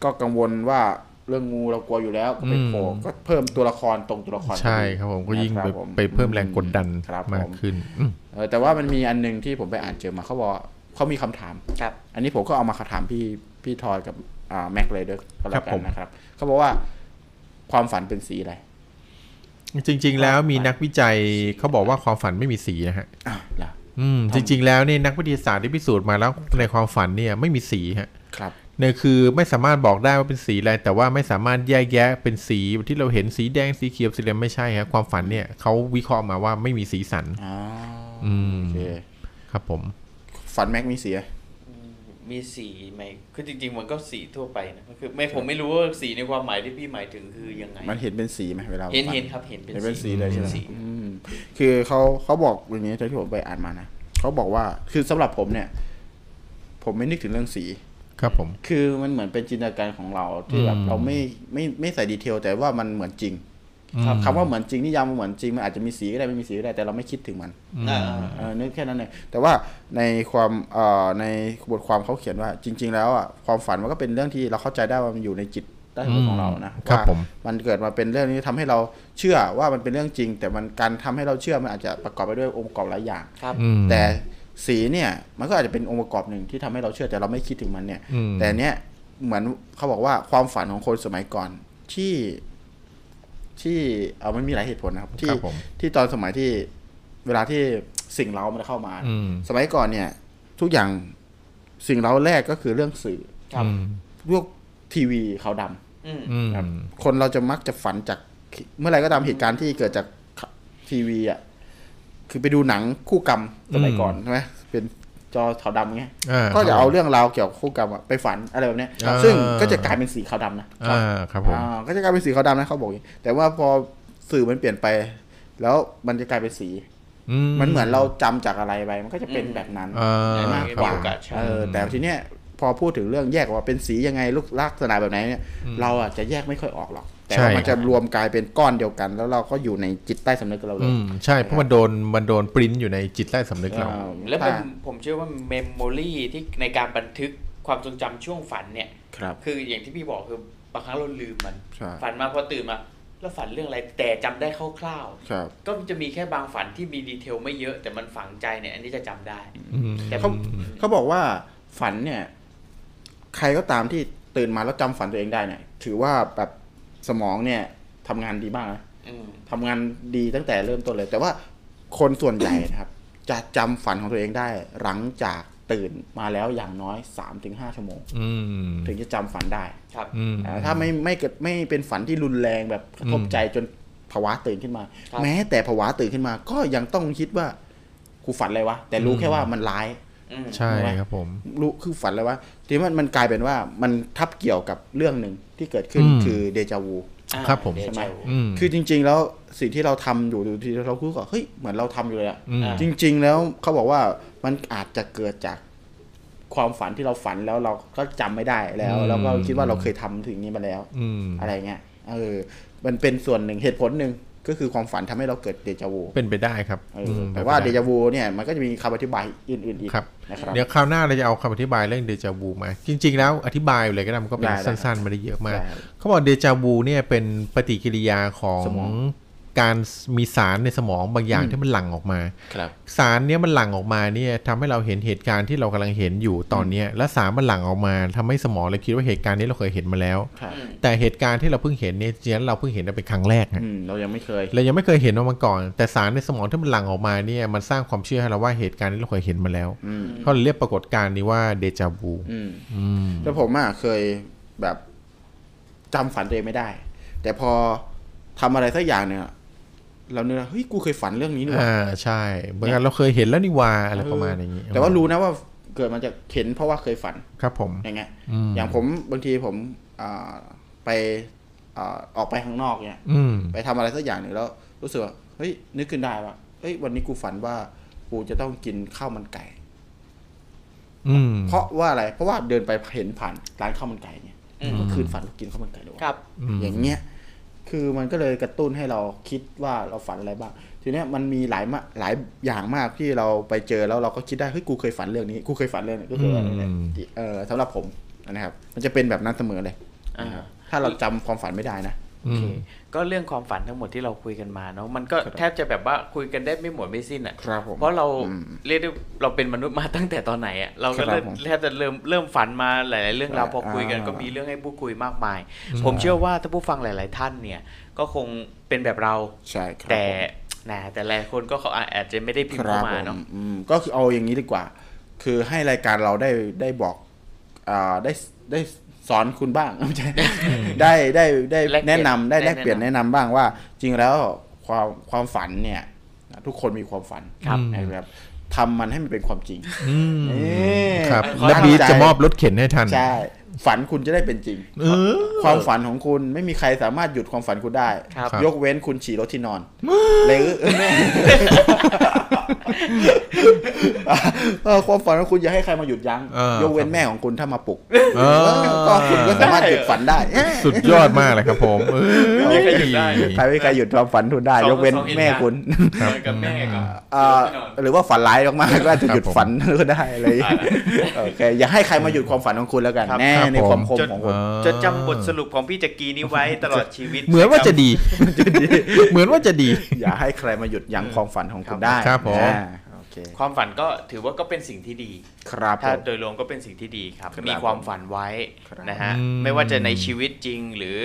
S3: ก็กังวลว่าเรื่องงูเรากลัวอยู่แล้วก็ไปโผล่ก็เพิ่มตัวละครตรงตัวละคร
S1: ใช่ครับผมก็ยิ่ง
S3: นะค
S1: ไป
S3: รับผม
S1: ไปเพิ่มแรงกดดัน
S3: ครับ
S1: มาก
S3: ผม
S1: ขึ้นอืม
S3: เออแต่ว่ามันมีอันหนึงที่ผมไปอ่านเจอมาเขาบอกว่าเขามีคำถาม
S2: ครับ
S3: อันนี้ผมก็เอามาถามพี่พี่ทอยกับอ่าแม็กเลยด้วยก็แล้ว
S1: ครั
S3: กับ
S1: ผ
S3: น
S1: ม
S3: นะครับเขาบอกว่าความฝันเป็นสีอะไร
S1: จริง ๆ แล้วมีนักวิจัยเขาบอกว่าความฝันไม่มีสีนะฮะ
S3: อะล่ะ
S1: อืมจริง ๆ แล้วเนี่ยนักวิทยาศาสตร์ได้พิสูจน์มาแล้วในความฝันเนี่ยไม่มีสีฮะ
S3: ครับ
S1: เนี่ยคือไม่สามารถบอกได้ว่าเป็นสีอะไร แต่ว่าไม่สามารถแยกแยะเป็นสีที่เราเห็นสีแดงสีเขียวสีเหลืองไม่ใช่ครับความฝันเนี่ยเขาวิเคราะห์มาว่าไม่มีสีสัน
S3: อ๋อ
S1: อืม
S3: โอเค
S1: ครับผม
S3: ฝันแม็กมีสีอะไร
S2: มีสีไหมคือจริง ๆ มันก็สีทั่วไปนะคือไม่ผมไม่รู้ว่าสีในความหมายที่พี่หมายถึงคือยังไง
S3: มันเห็นเป็นสีไหมเวลา
S2: เห็น
S3: ฝั
S2: เห็นครับเห็นเป็น
S3: เห็นเป็นสีเลยใช่ไหม
S2: สี
S3: อืมคือเขาเขาบอกอย่างนี้ที่ผมไปอ่านมานะเขาบอกว่าคือสำหรับผมเนี่ย ผมไม่นึกถึงเรื่องสี
S1: ครับผม
S3: คือมันเหมือนเป็นจินตนาการของเราที่แบบ
S1: อืม
S3: เราไม่ไม่ไม่ใส่ดีเทลแต่ว่ามันเหมือนจริง
S1: ครับ
S3: คำว่าเหมือนจริงนิยามว่าเหมือนจริงมันอาจจะมีสีก็ได้ไม่มีสีก็ได้แต่เราไม่คิดถึงมัน
S2: อ่า
S3: เออนึกแค่นั้นเองแต่ว่าในความเอ่อในบทความเขาเขียนว่า จริง ๆ แล้วอะความฝันมันก็เป็นเรื่องที่เราเข้าใจได้ว่ามันอยู่ในจิตใต้สำนึกของเรานะครับว่า
S1: ผม
S3: มันเกิดมาเป็นเรื่องนี้ทำให้เราเชื่อว่ามันเป็นเรื่องจริง แต่มันการทำให้เราเชื่อมันอาจจะประกอบไปด้วยองค์ประกอบหลายอย่าง
S2: ครับ
S1: อืม
S3: แต่สีเนี่ยมันก็อาจจะเป็นองค์ประกอบหนึ่งที่ทำให้เราเชื่อแต่เราไม่คิดถึงมันเนี่ย
S1: อืม
S3: แต่เนี้ยเหมือนเขาบอกว่าความฝันของคนสมัยก่อนที่ ที่เอามันมีหลายเหตุผลนะครับ ที่
S1: ครับผม
S3: ที่ตอนสมัยที่เวลาที่สิ่งเรามันเข้ามา
S1: อืม
S3: สมัยก่อนเนี่ย ทุกอย่างสิ่งเราแรกก็คือเรื่องสื่อ
S2: ครับ
S1: อืม
S3: พวกทีวีขาวดำ
S2: อืม
S1: อืม
S3: ครับคนเราจะมักจะฝันจากเมื่อไหรก็ตามเหตุการณ์ที่เกิดจากทีวีอะคือไปดูหนังคู่กรรมสมัยก่อนใช่ไหมเป็น จอขาวดำเงี้ย
S1: อ่า
S3: ก็จะ
S1: ครับ
S3: เอาเรื่องราวเกี่ยวกับคู่กรรมอะไปฝันอะไรแบบเนี้ย
S1: อ่า
S3: ซึ่งก็จะกลายเป็นสีขาวดำนะ
S1: อ่าครับผม
S3: อ่าก็จะกลายเป็นสีขาวดำนะเขาบอกอย่างนี้แต่ว่าพอสื่อมันเปลี่ยนไป แล้วมันจะกลายเป็นสี
S1: อื
S3: มันเหมือนเราจำจากอะไรไปมันก็จะเป็นแบบนั้น
S1: อ่า
S3: มากกว่า
S2: มีโอกาสใช่
S3: เออแต่ทีเนี้ยพอพูดถึงเรื่องแยกว่าเป็นสียังไงลูกลักษณะแบบไหนเนี่ยเราอะจะแยกไม่ค่อยออกหรอก แต่ว่า
S1: ใช่
S3: มันจะรวมกลายเป็นก้อนเดียวกัน แล้วเราก็อยู่ในจิตใต้สำนึกเราเล
S1: อื
S3: ย
S1: มใช่เพราะมันโดนมันโดนปริ้นอยู่ในจิตใต้สำนึกเรา
S3: อ่า
S2: แล้วเป็น
S3: ถ้า
S2: ผมเชื่อว่าเมมโมรีที่ในการบันทึกความทรงจำช่วงฝันเนี่ย
S3: ครับ
S2: คืออย่างที่พี่บอกคือบางครั้งเราลืมมัน
S3: ใช่
S2: ฝันมาพอตื่นมาแล้วฝันเรื่องอะไรแต่จำได้คร่าว
S3: ครับ
S2: ๆก็จะมีแค่บางฝันที่มีดีเทลไม่เยอะ แต่มันฝังใจเนี่ยอันนี้จะจำได้
S1: อืม
S2: แต่
S3: เขาเขาบอกว่าฝันเนี่ย ใครก็ตามที่ตื่นมาแล้วจำฝันตัวเองได้เนี่ย ถือว่าแบบ สมองเนี่ยทำงานดีมากนะ
S2: อืม
S3: ทำงานดีตั้งแต่เริ่มต้นเลย แต่ว่าคนส่วนใหญ่นะครับ จะจำฝันของตัวเองได้ หลังจากตื่นมาแล้วอย่างน้อย3าถึงหชั่วโมง
S1: อืม
S3: ถึงจะจำฝันได้
S2: ครับ
S1: อืม
S3: อ่าถ้าไม่ไม่เกิดไม่เป็นฝันที่รุนแรงแบบกระทบ
S1: อืม
S3: ใจจนภาวะตื่นขึ้นมา
S2: ครับ
S3: แม้แต่ภาวะตื่นขึ้นมา ก็ยังต้องคิดว่ากูฝันอะไรวะแต่รู้แค่ว่ามันร้าย
S2: อืม
S1: ใช่ครับผม
S3: รู้คือฝันอะไรวะทีนี้มันมันกลายเป็นว่ามันทับเกี่ยวกับเรื่องหนึ่งที่เกิดขึ้น
S1: อืม
S3: คือเดจาวู
S2: อ่า
S1: ครับผม
S2: เด
S3: ใช่ไหม
S2: จาวู
S1: อืม
S3: คือจริง ๆ แล้วสิ่งที่เราทำอยู่ดูทีเรารู้ก็เฮ้ยเหมือนเราทำอยู่เลยอะ
S1: อืม
S3: จริง ๆ แล้วเขาบอกว่ามันอาจจะเกิดจากความฝันที่เราฝันแล้วเราก็จำไม่ได้แล้ว
S1: อืม
S3: แล้วก็คิดว่าเราเคยทำถึงนี้มาแล้ว
S1: อืม
S3: อะไรเงี้ยเออ มันเป็นส่วนหนึ่งเหตุผลหนึ่ง ก็คือความฝันทำให้เราเกิดเดจาวู
S1: เป็นไปได้ครับ
S3: เออ
S1: อืม
S3: แต่ว่า
S1: ป็น
S3: เด
S1: ไปไจา
S3: วูเนี่ยมันก็จะมีคำอธิบายอื่นๆอีก
S1: ครับ
S3: นะครับ
S1: เดี๋ยวคราวหน้าเราจะเอาคำอธิบายเรื่องเดจาวูมา จริง ๆ แล้วอธิบายเลยก็ได้มันก็เป็น
S3: ได้ได้
S1: สั้นๆไม่ได้เยอะมาก
S3: ได้ครับ
S1: เขาบอกเดจาวูเนี่ยเป็นปฏิกิริยาของ
S3: สมอง
S1: การมีสารในสมองบางอย่าง
S3: อืม
S1: ที่มันหลั่งออกมา
S3: ครับ
S1: สารเนี้ยมันหลั่งออกมาเนี่ยทำให้เราเห็นเหตุการณ์ที่เรากำลังเห็นอยู่ตอนเนี้ยและสารมันหลั่งออกมาทำให้สมองเราคิดว่าเหตุการณ์นี้เราเคยเห็นมาแล้ว
S3: ครับ
S1: แต่เหตุการณ์ที่เราเพิ่งเห็นเนี่ยจริงๆเราเพิ่งเห็นเป็นครั้งแรกฮะ
S3: อืมเรายังไม่เคย
S1: เรายังไม่เคยเห็นมันมาก่อน แต่สารในสมองที่มันหลั่งออกมาเนี่ยมันสร้างความเชื่อให้เราว่าเหตุการณ์นี้เราเคยเห็นมาแล้ว
S3: อืม
S1: เขาเลยเรียกปรากฏการณ์นี้ว่าเดจาวู
S3: อืม
S1: อืม
S3: แล้วผมอะเคยแบบจำฝันตัวเองไม่ได้ แต่พอทำอะไรสักอย่างเนี่ย เราเนี่ยเฮ้ยกูเคยฝันเรื่องนี้นี่หว่า
S1: อ่าใช่เหมือนกันเราเคยเห็นแล้วนี่วาอะไรประมาณอย่างนี้
S3: แต่ว่ารู้นะว่าเกิดมาจากเห็นเพราะว่าเคยฝัน
S1: ครับผม
S3: อย่างเงี้ย
S1: ม
S3: อย่างผมบางทีผมอ่าไปอ่าออกไปข้างนอกเนี่ย
S1: อืม
S3: ไปทำอะไรสักอย่างหนึ่งแล้ว รู้สึกว่าเฮ้ยนึกขึ้นได้ว่าเฮ้ยวันนี้กูฝันว่ากูจะต้องกินข้าวมันไก่
S1: อืม
S3: เพราะว่าอะไร เพราะว่าเดินไปเห็นผ่านร้านข้าวมันไก่เนี่ย
S2: อืม
S3: เมื่อคืนฝันว่ากินข้าวมันไก่ด้วย
S2: ครับ
S3: อย่างเงี้ย คือมันก็เลยกระตุ้นให้เราคิดว่าเราฝันอะไรบ้าง ทีเนี้ยมันมีหลายมาหลายอย่างมากที่เราไปเจอแล้วเราก็คิดได้เฮ้ยกูเคยฝันเรื่องนี้กูเคยฝันเรื่องนี้ก็คืออะไรเนี่ย
S1: อืม
S3: เออสำหรับผมนะครับ มันจะเป็นแบบนั้นเสมอเลย
S2: อ่า
S3: นะครับถ้าเราจำความฝันไม่ได้นะ
S1: อืม
S2: ก็เรื่องความฝันทั้งหมดที่เราคุยกันมาเนาะมันก็
S3: ครับ
S2: แทบจะแบบว่าคุยกันได้ไม่หมดไม่สิ้นอะ
S3: ครับผม
S2: เพราะเรา
S3: อืม
S2: เรียกได้เราเป็นมนุษย์มาตั้งแต่ตอนไหนอะเราก็
S3: ครับ
S2: เริ่ม
S3: ผม
S2: แทบจะเริ่มเริ่มฝันมาหลาย ๆ เรื่องราว
S3: ใช่
S2: พอคุยกัน
S3: อ่า
S2: ก็มีเรื่องให้พูดคุยมากมาย ผมเชื่อว่าถ้าผู้ฟังหลาย ๆ ท่านเนี่ย ก็คงเป็นแบบเรา
S3: ใช่ครับ
S2: แต่
S3: ผม
S2: นะแต่หลายคนก็เขาอาจจะไม่ได้พิมพ์
S3: ค
S2: เข้า
S3: รับ
S2: มา
S3: ผม
S2: เนาะ
S3: อืมก็คือเอาอย่างนี้ดีกว่า คือให้รายการเราได้ได้บอกอ่าได้ได้ สอนคุณบ้างไม่ใช่ได้ได้ได้
S2: แลกเปลี่ยน
S3: แนะนำได้
S2: ได้
S3: แลกเปลี่ยน
S2: แนะ
S3: แนะ
S2: นำ
S3: นำบ้างว่า จริงแล้วความความฝันเนี่ย ทุกคนมีความฝัน
S1: ครับ
S3: นะครับทำมันให้มันเป็นความจริง
S1: อืม
S3: เอ๊ะ
S1: ครับ
S3: ขอ
S1: แล้ว
S3: ให้
S1: บี
S3: ใจ
S1: จะมอบรถเข็นให้ทัน
S3: ใช่ ฝันคุณจะได้เป็นจริง
S1: เออ
S3: ความฝันของคุณไม่มีใครสามารถหยุดความฝันคุณได้
S2: ครับ
S1: ครับ
S3: ยกเว้นคุณฉี่รถที่นอนหรือแม่เออความฝันของคุณอย่าให้ใครมาหยุดยั้ง
S1: เออย
S3: กเว้นแม่ของคุณถ้ามาปลุก
S1: เออ
S3: ก็คุณก็สามารถหยุดฝันได้
S1: สุดยอดมากเลยครับผมเออ
S2: ไม่มีใครหยุดได้
S3: ใครไม่มีใครหยุดความฝันคุณได้
S2: สอง
S3: ยกเว้น
S2: สองเหตุ
S3: แม่
S2: การณ์
S3: คุณ
S2: นอนกับแม่กับ
S3: เอ่อหรือว่าฝันร้ายมากๆก็อาจจะหยุด
S1: ครับผม
S3: ฝันก็ได้อะไรอย่างเงี้ยโอเคอย่าให้ใครมาหยุดความฝันของคุณแล้วกัน
S2: ครับ
S3: แน่
S1: ครับ
S3: ในความคม
S2: จน
S3: ของผม
S2: จนจำบทสรุปของพี่จักรีนี้ไว้ตลอดชีวิต
S1: เหมือนว่าจะดี เหมือนว่าจะดี
S3: อย่าให้ใครมาหยุดยั้งความฝันของคุณได้
S1: ครับผม
S3: อ่าโอเค
S2: ความฝันก็ถือว่าก็เป็นสิ่งที่ดี
S3: ครับผ
S2: ถ้ามโดยรวมก็เป็นสิ่งที่ดีครับ
S3: ครับ
S2: มีความฝันไว้
S3: ครับ
S2: นะฮะ
S1: อืม
S2: ไม่ว่าจะในชีวิตจริงหรือ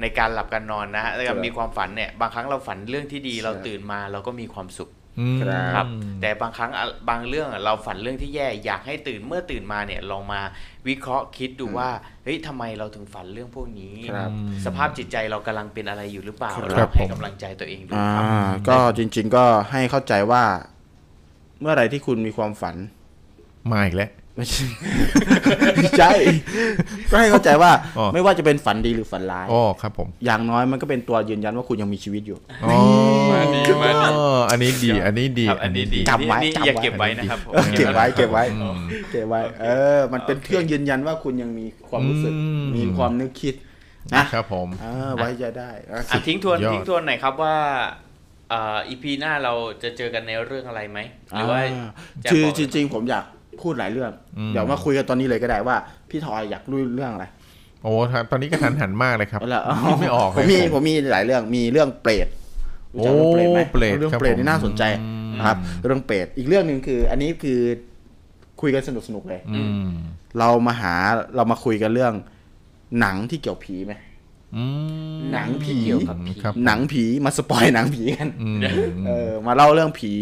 S2: ในการหลับการนอนนะฮะแล้วก็
S3: ครับ
S2: มีความฝันเนี่ย บางครั้งเราฝันเรื่องที่ดี เรา
S3: ครับ
S2: ตื่นมาเราก็มีความสุข
S1: อืม
S3: ครับ
S2: ครับแต่บางครั้งอะบางเรื่องอะเราฝันเรื่องที่แย่อยากให้ตื่นเมื่อตื่นมาเนี่ยลองมาวิเคราะห์คิดดูว่าเฮ้ยทำไมเราถึงฝันเรื่องพวกนี้
S3: ครับ
S2: สภาพจิตใจเรากำลังเป็นอะไรอยู่หรือเปล่า
S3: ครับ
S2: เราให้
S1: ผม
S2: กำลังใจตัวเองดู
S3: อ่า
S2: ครับ
S3: ก็จริง ๆ ก็ให้เข้าใจว่า เมื่อไหรที่คุณมีความฝัน
S1: มาอีกแล้ว
S3: ไม่ใช่ไม่ใช่ก็ให้เข้าใจว่า
S1: อ๋อ
S3: ไม่ว่าจะเป็นฝันดีหรือฝันร้าย
S1: อ๋อครับผม
S3: อย่างน้อยมันก็เป็นตัวยืนยันว่าคุณยังมีชีวิตอยู่
S1: อ๋อ
S2: มาดีมาดี
S1: อ๋ออันนี้ดี อันนี้ดี
S2: ครับอันนี้ดี
S3: จำไว้
S2: นี่
S3: จำไว้
S2: อย่าเก็บไว้นะครับผม
S3: เก็บไว้เก็บไว้
S1: อืม
S3: เก็บไว้ เออ มันเป็นเครื่องยืนยันว่าคุณยังมีความรู้สึก
S1: อืม
S3: มีความนึกคิดนะครับ
S1: ผม
S3: เออไว้ใจได้อะ
S2: อะทิ้งทวน
S1: ยอด
S2: ทิ้งทวนหน่อยครับว่าอีพีหน้าเราจะเจอกันในเรื่องอะไรไหมหรือว่า
S3: อ่า
S2: จะ
S3: คือ
S2: บอก
S3: จริงๆ ผมอยาก พูดหลายเรื่อง
S1: อืม
S3: เดี๋ยวมาคุยกันตอนนี้เลยก็ได้ว่า พี่ทอยอยากรู้เรื่องอะไร
S1: โอ้ครับตอนนี้ก็หันหันมากเลยครับ
S3: เอาละ
S1: คิดไม่ออก
S3: ผม
S1: เลย
S3: มีผมมีหลายเรื่องมีเรื่องเปรตรู้จักเรื่องเปรตไหม
S1: โอ้เปรต
S3: เรื่อง
S1: ครับ
S3: เปรต
S1: ผม
S3: นี่น่าสนใจ
S1: อืม
S3: นะครับ เรื่องเปรตอีกเรื่องหนึ่งคือ อันนี้คือคุยกันสนุกๆเลย
S1: อืม
S3: เรามาหาเรามาคุยกันเรื่องหนังที่เกี่ยวผีไหม
S1: อืม
S3: หนังผี
S2: เกี่ยวกับผี
S1: ครับ
S3: หนังผีมา spoil หนังผีกัน
S1: อืม
S3: เออมาเล่าเรื่องผี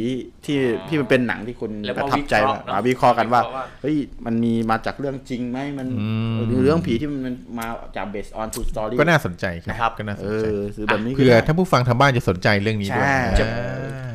S3: ที่
S2: อ๋อ
S3: ที่มันเป็นหนังที่คุณประทับใจแล้
S2: วมาวิเคราะห์
S3: มา
S2: เนอะ
S3: วิเคราะห์กันว่า
S2: วิเคราะห์ว่า
S3: เฮ้ยมันมีมาจากเรื่องจริงไหมมัน
S1: อืม
S3: หรือเรื่องผีที่มันมาจาก based on true story
S1: ก็น่าสนใจค
S2: ครั
S1: รับก็น่าส
S3: เอน
S1: ใจ
S3: อซื้อแบบนี้ก็
S1: เผื่อ
S3: ได้
S1: ถ้าผู้ฟังทางบ้านจะสนใจเรื่องนี้ด้วย
S3: ใช่
S1: จะ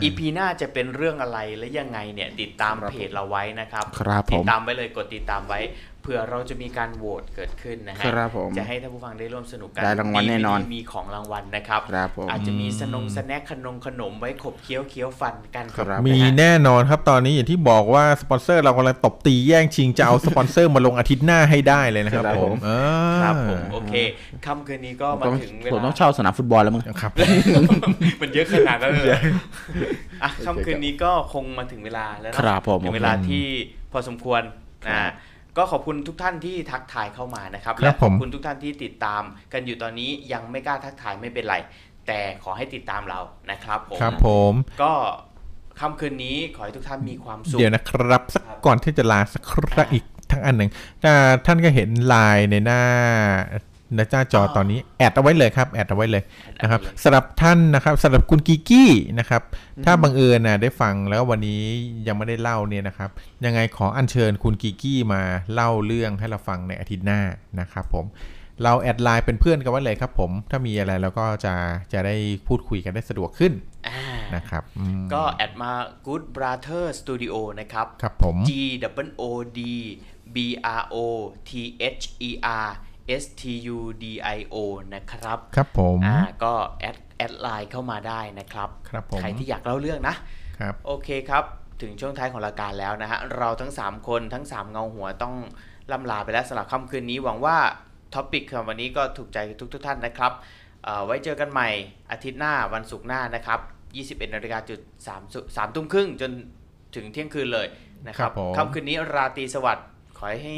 S2: EP หน้าจะเป็นเรื่องอะไรและยังไงเนี่ยติดตาม
S3: ครับ
S2: เพจเราไว้นะครับ
S3: ครับผม
S2: ติดตามไว้เลยกดติดตามไว้ เผื่อเราจะมีการโหวตเกิดขึ้นนะฮะ
S3: ครับผม
S2: จะให้ท่านผู้ฟังได้ร่วมสนุกกัน
S3: ได้รางวัลแน่นอน
S2: มีมีของรางวัลนะครับ
S3: ครับผม
S2: อาจจะมี snack ขนมขนมไว้ขบเคี้ยวเคี้ยวฟันกัน
S3: ครับ
S1: มีแน่นอนครับตอนนี้อย่างที่บอกว่าสปอนเซอร์เรากำลังตบตีแย่งชิงจะเอาสปอนเซอร์มาลงอาทิตย์หน้าให้ได้เลยนะครับ
S3: ครับ
S1: ผ
S3: ผมม
S1: เออ
S2: ครับผมโอเคค่ำคืนนี้ก็มา
S3: ผม
S2: ถึงเว
S3: ผมต้อ
S2: ลา
S3: งเช่าสนามฟุตบอลแล้วมั้ง
S1: ครับ
S2: มันเยอะขนาดนั้นเลยเหรออะค่ำคืนนี้ก็คงมาถึงเวลาแล้วนะครับ
S3: ผม
S2: ถึงเวลาที่พอสมควรนะ ก็ขอบคุณทุกท่านที่ทักทายเข้ามานะครับ
S1: ครั
S2: และ
S1: บ
S2: ขอบ
S1: ผม
S2: คุณทุกท่านที่ติดตามกันอยู่ตอนนี้ยังไม่กล้าทักทายไม่เป็นไร แต่ขอให้ติดตามเรานะครับผม
S1: ครับผม
S2: ก็ค่ำคืนนี้ขอให้ทุกท่านมีความสุข
S1: เดี๋ยวนะครับ สัก
S2: ครับ
S1: ก่อนที่จะลาสักครั้งอีกทั้งอันหนึ่งอ่าท่านก็เห็นไลน์ในหน้า ในหน้าจอตอนนี้แอดเอาไว้เลยครับแอดเอาไว้เลยนะครับสำหรับท่านนะครับสำหรับคุณกิกกี้นะครับ ถ้าบังเอิญนะได้ฟังแล้ววันนี้ยังไม่ได้เล่าเนี่ยนะครับ ยังไงขออัญเชิญคุณกิกกี้มาเล่าเรื่องให้เราฟังในอาทิตย์หน้านะครับผมเราแอดไลน์เป็นเพื่อนกันไว้เลยครับผม ถ้ามีอะไรเราก็จะจะได้พูดคุยกันได้สะดวกขึ้น
S2: อ่า
S1: นะครับอืม
S2: ก็แอดมา Good Brother Studio นะครับ
S1: ครับผม
S2: G W O D B R O T H E R S T U D I O นะครับ
S1: ครับผม
S2: อ่าก็ add add LINE เข้ามาได้นะครับ
S1: ครับผม
S2: ใครที่อยากเล่าเรื่องนะ
S1: ครับ
S2: โอเคครับ ถึงช่วงท้ายของรายการแล้วนะฮะ เราทั้ง 3 คนทั้ง 3 เงาหัวต้องล่ำลาไปแล้วสำหรับค่ำคืนนี้ หวังว่า topic ของวันนี้ก็ถูกใจทุกทุกๆท่านนะครับเอ่อไว้เจอกันใหม่อาทิตย์หน้าวันศุกร์หน้านะครับ 21นาฬิกาจุด3 3ทุ่มครึ่งจนถึงเที่ยงคืนเลยนะครับ
S1: ครับผม
S2: ค่ำคืนนี้ราตรีสวัสดิ์ขอให้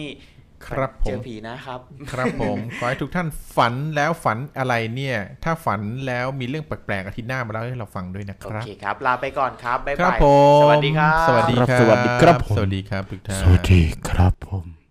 S1: ครับผ
S2: เจ
S1: ม
S2: อผีนะครับ
S1: ครับผม ขอให้ทุกท่านฝันแล้วฝันอะไรเนี่ย ถ้าฝันแล้วมีเรื่องแปลกๆอาทิตย์หน้ามาเล่าให้เราฟังด้วยนะค
S2: โอ
S1: รับ
S2: เคครับ ลาไปก่อนครับบ๊าย
S1: ครับ
S2: บาย
S1: ผม
S2: สวัสดีครับ
S1: สวัสดีครับ
S3: สวัสดีครับผม
S1: สวัสดีครับทุกท่าน
S6: สวัสดีครับผม